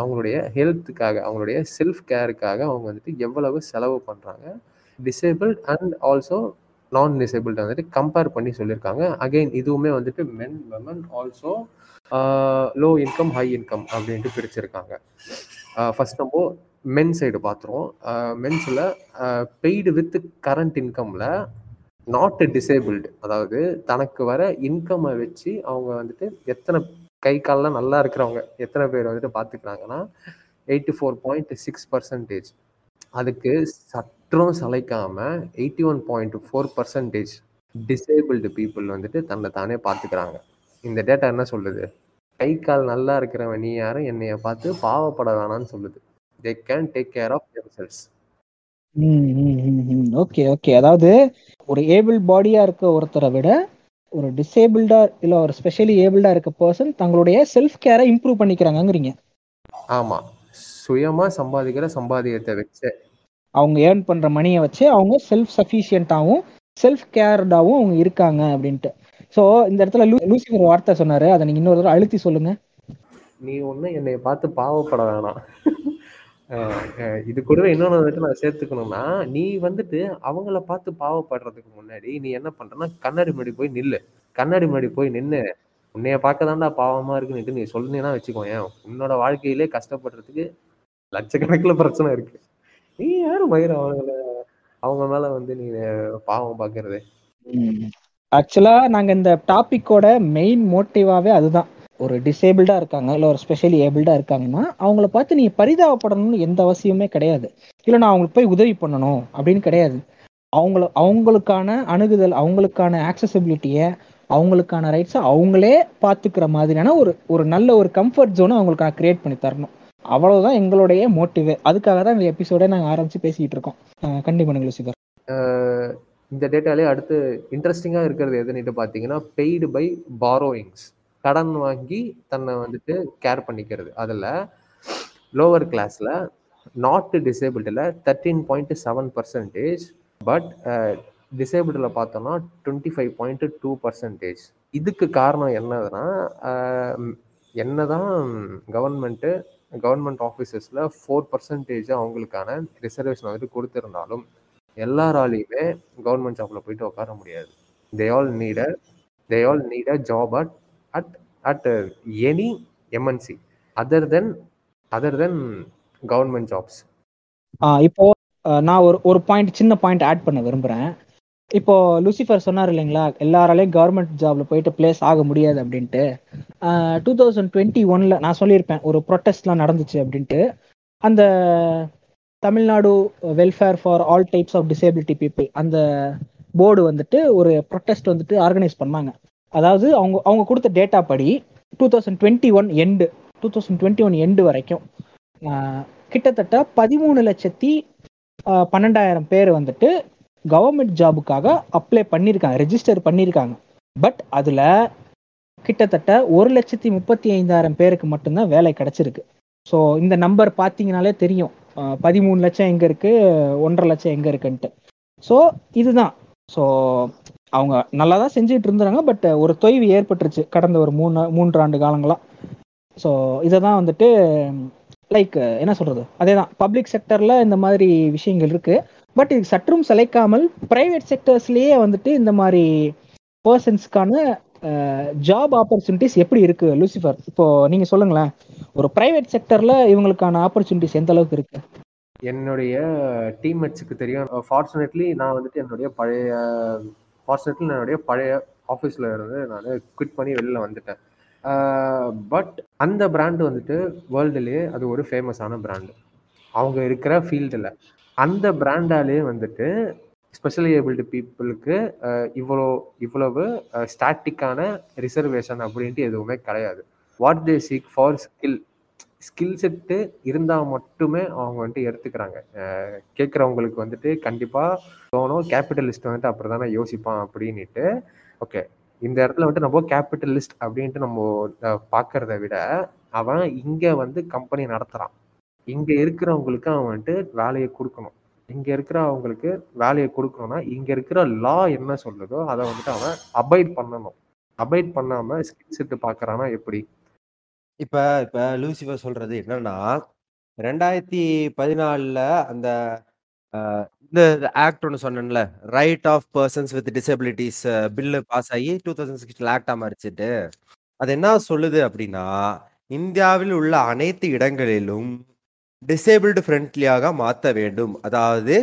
அவங்களுடைய ஹெல்த்துக்காக அவங்களுடைய செல்ஃப் கேருக்காக அவங்க வந்துட்டு எவ்வளவு செலவு பண்ணுறாங்க டிசேபிள்ட் அண்ட் ஆல்சோ நான் டிசேபிள்ட் வந்துட்டு கம்பேர் பண்ணி சொல்லியிருக்காங்க. அகைன் இதுவுமே வந்துட்டு men women also low income high income அப்படின்ட்டு பிரிச்சிருக்காங்க. ஃபர்ஸ்ட் நம்ம மென் சைடு பார்த்துருவோம் மென்ஸில் பெய்டு வித் கரண்ட் இன்கமில் நாட் டிசேபிள்டு அதாவது தனக்கு வர இன்கம்மை வச்சு அவங்க வந்துட்டு எத்தனை கை காலெலாம் நல்லா இருக்கிறவங்க எத்தனை பேர் வந்துட்டு பார்த்துக்கிறாங்கன்னா eighty four point six percentage அதுக்கு சற்றும் சளைக்காம eighty one point four percentage disabled people வந்துட்டு தன்னை தானே பார்த்துக்கிறாங்க இந்த டேட்டா என்ன சொல்லுது? கை கால் நல்லா இருக்கிறவன் நீ யாரும் என்னைய பார்த்து பாவப்பட வேணாம்னு சொல்லுது. They can take care of selves okay okay. அதாவது ஒரு ஏபிள் பாடியா இருக்க ஒருத்தரை விட ஒரு டிசேபிள்டா இல்ல ஒரு ஸ்பெஷலி ஏபிள்டா இருக்க பர்சன் தங்களுடைய செல்ஃப் கேரை இம்ப்ரூவ் பண்ணிக்கிறாங்கங்கிறீங்க. ஆமா. சுயமா சம்பாதிக்கிற சம்பாதியத்தை வச்சு. அவங்க ஏர்ன் பண்ற மணியை வச்சு அவங்க செல்ஃப் சஃபிஷியன்ட்டாகவும் செல்ஃப் கேர்டாவும் அவங்க இருக்காங்க அப்படின்ட்டு. ஸோ இந்த இடத்துல லூசி ஒரு வார்த்தை சொன்னாரு. அதை நீங்க இன்னொரு தடவை அழுத்தி சொல்லுங்க. நீ ஒண்ணு என்னை பார்த்து பாவப்பட வேணாம். இது கூடவே இன்னொன்று வந்துட்டு நான் சேர்த்துக்கணும்னா நீ வந்துட்டு அவங்கள பார்த்து பாவப்படுறதுக்கு முன்னாடி நீ என்ன பண்றன்னா கண்ணாடி முன்னாடி போய் நில்லு. கண்ணாடி முன்னாடி போய் நின்னு உன்னைய பார்க்க தான்டா பாவமா இருக்குன்னு நீ சொன்னீங்கன்னா வச்சுக்கோயேன் உன்னோட வாழ்க்கையிலே கஷ்டப்படுறதுக்கு லட்சக்கணக்கில் பிரச்சனை இருக்கு. நீ யாரும் மயிர அவங்கள அவங்க மேல வந்து நீ பாவம் பார்க்கறது ஆக்சுவலா நாங்க இந்த டாபிக்கோட மெயின் மோட்டிவாவே அதுதான். ஒரு டிசேபிள்டா இருக்காங்க இல்ல ஒரு ஸ்பெஷலி ஏபிள்டா இருக்காங்கன்னா அவங்கள பார்த்து நீ பரிதாபப்படணும்னு எந்த அவசியமே கிடையாது. இல்ல நான் அவங்களுக்கு போய் உதவி பண்ணணும் அப்படின்னு கிடையாது. அவங்கள அவங்களுக்கான அணுகுதல் அவங்களுக்கான ஆக்சசிபிலிட்டியை அவங்களுக்கான ரைட்ஸை அவங்களே பார்த்துக்கிற மாதிரியான ஒரு ஒரு நல்ல ஒரு கம்ஃபர்ட் ஜோனை அவங்களுக்கு நான் கிரியேட் பண்ணி தரணும். அவ்வளவுதான் எங்களுடைய மோட்டிவே அதுக்காக தான் இந்த எபிசோடே நாங்கள் ஆரம்பிச்சு பேசிட்டு இருக்கோம். கண்டிப்பாக சிதர் இந்த டேட்டாலே அடுத்து இன்ட்ரெஸ்டிங்காக இருக்கிறது எதுன்னுட்டு பார்த்தீங்கன்னா பெய்டு பை பாரோயிங்ஸ் கடன் வாங்கி தன்னை வந்துட்டு கேர் பண்ணிக்கிறது. அதில் லோவர் கிளாஸில் not டிசேபிள்டில் thirteen point seven percentage but டிசேபிள்டில் பார்த்தோம்னா twenty five point two percentage இதுக்கு காரணம் என்னதுன்னா என்ன என்னதான் கவர்மெண்ட்டு கவர்மெண்ட் ஆஃபீஸஸில் ஃபோர் பர்சன்டேஜ் அவங்களுக்கான ரிசர்வேஷன் வந்துட்டு கொடுத்துருந்தாலும் எல்லாராலையுமே கவர்மெண்ட் ஜாப்ல போயிட்டு உட்கார முடியாது. They all need they all need a job at at at any MNC other then other then government jobs இப்போ நான் ஒரு ஒரு பாயிண்ட் சின்ன பாயிண்ட் ஆட் பண்ண விரும்புறேன். இப்போ லூசிஃபர் சொன்னார் இல்லைங்களா எல்லாராலையும் கவர்மெண்ட் ஜாப்ல போயிட்டு பிளேஸ் ஆக முடியாது அப்படின்ட்டு. டூ தௌசண்ட் டுவெண்ட்டி ஒன்ல நான் சொல்லியிருப்பேன் ஒரு ப்ரொட்டஸ்ட்லாம் நடந்துச்சு அப்படின்ட்டு. அந்த Tamil Nadu welfare for all types of disability people அந்த போர்டு வந்துட்டு ஒரு ப்ரொட்டஸ்ட் வந்துட்டு ஆர்கனைஸ் பண்ணாங்க. அதாவது அவங்க அவங்க கொடுத்த டேட்டா படி two thousand twenty one end two thousand twenty one end வரைக்கும் கிட்டத்தட்ட பதிமூணு லட்சத்தி பன்னெண்டாயிரம் பேர் வந்துட்டு கவர்மெண்ட் ஜாபுக்காக அப்ளை பண்ணியிருக்காங்க ரெஜிஸ்டர் பண்ணியிருக்காங்க பட் அதில் கிட்டத்தட்ட ஒரு லட்சத்தி முப்பத்தி ஐந்தாயிரம் பேருக்கு மட்டும்தான் வேலை கிடச்சிருக்கு. ஸோ இந்த நம்பர் பார்த்தீங்கனாலே தெரியும். பதிமூணு லட்சம் எங்கே இருக்குது ஒன்றரை லட்சம் எங்கே இருக்குன்ட்டு. ஸோ இதுதான். ஸோ அவங்க நல்லா தான் செஞ்சுட்டு இருந்தாங்க பட் ஒரு தொய்வு ஏற்பட்டுருச்சு கடந்த ஒரு மூணு மூன்று ஆண்டு காலங்களாக ஸோ இதை தான் வந்துட்டு லைக் என்ன சொல்றது? அதே தான் பப்ளிக் செக்டர்ல இந்த மாதிரி விஷயங்கள் இருக்கு. பட் இது சற்றும் சிலைக்காமல் பிரைவேட் செக்டர்ஸ்லயே வந்துட்டு இந்த மாதிரி பர்சன்ஸ்க்கான ஜாப் ஆப்பர்ச்சுனிட்டிஸ் எப்படி இருக்கு லூசிஃபர் இப்போ நீங்க சொல்லுங்களேன் ஒரு பிரைவேட் செக்டர்ல இவங்களுக்கான ஆப்பர்ச்சுனிட்டிஸ் எந்த அளவுக்கு இருக்கு? என்னுடைய டீம்மேட்ஸுக்கு தெரியும். ஃபார்ச்சுனேட்லி நான் வந்துட்டு என்னுடைய பழைய ஃபார்ச்சுனேட்லி என்னுடைய பழைய ஆஃபீஸில் இருந்து நான் குவிட் பண்ணி வெளியில் வந்துட்டேன். பட் அந்த பிராண்டு வந்துட்டு வேர்ல்டுலேயே அது ஒரு ஃபேமஸான பிராண்டு அவங்க இருக்கிற ஃபீல்டில் அந்த பிராண்டாலே வந்துட்டு ஸ்பெஷலி ஏபிள்டு பீப்புளுக்கு இவ்வளோ இவ்வளவு ஸ்டாட்டிக்கான ரிசர்வேஷன் அப்படின்ட்டு எதுவுமே கிடையாது. What they seek for skill skill set இருந்தால் மட்டுமே அவங்க வந்துட்டு எடுத்துக்கிறாங்க. கேட்குறவங்களுக்கு வந்துட்டு கண்டிப்பாக தோணும். கேபிட்டலிஸ்ட் வந்துட்டு அப்படி தானே யோசிப்பான் அப்படின்ட்டு ஓகே இந்த இடத்துல வந்துட்டு நம்ம கேபிட்டலிஸ்ட் அப்படின்ட்டு நம்ம பார்க்கறத விட அவன் இங்கே வந்து கம்பெனி நடத்துகிறான் இங்கே இருக்கிறவங்களுக்கு அவன் வந்துட்டு வேலையை கொடுக்கணும். இங்கே இருக்கிறவங்களுக்கு வேலையை கொடுக்கணும்னா இங்கே இருக்கிற லா என்ன சொல்லுதோ அதை வந்துட்டு அவன் அபைட் பண்ணணும். அபைட் பண்ணாமல் ஸ்கில் செட்டு பார்க்குறான்னா எப்படி? இப்ப இப்ப லூசிஃபர் சொல்றது என்னன்னா ரெண்டாயிரத்தி பதினாலுல அந்த அஹ், இந்த ஆக்ட் ஒன்று சொன்னேன்ல right of persons with disabilities bill pass ஆகி டூ தௌசண்ட் சிக்ஸ்டில் ஆக்டா மாறிச்சிட்டு அது என்ன சொல்லுது அப்படின்னா இந்தியாவில் உள்ள அனைத்து இடங்களிலும் டிசேபிள்டு ஃப்ரெண்ட்லியாக மாற்ற வேண்டும். அதாவது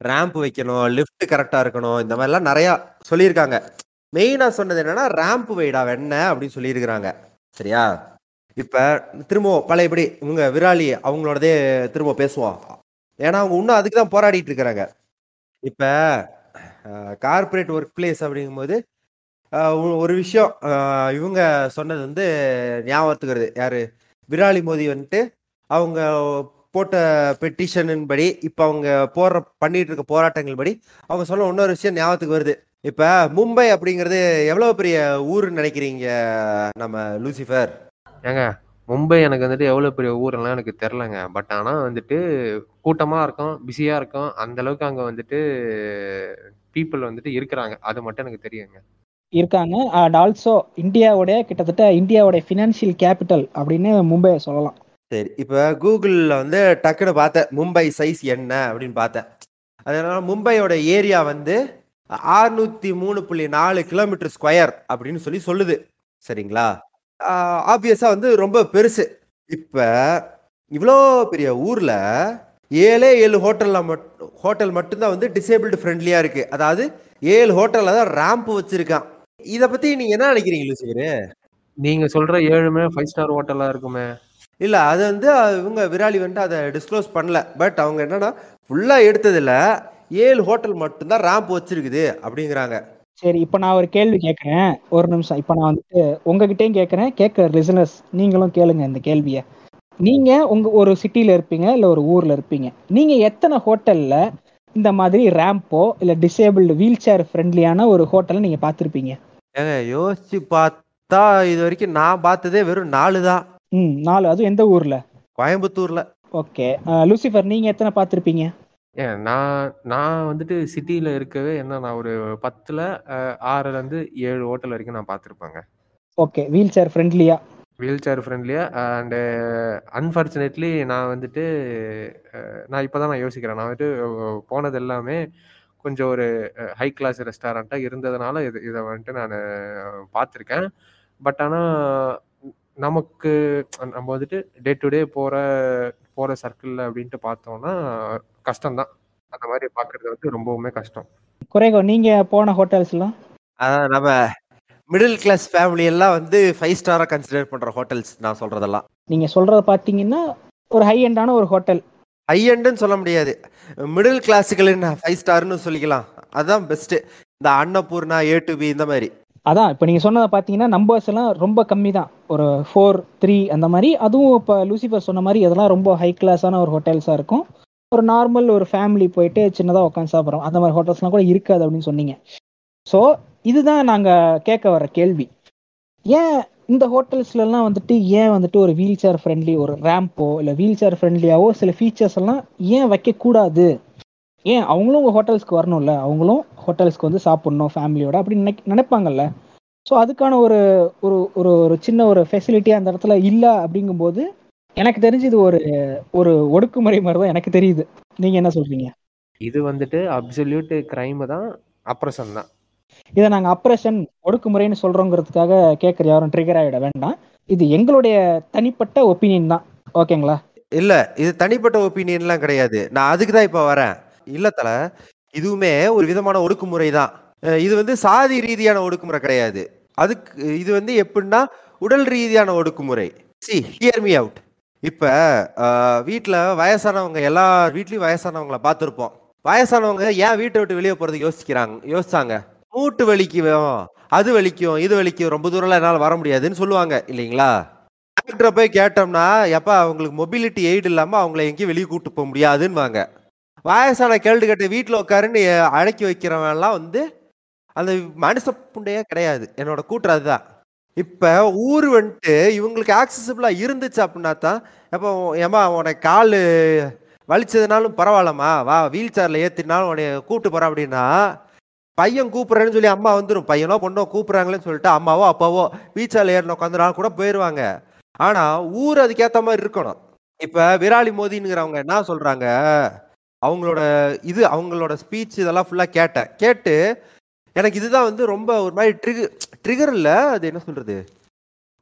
ரேம்ப் வைக்கணும் லிஃப்ட் கரெக்டாக இருக்கணும் இந்த மாதிரிலாம் நிறையா சொல்லியிருக்காங்க. மெயினாக சொன்னது என்னன்னா ரேம்ப் வைடா வெண்ண அப்படின்னு சொல்லியிருக்கிறாங்க. சரியா? இப்போ திரும்பவும் பழையபடி இவங்க விராலி அவங்களோடதே திரும்ப பேசுவோம் ஏன்னா அவங்க இன்னும் அதுக்கு தான் போராடிட்டு இருக்கிறாங்க இப்போ கார்ப்பரேட் ஒர்க் பிளேஸ் அப்படிங்கும்போது ஒரு விஷயம் இவங்க சொன்னது வந்து ஞாபகத்துக்கு வருது யாரு? விராலி மோதி வந்துட்டு அவங்க போட்ட பெட்டிஷனின் படி இப்போ அவங்க போடுற பண்ணிட்டு இருக்க போராட்டங்கள் படி அவங்க சொன்ன இன்னொரு விஷயம் ஞாபகத்துக்கு வருது. இப்போ மும்பை அப்படிங்கிறது எவ்வளோ பெரிய ஊருன்னு நினைக்கிறீங்க நம்ம லூசிஃபர்? ஏங்க மும்பை எனக்கு வந்துட்டு எவ்வளோ பெரிய ஊரெல்லாம் எனக்கு தெரிலங்க பட் ஆனால் வந்துட்டு கூட்டமாக இருக்கும் பிஸியாக இருக்கும். அந்த அளவுக்கு அங்கே வந்துட்டு பீப்புள் வந்துட்டு இருக்கிறாங்க. அது மட்டும் எனக்கு தெரியுங்க. இருக்காங்க. அண்ட் ஆல்சோ இந்தியாவோட கிட்டத்தட்ட இந்தியாவோட ஃபினான்ஷியல் கேபிட்டல் அப்படின்னு மும்பையை சொல்லலாம். சரி இப்போ கூகுளில் வந்து டக்குன்னு பார்த்தேன் மும்பை சைஸ் என்ன அப்படின்னு பார்த்தேன். அதனால மும்பையோட ஏரியா வந்து ஆறுநூத்தி மூணு புள்ளி நாலு கிலோமீட்டர் ஸ்கொயர் அப்படின்னு சொல்லி சொல்லுது. சரிங்களா? ஆப்வியஸாக வந்து ரொம்ப பெருசு. இப்போ இவ்வளோ பெரிய ஊரில் ஏழே ஏழு ஹோட்டலில் மட்டும் ஹோட்டல் மட்டும்தான் வந்து டிசேபிள்டு ஃப்ரெண்ட்லியாக இருக்கு. அதாவது ஏழு ஹோட்டலில் தான் ரேம்ப் வச்சிருக்கான். இதை பற்றி நீங்கள் என்ன நினைக்கிறீங்க லூசிஃபரு நீங்கள் சொல்கிற ஏழுமே ஃபைவ் ஸ்டார் ஹோட்டலாக இருக்குமே. இல்ல அது வந்து இவங்க விராலி வந்துட்டு அதை டிஸ்க்ளோஸ் பண்ணல. பட் அவங்க என்னன்னா ஃபுல்லா எடுத்ததுல ஏழு ஹோட்டல் மட்டும்தான் ரேம்ப் வச்சிருக்குது அப்படிங்கிறாங்க. சரி இப்போ நான் ஒரு கேள்வி கேட்குறேன் ஒரு நிமிஷம். இப்போ நான் வந்துட்டு உங்ககிட்டயும் கேட்குறேன் கேட்குற லிசனர்ஸ் நீங்களும் கேளுங்க இந்த கேள்வியை. நீங்க உங்க ஒரு சிட்டில இருப்பீங்க இல்ல ஒரு ஊர்ல இருப்பீங்க. நீங்க எத்தனை ஹோட்டல்ல இந்த மாதிரி ரேம்போ இல்ல டிசேபிள்டு வீல் சேர் ஃப்ரெண்ட்லியான ஒரு ஹோட்டலை நீங்க பார்த்துருப்பீங்க? ஏங்க யோசிச்சு பார்த்தா இது வரைக்கும் நான் பார்த்ததே வெறும் நாலு தான். ம் நாலு. அதுவும் எந்த ஊர்ல? கோயம்புத்தூர்ல. ஓகே. லூசிஃபர் நீங்க எத்தனை பார்த்துருப்பீங்க? ஏன் நான் நான் வந்துட்டு சிட்டியில் இருக்கவே என்ன நான் ஒரு பத்தில் ஆறுலேருந்து ஏழு ஹோட்டல் வரைக்கும் நான் பார்த்துருப்பேங்க ஓகே வீல் சேர் ஃப்ரெண்ட்லியா? வீல் சேர் ஃப்ரெண்ட்லியாக அண்டு அன்ஃபார்ச்சுனேட்லி நான் வந்துட்டு நான் இப்போ தான் நான் யோசிக்கிறேன். நான் வந்துட்டு போனது எல்லாமே கொஞ்சம் ஒரு ஹை கிளாஸ் ரெஸ்டாரண்ட்டாக இருந்ததுனால இது இதை வந்துட்டு நான் பார்த்துருக்கேன் பட் ஆனால் நமக்கு நம்ம வந்துட்டு டே டு டே போகிற போகிற சர்க்கிளில் அப்படின்ட்டு பார்த்தோம்னா கஷ்டம்தான். அந்த மாதிரி பார்க்குறது வந்து ரொம்பவுமே கஷ்டம். குறைகோ நீங்க போன ஹோட்டல்ஸ்லாம்? அதான் நம்ம மிடில் கிளாஸ் ஃபேமிலி எல்லாம் வந்து ஃபைவ் ஸ்டாரா கன்சிடர் பண்ற ஹோட்டல்ஸ் நான் சொல்றதெல்லாம். நீங்க சொல்றத பார்த்தீங்கன்னா ஒரு ஹை எண்டான ஒரு ஹோட்டல் ஹை எண்டுன்னு சொல்ல முடியாது. மிடில் கிளாஸுக்கு ஃபைவ் ஸ்டார்னு சொல்லிக்கலாம். அதுதான் பெஸ்ட் இந்த அன்னபூர்ணா ஏ டு பி இந்த மாதிரி. அதான் இப்போ நீங்கள் சொன்னதை பார்த்தீங்கன்னா நம்பர்ஸ் எல்லாம் ரொம்ப கம்மி தான் ஒரு ஃபோர் த்ரீ அந்த மாதிரி. அதுவும் இப்போ லூசிஃபர் சொன்ன மாதிரி அதெல்லாம் ரொம்ப ஹை கிளாஸான ஒரு ஹோட்டல்ஸாக இருக்கும். ஒரு நார்மல் ஒரு ஃபேமிலி போயிட்டு சின்னதாக உட்காந்து சாப்பிட்றோம். அந்த மாதிரி ஹோட்டல்ஸ்லாம் கூட இருக்காது அப்படின்னு சொன்னீங்க. ஸோ இதுதான் நாங்கள் கேட்க வர கேள்வி. ஏன் இந்த ஹோட்டல்ஸ்லலாம் வந்துட்டு ஏன் வந்துட்டு ஒரு வீல் சேர் ஃப்ரெண்ட்லி ஒரு ரேம்போ இல்லை வீல் சேர் ஃப்ரெண்ட்லியாவோ சில ஃபீச்சர்ஸ் எல்லாம் ஏன் வைக்கக்கூடாது? ஏன் அவங்களும் உங்கள் ஹோட்டல்ஸ்க்கு வரணும்ல? அவங்களும் ஹோட்டல்ஸ்க்கு வந்து சாப்பிட்ணும் ஃபேமிலியோட அப்படின்னு நினை நினைப்பாங்கல்ல? ஸோ அதுக்கான ஒரு ஒரு ஒரு ஒரு சின்ன ஒரு ஃபெசிலிட்டி அந்த இடத்துல இல்லை அப்படிங்கும்போது எனக்கு தெரிஞ்சு இது ஒரு ஒரு ஒடுக்குமுறை மாதிரி தான் எனக்கு தெரியுது. நீங்கள் என்ன சொல்கிறீங்க இது வந்துட்டு அப்சல்யூட் கிரைம் தான் அப்ரஷன் தான். இதை நாங்கள் அப்ரேஷன் ஒடுக்குமுறைன்னு சொல்கிறோங்கிறதுக்காக கேட்குற யாரும் ட்ரிகர் ஆகிட வேண்டாம். இது எங்களுடைய தனிப்பட்ட ஒப்பீனியன் தான். ஓகேங்களா இல்ல இது தனிப்பட்ட ஒப்பீனியன்லாம் கிடையாது. நான் அதுக்கு தான் இப்போ வரேன். இல்ல தல இதுவுமே ஒரு விதமான ஒடுக்குமுறை தான். இது வந்து சாதி ரீதியான ஒடுக்குமுறை கிடையாது. அதுக்கு இது வந்து எப்படின்னா உடல் ரீதியான ஒடுக்குமுறை. சி ஹியர் மீ அவுட் இப்போ வீட்டில் வயசானவங்க எல்லா வீட்லேயும் வயசானவங்களை பார்த்துருப்போம். வயசானவங்க ஏன் வீட்டை விட்டு வெளியே போகிறதுக்கு யோசிக்கிறாங்க யோசிச்சாங்க? மூட்டு வலிக்கும் அது வலிக்கும் இது வலிக்கும் ரொம்ப தூரம்லாம் என்னால் வர முடியாதுன்னு சொல்லுவாங்க இல்லைங்களா? டாக்டரை போய் கேட்டோம்னா எப்பா அவங்களுக்கு மொபிலிட்டி எய்டு இல்லாமல் அவங்கள எங்கேயும் வெளியே கூட்டு போக முடியாதுன்னுவாங்க. வயசான கேள்வி கட்ட வீட்டில் உட்காருன்னு அடக்கி வைக்கிறவன்லாம் வந்து அந்த மனுஷ புண்டையே கிடையாது. என்னோட கூற்று அதுதான். இப்போ ஊர் வந்துட்டு இவங்களுக்கு ஆக்சசிபிளாக இருந்துச்சு அப்படின்னா தான் எப்போ ஏமா உனக்கு கால் வலிச்சதுனாலும் பரவாயில்லம்மா வா வீல் சேரில் ஏற்றினாலும் உன்னை கூப்பிட்டு போகிறேன் அப்படின்னா பையன் கூப்பிட்றேன்னு சொல்லி அம்மா வந்துடும் பையனோ பொண்ணோ கூப்பிட்றாங்களேன்னு சொல்லிட்டு அம்மாவோ அப்பாவோ வீல் சேரில் ஏறின உட்காந்துனாலும் கூட போயிடுவாங்க ஆனால் ஊர் அதுக்கேற்ற மாதிரி இருக்கணும். இப்போ விராலி மோதினுங்கிறவங்க என்ன சொல்கிறாங்க அவங்களோட இது அவங்களோட ஸ்பீச் இதெல்லாம் ஃபுல்லாக கேட்டேன். கேட்டு எனக்கு இதுதான் வந்து ரொம்ப ஒரு மாதிரி ட்ரிகு ட்ரிகர் இல்லை அது என்ன சொல்கிறது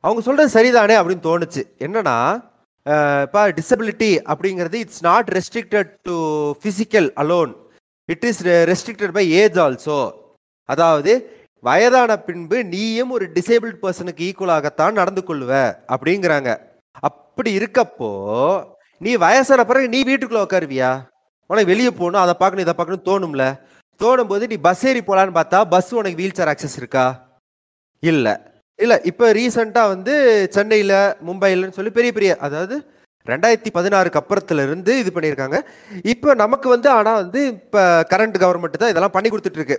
அவங்க சொல்கிறது சரிதானே அப்படின்னு தோணுச்சு. என்னன்னா இப்போ டிசபிலிட்டி அப்படிங்கிறது it's not restricted to physical alone it is restricted by age also அதாவது வயதான பின்பு நீயும் ஒரு டிசேபிள்ட் பர்சனுக்கு ஈக்குவலாகத்தான் நடந்து கொள்ளுவ அப்படிங்கிறாங்க. அப்படி இருக்கப்போ நீ வயசான பிறகு நீ வீட்டுக்குள்ளே உட்காருவியா உனக்கு வெளியே போகணும் அதை பார்க்கணும் இதை பார்க்கணும் தோணும்ல? தோணும் போது நீ பஸ் ஏறி போகலான்னு பார்த்தா பஸ் உனக்கு வீல் சேர் ஆக்சஸ் இருக்கா? இல்லை. இல்லை இப்போ ரீசெண்டா வந்து சென்னையில் மும்பைலன்னு சொல்லி பெரிய பெரிய அதாவது ரெண்டாயிரத்தி பதினாறுக்கு அப்புறத்துல இருந்து இது பண்ணியிருக்காங்க. இப்போ நமக்கு வந்து ஆனால் வந்து இப்போ கரண்ட் கவர்மெண்ட் தான் இதெல்லாம் பண்ணி கொடுத்துட்டு இருக்கு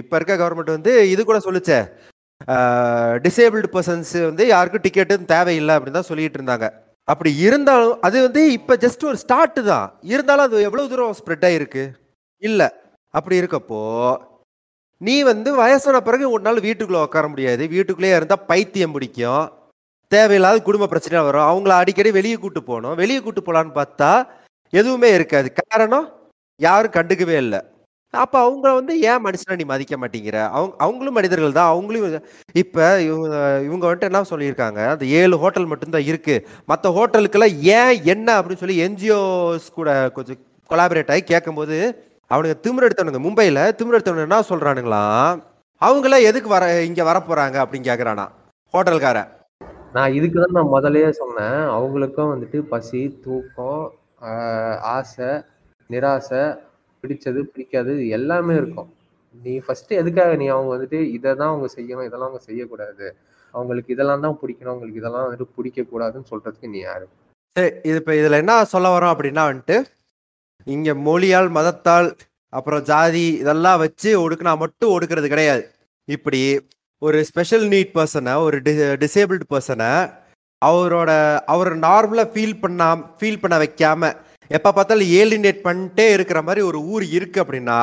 இப்போ இருக்க கவர்மெண்ட் வந்து இது கூட சொல்லுச்சே. டிசேபிள்டு பர்சன்ஸ் வந்து யாருக்கும் டிக்கெட்டும் தேவையில்லை அப்படின்னு தான் சொல்லிட்டு இருந்தாங்க. அப்படி இருந்தாலும் அது வந்து இப்போ ஜஸ்ட் ஒரு ஸ்டார்ட் தான். இருந்தாலும் அது எவ்வளோ தூரம் ஸ்ப்ரெட் ஆகிருக்கு இல்லை. அப்படி இருக்கப்போ நீ வந்து வயசான பிறகு ஒரு நாள் உட்கார முடியாது. வீட்டுக்குள்ளேயே இருந்தால் பைத்தியம் பிடிக்கும். தேவையில்லாத குடும்ப பிரச்சனை வரும். அவங்கள அடிக்கடி வெளியே கூட்டு போகணும். வெளியே கூட்டு போகலான்னு பார்த்தா எதுவுமே இருக்காது. காரணம் யாரும் கண்டுக்கவே இல்லை. அப்போ அவங்கள வந்து ஏன் மனுஷனை நீ மதிக்க மாட்டேங்கிற? அவங்க அவங்களும் மனிதர்கள் தான். அவங்களும் இப்போ இவங்க இவங்க வந்துட்டு என்ன சொல்லியிருக்காங்க? அந்த ஏழு ஹோட்டல் மட்டும்தான் இருக்குது மற்ற ஹோட்டலுக்கெல்லாம் ஏன் என்ன அப்படின்னு சொல்லி என்ஜிஓஸ் கூட கொஞ்சம் கொலாபரேட் ஆகி கேட்கும்போது அவனுங்க திமிர் எடுத்தவனுங்க மும்பையில் திமிர் எடுத்தவனுங்க என்ன சொல்றானுங்களாம் அவங்களாம் எதுக்கு வர இங்கே வர போறாங்க அப்படின்னு கேட்குறானா ஹோட்டல்காரன். நான் இதுக்கு தான் நான் முதல்லயே சொன்னேன். அவங்களுக்கும் வந்துட்டு பசி தூக்கம் ஆசை நிராசை பிடிச்சது பிடிக்காது எல்லாமே இருக்கும். நீ ஃபர்ஸ்ட் எதுக்காக நீ அவங்க வந்துட்டு இதை தான் அவங்க செய்யணும் இதெல்லாம் அவங்க செய்யக்கூடாது. அவங்களுக்கு இதெல்லாம் தான் பிடிக்கணும் அவங்களுக்கு இதெல்லாம் வந்துட்டு பிடிக்க கூடாதுன்னு சொல்றதுக்கு நீ யாரு? சரி இது இப்போ இதில் என்ன சொல்ல வரோம் அப்படின்னா வந்துட்டு இங்கே மொழியால் மதத்தால் அப்புறம் ஜாதி இதெல்லாம் வச்சு ஒடுக்குனா மட்டும் ஒடுக்குறது கிடையாது. இப்படி ஒரு ஸ்பெஷல் நீட் பர்சனை ஒரு டி டிசேபிள்டு பர்சனை அவரோட அவர் நார்மலாக ஃபீல் பண்ணா ஃபீல் பண்ண வைக்காம எப்போ பார்த்தாலும் ஏலினேட் பண்ணிட்டே இருக்கிற மாதிரி ஒரு ஊர் இருக்கு அப்படின்னா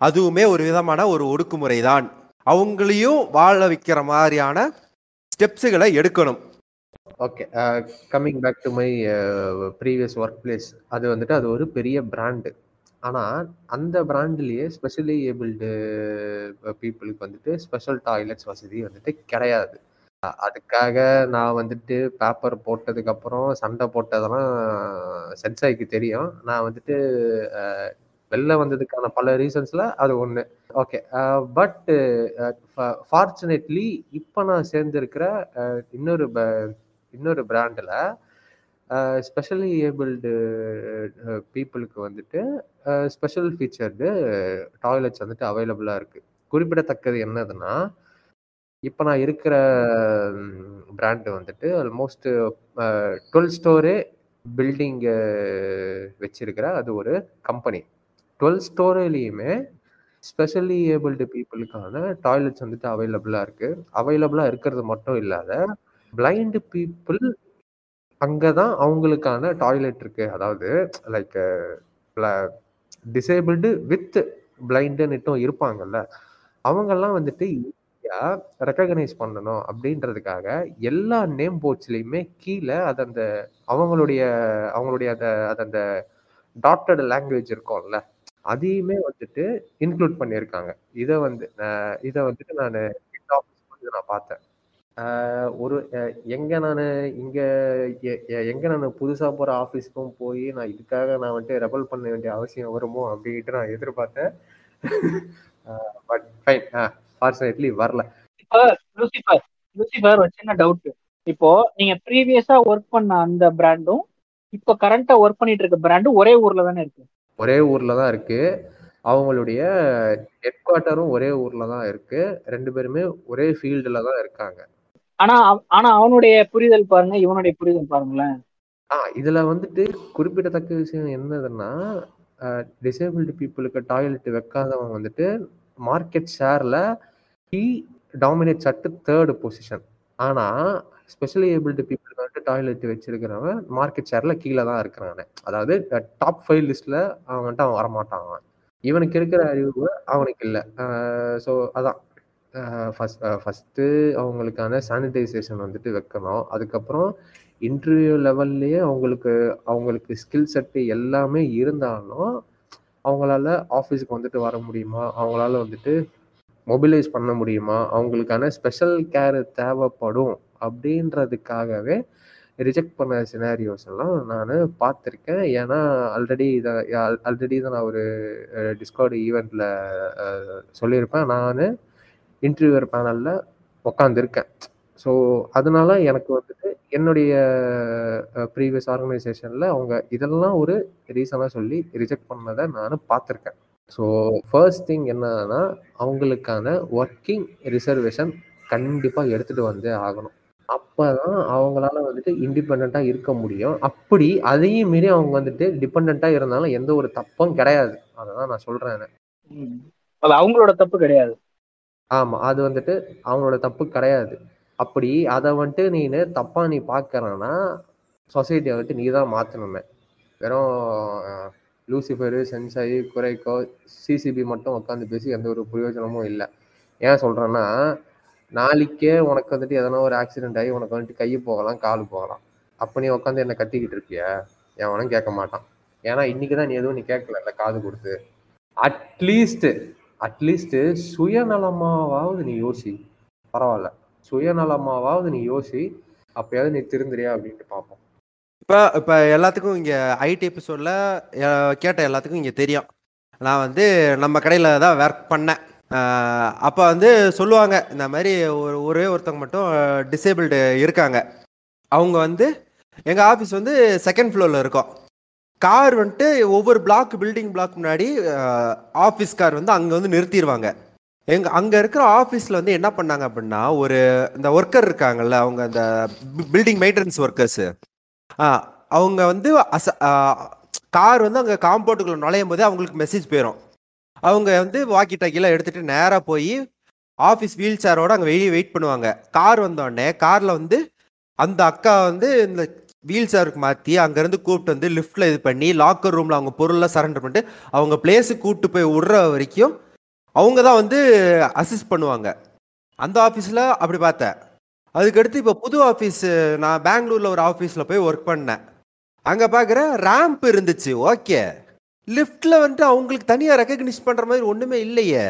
அதுவுமே ஒரு விதமான ஒரு ஒடுக்குமுறை தான் அவங்களையும் வாழ வைக்கிற மாதிரியான ஸ்டெப்ஸுகளை எடுக்கணும். Okay coming back to my previous work place அது வந்துட்டு அது ஒரு பெரிய பிராண்டு ஆனால் அந்த பிராண்ட்லேயே ஸ்பெஷலி ஏபிள்டு பீப்புளுக்கு வந்துட்டு ஸ்பெஷல் டாய்லெட்ஸ் வசதி வந்துட்டு கிடையாது. அதுக்காக நான் வந்துட்டு பேப்பர் போட்டதுக்கப்புறம் சண்டை போட்டதெல்லாம் சென்சாய்க்கு தெரியும். நான் வந்துட்டு வெளில வந்ததுக்கான பல ரீசன்ஸில் அது ஒன்று ஓகே பட் ஃபார்ச்சுனேட்லி இப்போ நான் சேர்ந்துருக்கிற இன்னொரு ப- இன்னொரு பிராண்டில் ஸ்பெஷலி ஏபிள்டு பீப்புளுக்கு வந்துட்டு ஸ்பெஷல் ஃபீச்சர்டு டாய்லெட்ஸ் வந்துட்டு அவைலபிளாக இருக்குது குறிப்பிடத்தக்கது என்னதுன்னா இப்போ நான் இருக்கிற பிராண்டு வந்துட்டு ஆல்மோஸ்ட் டுவெல் ஸ்டோரே பில்டிங்கு வச்சிருக்கிற அது ஒரு கம்பெனி டுவெல் ஸ்டோரிலையுமே ஸ்பெஷலி ஏபிள்டு பீப்புளுக்கான டாய்லெட்ஸ் வந்துட்டு அவைலபிளாக இருக்குது அவைலபிளாக இருக்கிறது மட்டும் இல்லாத பிளைண்டு பீப்புள் அங்கே தான் அவங்களுக்கான டாய்லெட் இருக்கு. அதாவது லைக் டிசேபிள்டு வித் பிளைண்டுன்னுட்டும் இருப்பாங்கல்ல. அவங்கெல்லாம் வந்துட்டு ஈஸியாக ரெக்கக்னைஸ் பண்ணணும் அப்படின்றதுக்காக எல்லா நேம் போர்ட்ஸ்லையுமே கீழே அது அந்த அவங்களுடைய அவங்களுடைய அந்த அது அந்த டாட்டட் லாங்குவேஜ் இருக்கும்ல அதையுமே வந்துட்டு இன்க்ளூட் பண்ணியிருக்காங்க. இதை வந்து இதை வந்துட்டு நான் நான் பார்த்தேன். ஒரு எங்க நான் இங்க எங்க நான் புதுசா போற ஆஃபீஸ்க்கும் போய் நான் இதுக்காக நான் வந்துட்டு ரெபல் பண்ண வேண்டிய அவசியம் வருமோ அப்படின்ட்டு நான் எதிர்பார்த்தேன். பட் ஃபைன் ஃபார்ச்சுனேட்லி வரல. இப்போ லூசிஃபர் லூசிஃபர் ஒரு சின்ன டவுட் இப்போ நீங்க ப்ரீவியஸா ஒர்க் பண்ண அந்த பிராண்டும் இப்போ கரண்டா ஒர்க் பண்ணிட்டு இருக்க பிராண்டும் ஒரே ஊர்ல தானே இருக்கு? ஒரே ஊர்ல தான் இருக்கு. அவங்களுடைய ஹெட் குவார்ட்டரும் ஒரே ஊர்ல தான் இருக்கு. ரெண்டு பேருமே ஒரே ஃபீல்டுல தான் இருக்காங்க. ஆனா ஆனா அவனுடைய புரிதல் பாருங்க இவனுடைய புரிதல் பாருங்களேன். ஆ இதுல வந்துட்டு குறிப்பிடத்தக்க விஷயம் என்னதுன்னா டிசேபிள்டு பீப்புளுக்கு டாய்லெட் வைக்காதவன் வந்துட்டு மார்க்கெட் ஷேர்ல ஹி டாமினேட் சட்டு தேர்டு பொசிஷன் ஆனா ஸ்பெஷலி ஏபிள்டு பீப்புளுக்கு வந்துட்டு டாய்லெட் வச்சிருக்கிறவன் மார்க்கெட் ஷேர்ல கீழே தான் இருக்கிறான். அதாவது டாப் ஃபைவ் லிஸ்ட்ல அவன் வந்துட்டு அவன் வரமாட்டான். அவன் இவனுக்கு இருக்கிற அறிவு அவனுக்கு இல்லை. ஸோ அதான். ஃபஸ்ட் ஃபஸ்ட்டு அவங்களுக்கான சானிடைசேஷன் வந்துட்டு வைக்கணும். அதுக்கப்புறம் இன்டர்வியூ லெவல்லையே அவங்களுக்கு அவங்களுக்கு ஸ்கில் செட்டு எல்லாமே இருந்தாலும் அவங்களால ஆஃபீஸுக்கு வந்துட்டு வர முடியுமா? அவங்களால வந்துட்டு மொபிலைஸ் பண்ண முடியுமா? அவங்களுக்கான ஸ்பெஷல் கேர் தேவைப்படும் அப்படின்றதுக்காகவே ரிஜெக்ட் பண்ண சினாரியோஸ் எல்லாம் நான் பார்த்துருக்கேன். ஏன்னா ஆல்ரெடி இதை ஆல்ரெடி தான் நான் ஒரு டிஸ்கவுண்ட் ஈவெண்ட்டில் சொல்லியிருப்பேன். நான் இன்டர்வியூவர் பேனலில் உக்காந்துருக்கேன். ஸோ அதனால எனக்கு வந்துட்டு என்னுடைய ப்ரீவியஸ் ஆர்கனைசேஷனில் அவங்க இதெல்லாம் ஒரு ரீசனாக சொல்லி ரிஜெக்ட் பண்ணதை நான் பார்த்துருக்கேன். ஸோ ஃபர்ஸ்ட் திங் என்னன்னா அவங்களுக்கான ஒர்க்கிங் ரிசர்வேஷன் கண்டிப்பாக எடுத்துகிட்டு வந்தே ஆகணும். அப்போ தான் அவங்களால வந்துட்டு இண்டிபெண்ட்டாக இருக்க முடியும். அப்படி அதையும் மீறி அவங்க வந்துட்டு டிபெண்ட்டாக இருந்தாலும் எந்த ஒரு தப்பும் கிடையாது. அதை தான் நான் சொல்கிறேன் அது அவங்களோட தப்பு கிடையாது. ஆமா அது வந்துட்டு அவங்களோட தப்பு கிடையாது. அப்படி அதை வந்துட்டு நீனு தப்பா நீ பாக்குறன்னா சொசைட்டியை வந்துட்டு நீ தான் மாத்தணுமே. வெறும் லூசிஃபரு சென்சாயி குறைக்கோ சிசிபி மட்டும் உட்காந்து பேசி எந்த ஒரு பிரயோஜனமும் இல்லை. ஏன் சொல்கிறேன்னா நாளைக்கே உனக்கு வந்துட்டு எதனா ஒரு ஆக்சிடென்ட் ஆகி உனக்கு வந்துட்டு கை போகலாம் கால் போகலாம். அப்போ நீ உட்காந்து என்ன கத்திக்கிட்டு இருப்பிய? எவனும் கேட்க மாட்டான். ஏன்னா இன்னைக்கு தான் நீ எதுவும் நீ கேட்கல காது கொடுத்து. அட்லீஸ்ட் அட்லீஸ்ட் சுயநலமாவது நீ யோசி. பரவாயில்ல. சுயநலமாவது நீ யோசி. அப்பயாவது நீ திருந்துறியா அப்படின்ட்டு பார்ப்போம் இப்போ இப்போ எல்லாத்துக்கும் இங்கே ஐடி எபிசோடில் கேட்ட எல்லாத்துக்கும் இங்கே தெரியும். நான் வந்து நம்ம கடையில் தான் ஒர்க் பண்ணேன். அப்போ வந்து சொல்லுவாங்க இந்த மாதிரி ஒரு ஒரே ஒருத்தவங்க மட்டும் டிசேபிள்டு இருக்காங்க. அவங்க வந்து எங்கள் ஆஃபீஸ் வந்து செகண்ட் ஃப்ளோரில் இருக்கோம். கார் வந்துட்டு ஒவ்வொரு பிளாக் பில்டிங் பிளாக் முன்னாடி ஆஃபீஸ் கார் வந்து அங்கே வந்து நிறுத்திடுவாங்க எங்க அங்கே இருக்கிற ஆஃபீஸில் வந்து என்ன பண்ணாங்க அப்படின்னா ஒரு இந்த ஒர்க்கர் இருக்காங்கல்ல அவங்க அந்த பில்டிங் மெயின்டெனன்ஸ் ஒர்க்கர்ஸு அவங்க வந்து அச கார் வந்து அங்கே காம்பவுண்டுக்குள்ள நுழையும் போதே அவங்களுக்கு மெசேஜ் போயிடும் அவங்க வந்து வாக்கி டாக்கிலாம் எடுத்துகிட்டு நேராக போய் ஆஃபீஸ் வீல் சேரோட அங்கே வெளியே வெயிட் பண்ணுவாங்க. கார் வந்தோடனே காரில் வந்து அந்த அக்கா வந்து இந்த வீல் சேருக்கு மாற்றி அங்கேருந்து கூப்பிட்டு வந்து லிஃப்ட்டில் இது பண்ணி லாக்கர் ரூமில் அவங்க பொருள்லாம் சரண்டர் பண்ணிட்டு அவங்க பிளேஸுக்கு கூப்பிட்டு போய் விடுற வரைக்கும் அவங்க தான் வந்து அசிஸ்ட் பண்ணுவாங்க. அந்த ஆஃபீஸில் அப்படி பார்த்தேன். அதுக்கடுத்து இப்போ புது ஆஃபீஸ் நான் பெங்களூரில் ஒரு ஆஃபீஸில் போய் ஒர்க் பண்ணேன். அங்கே பார்க்குற ரேம்ப் இருந்துச்சு ஓகே லிஃப்ட்டில் வந்துட்டு அவங்களுக்கு தனியாக ரெக்கக்னைஸ் பண்ணுற மாதிரி ஒன்றுமே இல்லையே.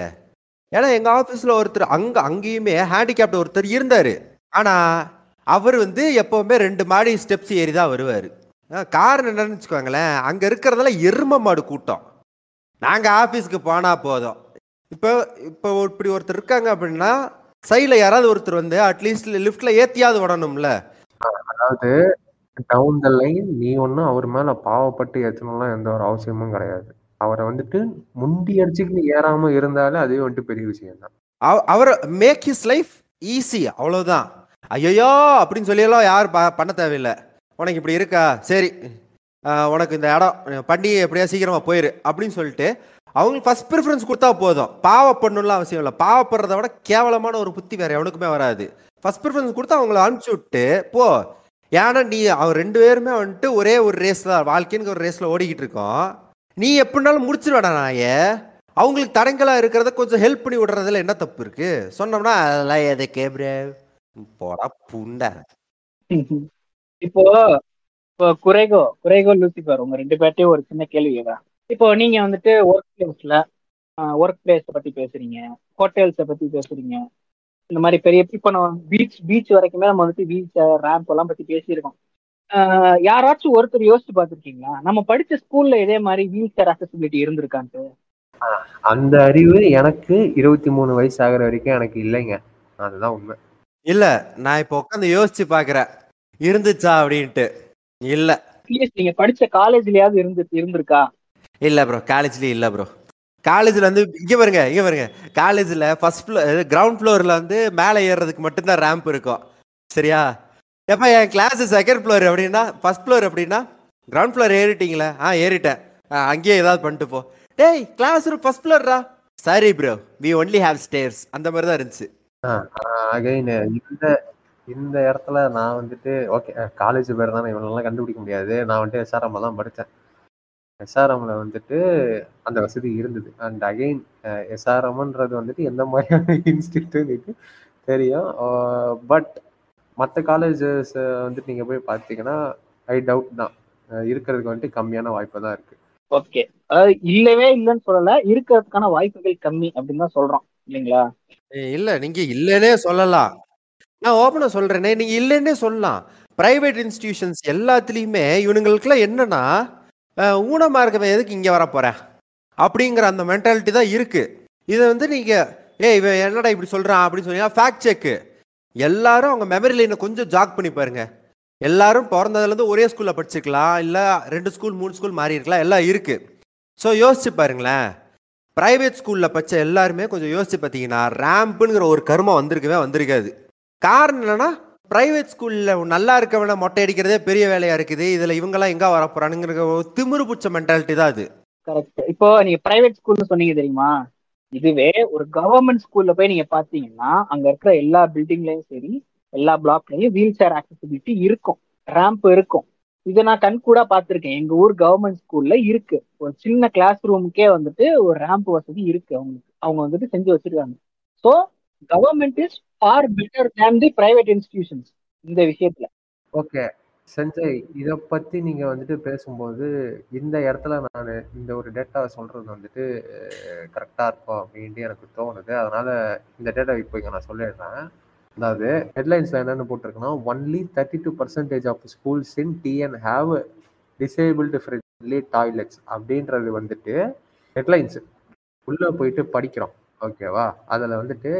ஏன்னா எங்கள் ஆஃபீஸில் ஒருத்தர் அங்கே அங்கேயுமே ஹேண்டிகேப்ட் ஒருத்தர் இருந்தார். ஆனால் அவர் வந்து எப்போவுமே ரெண்டு மாடி ஸ்டெப்ஸ் ஏறி தான் வருவார் காரணம் என்னன்னு வச்சுக்கோங்களேன் அங்கே இருக்கிறதெல்லாம் எரும மாடு கூட்டம். நாங்கள் ஆஃபீஸ்க்கு போனால் போதும். இப்போ இப்போ இப்படி ஒருத்தர் இருக்காங்க அப்படின்னா சைடில் யாராவது ஒருத்தர் வந்து அட்லீஸ்ட் லிஃப்ட்டில் ஏற்றியாவது விடணும்ல அதாவது டவுன் த லைன் நீ ஒன்றும் அவர் மேல பாவப்பட்டு ஏற்றணும்லாம் எந்த ஒரு அவசியமும் கிடையாது. அவரை வந்துட்டு முண்டி அடிச்சுக்கு நீ ஏறாம இருந்தாலே அதுவே வந்துட்டு பெரிய விஷயம் தான் அவ- அவர் மேக் ஹிஸ் லைஃப் ஈஸி அவ்வளவுதான். ஐயோ அப்படின்னு சொல்லியெல்லாம் யார் ப- பண்ண தேவையில்லை. உனக்கு இப்படி இருக்கா? சரி. உனக்கு இந்த இடம் பண்ணி எப்படியா சீக்கிரமாக போயிரு அப்படின்னு சொல்லிட்டு அவங்களுக்கு ஃபஸ்ட் ப்ரிஃபரன்ஸ் கொடுத்தா போதும். பாவப்படணும்லாம் அவசியம் இல்லை. பாவப்படுறத விட கேவலமான ஒரு புத்தி வேறு எவனுக்குமே வராது. ஃபர்ஸ்ட் ப்ரிஃபரன்ஸ் கொடுத்து அவங்கள அனுப்பிச்சி விட்டு போ. ஏன்னா நீ அவன் ரெண்டு பேருமே வந்துட்டு ஒரே ஒரு ரேஸ் தான் வாழ்க்கைன்னு ஒரு ரேஸில் ஓடிக்கிட்டு இருக்கோம். நீ எப்படினாலும் முடிச்சிருவேடா நாயே. அவங்களுக்கு தடங்களாக இருக்கிறத கொஞ்சம் ஹெல்ப் பண்ணி விடுறதுல என்ன தப்பு இருக்குது சொன்னோம்னா அதெல்லாம் எதை ப்ரோ போடா புண்டை. இப்போ இப்போ குறைகோ குறைகோ லூசிஃபர் உங்க ரெண்டு பேர்ட்டையும் ஒரு சின்ன கேள்வி கேட்குறேன் இப்போ நீங்க வந்துட்டு ஒர்க் பிளேஸ்ல ஒர்க் பிளேஸை பத்தி பேசுறீங்க ஹோட்டல்ஸை பத்தி பேசுறீங்க. இந்த மாதிரி பெரிய இப்போ நம்ம பீச் பீச் வரைக்குமே நம்ம வந்துட்டு பீச் ரேம்ப் எல்லாம் பத்தி பேசியிருக்கோம். ஆஹ் யாராச்சும் ஒருத்தர் யோசிச்சு பார்த்துருக்கீங்களா? நம்ம படிச்ச ஸ்கூல்ல இதே மாதிரி வீல் சேர் அக்சசிபிலிட்டி இருந்திருக்கான்ட்டு. அந்த அறிவு எனக்கு இருபத்தி மூணு வயசு ஆகுற வரைக்கும் எனக்கு இல்லைங்க. அதுதான் உண்மை. இல்ல நான் இப்போ உட்காந்து யோசிச்சு பாக்குறேன். இருந்துச்சா அப்படின்ட்டு. இல்ல. அட்லீஸ்ட் நீங்க படிச்ச காலேஜ்லயாவது இருந்து இருந்திருக்கா? இல்ல ப்ரோ காலேஜ்லயும் இல்ல ப்ரோ காலேஜ்ல வந்து இங்க பாருங்க இங்க பாருங்க. காலேஜ்ல ஃபர்ஸ்ட் ஃப்ளோர் கிரவுண்ட் ஃப்ளோர்ல வந்து மேலே ஏறுறதுக்கு மட்டும்தான் ரேம்ப் இருக்கும். சரியா? எப்ப என் கிளாஸ் செகண்ட் ஃப்ளோர் அப்படின்னா ஃபர்ஸ்ட் ஃப்ளோர் அப்படின்னா கிரவுண்ட் ஃப்ளோர் ஏறிட்டீங்களா? ஆ ஏறிட்டேன். ஆ, அங்கேயே ஏதாவது பண்ணிட்டு போ. டேய் class room first ஃப்ளோர்ரா sorry bro we only have stairs அந்த மாதிரி தான் இருந்துச்சு. அகைன் இந்த இந்த இடத்துல நான் வந்துட்டு ஓகே காலேஜ் பேர் தானே இவனெல்லாம் கண்டுபிடிக்க முடியாது. நான் வந்துட்டு எஸ்ஆர்எம்ல தான் படித்தேன். எஸ்ஆர்எம்ல வந்துட்டு அந்த வசதி இருந்தது. அண்ட் அகைன் எஸ்ஆர்எம்ன்றது வந்துட்டு எந்த மாதிரியான <laughs> இன்ஸ்டியூட் தெரியும். பட் மற்ற காலேஜஸ் வந்துட்டு நீங்கள் போய் பார்த்தீங்கன்னா ஐ டவுட் தான். இருக்கிறதுக்கு வந்துட்டு கம்மியான வாய்ப்பு தான் இருக்கு. ஓகே அதாவது இல்லவே இல்லைன்னு சொல்லல இருக்கிறதுக்கான வாய்ப்புகள் கம்மி அப்படின்னு தான் சொல்றோம் இல்லைங்களா? இல்ல. நீங்க இல்லைன்னே சொல்லலாம். நான் ஓப்பனா சொல்றேனே. நீங்க இல்லைன்னே சொல்லலாம். பிரைவேட் இன்ஸ்டிடியூஷன்ஸ் எல்லாத்துலயுமே இவனுங்களுக்குலாம் என்னன்னா அஹ், ஊனமா இருக்கவன் எதுக்கு இங்க வர போறேன் அப்படிங்கிற அந்த மென்டாலிட்டி தான் இருக்கு. இதை வந்து நீங்க ஏய் இவன் என்னடா இப்படி சொல்றான்? அப்படின்னு சொன்னீங்கன்னா ஃபேக்ட் செக் எல்லாரும் அவங்க மெமரி லைனை கொஞ்சம் ஜாக் பண்ணி பாருங்க. எல்லாரும் பிறந்ததுலேருந்து ஒரே ஸ்கூல்ல படிச்சுக்கலாம் இல்ல ரெண்டு ஸ்கூல் மூணு ஸ்கூல் மாறி இருக்கலாம் எல்லாம் இருக்கு. ஸோ யோசிச்சு பாருங்களேன். ப்ரைவேட் ஸ்கூலில் படித்த எல்லாருமே கொஞ்சம் யோசிச்சு பார்த்தீங்கன்னா ரேம்புங்கிற ஒரு கர்மம் வந்திருக்கவே வந்திருக்காது. காரணம் என்னன்னா பிரைவேட் ஸ்கூலில் நல்லா இருக்கவனை மொட்டை அடிக்கிறதே பெரிய வேலையாக இருக்குது. இதில் இவங்கெல்லாம் எங்கே வர போகிறானுங்கிற ஒரு திமிரு மென்டாலிட்டி தான் அது. கரெக்ட் இப்போ நீங்கள் ப்ரைவேட் ஸ்கூல்னு சொன்னீங்க தெரியுமா? இதுவே ஒரு கவர்மெண்ட் ஸ்கூல்ல போய் நீங்க பாத்தீங்கன்னா அங்க இருக்கிற எல்லா பில்டிங்லயும் சரி எல்லா பிளாக்லயும் வீல் சேர் ஆக்சசிபிலிட்டி இருக்கும். ரேம்ப் இருக்கும். இதை நான் கண் கூட பார்த்துருக்கேன். எங்க ஊர் கவர்மெண்ட் ஸ்கூல்ல இருக்கு. ஒரு சின்ன கிளாஸ் ரூமுக்கே வந்துட்டு ஒரு ரேம்ப் வசதி இருக்கு அவங்களுக்கு. அவங்க வந்துட்டு செஞ்சு வச்சிருக்காங்க. So government is far better than the private institutions இந்த விஷயத்துல. ஓகே சஞ்சய் இதை பத்தி நீங்க வந்துட்டு பேசும்போது இந்த இடத்துல நான் இந்த ஒரு டேட்டாவை சொல்றது வந்துட்டு கரெக்டா இருக்கும் அப்படின்ட்டு எனக்கு தோணுது. அதனால இந்த டேட்டா இப்போ இங்க நான் சொல்லிடுறேன். அதாவது ஹெட்லைன்ஸ்ல என்னன்னு போட்டிருக்குன்னா only thirty two percentage of schools in TN have disabled friendly toilets அப்படின்றது வந்துட்டு ஹெட்லைன்ஸ் உள்ளே போயிட்டு படிக்கிறோம். ஓகேவா அதில் வந்துட்டு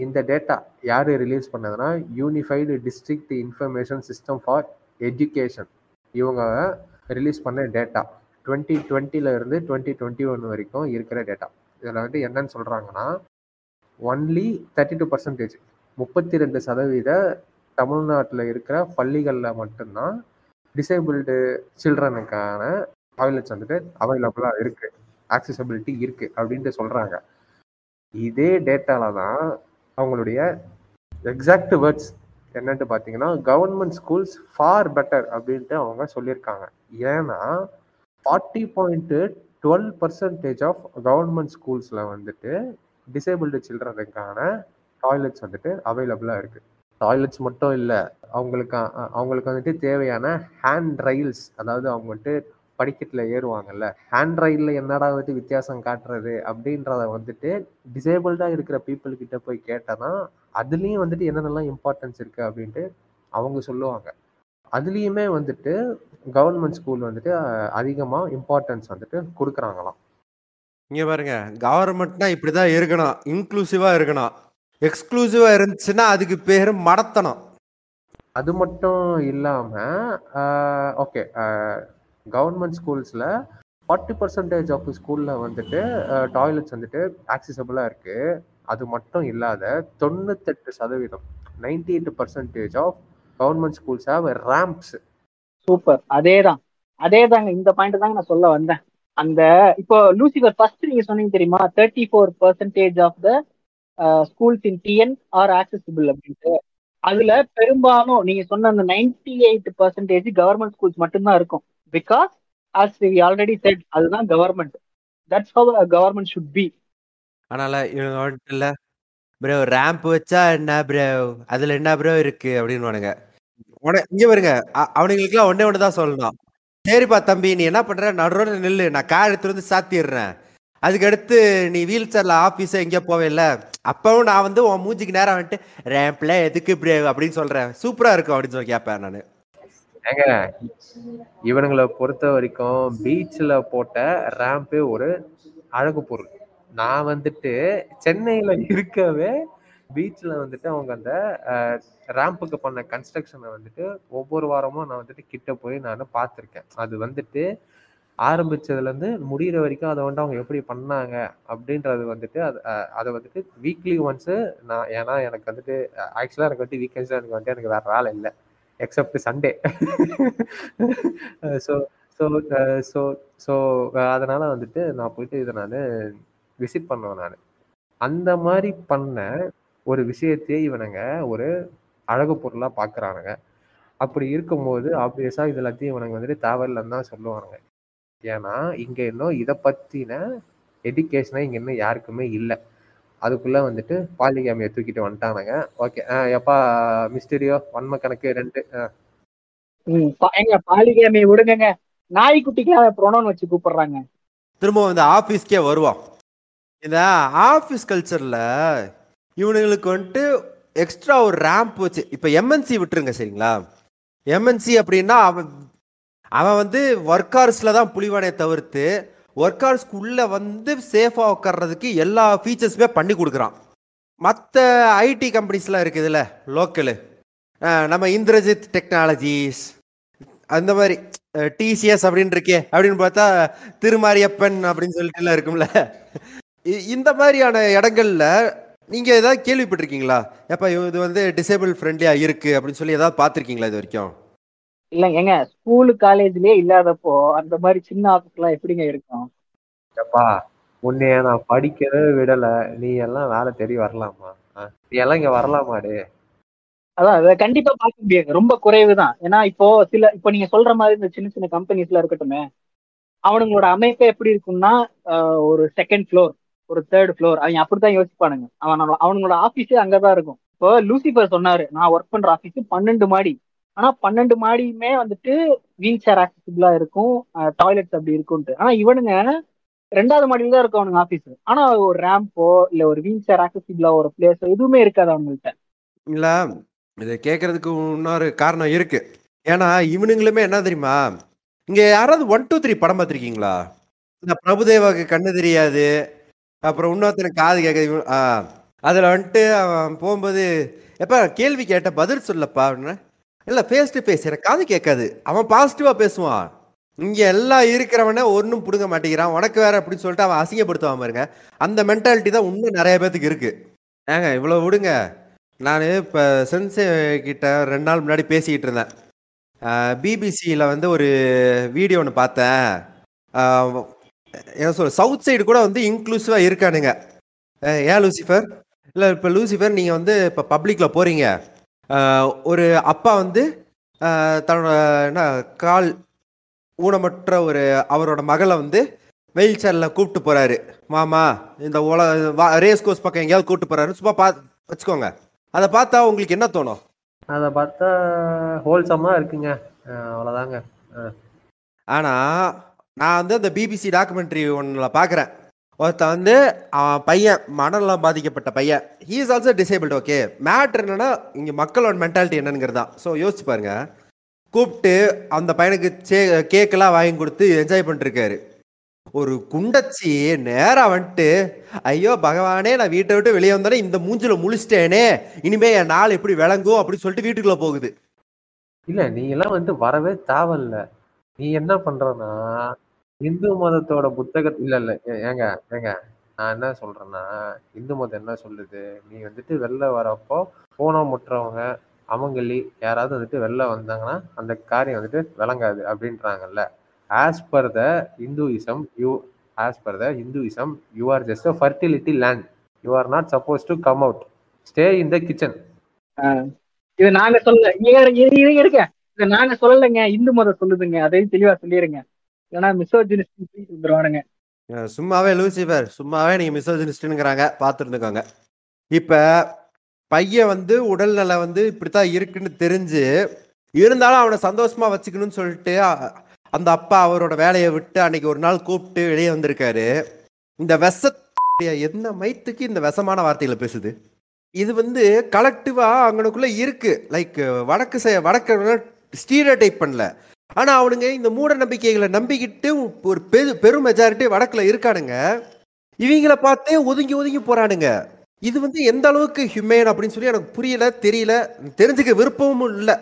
இந்த டேட்டா யார் release பண்ணதுன்னா unified district information system for education இவங்க ரிலீஸ் பண்ண டேட்டா டுவெண்ட்டி டுவெண்ட்டில இருந்து டுவெண்ட்டி டுவெண்ட்டி ஒன் வரைக்கும் இருக்கிற டேட்டா இதில் வந்து என்னன்னு சொல்கிறாங்கன்னா ஒன்லி தேர்ட்டி டூ பர்சன்டேஜ் முப்பத்தி ரெண்டு சதவீத தமிழ்நாட்டில் இருக்கிற பள்ளிகளில் மட்டும்தான் டிசேபிள்டு சில்ட்ரனுக்கான டாய்லெட்ஸ் வந்துட்டு அவைலபிளாக இருக்குது ஆக்சசபிலிட்டி இருக்குது அப்படின்ட்டு சொல்கிறாங்க இதே டேட்டாவில் தான் அவங்களுடைய எக்ஸாக்ட் வேர்ட்ஸ் என்னன்ட்டு பார்த்தீங்கன்னா கவர்மெண்ட் ஸ்கூல்ஸ் ஃபார் பெட்டர் அப்படின்ட்டு அவங்க சொல்லியிருக்காங்க. ஏன்னா forty point twelve percentage of government ஸ்கூல்ஸில் வந்துட்டு டிசேபிள்டு சில்ட்ரனுக்கான டாய்லெட்ஸ் வந்துட்டு அவைலபிளாக இருக்குது டாய்லெட்ஸ் மட்டும் இல்லை அவங்களுக்கு அவங்களுக்கு வந்துட்டு தேவையான ஹேண்ட் ரைல்ஸ் அதாவது அவங்க வந்துட்டு படிக்கட்டில் ஏறுவாங்கல்ல ஹேண்ட் ரயிலில் என்னடா வந்துட்டு வித்தியாசம் காட்டுறது அப்படின்றத வந்துட்டு டிசேபிள்டாக இருக்கிற பீப்புள் கிட்ட போய் கேட்டனா அதுலேயும் வந்துட்டு என்னென்னலாம் இம்பார்ட்டன்ஸ் இருக்குது அப்படின்ட்டு அவங்க சொல்லுவாங்க. அதுலேயுமே வந்துட்டு கவர்மெண்ட் ஸ்கூல் வந்துட்டு அதிகமாக இம்பார்ட்டன்ஸ் வந்துட்டு கொடுக்குறாங்களாம். இங்கே பாருங்க கவர்மெண்ட்னா இப்படிதான் இருக்கணும் இன்க்ளூசிவாக இருக்கணும். எக்ஸ்க்ளூசிவா இருந்துச்சுன்னா அதுக்கு பேரு மடத்தனம். அது மட்டும் இல்லாமல் ஓகே கவர்மெண்ட் ஸ்கூல்ஸில் ஃபார்ட்டி பர்சன்டேஜ் ஆஃப் ஸ்கூலில் வந்துட்டு டாய்லெட்ஸ் வந்துட்டு ஆக்சசபிளாக இருக்குது அது மட்டும் இல்லாத தொண்ணூத்தெட்டு சதவீதம் ninety eight percentage of government schools have ramps super அதேதான். அதேதாங்க. இந்த பாயிண்ட் தாங்க நான் சொல்ல வந்தேன். அந்த இப்போ லூசிபர் ஃபர்ஸ்ட் நீங்க சொன்னீங்க தெரியுமா? Thirty four percentage of the schools in TN are accessible அப்படின்ட்டு. அதுல பெரும்பாலும் நீங்க சொன்ன அந்த ninety eight percentage government schools மட்டும்தான் இருக்கும். Because as we already set அதுதான் government that's how government should be அதனால இவங்க இல்ல. ப்ரோ ரேம்ப் வச்சா என்ன ப்ரோ அதுல என்ன ப்ரோ இருக்கு அப்படின்னு உன இங்க பாருங்க. அ- அவனுங்களுக்குலாம் ஒன்னே ஒன்று தான் சொல்லணும். சரிப்பா தம்பி நீ என்ன பண்ற? நடுரோட நில்லு. நான் கார் எடுத்து வந்து சாத்திடுறேன். அதுக்கு அடுத்து நீ வீல் சேர்ல ஆபீஸ் எங்கேயோ போவேல்ல அப்பவும் நான் வந்து உன் மூஞ்சிக்கு நேரம் வந்துட்டு ரேம்ப்ல எதுக்கு இப்படி அப்படின்னு சொல்றேன். சூப்பரா இருக்கும் அப்படின்னு சொல்லி கேட்பேன் நான். ஏங்க இவனுங்களை பொறுத்த வரைக்கும் பீச்சில் போட்ட ரேம்பே ஒரு அழகு பொருள். நான் வந்துட்டு சென்னையில் இருக்கவே பீச்சில் வந்துட்டு அவங்க அந்த ரேம்புக்கு பண்ண கன்ஸ்ட்ரக்ஷனை வந்துட்டு ஒவ்வொரு வாரமும் நான் வந்துட்டு கிட்ட போய் நான் பார்த்துருக்கேன். அது வந்துட்டு ஆரம்பிச்சதுலேருந்து முடிகிற வரைக்கும் அதை வந்துட்டு அவங்க எப்படி பண்ணாங்க அப்படின்றது வந்துட்டு அது அதை வந்துட்டு வீக்லி ஒன்ஸு நான் ஏன்னா எனக்கு வந்துட்டு ஆக்சுவலாக எனக்கு வந்துட்டு வீக்கெண்ட்ஸில் எனக்கு வந்துட்டு எனக்கு வேறு வேலை இல்லை. Except Sunday so so so so அதனால் வந்துட்டு நான் போயிட்டு இதை நான் விசிட் பண்ணுவேன் நான். அந்த மாதிரி பண்ண ஒரு விஷயத்தையே இவனுங்க ஒரு அழகு பொருளாக பார்க்குறானுங்க அப்படி இருக்கும்போது ஆப்வியஸாக இது எல்லாத்தையும் இவனுங்க வந்துட்டு தேவையில்லைன்னு தான் சொல்லுவானுங்க. ஏன்னா இங்கே இன்னும் இதை பற்றின எஜுகேஷனே இங்கே இன்னும் யாருக்குமே இல்லை. அதுக்குள்ளே வந்துட்டு பாலிகாமியை தூக்கிட்டு வந்துட்டானுங்க. ஓகே எப்பா மிஸ்டரியோ வன்ம கணக்கு ரெண்டு ஆ, ம், பா- ஏங்க பாலிகேமி விடுங்கங்க. நாய்க்குட்டிக்கு ப்ரொனோன் வச்சு கூப்பிடுறாங்க. திரும்ப இந்த ஆஃபீஸ்க்கே வருவோம் இந்த ஆஃபீஸ் கல்ச்சரில் இவனுங்களுக்கு வந்துட்டு எக்ஸ்ட்ரா ஒரு ரேம்ப் வச்சு இப்போ எம்என்சி விட்டுருங்க சரிங்களா? எம்என்சி அப்படின்னா அவன் அவன் வந்து ஒர்க் ஹார்ஸில் தான் புலிவானே தவிர்த்து ஒர்க் ஹார்ஸ்க்குள்ளே வந்து சேஃபாக உட்கார்றதுக்கு எல்லா ஃபீச்சர்ஸுமே பண்ணி கொடுக்குறான். மற்ற ஐடி கம்பெனிஸ்லாம் இருக்குதுல்ல லோக்கலு நம்ம இந்திரஜித் டெக்னாலஜிஸ் அந்த மாதிரி டிசிஎஸ் அப்படின்னு இருக்கே அப்படின்னு பார்த்தா திருமாரியப்பன் அப்படின்னு சொல்லிட்டு எல்லாம் இருக்கும்ல. இ- இந்த மாதிரியான இடங்கள்ல நீங்கள் ஏதாவது கேள்விப்பட்டிருக்கீங்களா? எப்போ இது வந்து டிசேபிள் ஃப்ரெண்ட்லியாக இருக்குது அப்படின்னு சொல்லி ஏதாவது பார்த்துருக்கீங்களா இது வரைக்கும்? இல்ல ஏங்க ஸ்கூலு காலேஜ்லயே இல்லாதப்போ அந்த மாதிரி சின்ன ஆஃபீஸ் எல்லாம் எப்படிங்க இருக்கும்? எப்பா உன்னைய நான் படிக்கவே விடல. நீ எல்லாம் வேலை தேடி வரலாமா? நீ எல்லாம் இங்க வரலாமாடே அதான் அதை கண்டிப்பா பார்க்க முடியாது. ரொம்ப குறைவு தான் ஏன்னா இப்போ சில இப்போ நீங்க சொல்ற மாதிரி இந்த சின்ன சின்ன கம்பெனிஸ்ல இருக்கட்டுமே அவனுங்களோட அமைப்பே எப்படி இருக்கும்னா ஒரு செகண்ட் ஃப்ளோர் ஒரு தேர்ட் ஃப்ளோர் அவங்க அப்படித்தான் யோசிப்பானுங்க. அவனோட அவனுங்களோட ஆஃபீஸே அங்கதான் இருக்கும். இப்போ லூசிபர் சொன்னாரு நான் ஒர்க் பண்ற ஆஃபீஸ் பன்னெண்டு மாடி. ஆனா பன்னெண்டு மாடியுமே வந்துட்டு வீல் சேர் ஆக்சசிபிளா இருக்கும். டாய்லெட்ஸ் அப்படி இருக்கும்ட்டு ஆனா இவனுங்க ரெண்டாவது மாடியில தான் இருக்கும் அவனுங்க ஆஃபீஸ் ஆனா ஒரு ரேம்போ இல்ல ஒரு வீல் சேர் ஆக்சசிபிளா ஒரு பிளேஸ் எதுவுமே இருக்காது அவங்கள்ட்ட. இல்ல இதை கேட்கறதுக்கு இன்னொரு காரணம் இருக்கு. ஏன்னா இவனுங்களுமே என்ன தெரியுமா? இங்க யாராவது ஒன் டூ த்ரீ படம் பார்த்துருக்கீங்களா? இந்த பிரபுதேவாக்கு கண்ணு தெரியாது. அப்புறம் இன்னொருத்தனுக்கு காது கேட்க ஆ அதில் வந்துட்டு அவன் போகும்போது எப்ப கேள்வி கேட்ட பதில் சொல்லப்பா அப்படின்னு. இல்லை ஃபேஸ் டு ஃபேஸ் எனக்கு காது கேட்காது. அவன் பாசிட்டிவாக பேசுவான். இங்கே எல்லாம் இருக்கிறவனே ஒன்றும் பிடுங்க மாட்டேங்கிறான். உனக்கு வேற அப்படின்னு சொல்லிட்டு அவன் அசிங்கப்படுத்துவான் பாருங்க. அந்த மென்டாலிட்டி தான் இன்னும் நிறைய பேத்துக்கு இருக்கு. ஏங்க இவ்வளோ விடுங்க. நான் இப்போ சென்சே கிட்ட ரெண்டு நாள் முன்னாடி பேசிக்கிட்டு இருந்தேன். பிபிசியில் வந்து ஒரு வீடியோ ஒன்று பார்த்தேன். என்ன சொல்ல சவுத் சைடு கூட வந்து இன்க்ளூசிவாக இருக்கானுங்க. ஏன் லூசிஃபர் இல்லை இப்போ லூசிஃபர் நீங்கள் வந்து இப்போ பப்ளிக்கில் போகிறீங்க ஒரு அப்பா வந்து தன்னோட என்ன கால் ஊனமற்ற ஒரு அவரோட மகளை வந்து வெயில் சேரில் கூப்பிட்டு போகிறாரு மாமா இந்த உல ரேஸ் கோர்ஸ் பக்கம் எங்கேயாவது கூப்பிட்டு போகிறாரு சும்மா பா வச்சுக்கோங்க. அதை பார்த்தா உங்களுக்கு என்ன தோணும்? அதை பார்த்தா ஹோல்சமா இருக்குங்க. அஹ் அவ்வளவுதாங்க. ஆனால் நான் வந்து அந்த பிபிசி டாக்குமெண்ட்ரி ஒன்றில் பார்க்குறேன் ஒருத்தன் வந்து பையன் மனநலம் பாதிக்கப்பட்ட பையன். He is also disabled okay matter என்னன்னா இங்கே மக்களோட மென்டாலிட்டி என்னங்கிறதா ஸோ யோசிச்சு பாருங்க. கூப்பிட்டு அந்த பையனுக்கு சே கேக்கெல்லாம் வாங்கி கொடுத்து என்ஜாய் பண்ணிருக்காரு ஒரு குண்டச்சி நேராக வந்துட்டு ஐயோ பகவானே நான் வீட்டை விட்டு வெளியே வந்தோடனே இந்த மூஞ்சில முழிச்சிட்டேனே. இனிமே என் நாள் எப்படி விளங்கும்? அப்படின்னு சொல்லிட்டு வீட்டுக்குள்ள போகுது. இல்ல நீ எல்லாம் வந்து வரவே தேவையில்ல. நீ என்ன பண்றனா இந்து மதத்தோட புத்தக இல்ல இல்ல ஏ- ஏங்க ஏங்க நான் என்ன சொல்றேன்னா இந்து மதம் என்ன சொல்லுது? நீ வந்துட்டு வெளில வரப்போ முற்றவங்க அமங்கலி யாராவது வந்துட்டு வெளில வந்தாங்கன்னா அந்த காரியம் வந்துட்டு விளங்காது அப்படின்றாங்கல்ல. As per the Hinduism you as per the Hinduism you are just a fertility land you are not suppose to come out stay in the kitchen இது நாங்க சொல்ல இருக்க இது நாங்க சொல்லலைங்க. இந்து மதம் சொல்லுதுங்க. அதையும் தெளிவா சொல்லிடுங்க ஏன்னா மிசோஜினிஸ்ட் வந்துருவானுங்க. சும்மாவே லூசிஃபர் சும்மாவே நீங்க மிசோஜினிஸ்ட்ங்கிறாங்க பார்த்துருந்துக்கோங்க இப்ப பையன் வந்து உடல்நல வந்து இப்படித்தான் இருக்குன்னு தெரிஞ்சு இருந்தாலும் அவனை சந்தோஷமா வச்சுக்கணும்னு சொல்லிட்டு அந்த அப்பா அவரோட வேலையை விட்டு அன்னைக்கு ஒரு நாள் கூப்பிட்டு வெளியே வந்திருக்காரு. இந்த விஷ என்ன மைத்துக்கு இந்த விஷமான வார்த்தைகளை பேசுது? இது வந்து கலெக்டிவா அவங்களுக்குள்ள இருக்கு. லைக் வடக்கு செய்ய வடக்கு ஸ்டீரியோ டைப் பண்ணல. ஆனா அவனுங்க இந்த மூட நம்பிக்கைகளை நம்பிக்கிட்டு ஒரு பெரு பெரும் மெஜாரிட்டி வடக்குல இருக்கானுங்க. இவங்கள பார்த்தே ஒதுங்கி ஒதுங்கி போறானுங்க. இது வந்து எந்த அளவுக்கு ஹியூமேன் அப்படின்னு சொல்லி எனக்கு புரியல தெரியல. தெரிஞ்சுக்க விருப்பமும் இல்லை.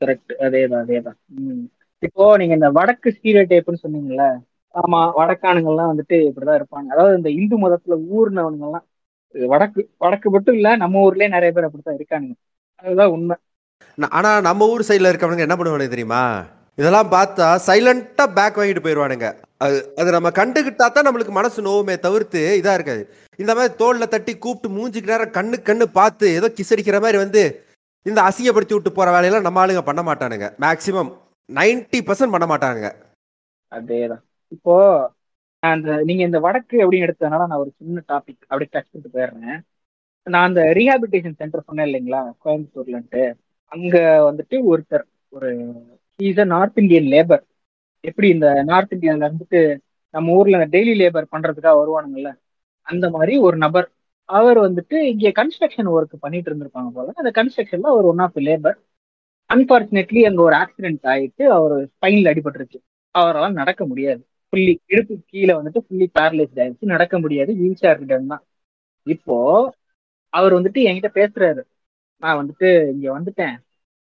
கரெக்ட் அதேதான் அதேதான். ம். இப்போ நீங்க இந்த வடக்கு ஸ்டீரியோ டைப்னு சொன்னீங்கல்ல ஆமா. வடக்கானுங்கெல்லாம் வந்துட்டு இப்படிதான் இருப்பாங்க. அதாவது இந்த இந்து மதத்துல ஊர்னவனுங்க எல்லாம் வடக்கு வடக்கு மட்டும் இல்ல நம்ம ஊர்லயே நிறைய பேர் அப்படித்தான் இருக்கானுங்க. அதுதான் உண்மை. ஆனா நம்ம ஊர் சைடுல இருக்கவனுங்க என்ன பண்ணுவானுங்க தெரியுமா? இதெல்லாம் பார்த்தா சைலண்ட்டாக பேக் வாங்கிட்டு போயிடுவானுங்க அது அது நம்ம கண்டுக்கிட்டா தான் நம்மளுக்கு மனசு நோவுமே தவிர்த்து இதாக இருக்காது. இந்த மாதிரி தோளில் தட்டி கூப்பிட்டு மூஞ்சிக்கு நேரம் கண்ணு கண்ணு பார்த்து ஏதோ கிசடிக்கிற மாதிரி வந்து இந்த அசிங்கப்படுத்தி விட்டு போகிற வேலையெல்லாம் நம்ம ஆளுங்க பண்ண மாட்டானுங்க. மேக்சிமம் 90% பர்சன்ட் பண்ண மாட்டானுங்க. அதேதான். இப்போ அந்த நீங்க இந்த வடக்கு அப்படின்னு எடுத்ததுனால நான் ஒரு சின்ன டாபிக் அப்படியே டச் பண்ணிட்டு போயிடுறேன். நான் அந்த ரீஹாபிலிட்டேஷன் சென்டர் சொன்னேன் இல்லைங்களா? கோயம்புத்தூர்லன்ட்டு. அங்க வந்துட்டு ஒருத்தர் ஒரு is a north Indian labour எப்படி இந்த நார்த் இந்தியால இருந்துட்டு நம்ம ஊர்ல டெய்லி லேபர் பண்றதுக்காக வருவானுங்கல்ல? அந்த மாதிரி ஒரு நபர். அவர் வந்துட்டு இங்கே கன்ஸ்ட்ரக்ஷன் ஒர்க் பண்ணிட்டு இருந்திருப்பாங்க போல. அந்த கன்ஸ்ட்ரக்ஷன்ல அவர் ஒன் ஆஃப் லேபர் அன்பார்ச்சுனேட்லி அங்க ஒரு ஆக்சிடென்ட் ஆயிட்டு அவர் ஸ்பைன்ல அடிபட்டுருச்சு அவரால் நடக்க முடியாது. ஃபுல்லி இடுப்பு கீழே வந்துட்டு ஃபுல்லி பேரலைஸ்ட் ஆயிடுச்சு. நடக்க முடியாது. வீல் சேர் தான். இப்போ அவர் வந்துட்டு என்கிட்ட பேசுறாரு. நான் வந்துட்டு இங்க வந்துட்டேன்.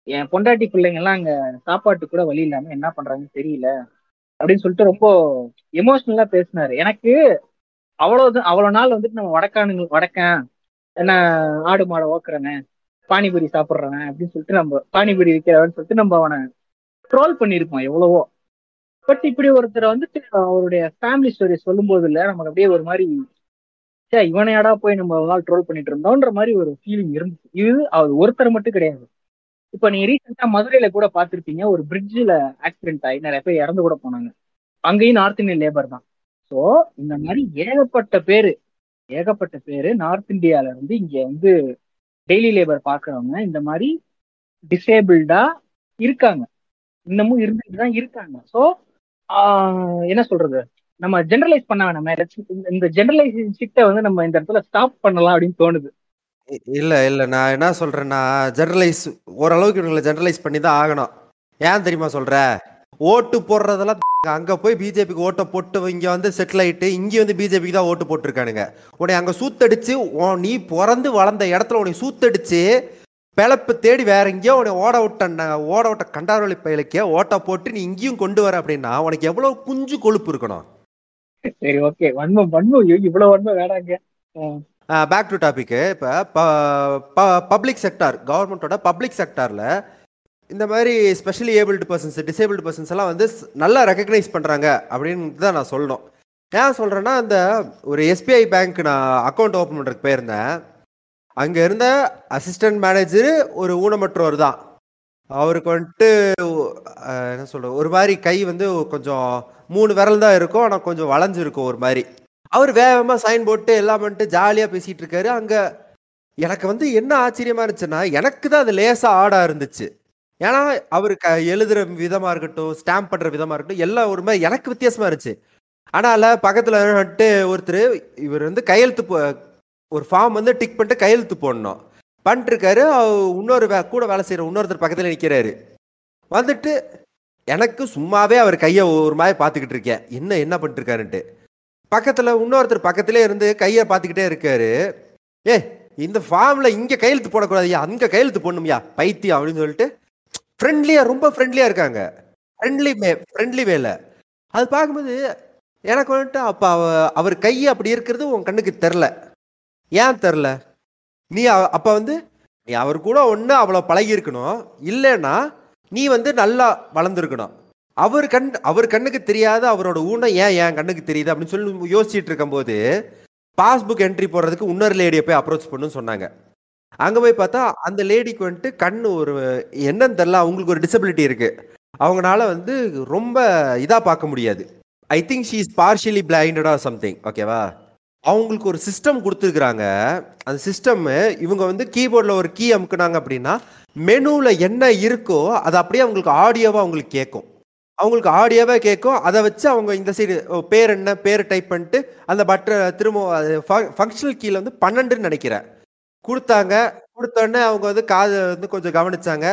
என் பொண்டாட்டி பிள்ளைங்க எல்லாம் அங்க சாப்பாட்டு கூட வழி இல்லாம என்ன பண்றாங்கன்னு தெரியல அப்படின்னு சொல்லிட்டு ரொம்ப எமோஷனலா பேசினாரு. எனக்கு அவ்வளவு அவ்வளவு நாள் வந்துட்டு நம்ம வடக்கானுங்க வடக்கன் என்ன ஆடு மாடை ஓக்குறவன் பானிபூரி சாப்பிட்றவன் அப்படின்னு சொல்லிட்டு நம்ம பானிபூரி விற்கிறவன்னு சொல்லிட்டு நம்ம அவனை ட்ரோல் பண்ணியிருப்போம் எவ்வளவோ. பட் இப்படி ஒருத்தரை வந்துட்டு அவருடைய ஃபேமிலி ஸ்டோரி சொல்லும் போது இல்லை நமக்கு அப்படியே ஒரு மாதிரி சே இவனையாடா போய் நம்ம ஒரு நாள் ட்ரோல் பண்ணிட்டு இருந்தோம்ன்ற மாதிரி ஒரு ஃபீலிங் இருந்துச்சு. இது அவர் ஒருத்தர் மட்டும் கிடையாது. இப்ப நீங்க ரீசெண்டா மதுரையில கூட பாத்திருப்பீங்க ஒரு பிரிட்ஜில் ஆக்சிடென்ட் ஆகி நிறைய பேர் இறந்து கூட போனாங்க. அங்கேயும் நார்த் இந்தியன் லேபர் தான். ஸோ இந்த மாதிரி ஏகப்பட்ட பேரு ஏகப்பட்ட பேரு நார்த் இந்தியால இருந்து இங்க வந்து டெய்லி லேபர் பாக்குறவங்க இந்த மாதிரி டிசேபிள்டா இருக்காங்க. இன்னமும் இருந்துட்டு தான் இருக்காங்க. ஸோ என்ன சொல்றது? நம்ம ஜென்ரலைஸ் பண்ண வேணாமே. இந்த- ஜென்ரலைஸ் ஜெனரலைசேஷன் சிட்ட வந்து நம்ம இந்த இடத்துல ஸ்டாப் பண்ணலாம் அப்படின்னு தோணுது. இ- இல்ல இல்ல. நான் என்ன சொல்றேன்னா ஜெனரலைஸ் ஓரளவுக்கு இவங்களை ஜெனரலைஸ் பண்ணி தான் ஆகணும். ஏன் தெரியுமா சொல்ற? ஓட்டு போடுறதெல்லாம் அங்க போய் பிஜேபிக்கு ஓட்டை போட்டு இங்க வந்து செட்டில் ஆயிட்டு இங்க வந்து பிஜேபிக்கு தான் ஓட்டு போட்டிருக்கானுங்க. உன்னை அங்க சூத்தடிச்சு உன் நீ பிறந்து வளர்ந்த இடத்துல உன்னை சூத்தடிச்சு பிழப்பு தேடி வேற எங்கேயோ உன்னைய ஓட விட்டேன் ஓட விட்ட கண்டாரொலி பயலுக்கே ஓட்டை போட்டு நீ இங்கேயும் கொண்டு வர அப்படின்னா உனக்கு எவ்வளவு குஞ்சு கொழுப்பு இருக்கணும்? சரி ஓகே வன்மம் வன்மம் ஐயோ, இவ்வளவு வன்மம் வேணாங்க. பேக் டு டாபிக்கு இப்போ பப்ளிக் செக்டார் கவர்மெண்ட்டோட பப்ளிக் செக்டாரில் இந்த மாதிரி specially abled persons disabled persons எல்லாம் வந்து நல்லா ரெக்கக்னைஸ் பண்ணுறாங்க அப்படின்னு தான் நான் சொல்லணும். ஏன் சொல்கிறேன்னா அந்த ஒரு எஸ்பிஐ பேங்க் நான் அக்கௌண்ட் ஓப்பன் பண்ணுறதுக்கு போயிருந்தேன். அங்கே இருந்த அசிஸ்டன்ட் மேனேஜர் ஒரு ஊனமற்றவர் தான். அவருக்கு வந்துட்டு என்ன சொல்கிறது ஒரு மாதிரி கை வந்து கொஞ்சம் மூணு விரல் தான் இருக்கும். ஆனால் கொஞ்சம் வளைஞ்சிருக்கும் ஒரு மாதிரி. அவர் வேகமாக சைன் போட்டு எல்லாம் பண்ணிட்டு ஜாலியாக பேசிகிட்டு இருக்காரு அங்கே எனக்கு வந்து என்ன ஆச்சரியமாக இருந்துச்சுன்னா எனக்கு தான் அது லேசாக ஆடாக இருந்துச்சு. ஏன்னா அவர் க எழுதுகிற விதமாக இருக்கட்டும் ஸ்டாம்ப் பண்ணுற விதமாக இருக்கட்டும் எல்லாம் ஒரு மாதிரி எனக்கு வித்தியாசமாக இருந்துச்சு. ஆனால் பக்கத்தில் வந்துட்டு ஒருத்தர் இவர் வந்து கையெழுத்து போ ஒரு ஃபார்ம் வந்து டிக் பண்ணிட்டு கையெழுத்து போடணும். பண்ணிட்டுருக்காரு அவ- இன்னொரு வே கூட வேலை செய்கிற இன்னொருத்தர் பக்கத்தில் நிற்கிறாரு வந்துட்டு எனக்கு சும்மாவே அவர் கையை ஒரு மாதிரி பார்த்துக்கிட்டு இருக்கேன். என்ன என்ன பண்ணிட்டுருக்காருன்ட்டு. பக்கத்தில் இன்னொருத்தர் பக்கத்திலே இருந்து கையை பார்த்துக்கிட்டே இருக்காரு. ஏ இந்த ஃபார்மில் இங்கே கையெழுத்து போடக்கூடாதுயா அங்கே கையெழுத்து போடணும்யா பைத்தியம் அப்படின்னு சொல்லிட்டு ஃப்ரெண்ட்லியாக ரொம்ப ஃப்ரெண்ட்லியாக இருக்காங்க. ஃப்ரெண்ட்லி மே ஃப்ரெண்ட்லி வேல அது பார்க்கும்போது எனக்கு வந்துட்டு அப்போ அவர் கை அப்படி இருக்கிறது உன் கண்ணுக்கு தெரில ஏன் தெரில நீ அப்போ வந்து நீ அவர் கூட ஒன்று அவ்வளோ பழகி இருக்கணும் இல்லைன்னா நீ வந்து நல்லா வளர்ந்துருக்கணும். அவர் கண் அவர் கண்ணுக்கு தெரியாத அவரோட ஊனம் ஏன் என் கண்ணுக்கு தெரியுது அப்படின்னு சொல்லி யோசிச்சுட்டு இருக்கும்போது பாஸ்புக் என்ட்ரி போடுறதுக்கு இன்னொரு லேடியை போய் அப்ரோச் பண்ணுன்னு சொன்னாங்க. அங்கே போய் பார்த்தா அந்த லேடிக்கு வந்துட்டு கண் ஒரு என்னன்னு தெரில அவங்களுக்கு ஒரு டிசபிலிட்டி இருக்குது அவங்களால வந்து ரொம்ப இதாக பார்க்க முடியாது. I think she is partially பிளைண்டடா something ஓகேவா அவங்களுக்கு ஒரு சிஸ்டம் கொடுத்துருக்குறாங்க. அந்த சிஸ்டம் இவங்க வந்து கீபோர்டில் ஒரு கீ அமுக்குனாங்க அப்படின்னா மெனுவில் என்ன இருக்கோ அது அப்படியே அவங்களுக்கு ஆடியோவாக அவங்களுக்கு கேட்கும். அவங்களுக்கு ஆடியோவாக கேட்கும். அதை வச்சு அவங்க இந்த சைடு பேர் என்ன பேர் டைப் பண்ணிட்டு அந்த பட்டர் திரும்ப ஃபங்க்ஷனல் கீழே வந்து பன்னெண்டுன்னு நினைக்கிறேன். கொடுத்தாங்க. கொடுத்தோடனே அவங்க வந்து காது வந்து கொஞ்சம் கவனிச்சாங்க.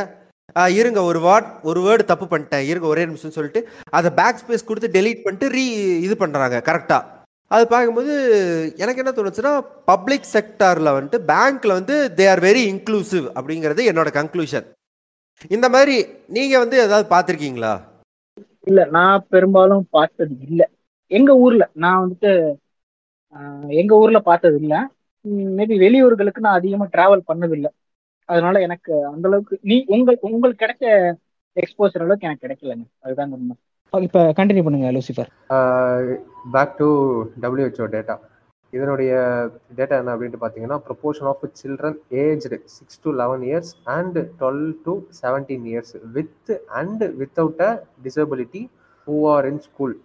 இருங்க ஒரு வார்ட் ஒரு வேர்டு தப்பு பண்ணிட்டேன். இருங்க ஒரே நிமிஷம் சொல்லிட்டு அதை பேக் ஸ்பேஸ் கொடுத்து டெலீட் பண்ணிட்டு ரீ இது பண்ணுறாங்க கரெக்டாக அது பார்க்கும்போது எனக்கு என்ன தோணுச்சுன்னா பப்ளிக் செக்டாரில் வந்துட்டு பேங்க்கில் வந்து தே ஆர் வெரி இன்க்ளூசிவ் அப்படிங்கிறது என்னோட கன்க்ளூஷன் இந்த மாதிரி நீங்கள் வந்து ஏதாவது பார்த்துருக்கீங்களா? இல்ல நான் பெரும்பாலும் பார்த்தது இல்ல. எங்க ஊர்ல நான் வந்துட்டு ஆஹ், எங்க ஊர்ல பார்த்தது இல்ல. மேபி வெளியூர்களுக்கு நான் அதிகமா டிராவல் பண்ணது இல்ல அதனால எனக்கு அந்த அளவுக்கு நீ உங்கள் உங்களுக்கு கிடைச்ச எக்ஸ்போசர் அளவுக்கு எனக்கு கிடைக்கலங்க. அதுதான் உண்மை. இப்ப கண்டினியூ பண்ணுங்க Lucifer back to WHO data இதனுடைய டேட்டா என்ன அப்படின்ட்டு பார்த்தீங்கன்னா proportion of children aged six to eleven years and twelve to seventeen years with and without a disability who are in school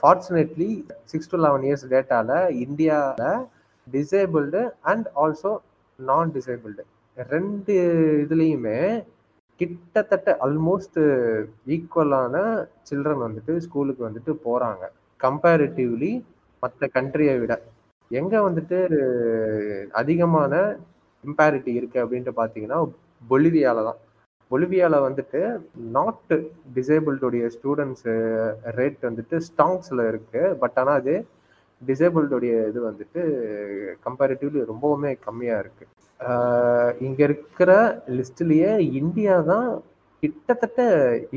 fortunately six to eleven years டேட்டாவில் இந்தியாவில் disabled and also non disabled ரெண்டு இதுலேயுமே கிட்டத்தட்ட almost ஈக்குவலான children வந்துட்டு ஸ்கூலுக்கு வந்துட்டு போகிறாங்க கம்பேரிட்டிவ்லி மற்ற கண்ட்ரியை விட. எங்கே வந்துட்டு அதிகமான இம்பேரிட்டி இருக்குது அப்படின்ட்டு பார்த்தீங்கன்னா பொலிவியால தான் பொலிவியால வந்துட்டு நாட் டிசேபிள்டுடைய ஸ்டூடெண்ட்ஸு ரேட் வந்துட்டு ஸ்டாங்ஸில் இருக்குது பட் ஆனால் அது டிசேபிள்டுடைய இது வந்துட்டு கம்பேரிட்டிவ்லி ரொம்பவுமே கம்மியாக இருக்குது இங்கே இருக்கிற லிஸ்ட்லேயே இந்தியா தான் கிட்டத்தட்ட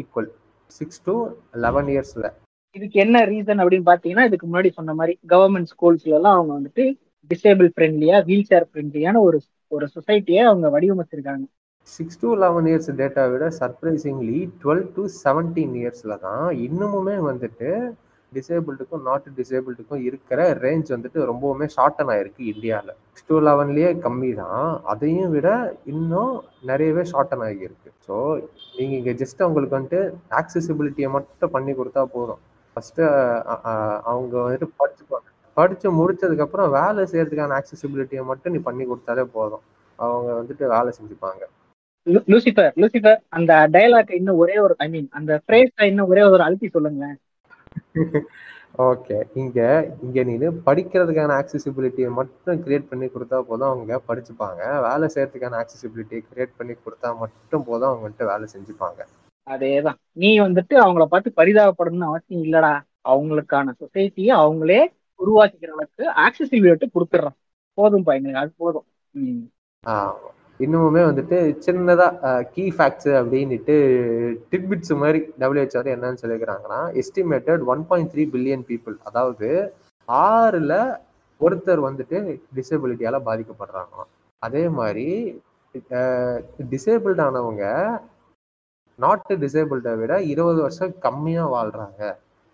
ஈக்குவல் சிக்ஸ் டு லெவன் இயர்ஸில் இதுக்கு என்ன ரீசன் அப்படின்னு பாத்தீங்கன்னா இதுக்கு முன்னாடி சொன்ன மாதிரி கவர்மெண்ட் ஸ்கூல்ஸ்ல எல்லாம் அவங்க வந்துட்டு டிசேபிள் ஃப்ரெண்ட்லியா வீல் சேர் ஃப்ரெண்ட்லியான ஒரு ஒரு சொசைட்டியை அவங்க வடிவமைச்சிருக்காங்க. Six to eleven years data விட சர்ப்ரைசிங்லி டுவெல் டு செவன்டீன் இயர்ஸில் தான் இன்னமுமே வந்துட்டு டிசேபிள்டுக்கும் நாட் டிசேபிள்டுக்கும் இருக்கிற ரேஞ்ச் வந்துட்டு ரொம்பவுமே ஷார்டன் ஆயிருக்கு இந்தியாவில் சிக்ஸ் டு லெவன்லேயே கம்மி தான். அதையும் விட இன்னும் நிறையவே ஷார்டன் ஆகியிருக்கு. ஸோ நீங்கள் இங்கே ஜஸ்ட் அவங்களுக்கு வந்துட்டு ஆக்சசிபிலிட்டியை மட்டும் பண்ணி கொடுத்தா போதும். ஃபஸ்ட்டு அவங்க வந்துட்டு படிச்சுப்பாங்க படித்து முடிச்சதுக்கப்புறம் வேலை செய்யறதுக்கான ஆக்சசிபிலிட்டியை மட்டும் நீ பண்ணி கொடுத்தாலே போதும். அவங்க வந்துட்டு வேலை செஞ்சுப்பாங்க. லூசிஃபர் லூசிஃபர் அந்த டயலாக் இன்னும் ஒரே ஒரு ஐ மீன் அந்த ஃப்ரேஸ் இன்னும் ஒரே ஒரு அழுத்தி சொல்லுங்களேன். <laughs> ஓகே இங்க இங்க நீனு படிக்கிறதுக்கான ஆக்சசிபிலிட்டியை மட்டும் கிரியேட் பண்ணி கொடுத்தா போதும் அவங்க படிச்சுப்பாங்க. வேலை செய்யறதுக்கான ஆக்சசிபிலிட்டியை கிரியேட் பண்ணி கொடுத்தா மட்டும் போதும் அவங்க வந்துட்டு வேலை செஞ்சுப்பாங்க. அதேதான். நீ வந்துட்டு அவங்கள பார்த்து பரிதாபப்படணும்னு அவசியம் இல்லடா. அவங்களுக்கான சொசைட்டியை அவங்களே உருவாக்கிக்கிற அளவுக்கு ஆக்சசிபிலிட்டி கொடுத்துட்றான். போதும் எங்களுக்கு அது போதும். ம். இன்னுமுமே வந்துட்டு சின்னதா கீ ஃபேக்ட்ஸ் அப்படின்னுட்டு டிட்பிட்ஸ் மாதிரி டபிள்யூஹெச் வந்து என்னன்னு சொல்லிக்கிறாங்கன்னா estimated one point three billion people அதாவது ஆறுல ஒருத்தர் வந்துட்டு டிசபிலிட்டியால பாதிக்கப்படுறாங்களாம். அதே மாதிரி டிசேபிள்ட் ஆனவங்க நாட் டிசேபிள்டை விட இருபது வருஷம் கம்மியா வாழ்றாங்க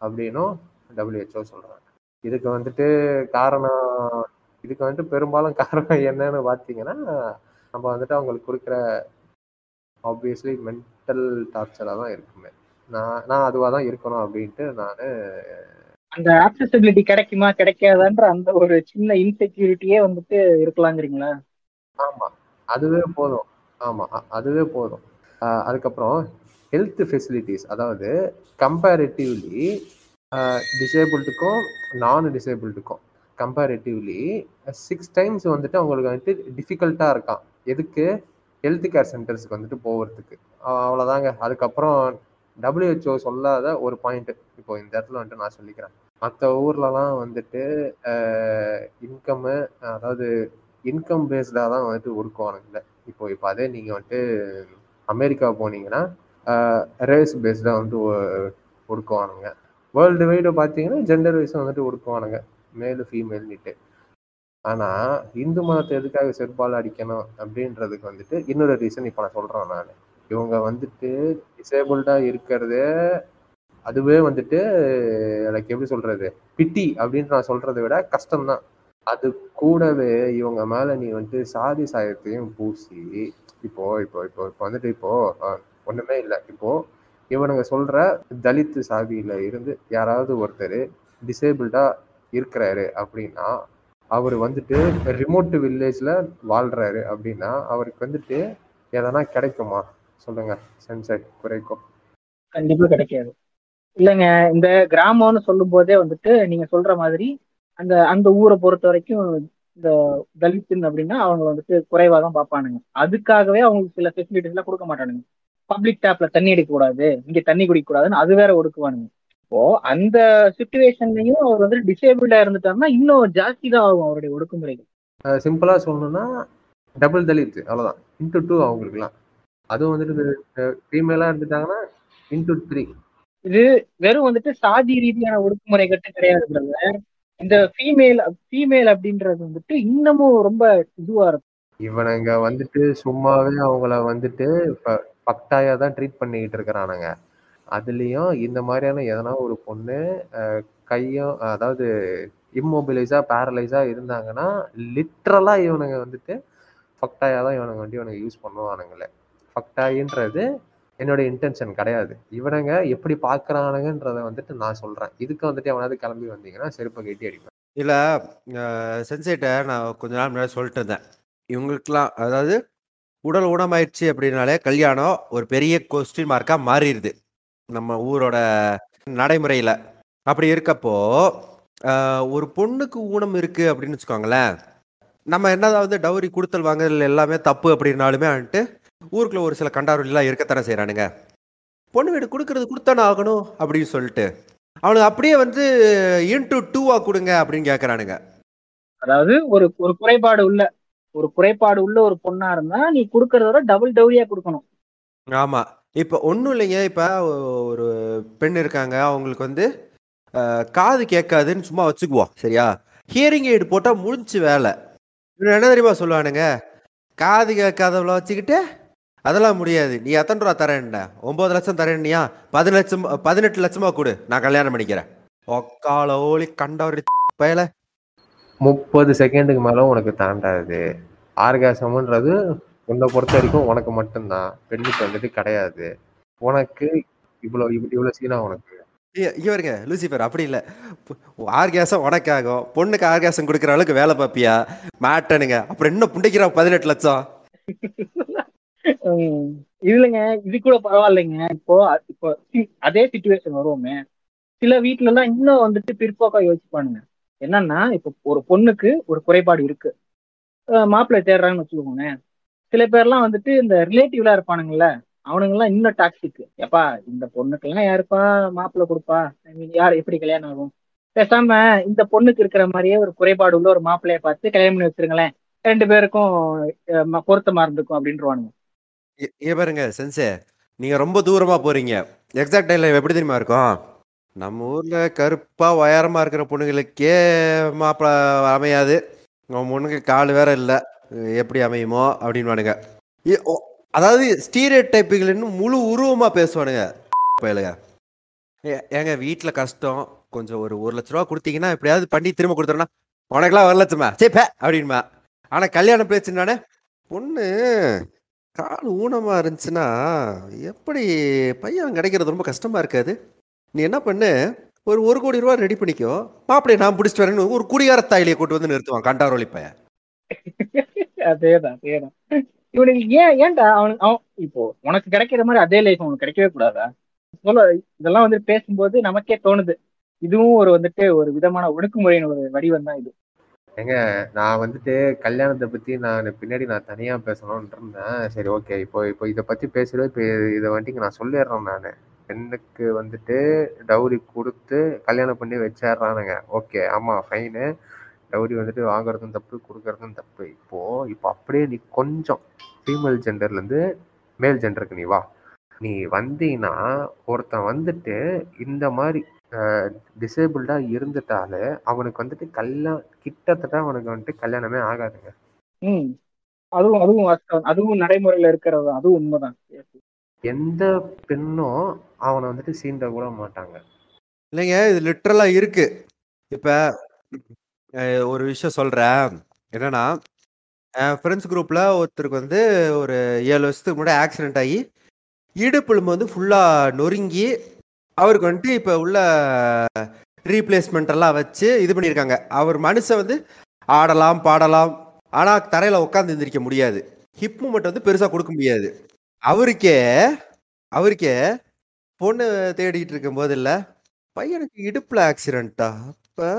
அப்படின்னும் டபிள்யூஹெச்ஓ சொல்றாங்க. இதுக்கு வந்துட்டு காரணம் இதுக்கு வந்துட்டு பெரும்பாலும் காரணம் என்னன்னு பார்த்தீங்கன்னா நம்ம வந்துட்டு அவங்களுக்கு கொடுக்குற ஆப்வியஸ்லி மென்டல் டார்ச்சராக தான் இருக்குமே. நான் நான் அதுவாக தான் இருக்கணும் அப்படின்ட்டு நான் அந்த ஆக்சசிபிலிட்டி கிடைக்குமா கிடைக்காதான்ற அந்த ஒரு சின்ன இன்செக்யூரிட்டியே வந்துட்டு இருக்கலாங்கிறீங்களா? ஆமாம் அதுவே போதும். ஆமாம் அதுவே போதும். அதுக்கப்புறம் ஹெல்த் ஃபெசிலிட்டிஸ் அதாவது கம்பேரிட்டிவ்லி டிசேபிள்டுக்கும் நான் டிசேபிள்டுக்கும் கம்பேரிட்டிவ்லி சிக்ஸ் டைம்ஸ் வந்துட்டு அவங்களுக்கு வந்துட்டு டிஃபிகல்ட்டாக இருக்கான். எதுக்கு? ஹெல்த் கேர் சென்டர்ஸுக்கு வந்துட்டு போகிறதுக்கு அவ்வளோதாங்க அதுக்கப்புறம் டபிள்யூஹெச்ஓ சொல்லாத ஒரு பாயிண்ட் இப்போ இந்த இடத்துல வந்துட்டு நான் சொல்லிக்கிறேன். மற்ற ஊர்லலாம் வந்துட்டு இன்கம்மு அதாவது இன்கம் பேஸ்டாக தான் வந்துட்டு ஒடுக்குவானுங்கள இப்போ இப்போ அதே நீங்கள் வந்துட்டு அமெரிக்கா போனீங்கன்னா ரேஸ் பேஸ்டாக வந்துட்டு ஒ- ஒடுக்குவானுங்க. வேர்ல்டு வைடு பார்த்தீங்கன்னா ஜெண்டர் வைஸ் வந்துட்டு ஒடுக்குவானுங்க. மேலு ஃபீமேல்னுட்டு ஆனால் இந்து மதத்தை எதுக்காக செருப்பால் அடிக்கணும் அப்படின்றதுக்கு வந்துட்டு இன்னொரு ரீசன் இப்போ நான் சொல்கிறேன் நான். இவங்க வந்துட்டு டிசேபிள்டாக இருக்கிறதே அதுவே வந்துட்டு லைக் எப்படி சொல்கிறது பிட்டி அப்படின்னு நான் சொல்கிறத விட கஷ்டம்தான். அது கூடவே இவங்க மேலே நீ வந்துட்டு சாதி சாயத்தையும் பூசி இப்போ இப்போ இப்போ இப்போ வந்துட்டு இப்போ ஒண்ணுமே இல்லை. இப்போ இவனுங்க சொல்ற தலித் சாதியில இருந்து யாராவது ஒருத்தர் டிசேபிள்டா இருக்கிறாரு அப்படின்னா அவர் வந்துட்டு ரிமோட் வில்லேஜ்ல வாழ்றாரு அப்படின்னா அவருக்கு வந்துட்டு எதனா கிடைக்குமா? சொல்லுங்க சென்செட் குறைக்கும் கண்டிப்பா கிடைக்காது. இல்லைங்க இந்த கிராமம்னு சொல்லும் போதே வந்துட்டு நீங்க சொல்ற மாதிரி அந்த அந்த ஊரை பொறுத்த வரைக்கும் இந்த தலித்துன்னு அப்படின்னா அவங்க வந்துட்டு குறைவா தான் பார்ப்பானுங்க. அதுக்காகவே அவங்களுக்கு சில ஃபெசிலிட்டிஸ் எல்லாம் கொடுக்க மாட்டானுங்க. பப்ளிக் டேப்ல தண்ணி அடிக்க கூடாது இங்க தண்ணி குடிக்க கூடாதுன்னு அது வேற ஒடுக்குவானுங்க. இப்போ அந்த சுச்சுவேஷன்லயும் அவர் வந்து டிசேபிள்டா இருந்துட்டாருன்னா இன்னும் ஜாஸ்தி தான் ஆகும் அவருடைய ஒடுக்குமுறைகள். சிம்பிளா சொல்லணும்னா டபுள் தலித் அவ்வளவுதான். இன்டூ டூ அவங்களுக்குலாம் அதுவும் வந்துட்டு ஃபீமேலா இருந்துட்டாங்கன்னா இன்டூ த்ரீ இது வெறும் வந்துட்டு சாதி ரீதியான ஒடுக்குமுறை கட்டு கிடையாது. இந்த ஃபீமேல் ஃபீமேல் அப்படின்றது வந்துட்டு இன்னமும் ரொம்ப இதுவா இருக்கும். இவனுங்க வந்துட்டு சும்மாவே அவங்கள வந்துட்டு பக்டாயா தான் ட்ரீட் பண்ணிக்கிட்டு இருக்கிறானுங்க. அதுலயும் இந்த மாதிரியான எதனா ஒரு பொண்ணு கையும் அதாவது இம்மொபிலைஸா பேரலைஸா இருந்தாங்கன்னா லிட்ரலா இவனுங்க வந்துட்டு ஃபக்டாயா தான் இவனுங்க வந்து இவனுங்க யூஸ் பண்ணுவானுங்களே. ஃபக்டாயின்றது என்னோட இன்டென்ஷன் கிடையாது. இவனுங்க எப்படி பார்க்குறானுங்கன்றத வந்துட்டு நான் சொல்கிறேன் இதுக்கு வந்துட்டு எவனாவது கிளம்பி வந்தீங்கன்னா செருப்பை கட்டி அடிப்பேன். இல்லை சென்சேட்டை நான் கொஞ்ச நாள் முன்னாடி சொல்லிட்டு இருந்தேன். இவங்களுக்குலாம் அதாவது உடல் ஊனமாயிடுச்சு அப்படின்னாலே கல்யாணம் ஒரு பெரிய கொஸ்டின் மார்க்காக மாறிடுது. நம்ம ஊரோட நடைமுறையில். அப்படி இருக்கப்போ ஒரு பொண்ணுக்கு ஊனம் இருக்குது அப்படின்னு வச்சுக்கோங்களேன். நம்ம என்னதாவது டவுரி கொடுத்தல் வாங்குதல் எல்லாமே தப்பு அப்படின்னாலுமே வந்துட்டு ஊருக்குள்ள ஒரு சில கண்டாவெல்லாம் இருக்கத்தானே செய்றானுங்க. பொண்ணு வீடு கொடுக்கறது கொடுத்தானே ஆகணும் அப்படின்னு சொல்லிட்டு. அவனுக்கு அப்படியே வந்து இன்டூ டூவா கொடுங்க அப்படின்னு கேட்கறானுங்க அதாவது ஒரு ஒரு குறைபாடு உள்ள ஒரு குறைபாடு உள்ள ஒரு பொண்ணா இருந்தா நீ கொடுக்கறத விட டபுள் டவுரியா கொடுக்கணும். ஆமா. இப்போ ஒன்றும் இல்லைங்க. இப்போ ஒரு பெண் இருக்காங்க. அவங்களுக்கு வந்து காது கேட்காதுன்னு சும்மா வச்சுக்குவோம் சரியா? ஹியரிங் எய்டு போட்டா முடிஞ்சு வேலை. என்ன தெரியுமா சொல்லுவானுங்க? காது கேட்காதவள வச்சுக்கிட்டு அதெல்லாம் முடியாது. நீ எத்தனை ரூபா தரேன்ன ஒன்பது லட்சம் தரேன்னியா? பதினெட்டு லட்சம் பதினெட்டு லட்சமா கொடு. நான் கல்யாணம் பண்ணிக்கிறேன். ஒக்கால ஓலி கண்டவரி <laughs> பயல. முப்பது செகண்டுக்கு மேல உனக்கு தாண்டாது. ஆர்காசம்ன்றது உன்னை பொறுத்த வரைக்கும் உனக்கு மட்டும்தான். பெண்ணுக்கு வந்துட்டு கிடையாது. உனக்கு இவ்வளவு இவ்வ- இவ்வளவு சீனா உனக்கு. இ- இங்க பாருங்க லூசிஃபர் அப்படி இல்லை. ஆர்காசம் உனக்காகும் பொண்ணுக்கு ஆர்காசம் கொடுக்குற அளவுக்கு வேலை பார்ப்பியா மாட்டனுங்க. அப்புறம் இன்னும் புண்டைக்கிறான் பதினெட்டு லட்சம். இதுலங்க இது கூட பரவாயில்லைங்க. இப்போ இப்போ அதே சுச்சுவேஷன் வருவோமே. சில வீட்ல எல்லாம் இன்னும் வந்துட்டு பிற்போக்கா யோசிப்பானுங்க. என்னன்னா இப்போ ஒரு பொண்ணுக்கு ஒரு குறைபாடு இருக்கு. மாப்பிள்ளை தேடுறாங்கன்னு வச்சுக்கோங்களேன். சில பேர்லாம் வந்துட்டு இந்த ரிலேட்டிவ்லாம் இருப்பானுங்கல்ல அவனுங்கெல்லாம் இன்னும் டாக்ஸிக் எப்பா இந்த பொண்ணுக்கெல்லாம் யாருப்பா மாப்பிள்ளை கொடுப்பா? I mean, யார் எப்படி கல்யாணம் ஆகும்? பேசாம இந்த பொண்ணுக்கு இருக்கிற மாதிரியே ஒரு குறைபாடு உள்ள ஒரு மாப்பிள்ளைய பார்த்து கல்யாணம் பண்ணி வச்சிருங்களேன். ரெண்டு பேருக்கும் பொருத்தமா இருந்துக்கும் அப்படின்றவானுங்க. இ- இங்க பாருங்க சென்சே. நீங்க ரொம்ப தூரமா போறீங்க. எக்ஸாக்ட் டைம்ல எப்படி தெரியுமா இருக்கும் நம்ம ஊர்ல கருப்பா உயரமா இருக்கிற பொண்ணுங்களுக்கே மாப்பிள்ள அமையாது. நம்ம பொண்ணுக்கு கால் வேற இல்ல. எப்படி அமையுமோ? அப்படின்வானுங்க இ- ஒ அதாவது ஸ்டீரியோ டைப்புகள்னு முழு உருவமா பேசுவானுங்க. பயலுங்க ஏ- ஏங்க வீட்டில் கஷ்டம். கொஞ்சம் ஒரு ஒரு லட்ச ரூபா கொடுத்தீங்கன்னா எப்படியாவது பண்ணி திரும்ப கொடுத்துறேன்னா உனக்கெல்லாம் ஒரு லட்சமா? சரி பே அப்படின்பா. ஆனா கல்யாணம் பேச்சுனானே பொண்ணு கால் ஊனமா இருந்துச்சுன்னா எப்படி பையன் கிடைக்கிறது ரொம்ப கஷ்டமா இருக்காது? நீ என்ன பண்ணு? ஒரு ஒரு கோடி ரூபா ரெடி பண்ணிக்கோ. மாப்பிளைய நான் பிடிச்சிட்டு வரேன்னு ஒரு குடிகார தாயிலியை கூட்டு வந்து நிறுத்துவான் கண்டாரோலி பையன். அதேதான் அதேதான். இவனுக்கு ஏன் ஏன்டா அவன் அவன் இப்போ உனக்கு கிடைக்கிற மாதிரி அதே லைஃப் அவனுக்கு கிடைக்கவே கூடாதா? சொல்ல இதெல்லாம் வந்து பேசும்போது நமக்கே தோணுது. இதுவும் ஒரு வந்துட்டு ஒரு விதமான ஒடுக்குமுறையின் ஒரு வடிவம் தான் இது. ஏங்க நான் வந்துட்டு கல்யாணத்தை பத்தி நான் பின்னாடி நான் தனியா பேசணும்னு இருந்தேன். சரி ஓகே இப்போ இப்போ இதை பத்தி பேசுறது இப்போ இதை வந்துட்டு நான் சொல்லிடுறேன் நான். பெண்ணுக்கு வந்துட்டு டவுரி கொடுத்து கல்யாணம் பண்ணி வச்சிடுறானுங்க. ஓகே ஆமா ஃபைனு டவுரி வந்துட்டு வாங்குறதும் தப்பு கொடுக்கறதும் தப்பு. இப்போ இப்போ அப்படியே நீ கொஞ்சம் ஃபீமேல் ஜெண்டர்ல இருந்து மேல் ஜெண்டருக்கு நீ வா. நீ வந்தீங்கன்னா ஒருத்தன் வந்துட்டு இந்த மாதிரி டிசேபிள்டா இருந்துட்டாலே அவனுக்கு வந்துட்டு கல்யாணம் கிட்டத்தட்ட அவனுக்கு வந்துட்டு கல்யாணமே ஆகாதுங்க ம் அதுவும் அதுவும். அதுவும் நடைமுறையில இருக்கிறது. அதுவும் உண்மைதான் எந்த பெண்ணும் அவனை வந்துட்டு சீண்ட கூட மாட்டாங்க இல்லைங்க இது லிட்ரலா இருக்கு இப்ப ஒரு விஷயம் சொல்றேன் என்னன்னா ஃப்ரெண்ட்ஸ் குரூப்ல ஒருத்தருக்கு வந்து ஒரு ஏழு வருஷத்துக்கு முன்னாடி ஆக்சிடென்ட் ஆகி இடுப்புழும்பு வந்து ஃபுல்லா நொறுங்கி அவருக்கு வந்துட்டு இப்போ உள்ள ரீப்ளேஸ்மெண்ட் எல்லாம் வச்சு இது பண்ணியிருக்காங்க. அவர் மனுஷன் வந்து ஆடலாம் பாடலாம். ஆனால் தரையில் உட்காந்து எந்திரிக்க முடியாது. ஹிப் மூமெண்ட் வந்து பெருசாக கொடுக்க முடியாது. அவருக்கே அவருக்கே பொண்ணு தேடிட்டு இருக்கும் போது இல்லை பையனுக்கு இடுப்பில் ஆக்சிடென்ட்டா அப்போ.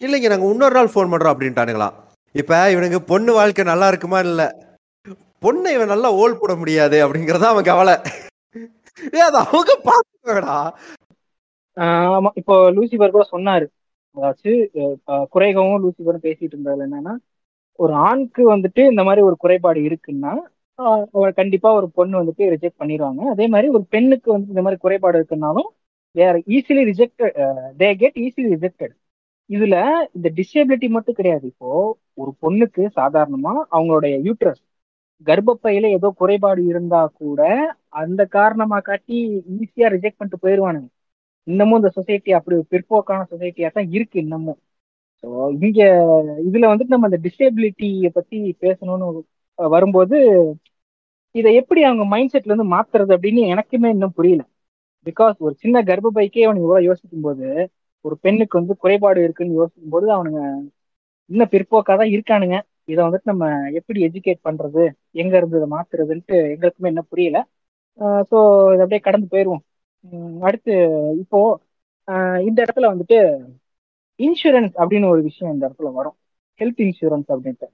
இல்லைங்க நாங்கள் இன்னொரு நாள் ஃபோன் பண்ணுறோம் அப்படின்ட்டானுங்களாம். இப்போ இவனுக்கு பொண்ணு வாழ்க்கை நல்லா இருக்குமா இல்லை? பொண்ணை இவன் நல்லா ஓல் போட முடியாது அப்படிங்கறதா அவன் கவலை. ஏ அது அவங்க பாத்துக்கடா ஆஹ் ஆமா இப்போ லூசிபர் கூட சொன்னாரு. அதாச்சும் குறைகவும் லூசிபரும் பேசிட்டு இருந்ததுல என்னன்னா ஒரு ஆணுக்கு வந்துட்டு இந்த மாதிரி ஒரு குறைபாடு இருக்குன்னா கண்டிப்பா ஒரு பொண்ணு வந்துட்டு ரிஜெக்ட் பண்ணிடுவாங்க அதே மாதிரி ஒரு பெண்ணுக்கு வந்து இந்த மாதிரி குறைபாடு இருக்குன்னாலும் there easily rejected they get easily rejected இதுல இந்த டிசேபிலிட்டி மட்டும் கிடையாது. இப்போ ஒரு பொண்ணுக்கு சாதாரணமா அவங்களுடைய யூட்ரஸ் கர்ப்பப்பையில ஏதோ குறைபாடு இருந்தா கூட அந்த காரணமா காட்டி ஈஸியா ரிஜெக்ட் பண்ணிட்டு போயிடுவானுங்க இன்னமும் இந்த சொசைட்டி அப்படி ஒரு பிற்போக்கான சொசைட்டியா தான் இருக்கு இன்னமும். ஸோ இங்க இதுல வந்துட்டு நம்ம அந்த டிசேபிலிட்டியை பத்தி பேசணும்னு வரும்போது இதை எப்படி அவங்க மைண்ட் செட்ல இருந்து மாத்துறது அப்படின்னு எனக்குமே இன்னும் புரியல. பிகாஸ் ஒரு சின்ன கர்ப்பப்பைக்கே அவனுக்கு இவ்வளவு யோசிக்கும் போது ஒரு பெண்ணுக்கு வந்து குறைபாடு இருக்குன்னு யோசிக்கும் போது அவனுங்க இன்னும் பிற்போக்கா தான் இருக்கானுங்க. இதை வந்துட்டு நம்ம எப்படி எஜுகேட் பண்றது எங்க இருந்து இதை மாத்துறதுன்ட்டு எங்களுக்குமே இன்னும் புரியல. ஸோ இது அப்படியே கடந்து போயிடுவோம் அடுத்து இப்போ இந்த இடத்துல வந்துட்டு இன்சூரன்ஸ் அப்படின்னு ஒரு விஷயம் இந்த இடத்துல வரும். ஹெல்த் இன்சூரன்ஸ் அப்படின்ட்டு.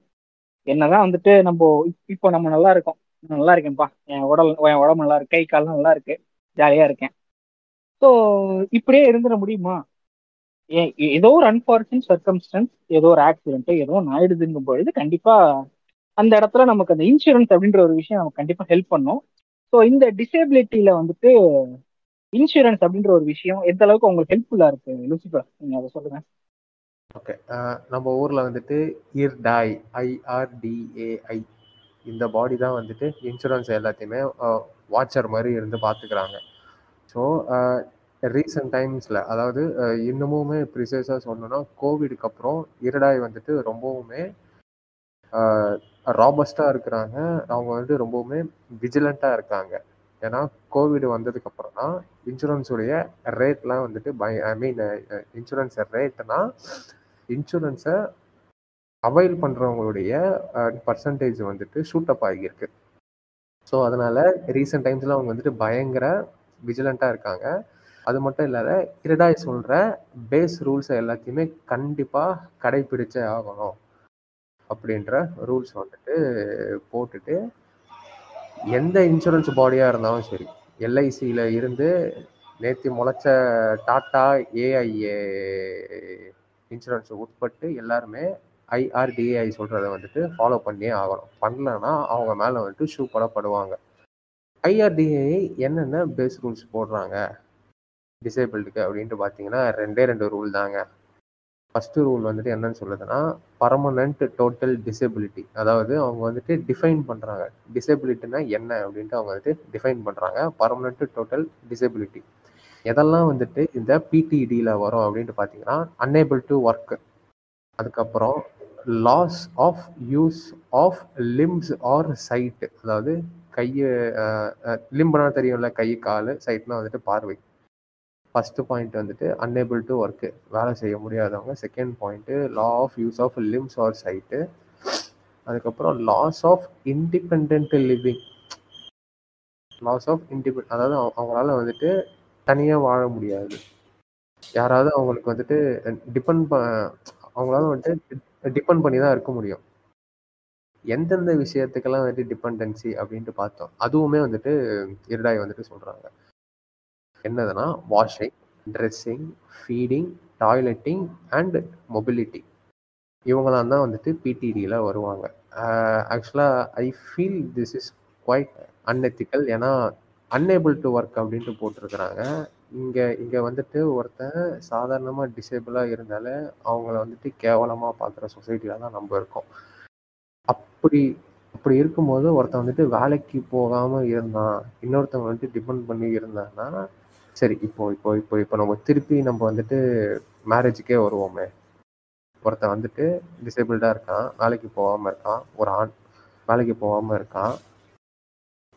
என்னதான் வந்துட்டு நம்ம இப்- இப்போ நம்ம நல்லா இருக்கோம். நல்லா இருக்கேன்ப்பா. என் உடல் என் உடம்பு நல்லா இருக்கு. கை கால்லாம் நல்லா இருக்கு. ஜாலியா இருக்கேன். ஸோ இப்படியே இருந்துட முடியுமா? ஏதோ ஒரு அன்பார்ச்சுனேட் சர்க்கம்ஸ்டன்ஸ் ஏதோ ஒரு ஆக்சிடென்ட் ஏதோ ஒன்று ஆயிடுதுங்கும் பொழுது கண்டிப்பா அந்த இடத்துல நமக்கு அந்த இன்சூரன்ஸ் அப்படின்ற ஒரு விஷயம் நமக்கு கண்டிப்பா ஹெல்ப் பண்ணும். ஸோ இந்த டிசேபிலிட்டியில வந்துட்டு இன்சூரன்ஸ் அப்படின்ற ஒரு விஷயம் எந்த அளவுக்கு உங்களுக்கு ஹெல்ப்ஃபுல்லா இருக்கு லூசிபர் நீங்க அதை சொல்லுங்க. ஓகே நம்ம ஊரில் வந்துட்டு இர்டாய் ஐஆர்டிஏஐ இந்த பாடி தான் வந்துட்டு இன்சூரன்ஸ் எல்லாத்தையுமே வாட்சர் மாதிரி இருந்து பார்த்துக்கிறாங்க ஸோ ரீசெண்ட் டைம்ஸில் அதாவது இன்னமுமே ப்ரிசைஸாக சொல்லணும்னா கோவிடுக்கு அப்புறம் இருடாய் வந்துட்டு ரொம்பவுமே ராபஸ்டாக இருக்கிறாங்க. அவங்க வந்து ரொம்பவுமே விஜிலண்ட்டாக இருக்காங்க. ஏன்னா கோவிட் வந்ததுக்கு அப்புறம் தான் இன்சூரன்ஸுடைய ரேட்லாம் வந்துட்டு பய ஐ மீன் இன்சூரன்ஸ் ரேட்னா இன்சூரன்ஸை அவைல் பண்ணுறவங்களுடைய பர்சன்டேஜ் வந்துட்டு ஷூட் அப் ஆகியிருக்கு. ஸோ அதனால ரீசெண்ட் டைம்ஸில் அவங்க வந்துட்டு பயங்கர விஜிலண்ட்டாக இருக்காங்க. அது மட்டும் இல்லாத இரடாய் சொல்கிற பேஸ் ரூல்ஸை எல்லாத்தையுமே கண்டிப்பாக கடைபிடிச்சே ஆகணும். அப்படின்ற ரூல்ஸ் வந்துட்டு போட்டுட்டு எந்த இன்சூரன்ஸ் பாடியாக இருந்தாலும் சரி எல்ஐசியில் இருந்து நேற்று முளைச்ச டாட்டா ஏஐஏ இன்சூரன்ஸ் உட்பட்டு எல்லாருமே ஐஆர்டிஏஐ சொல்கிறத வந்துட்டு ஃபாலோ பண்ணியே ஆகணும். பண்ணலன்னா அவங்க மேலே வந்துட்டு ஷூ படப்படுவாங்க. ஐஆர்டிஏஐ என்னென்ன பேஸ் ரூல்ஸ் போடுறாங்க? டிசேபிள்டுக்கு அப்படின்ட்டு பார்த்தீங்கன்னா ரெண்டே ரெண்டு ரூல் தாங்க. ஃபஸ்ட்டு ரூல் வந்துட்டு என்னன்னு சொல்லுதுன்னா பர்மனன்ட் டோட்டல் டிசபிலிட்டி அதாவது அவங்க வந்துட்டு டிஃபைன் பண்ணுறாங்க டிசபிலிட்டினா என்ன அப்படின்ட்டு அவங்க வந்துட்டு டிஃபைன் பண்ணுறாங்க பர்மனன்ட் டோட்டல் டிசபிலிட்டி எதெல்லாம் வந்துட்டு இந்த பிடிடியில் வரும் அப்படின்ட்டு பார்த்தீங்கன்னா அன்னேபிள் டு ஒர்க் அதுக்கப்புறம் loss of use of limbs or sight அதாவது கையை லிம்புனா தெரியும்ல கை கால் சைட்னா வந்துட்டு பார்வை. ஃபஸ்ட்டு பாயிண்ட் வந்துட்டு அன்னேபிள் டு ஒர்க்கு வேலை செய்ய முடியாதவங்க. Second point law of use of limbs or sight அதுக்கப்புறம் loss of independent living loss of independent அதாவது அவங்களால வந்துட்டு தனியாக வாழ முடியாது. யாராவது அவங்களுக்கு வந்துட்டு டிபெண்ட் ப அவங்களால வந்துட்டு டிபெண்ட் பண்ணி தான் இருக்க முடியும். எந்தெந்த விஷயத்துக்கெல்லாம் வந்துட்டு டிபெண்டன்சி அப்படின்ட்டு பார்த்தோம். அதுவுமே வந்துட்டு இருடாய் வந்துட்டு சொல்கிறாங்க என்னதுன்னா washing dressing feeding toileting and mobility இவங்களாம் தான் வந்துட்டு பிடிடியில் வருவாங்க. ஆக்சுவலாக I feel this is quite unethical ஏன்னா அன்னேபிள் டு ஒர்க் அப்படின்ட்டு போட்டிருக்கிறாங்க. இங்கே இங்கே வந்துட்டு ஒருத்தன் சாதாரணமாக டிசேபிளாக இருந்தாலே அவங்கள வந்துட்டு கேவலமாக பார்க்குற சொசைட்டியில் தான் நம்ம இருக்கோம். அப்படி அப்படி இருக்கும்போது ஒருத்தன் வந்துட்டு வேலைக்கு போகாமல் இருந்தான் இன்னொருத்தவங்க வந்துட்டு டிபெண்ட் பண்ணி இருந்தான்னா சரி இப்போ இப்போ இப்போ இப்போ நம்ம திருப்பி நம்ம வந்துட்டு மேரேஜுக்கே வருவோமே. ஒருத்தன் வந்துட்டு டிசேபிள்டாக இருக்கான். வேலைக்கு போகாமல் இருக்கான். ஒரு ஆண் வேலைக்கு போகாமல் இருக்கான்.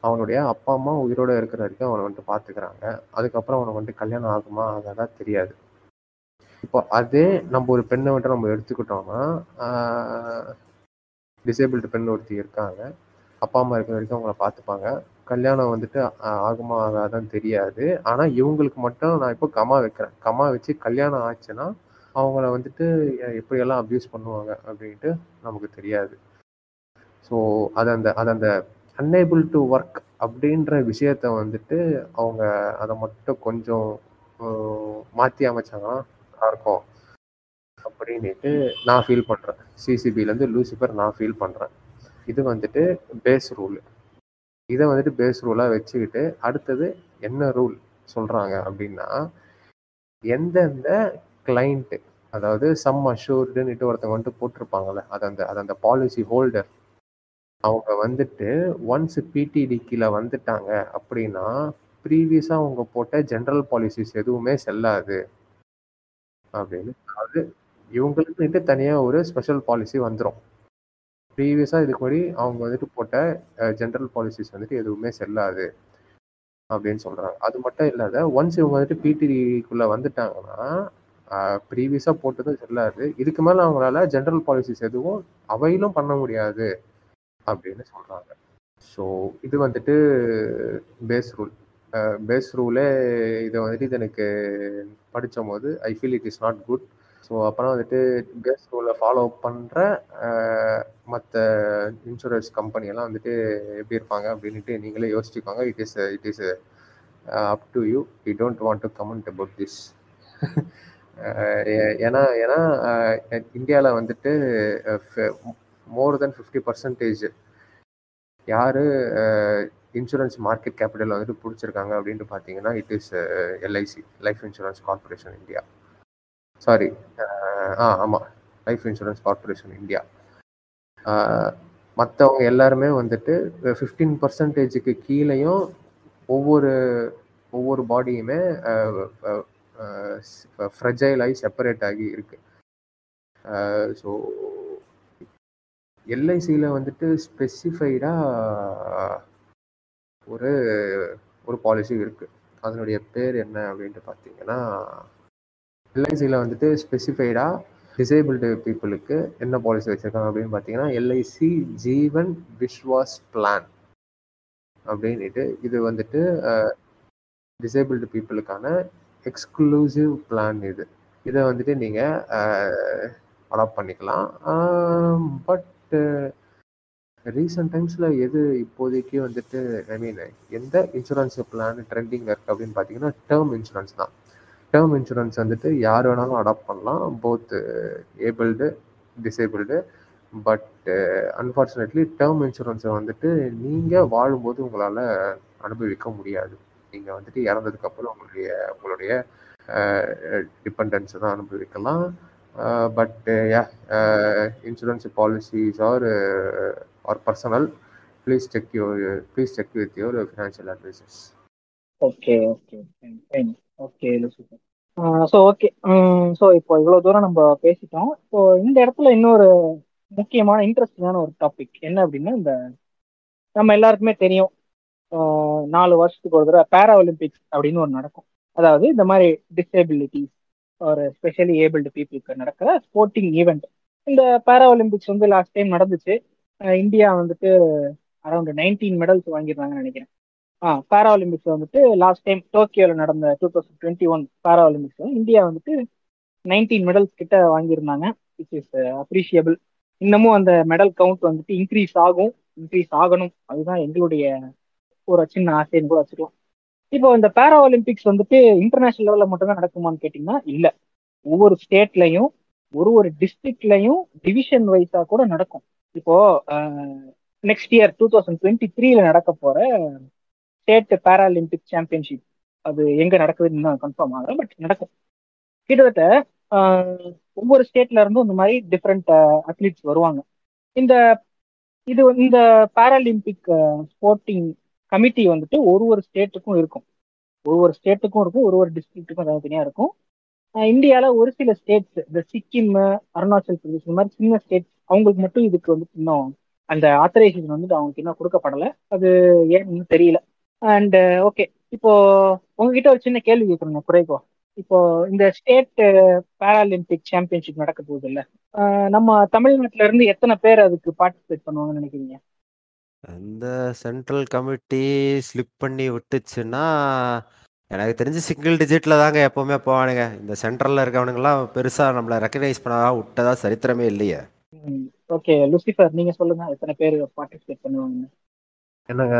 அவனுடைய அப்பா அம்மா உயிரோட இருக்கிற வரைக்கும் அவனை வந்துட்டு பார்த்துக்கிறாங்க அதுக்கப்புறம் அவனை வந்துட்டு கல்யாணம் ஆகுமா ஆகாதா தெரியாது. இப்போ அதே நம்ம ஒரு பெண்ணை வந்துட்டு நம்ம எடுத்துக்கிட்டோம்னா டிசேபிள்டு பெண் ஒருத்தி இருக்காங்க. அப்பா அம்மா இருக்கிற வரைக்கும் அவங்கள பார்த்துப்பாங்க கல்யாணம் வந்துட்டு ஆகுமா ஆகாதான்னு தெரியாது. ஆனால் இவங்களுக்கு மட்டும் நான் இப்போ கமா வைக்கிறேன். கமா வச்சு கல்யாணம் ஆச்சுன்னா அவங்கள வந்துட்டு எப்படியெல்லாம் அப்யூஸ் பண்ணுவாங்க அப்படின்ட்டு நமக்கு தெரியாது. ஸோ அது அந்த அது அந்த அன்னேபிள் டு ஒர்க் அப்படின்ற விஷயத்த வந்துட்டு அவங்க அதை மட்டும் கொஞ்சம் மாற்றி அமைச்சாங்கன்னா இருக்கும். அப்படின்ட்டு நான் ஃபீல் பண்ணுறேன் சிசிபிலேருந்து லூசிஃபர் நான் ஃபீல் பண்ணுறேன் இது வந்துட்டு பேஸ் ரூல் இதை வந்துட்டு பேஸ் ரூலாக வச்சுக்கிட்டு அடுத்தது என்ன ரூல் சொல்கிறாங்க அப்படின்னா எந்தெந்த கிளைண்ட்டு அதாவது சம் அஷூர்டுன்னுட்டு ஒருத்தவங்க வந்துட்டு போட்டிருப்பாங்கல்ல அது அந்த அது அந்த பாலிசி ஹோல்டர் அவங்க வந்துட்டு ஒன்ஸ் பிடிடி கீழே வந்துட்டாங்க அப்படின்னா ப்ரீவியஸாக அவங்க போட்ட ஜென்ரல் பாலிசிஸ் எதுவுமே செல்லாது. அப்படின்னு அது இவங்களுக்குன்ட்டு தனியாக ஒரு ஸ்பெஷல் பாலிசி வந்துடும் ப்ரீவியஸாக இதுக்கு முன்னாடி அவங்க வந்துட்டு போட்ட ஜென்ரல் பாலிசிஸ் வந்துட்டு எதுவுமே செல்லாது அப்படின்னு சொல்கிறாங்க அது மட்டும் இல்லாத ஒன்ஸ் இவங்க வந்துட்டு பிடிடிக்குள்ளே வந்துட்டாங்கன்னா ப்ரீவியஸாக போட்டதும் செல்லாது. இதுக்கு மேலே அவங்களால ஜென்ரல் பாலிசிஸ் எதுவும் அவையிலும் பண்ண முடியாது அப்படின்னு சொல்கிறாங்க ஸோ இது வந்துட்டு பேஸ் ரூல் பேஸ் ரூலே இதை வந்துட்டு இது எனக்கு படித்த போது I feel it is not good so அப்புறம் வந்துட்டு பேஸ் ரூலை ஃபாலோ பண்ணுற மற்ற இன்சூரன்ஸ் கம்பெனியெல்லாம் வந்துட்டு எப்படி இருப்பாங்க அப்படின்ட்டு நீங்களே யோசிச்சுக்கோங்க. It is it is up to you you don't want to comment about this ஏன்னா ஏன்னா இந்தியாவில் வந்துட்டு மோர் தென் ஃபிஃப்டி பர்சன்டேஜ் யார் இன்சூரன்ஸ் மார்க்கெட் கேபிட்டல் வந்துட்டு பிடிச்சிருக்காங்க அப்படின்ட்டு பார்த்தீங்கன்னா it is LIC life insurance corporation India sorry ஆ ஆமாம் லைஃப் இன்சூரன்ஸ் கார்பரேஷன் இந்தியா மற்றவங்க எல்லாருமே வந்துட்டு ஃபிஃப்டீன் பர்சன்டேஜுக்கு கீழேயும் ஒவ்வொரு ஒவ்வொரு பாடியுமே ஃப்ரெஜைல் ஆகி செப்பரேட் ஆகி இருக்கு. ஸோ எல்ஐசியில் வந்துட்டு ஸ்பெசிஃபைடாக ஒரு ஒரு பாலிசி இருக்குது அதனுடைய பேர் என்ன அப்படின்ட்டு பார்த்தீங்கன்னா எல்ஐசியில் வந்துட்டு ஸ்பெசிஃபைடாக டிசேபிள்டு பீப்புளுக்கு என்ன பாலிசி வச்சுருக்காங்க அப்படின்னு பார்த்தீங்கன்னா எல்ஐசி ஜீவன் விஸ்வாஸ் பிளான் அப்படின்ட்டு இது வந்துட்டு டிசேபிள்டு பீப்புளுக்கான எக்ஸ்க்ளூசிவ் பிளான் இது. இதை வந்துட்டு நீங்கள் அடாப்ட் பண்ணிக்கலாம். பட் ரீசெண்ட் டைம்ஸில் எது இப்போதைக்கு வந்துட்டு ஐ மீன் எந்த இன்சூரன்ஸ் பிளான் ட்ரெண்டிங் இருக்குது அப்படின்னு பார்த்தீங்கன்னா டேர்ம் இன்சூரன்ஸ் தான். டேர்ம் இன்சூரன்ஸ் வந்துட்டு யார் வேணாலும் அடாப்ட் பண்ணலாம். Both abled disabled but unfortunately term இன்சூரன்ஸை வந்துட்டு நீங்கள் வாழும்போது உங்களால் அனுபவிக்க முடியாது. நீங்கள் வந்துட்டு இறந்ததுக்கப்புறம் உங்களுடைய உங்களுடைய டிபெண்டன்ஸை தான் அனுபவிக்கலாம். But yeah insurance policies are are personal please check your please check with your financial advisors okay okay fine okay super so okay so இப்போ இவ்வளோ தூரம் நம்ம பேசிட்டோம். ஸோ இந்த இடத்துல இன்னொரு முக்கியமான இன்ட்ரெஸ்டிங்கான ஒரு டாபிக் என்ன அப்படின்னா இந்த நம்ம எல்லாருக்குமே தெரியும். நாலு வருஷத்துக்கு ஒரு தடவை பேரா ஒலிம்பிக்ஸ் அப்படின்னு ஒரு நடக்கும். அதாவது இந்த மாதிரி டிசேபிலிட்டிஸ் ஒரு ஸ்பெஷலி ஏபிள்டு பீப்புளுக்கு நடக்கிற ஸ்போர்ட்டிங் ஈவெண்ட் இந்த பேரா ஒலிம்பிக்ஸ் வந்து லாஸ்ட் டைம் நடந்துச்சு. இந்தியா வந்துட்டு அரௌண்ட் நைன்டீன் மெடல்ஸ் வாங்கியிருந்தாங்கன்னு நினைக்கிறேன். ஆ பேரா ஒலிம்பிக்ஸ் வந்துட்டு லாஸ்ட் டைம் டோக்கியோவில் நடந்த two thousand twenty one para olympics India வந்துட்டு நைன்டீன் மெடல்ஸ் கிட்ட வாங்கியிருந்தாங்க விச் இஸ் அப்ரிஷியபிள் இன்னமும் அந்த மெடல் கவுண்ட் வந்துட்டு இன்க்ரீஸ் ஆகும் இன்க்ரீஸ் ஆகணும். அதுதான் எங்களுடைய ஒரு சின்ன ஆசைன்னு கூட வச்சுக்கலாம். இப்போ இந்த பேரா ஒலிம்பிக்ஸ் வந்துட்டு இன்டர்நேஷனல் லெவலில் மட்டும்தான் நடக்குமான்னு கேட்டிங்கன்னா இல்லை. ஒவ்வொரு ஸ்டேட்லையும் ஒரு ஒரு டிஸ்ட்ரிக்ட்லையும் டிவிஷன் வைஸாக கூட நடக்கும். இப்போ next year two thousand twenty த்ரீல நடக்க போகிற ஸ்டேட் பேராலிம்பிக் சாம்பியன்ஷிப் அது எங்க நடக்குதுன்னு இன்னும் கன்ஃபார்ம் ஆகும் பட் நடக்கும். கிட்டத்தட்ட ஒவ்வொரு ஸ்டேட்ல இருந்தும் இந்த மாதிரி டிஃப்ரெண்ட் அத்லீட்ஸ் வருவாங்க. இந்த இது இந்த பேராலிம்பிக் ஸ்போர்ட்டிங் கமிட்டி வந்துட்டு ஒரு ஒரு ஸ்டேட்டுக்கும் இருக்கும். ஒரு ஒரு ஸ்டேட்டுக்கும் இருக்கும் ஒரு ஒரு டிஸ்ட்ரிக்ட்டுக்கும் தனித்தனியா இருக்கும். இந்தியாவில் ஒரு சில ஸ்டேட்ஸ் இந்த சிக்கிம் அருணாச்சல் பிரதேஷ் இந்த மாதிரி சின்ன ஸ்டேட்ஸ் அவங்களுக்கு மட்டும் இதுக்கு வந்து இன்னும் அந்த ஆத்தரைசேஷன் வந்துட்டு அவங்களுக்கு இன்னும் கொடுக்கப்படலை. அது ஏன்னு தெரியல. அண்ட் ஓகே இப்போ உங்ககிட்ட ஒரு சின்ன கேள்வி கேட்கணும் குறைக்கோ இப்போ இந்த ஸ்டேட் பேராலிம்பிக் சாம்பியன்ஷிப் நடக்க போகுது இல்ல நம்ம தமிழ்நாட்டுல இருந்து எத்தனை பேர் அதுக்கு பார்ட்டிசிபேட் பண்ணுவாங்கன்னு நினைக்கிறீங்க? அந்த சென்ட்ரல் கமிட்டி ஸ்லிப் பண்ணி விட்டுச்சுன்னா எனக்கு தெரிஞ்சு சிங்கிள் டிஜிட்ல தாங்க எப்பவுமே போவானுங்க. இந்த சென்ட்ரல்ல இருக்கவனுங்கெல்லாம் பெருசா நம்மள ரெக்கக்னைஸ் பண்ணதா விட்டதா சரித்திரமே இல்லையே. ஓகே லூசிஃபர் நீங்க சொல்லுங்க எத்தனை பேர் பார்ட்டிசிபேட் பண்ணுவாங்க என்னங்க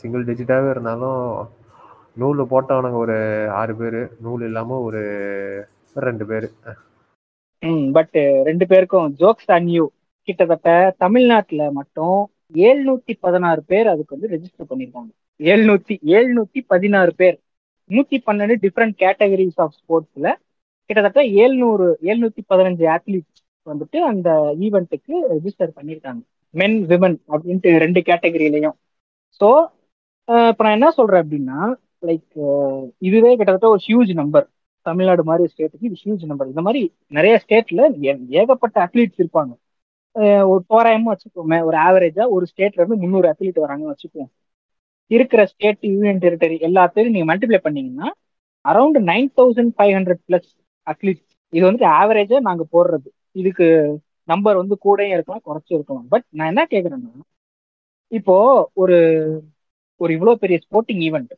சிங்கிள் டிஜிட்டாகவே இருந்தாலும் நூல் போட்டவனுங்க ஒரு ஆறு பேர் நூல் இல்லாமல் ஒரு ரெண்டு பேர். ம் பட் ரெண்டு பேருக்கும் ஜோக்ஸ் அன் யூ கிட்டத்தட்ட தமிழ்நாட்டில் மட்டும் ஏழ்நூத்தி பதினாறு பேர் அதுக்கு வந்து ரெஜிஸ்டர் பண்ணியிருக்காங்க ஏழ்நூத்தி ஏழ்நூத்தி பதினாறு பேர். நூத்தி பன்னெண்டு டிஃப்ரெண்ட் கேட்டகரிஸ் ஆஃப் ஸ்போர்ட்ஸ்ல கிட்டத்தட்ட ஏழ்நூறு ஏழ்நூத்தி பதினஞ்சு அத்லீட்ஸ் வந்துட்டு அந்த ஈவெண்ட்டுக்கு ரெஜிஸ்டர் பண்ணியிருக்காங்க மென் விமன் அப்படின்ட்டு ரெண்டு கேட்டகரியிலையும் ஸோ இப்போ நான் என்ன சொல்றேன் அப்படின்னா லைக் இதுவே கிட்டத்தட்ட ஒரு ஹியூஜ் நம்பர் தமிழ்நாடு மாதிரி ஸ்டேட்டுக்கு இது ஹியூஜ் நம்பர் இந்த மாதிரி நிறைய ஸ்டேட்ல ஏகப்பட்ட அத்லீட்ஸ் இருப்பாங்க. ஒரு தோராயமா வச்சுக்கோமே ஒரு ஆவரேஜா ஒரு ஸ்டேட்ல இருந்து முந்நூறு அத்லீட் வராங்கன்னு வச்சுக்குவோம் இருக்கிற ஸ்டேட் யூனியன் டெரிட்டரி எல்லாத்தையும் நீங்க மல்டிப்ளை பண்ணீங்கன்னா around nine thousand five hundred plus athletes இது வந்துட்டு ஆவரேஜா நாங்க போடுறது. இதுக்கு நம்பர் வந்து கூடயும் இருக்கலாம் குறைச்சும் இருக்கலாம். பட் நான் என்ன கேக்குறேன்னா இப்போ ஒரு ஒரு இவ்வளவு பெரிய sporting event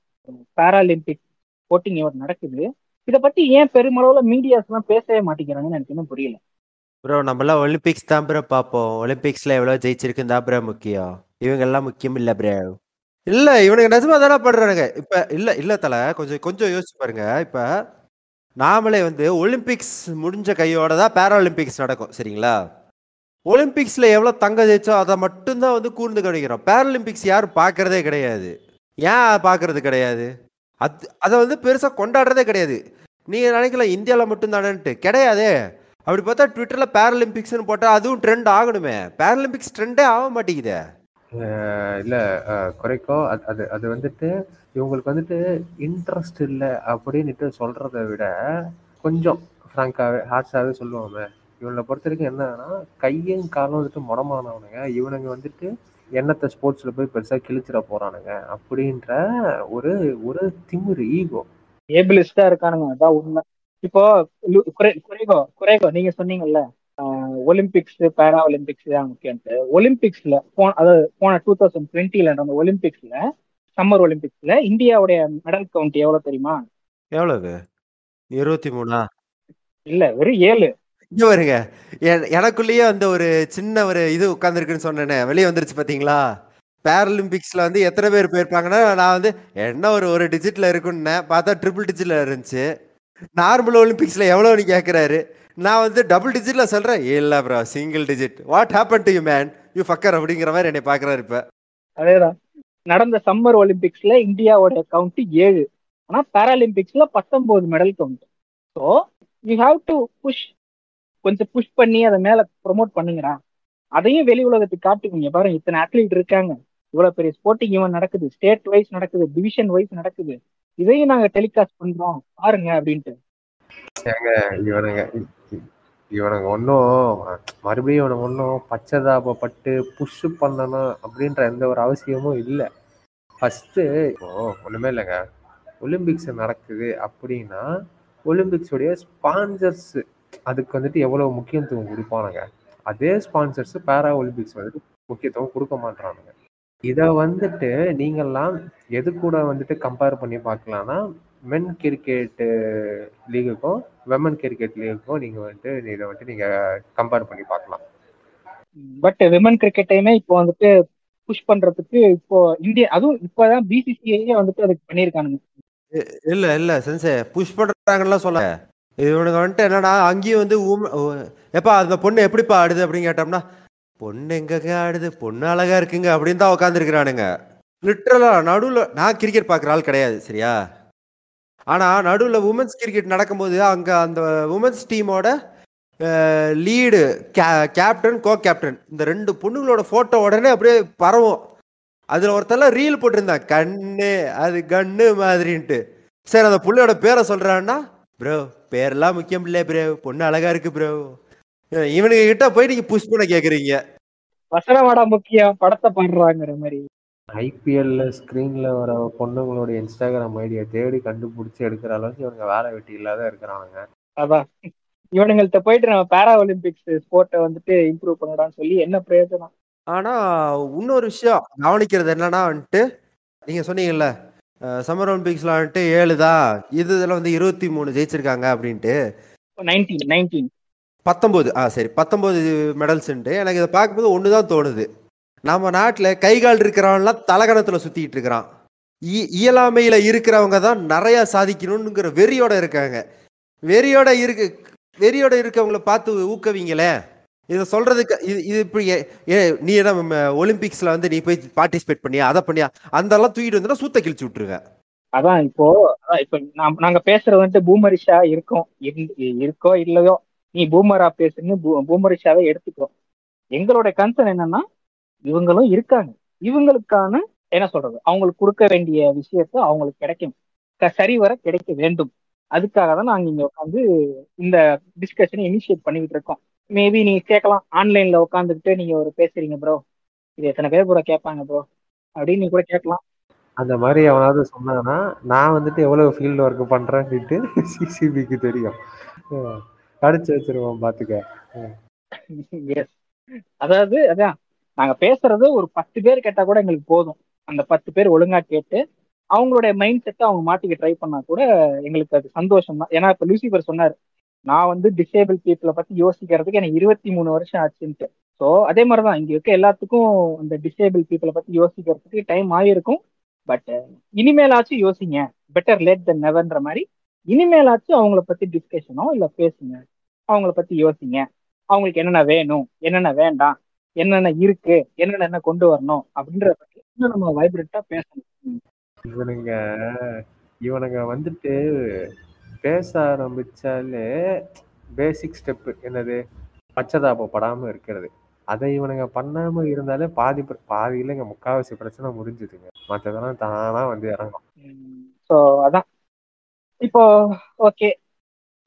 Paralympic sporting event நடக்குது. இதை பத்தி ஏன் பெருமளவுல மீடியாஸ் எல்லாம் பேசவே மாட்டேங்கிறாங்கன்னு எனக்கு இன்னும் புரியல. ப்ரோ நம்மளாம் ஒலிம்பிக்ஸ் தான் ப்ரோ பார்ப்போம். ஒலிம்பிக்ஸ்ல எவ்வளவு ஜெயிச்சிருக்குன்னு தான் ப்ரோ முக்கியம். இவங்க எல்லாம் முக்கியம் இல்ல ப்ரோ இல்ல இவனுக்கு நிஜமா தானே பண்றானுங்க இப்ப இல்ல இல்ல தல கொஞ்சம் கொஞ்சம் யோசிச்சு பாருங்க. இப்ப நாமளே வந்து ஒலிம்பிக்ஸ் முடிஞ்ச கையோட தான் பேராலிம்பிக்ஸ் நடக்கும் சரிங்களா? ஒலிம்பிக்ஸில் எவ்வளோ தங்க ஜெயிச்சோ அதை மட்டும்தான் வந்து கூர்ந்து கவனிக்கிறோம். பேராலிம்பிக்ஸ் யாரும் பார்க்குறதே கிடையாது. ஏன் பார்க்குறது கிடையாது? அது அதை வந்து பெருசாக கொண்டாடுறதே கிடையாது. நீங்கள் நினைக்கல இந்தியாவில் மட்டும்தானன்ட்டு. கிடையாதே. அப்படி பார்த்தா ட்விட்டரில் பேரலிம்பிக்ஸ்னு போட்டால் அதுவும் ட்ரெண்ட் ஆகணுமே. பேரலிம்பிக்ஸ் ட்ரெண்டே ஆக மாட்டேங்குதே. இல்லை குறைக்கோ அது அது அது வந்துட்டு இவங்களுக்கு வந்துட்டு இன்ட்ரெஸ்ட் இல்லை அப்படின்ட்டு சொல்கிறத விட கொஞ்சம் ஃப்ராங்காகவே ஹார்ஷாகவே சொல்லுவாங்க இவனை பொறுத்த வரைக்கும் என்னன்னா கையும் காலும் வந்துட்டு முடமானவனுங்க. இவனுங்க வந்துட்டு எண்ணத்தை ஸ்போர்ட்ஸ்ல போய் பெருசா கிழிச்சிட போறானுங்க அப்படின்ற ஒரு ஒரு திமிரு ஈகோ ஏபிளிஸ்டா இருக்கானுங்க. அதான் உண்மை. இப்போ குறைகோ குறைகோ நீங்க சொன்னீங்கல்ல ஒலிம்பிக்ஸ் பேரா ஒலிம்பிக்ஸ் தான் முக்கியன்ட்டு ஒலிம்பிக்ஸ்ல போன அதாவது போன டூ தௌசண்ட் டுவெண்ட்டில நடந்த ஒலிம்பிக்ஸ்ல சம்மர் ஒலிம்பிக்ஸ்ல இந்தியாவுடைய மெடல் கவுண்ட் எவ்வளவு தெரியுமா? எவ்வளவு? இருபத்தி மூணா? இல்ல வெறும் ஏழு. இங்க வருங்க எ- எனக்குள்ளேயே அந்த ஒரு சின்ன ஒரு இது உட்காந்துருக்குன்னு சொன்னேனே. வெளியே வந்துருச்சு பாத்தீங்களா? பேரலிம்பிக்ஸ்ல வந்து எத்தனை பேர் போயிருப்பாங்கன்னா நான் வந்து என்ன ஒரு ஒரு டிஜிட்ல இருக்குன்னு பார்த்தா ட்ரிபிள் டிஜிட்ல இருந்துச்சு. நார்மல் ஒலிம்பிக்ஸ்ல எவ்வளோன்னு கேட்குறாரு நான் வந்து டபுள் டிஜிட்ல சொல்றேன். இல்ல bro single digit what happen to you man you fucker அப்படிங்கிற மாதிரி என்னை பாக்குறாரு இப்ப. அதேதான். நடந்த சம்மர் ஒலிம்பிக்ஸ்ல இந்தியாவோட கவுண்ட் ஏழு. ஆனா பாராலிம்பிக்ஸ்ல பத்தொன்பது medal count so you have to push கொஞ்சம் புஷ் பண்ணி அதை மேல ப்ரொமோட் பண்ணுங்கடா. அதையும் வெளி உலகத்துக்கு காட்டுவீங்க பாருங்க இத்தனை அத்லீட் இருக்காங்க. இவ்வளவு பெரிய ஸ்போர்ட்டிங் ஈவெண்ட் நடக்குது. ஸ்டேட் வைஸ் நடக்குது. டிவிஷன் வைஸ் நடக்குது. இதையும் நாங்க டெலிகாஸ்ட் பண்றோம். பாருங்க அப்படின்ட்டு. இவனுங்க இவனுங்க ஒன்றும் மறுபடியும் இவனுங்க ஒன்றும் பச்சதாபப்பட்டு புஷ் பண்ணணும் அப்படின்ற எந்த ஒரு அவசியமும் இல்லை. ஃபஸ்ட்டு இப்போ ஒன்றுமே இல்லைங்க. ஒலிம்பிக்ஸ் நடக்குது அப்படின்னா ஒலிம்பிக்ஸுடைய ஸ்பான்சர்ஸு அதுக்கு வந்துட்டு எவ்வளோ முக்கியத்துவம் கொடுப்பானுங்க? அதே ஸ்பான்சர்ஸ் பேரா ஒலிம்பிக்ஸ் வந்துட்டு முக்கியத்துவம் கொடுக்க மாட்றானுங்க. இதை வந்துட்டு நீங்கள்லாம் எது கூட வந்துட்டு கம்பேர் பண்ணி பார்க்கலாம்னா மென் கிரிக்கெட்டு லீகுக்கும் விமன் கிரிக்கெட் லீகுக்கும் நீங்கள் வந்துட்டு இதை வந்துட்டு நீங்கள் கம்பேர் பண்ணி பார்க்கலாம் பட் விமன் கிரிக்கெட்டையுமே இப்போ வந்துட்டு புஷ் பண்றதுக்கு இப்போ இந்தியா அதுவும் இப்போதான் பிசிசிஐயே வந்துட்டு அதுக்கு பண்ணியிருக்கானுங்க. இல்ல இல்ல சென்சே புஷ் பண்றாங்கலாம் சொல்ல இவனுங்க வந்துட்டு என்னடா அங்கேயும் வந்து உம- எப்பா அந்த பொண்ணு எப்படிப்பா ஆடுது அப்படின்னு கேட்டோம்னா பொண்ணு எங்கங்க ஆடுது? பொண்ணு அழகா இருக்குங்க அப்படின்னு தான் உட்காந்துருக்கிறானுங்க லிட்ரலா நடுவில் நான் கிரிக்கெட் பார்க்குற ஆள் கிடையாது சரியா? ஆனால் நடுவில் உமன்ஸ் கிரிக்கெட் நடக்கும்போது அங்கே அந்த உமன்ஸ் டீமோட லீடு கே கேப்டன் கோ கேப்டன் இந்த ரெண்டு பொண்ணுங்களோட ஃபோட்டோ உடனே அப்படியே பரவும். அதில் ஒருத்தெல்லாம் ரீல் போட்டிருந்தான் கண்ணு அது கண்ணு மாதிரின்ட்டு. சரி அந்த புள்ளையோட பேரை சொல்கிறான்னா ப்ரோ பேரெல்லாம் முக்கியம் இல்லை ப்ரோ பொண்ணு அழகா இருக்கு ப்ரோ இவனுங்க கிட்ட போய் நீங்க புஷ் பண்ண கேக்குறீங்க. வசனவாடா முக்கியம். படத்தை பாடுறாங்கிற மாதிரி. ஐபிஎல்ல ஸ்க்ரீன்ல வர பொண்ணுங்களோட இன்ஸ்டாகிராம் ஐடியை தேடி கண்டுபிடிச்சி எடுக்கிற அளவுக்கு இவங்க வேலை வெட்டி இல்லாத இருக்கிறானுங்க. அதான். இவனுங்கள்ட்ட போயிட்டு நம்ம பேரா ஒலிம்பிக்ஸ் ஸ்போர்ட்டை வந்துட்டு இம்ப்ரூவ் பண்ணடான்னு சொல்லி என்ன பிரயோஜனம்? ஆனா இன்னொரு விஷயம் கவனிக்கிறது என்னன்னா வந்துட்டு நீங்க சொன்னீங்கல்ல சம்மர் ஒலிம்பிக்ஸ்ல வந்துட்டு ஏழு தான். இது இதுல வந்து இருபத்தி மூணு ஜெயிச்சிருக்காங்க அப்படின்ட்டு. பத்தொம்போது ஆ சரி. பத்தொம்போது மெடல்ஸ்ன்ட்டு எனக்கு இதை பார்க்கும்போது ஒன்று தான் தோணுது. நம்ம நாட்டில் கை கால் இருக்கிறவன்லாம் தலகணத்தில் சுற்றிட்டு இருக்கிறான். இ இயலாமையில் இருக்கிறவங்க தான் நிறையா சாதிக்கணுங்கிற வெறியோட இருக்காங்க. வெறியோட இருக்கு வெறியோட இருக்கவங்கள பார்த்து ஊக்குவீங்களே இதை சொல்றதுக்கு இது இது இப்படி ஏ- ஏ நீ என்ன ஒலிம்பிக்ஸில் வந்து நீ போய் பார்ட்டிசிபேட் பண்ணியா அதை பண்ணியா அந்தெல்லாம் தூக்கிட்டு வந்து சூத்த கிழிச்சு விட்டுருங்க அதான் இப்போ அதான் இப்போ நாம் நாங்க பேசுறது வந்துட்டு பூமரிஷா இருக்கோம் இருக்கோ இல்லையோ நீ பூமரா பேசுன்னு பூ- எடுத்துக்கோ. எங்களோட கன்சர்ன் என்னன்னா இவங்களும் இருக்காங்க. இவங்களுக்கான என்ன சொல்றது அவங்களுக்கு கொடுக்க வேண்டிய விஷயத்த அவங்களுக்கு கிடைக்கும். சரி சரிவர கிடைக்க வேண்டும். அதுக்காக தான் நாங்க இங்க உட்காந்து இந்த டிஸ்கஷனை இனிஷியேட் பண்ணிக்கிட்டு இருக்கோம். மேபி நீங்க கேட்கலாம். ஆன்லைன்ல உட்காந்துக்கிட்டு நீங்க ஒரு பேசுறீங்க ப்ரோ இது எத்தனை பேர் கூட கேட்பாங்க ப்ரோ அப்படின்னு நீ கூட கேட்கலாம். அந்த மாதிரி எவனாவது சொன்னான்னா நான் வந்துட்டு எவ்வளவு ஃபீல்டு ஒர்க் பண்றேன்னுட்டு சிசிபிக்கு தெரியும். அடிச்சு வச்சிருவோம் பாத்துக்க. எஸ் அதாவது அதான் நாங்க பேசுறது ஒரு பத்து பேர் கேட்டா கூட எங்களுக்கு போதும். அந்த பத்து பேர் ஒழுங்கா கேட்டு அவங்களுடைய மைண்ட் செட்டை அவங்க மாத்திக்க ட்ரை பண்ணா கூட எங்களுக்கு அது சந்தோஷம் தான் ஏன்னா இப்ப லூசிபர் சொன்னாரு நான் வந்து டிசேபிள் பீப்புளை பத்தி யோசிக்கிறதுக்கு எனக்கு இருபத்தி மூணு வருஷம் ஆச்சுன்ட்டு. ஸோ அதே மாதிரிதான் இங்க இருக்க எல்லாத்துக்கும் அந்த டிசேபிள் பீப்புளை பத்தி யோசிக்கிறதுக்கு டைம் ஆகிருக்கும் பட் இனிமேலாச்சும் யோசிங்க. பெட்டர் லேட் தென் நெவர்ன்ற மாதிரி. இனிமேலாச்சும் அவங்கள பத்தி டிஸ்கஷனோ இல்ல பேசுங்க. அவங்கள பத்தி யோசிங்க. அவங்களுக்கு என்னென்ன வேணும் என்னென்ன வேண்டாம் என்னென்ன இருக்கு என்னென்ன என்ன கொண்டு வரணும் அப்படின்றத பத்தி இன்னும் நம்ம வைப்ரேட்டா பேசணும். இவனுங்க இவனுங்க வந்துட்டு பேச ஆரம்பிச்சாலே பேசிக் ஸ்டெப்பு என்னது? பச்சதாபப்படாமல் இருக்கிறது. அதை இவனுங்க பண்ணாம இருந்தாலே பாதி பிர- பாதி இல்லைங்க முக்காவாசி பிரச்சனை முடிஞ்சுதுங்க. மற்றதெல்லாம் தானா வந்து இறங்கும் ஸோ அதான். இப்போ ஓகே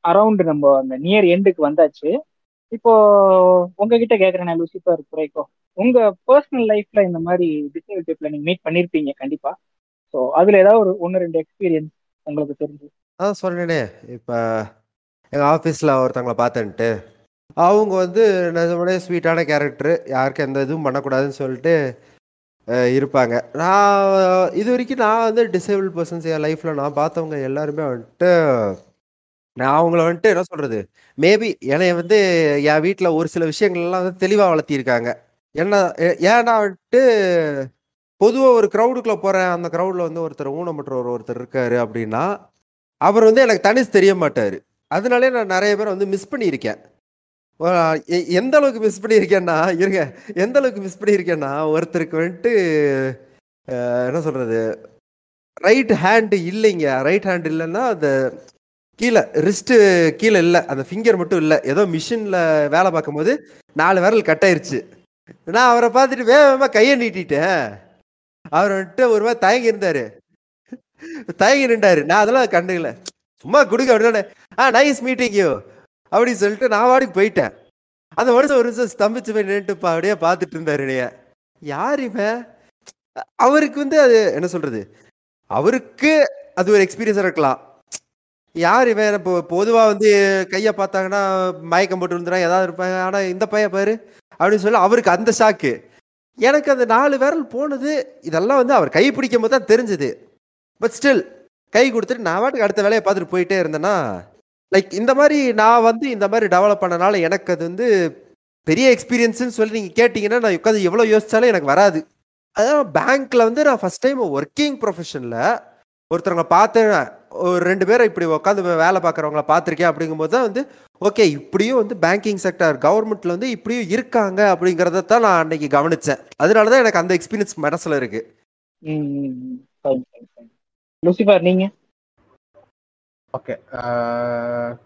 அரௌண்ட் நம்ம அந்த நியர் எண்டுக்கு வந்தாச்சு. இப்போ உங்ககிட்ட கேக்குறேன் லூசிஃபர் குறைக்கோ. உங்க பர்சனல் லைஃப்ல இந்த மாதிரி டிசேபிள் பீப்புளை நீங்க மீட் பண்ணிருப்பீங்க கண்டிப்பா. ஸோ அதுல ஏதாவது ஒரு ஒன்று ரெண்டு எக்ஸ்பீரியன்ஸ் உங்களுக்கு தெரிஞ்சு. அதான் சொன்னேனே இப்போ எங்கள் ஆஃபீஸில் ஒருத்தவங்கள பார்த்தேன்ட்டு அவங்க வந்து நிஜமாலே ஸ்வீட்டான கேரக்டரு யாருக்கும் எந்த இதுவும் பண்ணக்கூடாதுன்னு சொல்லிட்டு இருப்பாங்க. நான் இது வரைக்கும் நான் வந்து டிசேபிள் பர்சன்ஸ் என் லைஃப்பில் நான் பார்த்தவங்க எல்லாருமே வந்துட்டு நான் அவங்கள வந்துட்டு என்ன சொல்கிறது மேபி என்னைய வந்து என் வீட்டில் ஒரு சில விஷயங்கள்லாம் வந்து தெளிவாக வளர்த்திருக்காங்க. என்ன ஏ- ஏன்னா வந்துட்டு பொதுவாக ஒரு க்ரௌடுக்குள்ளே போகிறேன் அந்த க்ரௌடில் வந்து ஒருத்தர் ஊனமுற்றவர் ஒருத்தர் இருக்காரு அப்படின்னா அவர் வந்து எனக்கு தனிச்சு தெரிய மாட்டார் அதனாலே நான் நிறைய பேர் வந்து மிஸ் பண்ணியிருக்கேன். எந்த அளவுக்கு மிஸ் பண்ணியிருக்கேன்னா இருங்க எந்த அளவுக்கு மிஸ் பண்ணியிருக்கேன்னா ஒருத்தருக்கு வந்துட்டு என்ன சொல்கிறது ரைட் ஹேண்டு இல்லைங்க. ரைட் ஹேண்ட் இல்லைன்னா அந்த கீழே ரிஸ்ட்டு கீழே இல்லை. அந்த ஃபிங்கர் மட்டும் இல்லை. ஏதோ மிஷினில் வேலை பார்க்கும்போது நாலு விரல் கட் ஆயிருச்சு. நான் அவரை பார்த்துட்டு வேகமாக கையை நீட்டிட்டேன். அவர் வந்துட்டு ஒரு மாதிரி தயங்கி இருந்தார் தயங்கி நின்றாரு நான் அதெல்லாம் கண்டுக்கல. சும்மா கொடுங்க அப்படின்னா ஆ நைஸ் மீட்டிங் யூ அப்படின்னு சொல்லிட்டு நான் வாடிக்கு போயிட்டேன். அந்த வருஷம் ஒரு நிமிஷம் ஸ்தம்பிச்சு போய் நின்றுட்டு அப்படியே பார்த்துட்டு இருந்தாரு என்னைய. யார் இவன்? அவருக்கு வந்து அது என்ன சொல்றது? அவருக்கு அது ஒரு எக்ஸ்பீரியன்ஸாக இருக்கலாம். யார் இவன்? இப்போ பொதுவாக வந்து கையை பார்த்தாங்கன்னா மயக்கம் போட்டு விழுந்துறான் ஏதாவது இருப்பாங்க ஆனால் இந்த பையன் பாரு அப்படின்னு சொல்லி அவருக்கு அந்த ஷாக்கு எனக்கு அந்த நாலு விரல் போனது இதெல்லாம் வந்து அவர் கை பிடிக்கும் போது தான் தெரிஞ்சது. பட் ஸ்டில் கை கொடுத்துட்டு நான் வாட்டுக்கு அடுத்த வேலையை பார்த்துட்டு போயிட்டே இருந்தேன்னா லைக் இந்த மாதிரி நான் வந்து இந்த மாதிரி டெவலப் பண்ணனால எனக்கு அது வந்து பெரிய எக்ஸ்பீரியன்ஸ்னு சொல்லி நீங்கள் கேட்டிங்கன்னா நான் உட்காந்து எவ்வளோ யோசித்தாலும் எனக்கு வராது. அதான் பேங்க்கில் வந்து நான் ஃபஸ்ட் டைம் ஒர்க்கிங் ப்ரொஃபஷனில் ஒருத்தவங்க பார்த்தேன். ஒரு ரெண்டு பேரை இப்படி உட்காந்து வேலை பார்க்குறவங்கள பார்த்துருக்கேன் அப்படிங்கும்போது தான் வந்து ஓகே இப்படியும் வந்து பேங்கிங் செக்டர் கவர்மெண்ட்டில் வந்து இப்படியும் இருக்காங்க அப்படிங்கிறத தான் நான் அன்னைக்கு கவனித்தேன் அதனால தான் எனக்கு அந்த எக்ஸ்பீரியன்ஸ் மனசில் இருக்குது லூசிஃபர் நீங்க? ஓகே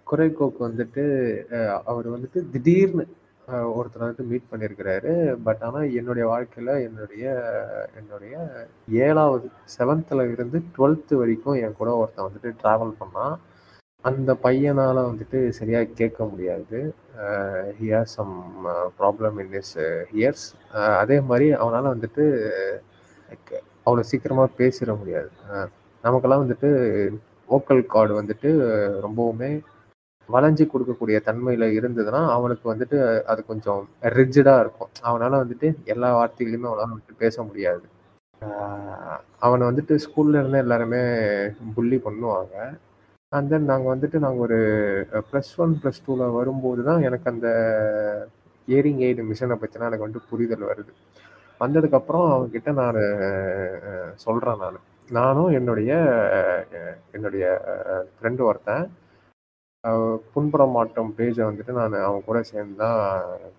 குறைகோக்கு வந்துட்டு அவர் வந்துட்டு திடீர்னு ஒருத்தர் வந்துட்டு மீட் பண்ணியிருக்கிறாரு பட் ஆனால் என்னுடைய வாழ்க்கையில் என்னுடைய என்னுடைய ஏழாவது செவன்த்தில் இருந்து டுவெல்த்து வரைக்கும் என் கூட ஒருத்தன் வந்துட்டு ட்ராவல் பண்ணான். அந்த பையனால் வந்துட்டு சரியாக கேட்க முடியாது. Hear some problem in is hears அதே மாதிரி அவனால் வந்துட்டு அவ்வளோ சீக்கிரமாக பேசிட முடியாது. நமக்கெல்லாம் வந்துட்டு வோக்கல் கார்டு வந்துட்டு ரொம்பவுமே வளைஞ்சு கொடுக்கக்கூடிய தன்மையில் இருந்ததுன்னா அவனுக்கு வந்துட்டு அது கொஞ்சம் ரிஜிடாக இருக்கும். அவனால் வந்துட்டு எல்லா வார்த்தைகளையுமே அவனால் வந்துட்டு பேச முடியாது. அவனை வந்துட்டு ஸ்கூல்ல இருந்து எல்லாருமே புள்ளி பண்ணுவாங்க. அண்ட் தென் நாங்கள் வந்துட்டு நாங்கள் ஒரு ப்ளஸ் ஒன் ப்ளஸ் டூவில் வரும்போது தான் எனக்கு அந்த இயரிங் எய்டு மிஷனை பற்றினா எனக்கு வந்துட்டு புரிதல் வருது. வந்ததுக்கப்புறம் அவங்கக்கிட்ட நான் சொல்கிறேன் நான். நானும் என்னுடைய என்னுடைய ஃப்ரெண்டு ஒருத்தன் புண்புறம் மாட்டம் பேஜை வந்துட்டு நான் அவன் கூட சேர்ந்து தான்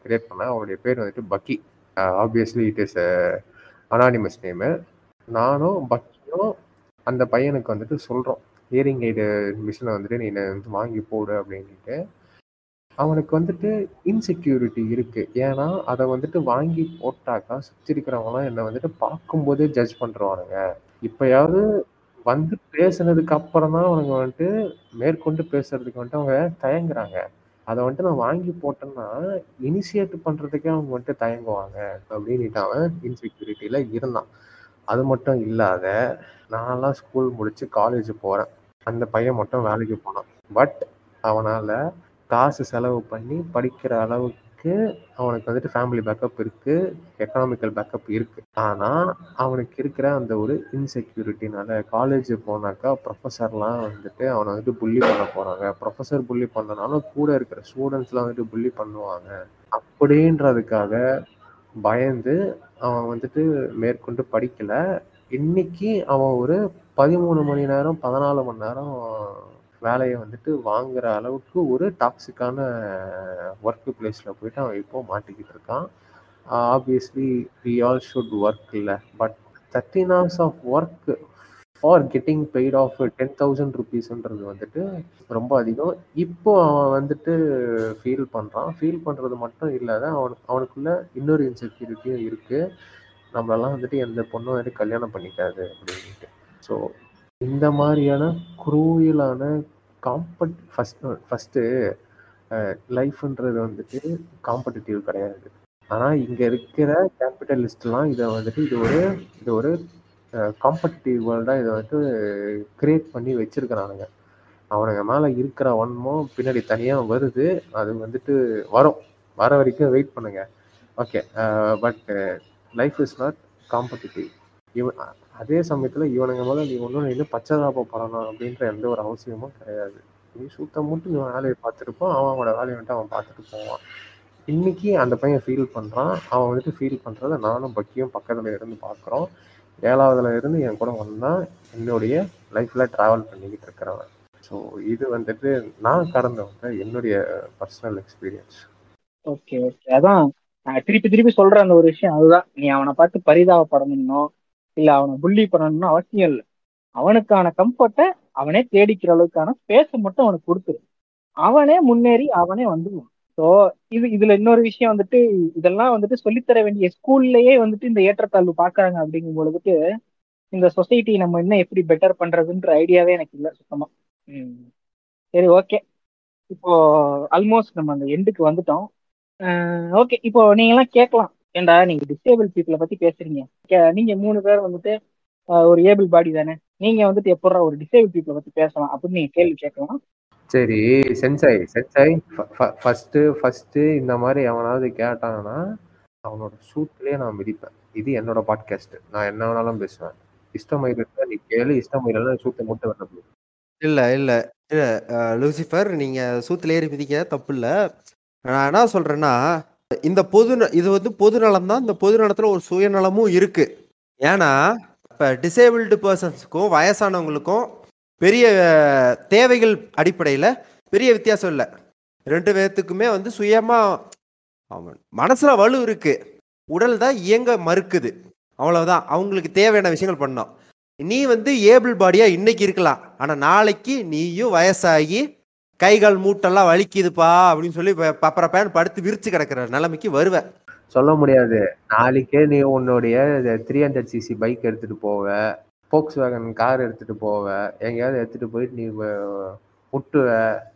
கிரியேட் பண்ணேன். அவனுடைய பேர் வந்துட்டு பக்கி. Obviously it is anonymous name நானும் பக்கியும் அந்த பையனுக்கு வந்துட்டு சொல்கிறோம் ஹியரிங் எய்டு மிஷினை வந்துட்டு நீ வந்து வாங்கி போடு அப்படின்ட்டு அவனுக்கு வந்துட்டு இன்செக்யூரிட்டி இருக்கு. ஏன்னா அதை வந்துட்டு வாங்கி போட்டாக்கா சுற்றி இருக்கிறவங்களாம் என்னை வந்துட்டு பார்க்கும்போதே ஜட்ஜ் பண்ணுறானுங்க இப்பயாவது வந்து பேசுனதுக்கு அப்புறம் தான் அவங்க வந்துட்டு மேற்கொண்டு பேசுறதுக்கு வந்துட்டு அவங்க தயங்குறாங்க. அதை வந்துட்டு நான் வாங்கி போட்டேன்னா இனிஷியேட் பண்ணுறதுக்கே அவங்க வந்துட்டு தயங்குவாங்க அப்படின்னுட்டு அவன் இன்செக்யூரிட்டியில இருந்தான். அது மட்டும் இல்லாத நான்லாம் ஸ்கூல் முடிச்சு காலேஜ் போகிறேன் அந்த பையன் மட்டும் வேலைக்கு போனான். பட் அவனால் காசு செலவு பண்ணி படிக்கிற அளவுக்கு அவனுக்கு வந்துட்டு ஃபேமிலி பேக்கப் இருக்குது எக்கனாமிக்கல் பேக்கப் இருக்குது ஆனால் அவனுக்கு இருக்கிற அந்த ஒரு இன்செக்யூரிட்டினால காலேஜ் போனாக்கா ப்ரொஃபஸர்லாம் வந்துட்டு அவனை வந்துட்டு புள்ளி பண்ண போகிறாங்க ப்ரொஃபஸர் புள்ளி பண்ணனாலும் கூட இருக்கிற ஸ்டூடெண்ட்ஸ்லாம் வந்துட்டு புள்ளி பண்ணுவாங்க. அப்படின்றதுக்காக பயந்து அவன் வந்துட்டு மேற்கொண்டு படிக்கலை. இன்னைக்கு அவன் ஒரு பதிமூணு மணி நேரம் பதினாலு மணி நேரம் வேலையை வந்துட்டு வாங்குற அளவுக்கு ஒரு டாக்ஸிக்கான ஒர்க் பிளேஸில் போயிட்டு அவன் இப்போ மாட்டிக்கிட்டு இருக்கான். Obviously we all should work இல்லை. But thirteen hours of work for getting paid of ten thousand ருபீஸ்ன்றது வந்துட்டு ரொம்ப அதிகம். இப்போ அவன் வந்துட்டு ஃபீல் பண்ணுறான் ஃபீல் பண்ணுறது மட்டும் இல்லாத அவனுக்கு அவனுக்குள்ள இன்னொரு இன்செக்யூரிட்டியும் இருக்குது நம்மளெல்லாம் வந்துட்டு எந்த பொண்ணும் வந்துட்டு கல்யாணம் பண்ணிக்காது அப்படின்ட்டு. ஸோ இந்த மாதிரியான குரூயலான காம்பட் ஃபஸ்ட் ஃபஸ்ட்டு லைஃப்ன்றது வந்துட்டு காம்படிட்டிவ் கிடையாது. ஆனால் இங்கே இருக்கிற கேபிட்டலிஸ்ட்லாம் இதை வந்துட்டு இது ஒரு இது ஒரு காம்படிட்டிவ் வேர்ல்டாக இதை வந்துட்டு கிரியேட் பண்ணி வச்சிருக்கிறானுங்க. அவனுங்க மேலே இருக்கிற வன்மம் பின்னாடி தனியாக வருது அது வந்துட்டு வரும். வர வரைக்கும் வெயிட் பண்ணுங்க. Okay but life is not competitive இவன் அதே சமயத்தில் இவனுங்க மேலே நீ ஒன்றும் இன்னும் பச்சதாபப்படணும் அப்படின்ற எந்த ஒரு அவசியமும் கிடையாது. நீ சுத்தம் மட்டும் நீ வேலையை பார்த்துருப்போம் அவன் அவனோட வேலையை வந்துட்டு அவன் பார்த்துட்டு போவான். இன்னைக்கு அந்த பையன் ஃபீல் பண்ணுறான் அவன் வந்துட்டு ஃபீல் பண்ணுறத நானும் பக்கியும் பக்கத்தில் இருந்து பார்க்குறோம். ஏழாவதுல இருந்து என் கூட வந்தான் என்னுடைய லைஃப்பில் ட்ராவல் பண்ணிக்கிட்டு இருக்கிறவன். ஸோ இது வந்துட்டு நான் கடந்த என்னுடைய பர்சனல் எக்ஸ்பீரியன்ஸ் ஓகே ஓகே அதான் நான் திருப்பி திருப்பி சொல்ற அந்த ஒரு விஷயம் அதுதான். நீ அவனை பார்த்து பரிதாபப்படணும்னோ இல்ல அவனை புள்ளி பண்ணணும்னு அவசியம் இல்லை. அவனுக்கான கம்ஃபர்ட்டை அவனே தேடிக்கிற அளவுக்கான ஸ்பேஸை மட்டும் அவனுக்கு கொடுத்துரு. அவனே முன்னேறி அவனே வந்துடுவான் ஸோ இது இதுல இன்னொரு விஷயம் வந்துட்டு இதெல்லாம் வந்துட்டு சொல்லித்தர வேண்டிய ஸ்கூல்லயே வந்துட்டு இந்த ஏற்றத்தாழ்வு பாக்குறாங்க அப்படிங்கும் பொழுதுட்டு இந்த சொசைட்டி நம்ம இன்னும் எப்படி பெட்டர் பண்றதுன்ற ஐடியாவே எனக்கு இல்லை சுத்தமா. சரி ஓகே இப்போ ஆல்மோஸ்ட் நம்ம அந்த எண்டுக்கு வந்துட்டோம். ஓகே இப்போ நீங்க எல்லாம் கேட்கலாம். ஏண்டா நீங்க டிசேபிள் பீப்புளை பத்தி பேசுறீங்க. கே- நீங்க மூணு பேர் வந்துட்டு ஒரு ஏபிள் பாடி தானே. நீங்க வந்துட்டு எப்படா ஒரு டிசேபிள் பீப்புளை பத்தி பேசலாம் அப்படின்னு நீங்க கேள்வி கேட்கலாம். சரி சென்சாய் சென்சாய் ஃபஸ்ட்டு ஃபஸ்ட்டு இந்த மாதிரி எவனாவது கேட்டாங்கன்னா அவனோட சூட்லயே நான் மிதிப்பேன். இது என்னோட பாட்காஸ்ட் நான் என்ன வேணாலும் பேசுவேன். இஷ்டம் இருந்தா நீ கேளு இஷ்டம் இல்லைன்னா சூட்டை மட்டும் வரணும் இல்ல இல்ல இல்ல லூசிஃபர் நீங்க சூத்துல ஏறி மிதிக்க தப்பு இல்ல. நான் என்ன சொல்றேன்னா இந்த பொது இது வந்து பொது நலம் தான் இந்த பொது நலத்துல ஒரு சுயநலமும் இருக்கு. ஏன்னா இப்போ டிசேபிள்டு பர்சன்ஸுக்கும் வயசானவங்களுக்கும் பெரிய தேவைகள் அடிப்படையில் பெரிய வித்தியாசம் இல்லை. ரெண்டு பேர்த்துக்குமே வந்து சுயமாக அவன் மனசில் வலு இருக்குது உடல் தான் இயங்க மறுக்குது. அவ்வளோதான் அவங்களுக்கு தேவையான விஷயங்கள் பண்ணோம் நீ வந்து ஏபிள் பாடியாக இன்னைக்கு இருக்கலாம். ஆனால் நாளைக்கு நீயும் வயசாகி கை கால் மூட்டெல்லாம் வலிக்குதுப்பா அப்படின்னு சொல்லி பப்பர பேன் படுத்து விரிச்சு கிடக்குற நிலைமைக்கு வருவ சொல்ல முடியாது. நாளைக்கே நீ உன்னுடைய த்ரீ ஹண்ட்ரட் சிசி பைக் எடுத்துட்டு போவ. போக்ஸ் வேகன் கார் எடுத்துட்டு போவ. எங்கேயாவது எடுத்துட்டு போயிட்டு நீ முட்டுவ.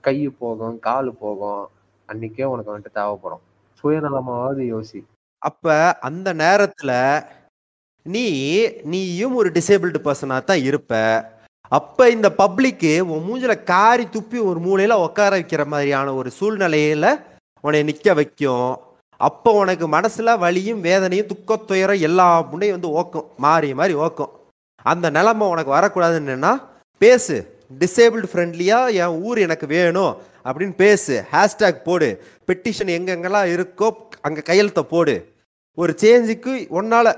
கை போகும் கால் போகும். அன்னைக்கே உனக்கு வந்துட்டு தேவைப்படும். சுயநலமாவது யோசி. அப்ப அந்த நேரத்துல நீ நீயும் ஒரு டிசேபிள்டு பர்சனா தான் இருப்ப. அப்போ இந்த பப்ளிக்கு உன் மூஞ்சில் காரி துப்பி ஒரு மூலையில் உட்கார வைக்கிற மாதிரியான ஒரு சூழ்நிலையில் உன்னை நிற்க வைக்கும். அப்போ உனக்கு மனசில் வலியும் வேதனையும் துக்கத்துயரம் எல்லா முன்னையும் வந்து ஓக்கும். மாறி மாறி ஓக்கும். அந்த நிலமை உனக்கு வரக்கூடாதுன்னு பேசு. டிசேபிள்டு ஃப்ரெண்ட்லியாக என் ஊர் எனக்கு வேணும் அப்படின்னு பேசு. ஹேஷ்டேக் போடு. பெட்டிஷன் எங்கெங்கெல்லாம் இருக்கோ அங்கே கையெழுத்த போடு. ஒரு சேஞ்சுக்கு உன்னால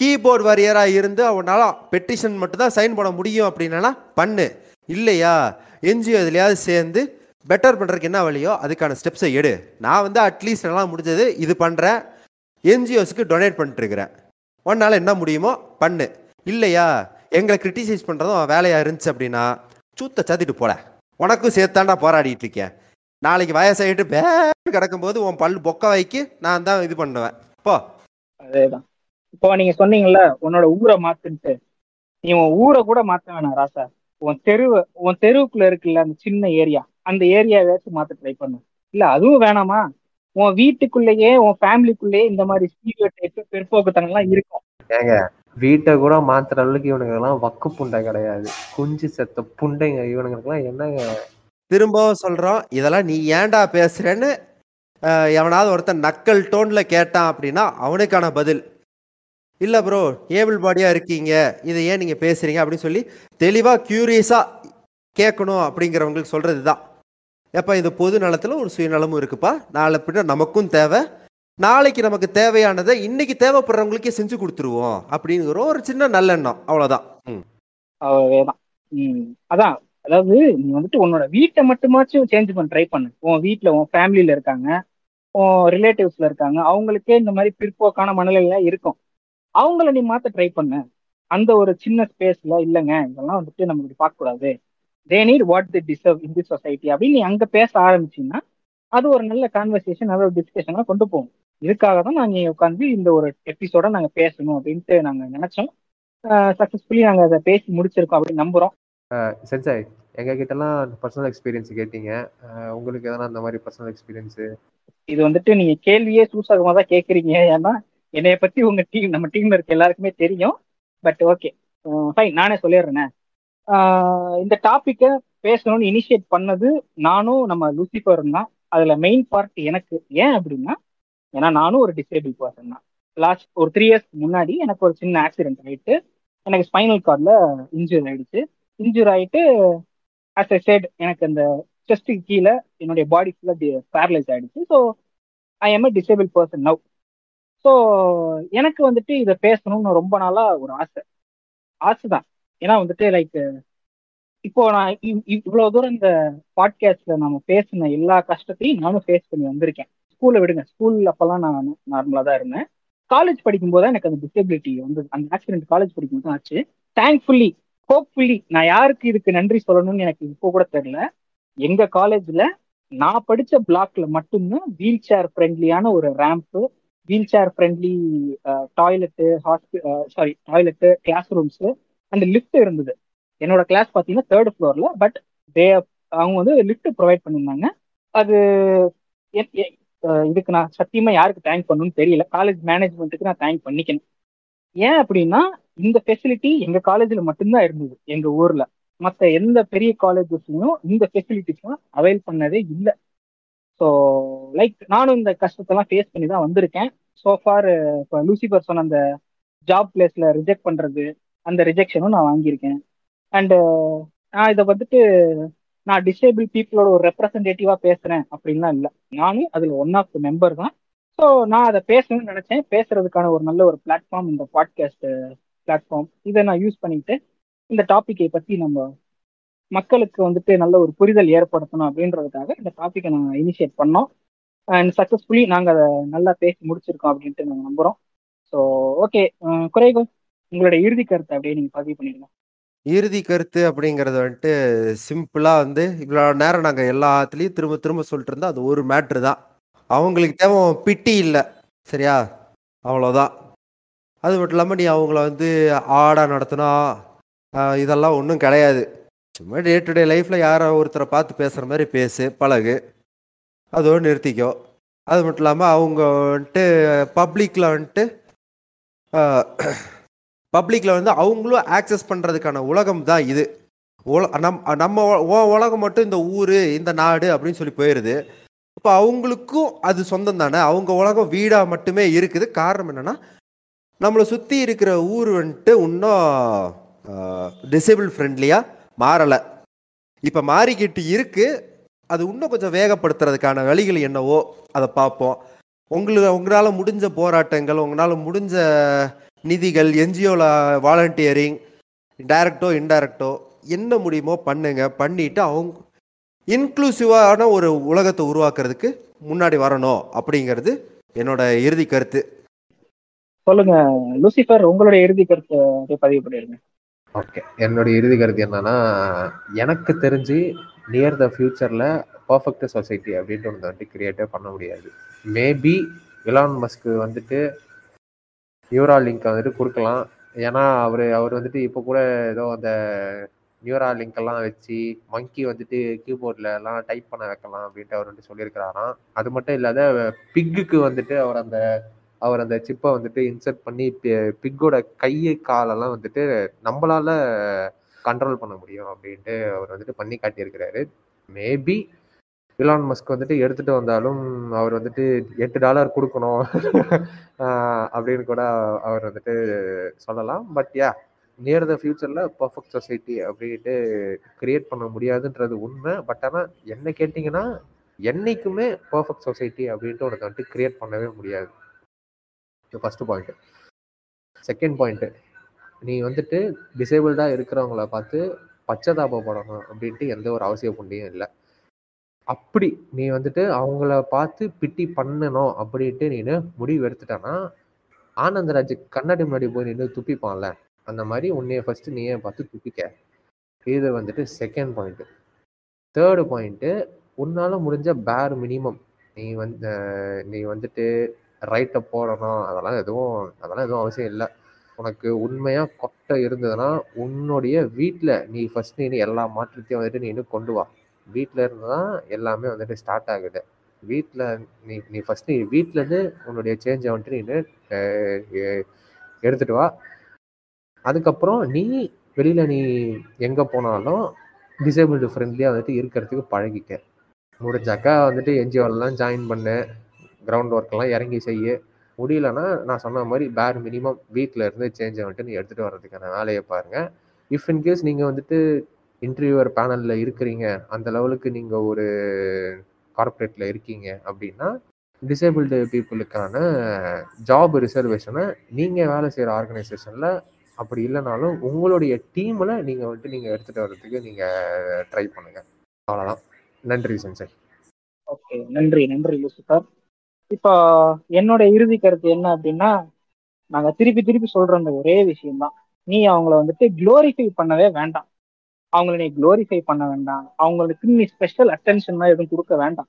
கீபோர்டு வாரியராக இருந்து அவனால் பெட்டிஷன் மட்டும்தான் சைன் பண்ண முடியும் அப்படின்னா பண்ணு. இல்லையா? என்ஜிஓ இதுலையாவது சேர்ந்து பெட்டர் பண்ணுறதுக்கு என்ன வழியோ அதுக்கான ஸ்டெப்ஸை எடு. நான் வந்து அட்லீஸ்ட் எல்லாம் முடிஞ்சது இது பண்ணுறேன் என்ஜிஓஸுக்கு டொனேட் பண்ணிட்டுருக்கிறேன். உன்னால் என்ன முடியுமோ பண்ணு. இல்லையா? எங்களை கிரிட்டிசைஸ் பண்ணுறதும் வேலையாக இருந்துச்சு அப்படின்னா சூத்த சாத்திட்டு போல. உனக்கும் சேர்த்தாண்டா போராடிட்டு இருக்கேன். நாளைக்கு வயசாகிட்டு பேர் கிடக்கும்போது உன் பல் பொக்க வைக்கு நான் தான் இது பண்ணுவேன். போ. அதேதான். இப்போ நீங்க சொன்னீங்கல்ல உன்னோட ஊரை மாத்துன்ட்டு. நீ உன் ஊரை கூட மாத்த வேணாம் ராசா. உன் தெருவு உன் தெருவுக்குள்ள இருக்குல்ல அந்த சின்ன ஏரியா அந்த ஏரியாவாச்சும் மாத்த ட்ரை பண்ணு. இல்ல அதுவும் வேணாமா? உன் வீட்டுக்குள்ளேயே உன் ஃபேமிலிக்குள்ளேயே இந்த மாதிரி ஸ்டீரியோ டைப் பிற்போக்குத்தனம்லாம் இருக்கும். ஏங்க வீட்டை கூட மாத்துற அளவுக்கு இவனுங்கெல்லாம் வக்கு புண்டை கிடையாது. குஞ்சு செத்த புண்டைங்க. இவனுங்களுக்கெல்லாம் என்னங்க? திரும்பவும் சொல்றோம் இதெல்லாம் நீ ஏன்டா பேசுறேன்னு எவனாவது ஒருத்தன் நக்கல் டோன்ல கேட்டான் அப்படின்னா அவனுக்கான பதில். இல்லை ப்ரோ ஏபிள் பாடியாக இருக்கீங்க. இதை ஏன் நீங்கள் பேசுகிறீங்க அப்படின்னு சொல்லி தெளிவாக க்யூரியஸாக கேட்கணும் அப்படிங்கிறவங்களுக்கு சொல்கிறது தான் எப்போ இது பொது நலத்தில் ஒரு சுயநலமும் இருக்குப்பா. நாளை பின்ன நமக்கும் தேவை. நாளைக்கு நமக்கு தேவையானதை இன்னைக்கு தேவைப்படுறவங்களுக்கே செஞ்சு கொடுத்துருவோம் அப்படிங்கிற ஒரு சின்ன நல்லெண்ணம். அவ்வளோதான் ம். அதேதான் ம். அதான் அதாவது நீ வந்துட்டு உன்னோட வீட்டை மட்டுமாச்சும் சேஞ்ச் பண்ண ட்ரை பண்ணு. உன் வீட்டில் உன் ஃபேமிலியில் இருக்காங்க உன் ரிலேட்டிவ்ஸில் இருக்காங்க அவங்களுக்கே இந்த மாதிரி பிற்போக்கான மனநிலையெல்லாம் இருக்கும். அவங்கள நீ மாத்த ட்ரை பண்ணு. அந்த ஒரு சின்ன ஸ்பேஸ்ல இல்லைங்க இதெல்லாம் வந்துட்டு நம்ம இப்படி பார்க்க கூடாது they need what they deserve in the society அப்படின்னு நீ அங்க பேச ஆரம்பிச்சீங்கன்னா அது ஒரு நல்ல கான்வர்சேஷன் நல்ல ஒரு டிஸ்கஷனா கொண்டு போகும். இதுக்காக தான் நாங்க உட்காந்து இந்த ஒரு எபிசோட நாங்க பேசணும் அப்படின்ட்டு நாங்க நினைச்சோம். சக்சஸ்ஃபுல்லி நாங்க அதை பேசி முடிச்சிருக்கோம் அப்படின்னு நம்புறோம். சென்சாய் எங்க கிட்டலாம் பர்சனல் எக்ஸ்பீரியன்ஸ் கேட்டீங்க. உங்களுக்கு எதனா அந்த மாதிரி பர்சனல் எக்ஸ்பீரியன்ஸ் இது வந்துட்டு நீங்க கேள்வியே சூசகமா தான் கேக்குறீங்க. ஏன்னா என்னைய பத்தி உங்க டீம் நம்ம டீம்ல இருக்க எல்லாருக்குமே தெரியும். பட் ஓகே ஃபைன் நானே சொல்லிடுறேனே. இந்த டாப்பிக்கை பேசணும்னு இனிஷியேட் பண்ணது நானும் நம்ம லூசிஃபரும் தான். அதுல மெயின் பார்ட் எனக்கு ஏன் அப்படின்னா ஏன்னா நானும் ஒரு டிசேபிள் பர்சன் தான். லாஸ்ட் ஒரு த்ரீ இயர்ஸ் முன்னாடி எனக்கு ஒரு சின்ன ஆக்சிடென்ட் ஆயிட்டு எனக்கு ஸ்பைனல் கார்டில் இன்ஜூர் ஆயிடுச்சு. இன்ஜூர் ஆயிட்டு ஆஸ் ஐ செட் எனக்கு அந்த செஸ்ட்டுக்கு கீழே என்னுடைய பாடி ஃபுல்லாக பேரலைஸ் ஆயிடுச்சு. So I am a disable person now so எனக்கு வந்துட்டு இதை பேசணும்னு ரொம்ப நாளா ஒரு ஆசை. ஆசை தான் ஏன்னா வந்துட்டு லைக் இப்போ நான் இவ்- இவ்- இவ்வளவு தூரம் இந்த பாட்காஸ்ட்ல நம்ம பேசின எல்லா கஷ்டத்தையும் நானும் ஃபேஸ் பண்ணி வந்திருக்கேன். ஸ்கூல்ல விடுங்க. ஸ்கூல் அப்பெல்லாம் நான் நார்மலா தான் இருந்தேன். காலேஜ் படிக்கும்போது தான் எனக்கு அந்த டிசபிலிட்டி வந்து அந்த ஆக்சிடென்ட் காலேஜ் படிக்கும்போது தான் ஆச்சு. தேங்க்ஃபுல்லி ஹோப்ஃபுல்லி நான் யாருக்கு இதுக்கு நன்றி சொல்லணும்னு எனக்கு இப்போ கூட தெரியல. எங்க காலேஜ்ல நான் படிச்ச பிளாக்ல மட்டும்தான் வீல் சேர் ஃப்ரெண்ட்லியான ஒரு ramp wheel chair friendly toilet ஹாஸ்பி sorry toilet class rooms அந்த லிஃப்ட் இருந்தது. என்னோட கிளாஸ் பார்த்தீங்கன்னா தேர்ட் ஃப்ளோர்ல பட் தே அவங்க வந்து லிஃப்ட் ப்ரொவைட் பண்ணியிருந்தாங்க. அது இதுக்கு நான் சத்தியமா யாருக்கு தேங்க் பண்ணணும்னு தெரியல. காலேஜ் மேனேஜ்மெண்ட்டுக்கு நான் தேங்க் பண்ணிக்கணும். ஏன் அப்படின்னா இந்த ஃபெசிலிட்டி எங்க காலேஜ்ல மட்டும்தான் இருந்தது எங்க ஊர்ல. மற்ற எந்த பெரிய காலேஜஸ்லையும் இந்த ஃபெசிலிட்டிஸ்லாம் அவைல் பண்ணதே இல்லை. ஸோ லைக் நானும் இந்த கஷ்டத்தெல்லாம் ஃபேஸ் பண்ணி தான் வந்திருக்கேன் சோஃபார் இப்போ லூசிபர் சொன்ன அந்த ஜாப் பிளேஸில் ரிஜெக்ட் பண்ணுறது அந்த ரிஜெக்ஷனும் நான் வாங்கியிருக்கேன். அண்டு uh, நான் இதை வந்துட்டு நான் டிசேபிள் பீப்புளோட ஒரு ரெப்ரசன்டேட்டிவாக பேசுகிறேன் அப்படின்லாம் இல்லை. நானும் அதில் ஒன் ஆஃப் த மெம்பர் தான். ஸோ நான் அதை பேசணும்னு நினச்சேன். பேசுறதுக்கான ஒரு நல்ல ஒரு பிளாட்ஃபார்ம் இந்த பாட்காஸ்ட் பிளாட்ஃபார்ம் uh, இதை நான் யூஸ் பண்ணிட்டு இந்த டாப்பிக்கை பற்றி நம்ம மக்களுக்கு வந்துட்டு நல்ல ஒரு புரிதல் ஏற்படுத்தணும் அப்படின்றதுக்காக இந்த டாப்பிக்கை நாங்கள் இனிஷியேட் பண்ணோம். அண்ட் சக்ஸஸ்ஃபுல்லி நாங்கள் அதை நல்லா பேசி முடிச்சிருக்கோம் அப்படின்ட்டு நாங்கள் நம்புகிறோம் ஸோ ஓகே குறைகள்? உங்களோட இறுதி கருத்தை அப்படியே நீங்கள் பதிவு பண்ணிடுங்க. இறுதி கருத்து அப்படிங்கிறது வந்துட்டு சிம்பிளாக வந்து இவ்வளோ நேரம் நாங்கள் எல்லாத்துலேயும் திரும்ப திரும்ப சொல்லிட்டு இருந்தோம் அது ஒரு மேட்ரு தான். அவங்களுக்கு தேவை பிட்டி இல்லை. சரியா? அவ்வளோதான் அது மட்டும் இல்லாமல் நீ அவங்கள வந்து ஆடா நடத்தினா இதெல்லாம் ஒன்றும் கிடையாது. சும்மா டே டு டே லைஃப்பில் யாரோ ஒருத்தரை பார்த்து பேசுகிற மாதிரி பேசு பழகு. அதோடு நிறுத்திக்கோ. அது மட்டும் இல்லாமல் அவங்க வந்துட்டு பப்ளிக்கில் வந்துட்டு பப்ளிக்கில் வந்து அவங்களும் ஆக்சஸ் பண்ணுறதுக்கான உலகம் தான் இது. உல நம் நம்ம ஓ உலகம் மட்டும் இந்த ஊர் இந்த நாடு அப்படின்னு சொல்லி போயிடுது இப்போ அவங்களுக்கும் அது சொந்தம் தானே. அவங்க உலகம் வீடாக மட்டுமே இருக்குது. காரணம் என்னென்னா நம்மளை சுற்றி இருக்கிற ஊர் வந்துட்டு இன்னும் டிசேபிள் ஃப்ரெண்ட்லியாக மாறலை. இப்போ மாறிக்கிட்டு இருக்குது அது இன்னும் கொஞ்சம் வேகப்படுத்துறதுக்கான வழிகள் என்னவோ அதை பார்ப்போம். உங்களுக்கு உங்களால் முடிஞ்ச போராட்டங்கள் உங்களால் முடிஞ்ச நிதிகள் என்ஜிஓவில் வாலண்டியரிங் டைரக்டோ இன்டைரக்டோ என்ன முடியுமோ பண்ணுங்க. பண்ணிட்டு அவங்க இன்க்ளூசிவான ஒரு உலகத்தை உருவாக்குறதுக்கு முன்னாடி வரணும் அப்படிங்கிறது என்னோட இறுதி கருத்து. சொல்லுங்க. லூசிஃபர் உங்களுடைய இறுதி கருத்தை பதிவு பண்ணிடுங்க. ஓகே என்னுடைய இறுதி கருத்து என்னன்னா எனக்கு தெரிஞ்சு நியர் த ஃபியூச்சரில் பர்ஃபெக்ட் சொசைட்டி அப்படின்ட்டு ஒன்று வந்துட்டு கிரியேட்டே பண்ண முடியாது. மேபி இலான் மஸ்க்கு வந்துட்டு நியூரா லிங்க் வந்துட்டு கொடுக்கலாம். ஏன்னா அவர் அவர் வந்துட்டு இப்போ கூட ஏதோ அந்த நியூரா லிங்க் எல்லாம் வச்சு மங்கி வந்துட்டு கீபோர்டில் எல்லாம் டைப் பண்ண வைக்கலாம் அப்படின்ட்டு அவர் வந்துட்டு சொல்லியிருக்கிறாராம். அது மட்டும் இல்லாத பிக்குக்கு வந்துட்டு அவர் அந்த அவர் அந்த சிப்பை வந்துட்டு இன்சர்ட் பண்ணி பிக்கோட கை காலெல்லாம் வந்துட்டு நம்மளால கண்ட்ரோல் பண்ண முடியும் அப்படின்ட்டு அவர் வந்துட்டு பண்ணி காட்டியிருக்கிறாரு. மேபி இலான் மஸ்க் வந்துட்டு எடுத்துட்டு வந்தாலும் அவர் வந்துட்டு எட்டு டாலர் கொடுக்கணும் அப்படின்னு கூட அவர் வந்துட்டு சொல்லலாம். பட் யா நியர் த ஃபியூச்சரில் பர்ஃபெக்ட் சொசைட்டி அப்படின்ட்டு கிரியேட் பண்ண முடியாதுன்றது உண்மை. பட் ஆனால் என்ன கேட்டிங்கன்னா என்னைக்குமே பர்ஃபெக்ட் சொசைட்டி அப்படின்ட்டு உனக்கு வந்துட்டு கிரியேட் பண்ணவே முடியாது. ஃபஸ்ட்டு பாயிண்ட்டு செகண்ட் பாயிண்ட்டு நீ வந்துட்டு டிசேபிள்டாக இருக்கிறவங்கள பார்த்து பச்சதாபப்படணும் அப்படின்ட்டு எந்த ஒரு அவசிய புண்டியும் இல்லை. அப்படி நீ வந்துட்டு அவங்கள பார்த்து பிட்டி பண்ணணும் அப்படின்ட்டு நீ முடிவு எடுத்துட்டேன்னா ஆனந்தராஜ் கண்ணாடி முன்னாடி போய் நின்று துப்பிப்பான்ல. அந்த மாதிரி உன்னைய ஃபஸ்ட்டு நீயே பார்த்து துப்பிக்க. இது வந்துட்டு செகண்ட் பாயிண்ட்டு தேர்டு பாயிண்ட்டு உன்னால் முடிஞ்ச பேர் மினிமம் நீ வந்து நீ வந்துட்டு ரைட்டை போடணும். அதெல்லாம் எதுவும் அதெல்லாம் எதுவும் அவசியம் இல்லை. உனக்கு உண்மையாக கொட்டை இருந்ததுன்னா உன்னுடைய வீட்டில் நீ ஃபஸ்ட் நீ எல்லா மாற்றத்தையும் வந்துட்டு நீ இன்னும் கொண்டு வா. வீட்டில் இருந்து தான் எல்லாமே வந்துட்டு ஸ்டார்ட் ஆகுது. வீட்டில் நீ நீ ஃபஸ்ட் நீ வீட்டிலேருந்து உன்னுடைய சேஞ்சை வந்துட்டு நீ எடுத்துட்டு வா. அதுக்கப்புறம் நீ வெளியில் நீ எங்கே போனாலும் டிசேபிள்டு ஃப்ரெண்ட்லியாக வந்துட்டு இருக்கிறதுக்கு பழகிக்க. முடிஞ்சாக்கா வந்துட்டு என்ஜிஓலாம் ஜாயின் பண்ணு. கிரவுண்ட் ஒர்க்கெல்லாம் இறங்கி செய்ய முடியலன்னா நான் சொன்ன மாதிரி பேர் மினிமம் வீட்டில் இருந்து சேஞ்சை வந்துட்டு நீ எடுத்துகிட்டு வர்றதுக்கான வேலையை பாருங்கள் இஃப் இன்கேஸ் நீங்கள் வந்துட்டு இன்டர்வியூவர் பேனலில் இருக்கிறீங்க அந்த லெவலுக்கு நீங்கள் ஒரு கார்ப்பரேட்டில் இருக்கீங்க அப்படின்னா டிசேபிள்டு பீப்புளுக்கான ஜாப் ரிசர்வேஷனை நீங்கள் வேலை செய்கிற ஆர்கனைசேஷனில் அப்படி இல்லைனாலும் உங்களுடைய டீமில் நீங்கள் வந்துட்டு நீங்கள் எடுத்துகிட்டு வர்றதுக்கு நீங்கள் ட்ரை பண்ணுங்கள் அவ்வளோதான் நன்றி சஞ்சய். ஓகே நன்றி நன்றி லூசிஃபர் இப்போ என்னோட இறுதி கருத்து என்ன அப்படின்னா நாங்க திருப்பி திருப்பி சொல்ற அந்த ஒரே விஷயம்தான். நீ அவங்கள வந்துட்டு குளோரிஃபை பண்ணவே வேண்டாம். அவங்கள நீ குளோரிஃபை பண்ண வேண்டாம். அவங்களுக்கு நீ ஸ்பெஷல் அட்டென்ஷன் எதுவும் கொடுக்க வேண்டாம்.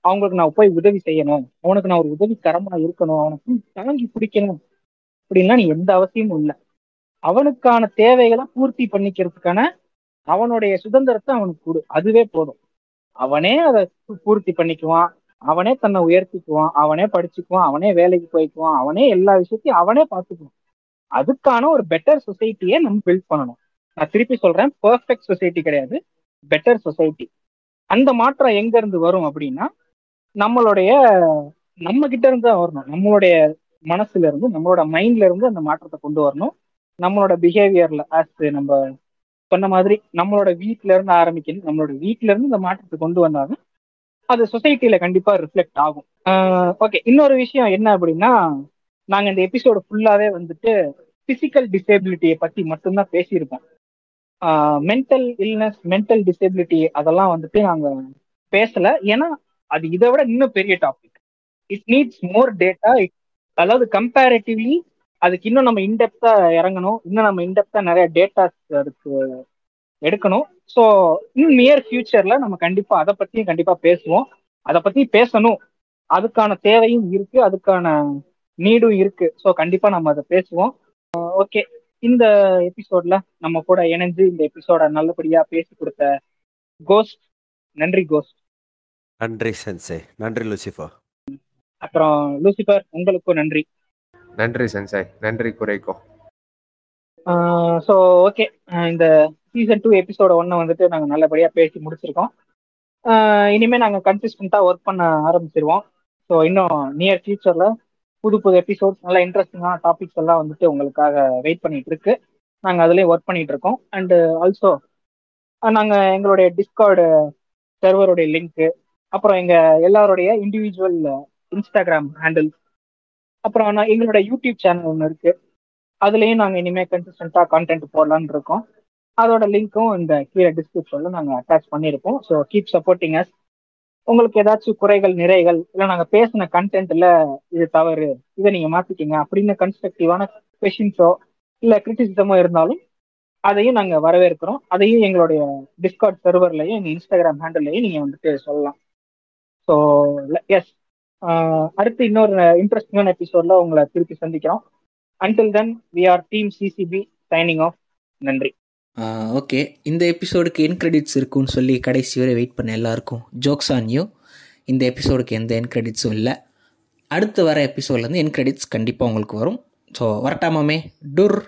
அவங்களுக்கு நான் போய் உதவி செய்யணும். அவனுக்கு நான் ஒரு உதவிக்கரமா இருக்கணும். அவனுக்கு தாங்கி பிடிக்கணும். அப்படின்லாம் நீ எந்த அவசியமும் இல்லை. அவனுக்கான தேவைகளை பூர்த்தி பண்ணிக்கிறதுக்கான அவனுடைய சுதந்திரத்தை அவனுக்கு கொடு. அதுவே போதும். அவனே அதை பூர்த்தி பண்ணிக்குவான். அவனே தன்னை உயர்த்திக்குவான் அவனே படிச்சுக்குவான் அவனே வேலைக்கு போய்க்குவான் அவனே எல்லா விஷயத்தையும் அவனே பார்த்துக்குவான். அதுக்கான ஒரு பெட்டர் சொசைட்டியை நம்ம பில்ட் பண்ணணும். நான் திருப்பி சொல்றேன் பர்ஃபெக்ட் சொசைட்டி கிடையாது பெட்டர் சொசைட்டி அந்த மாற்றம் எங்க இருந்து வரும் அப்படின்னா நம்மளுடைய நம்ம கிட்ட இருந்து தான் வரணும். நம்மளுடைய மனசுல இருந்து நம்மளோட மைண்ட்ல இருந்து அந்த மாற்றத்தை கொண்டு வரணும். நம்மளோட பிஹேவியர்ல ஆஸ் நம்ம சொன்ன மாதிரி நம்மளோட வீட்ல இருந்து ஆரம்பிக்கணும். நம்மளோட வீட்ல இருந்து இந்த மாற்றத்தை கொண்டு வந்தாலும் அது சொசைட்டில கண்டிப்பா ரிஃப்ளெக்ட் ஆகும். ஓகே இன்னொரு விஷயம் என்ன அப்படின்னா நாங்க இந்த எபிசோடு ஃபுல்லாவே வந்துட்டு பிசிக்கல் டிசேபிலிட்டியை பத்தி மட்டும்தான் பேசியிருக்கோம். மென்டல் இல்னஸ் மென்டல் டிசேபிலிட்டி அதெல்லாம் வந்துட்டு நாங்க பேசல. ஏன்னா அது இதை விட இன்னும் பெரிய topic it needs more data it அதாவது கம்பேரிட்டிவ்லி அதுக்கு இன்னும் நம்ம இன்டெப்தா இறங்கணும். இன்னும் நம்ம இன்டெப்தா நிறைய டேட்டாஸ் அதுக்கு எடுக்கணும். ஸோ இன்னும் நியர் ஃபியூச்சர்ல நம்ம கண்டிப்பா அதை பத்தியும் கண்டிப்பா பேசுவோம். அதை பத்தி பேசணும். அதுக்கான தேவையும் இருக்கு அதுக்கான நீடும் இருக்கு. ஸோ கண்டிப்பா நம்ம அதை பேசுவோம். ஓகே இந்த எபிசோட்ல நம்ம கூட இணைஞ்சு இந்த எபிசோட நல்லபடியா பேசி கொடுத்த கோஸ்ட் நன்றி கோஸ்ட் நன்றி சென்சே நன்றி லூசிஃபா அப்புறம் லூசிபர் உங்களுக்கும் நன்றி. நன்றி சென்சாய் நன்றி குறைக்கோ ஸோ ஓகே இந்த சீசன் டூ எபிசோட ஒன்று வந்துட்டு நாங்கள் நல்லபடியாக பேசி முடிச்சிருக்கோம். இனிமேல் நாங்கள் கன்சிஸ்டண்ட்டாக ஒர்க் பண்ண ஆரம்பிச்சிருவோம். ஸோ இன்னும் நியர் ஃபியூச்சரில் புது புது எபிசோட்ஸ் நல்லா இன்ட்ரெஸ்டிங்கான டாபிக்ஸ் எல்லாம் வந்துட்டு உங்களுக்காக வெயிட் பண்ணிட்டு இருக்கு. நாங்கள் அதுலேயும் ஒர்க் பண்ணிட்டு இருக்கோம். அண்டு ஆல்சோ நாங்கள் எங்களுடைய டிஸ்கார்டு சர்வருடைய லிங்க்கு அப்புறம் எங்கள் எல்லாருடைய இண்டிவிஜுவல் இன்ஸ்டாகிராம் ஹேண்டில்ஸ் அப்புறம் நான் எங்களோட யூடியூப் சேனல் ஒன்று இருக்கு. அதுலேயும் நாங்கள் இனிமேல் கன்சிஸ்டண்ட்டாக கான்டென்ட் போடலான்னு இருக்கோம். அதோட லிங்க்கும் இந்த கீழே டிஸ்கிரிப்ஷன்ல நாங்கள் அட்டாச் பண்ணியிருக்கோம் ஸோ கீப் சப்போர்ட்டிங் அஸ் உங்களுக்கு ஏதாச்சும் குறைகள் நிறைகள் இல்லை நாங்கள் பேசின கண்டென்ட்ல இது தவறு இதை நீங்கள் மாற்றிக்கிங்க அப்படின்னு கன்ஸ்ட்ரக்டிவான கொஷின்ஸோ இல்லை கிரிட்டிசிசமோ இருந்தாலும் அதையும் நாங்கள் வரவேற்கிறோம். அதையும் எங்களுடைய டிஸ்கார்ட் சர்வர்லையும் எங்கள் இன்ஸ்டாகிராம் ஹேண்டில்லையும் நீங்கள் வந்துட்டு சொல்லலாம். ஸோ எஸ் அடுத்து இன்னொரு இன்ட்ரெஸ்டிங்கான எபிசோட்ல உங்களை திருப்பி சந்திக்கிறோம். Until then we are team CCB signing off நன்றி. ஓகே. இந்த எபிசோடுக்கு என் கிரெடிட்ஸ் இருக்குன்னு சொல்லி கடைசி வரை வெயிட் பண்ண எல்லாருக்கும் ஜோக்ஸ் ஆன் யூ இந்த எபிசோடுக்கு எந்த என் கிரெடிட்ஸும் இல்லை. அடுத்து வர எபிசோட்லேருந்து என் கிரெடிட்ஸ் கண்டிப்பாக உங்களுக்கு வரும். ஸோ வரட்டாமாமே டுர்.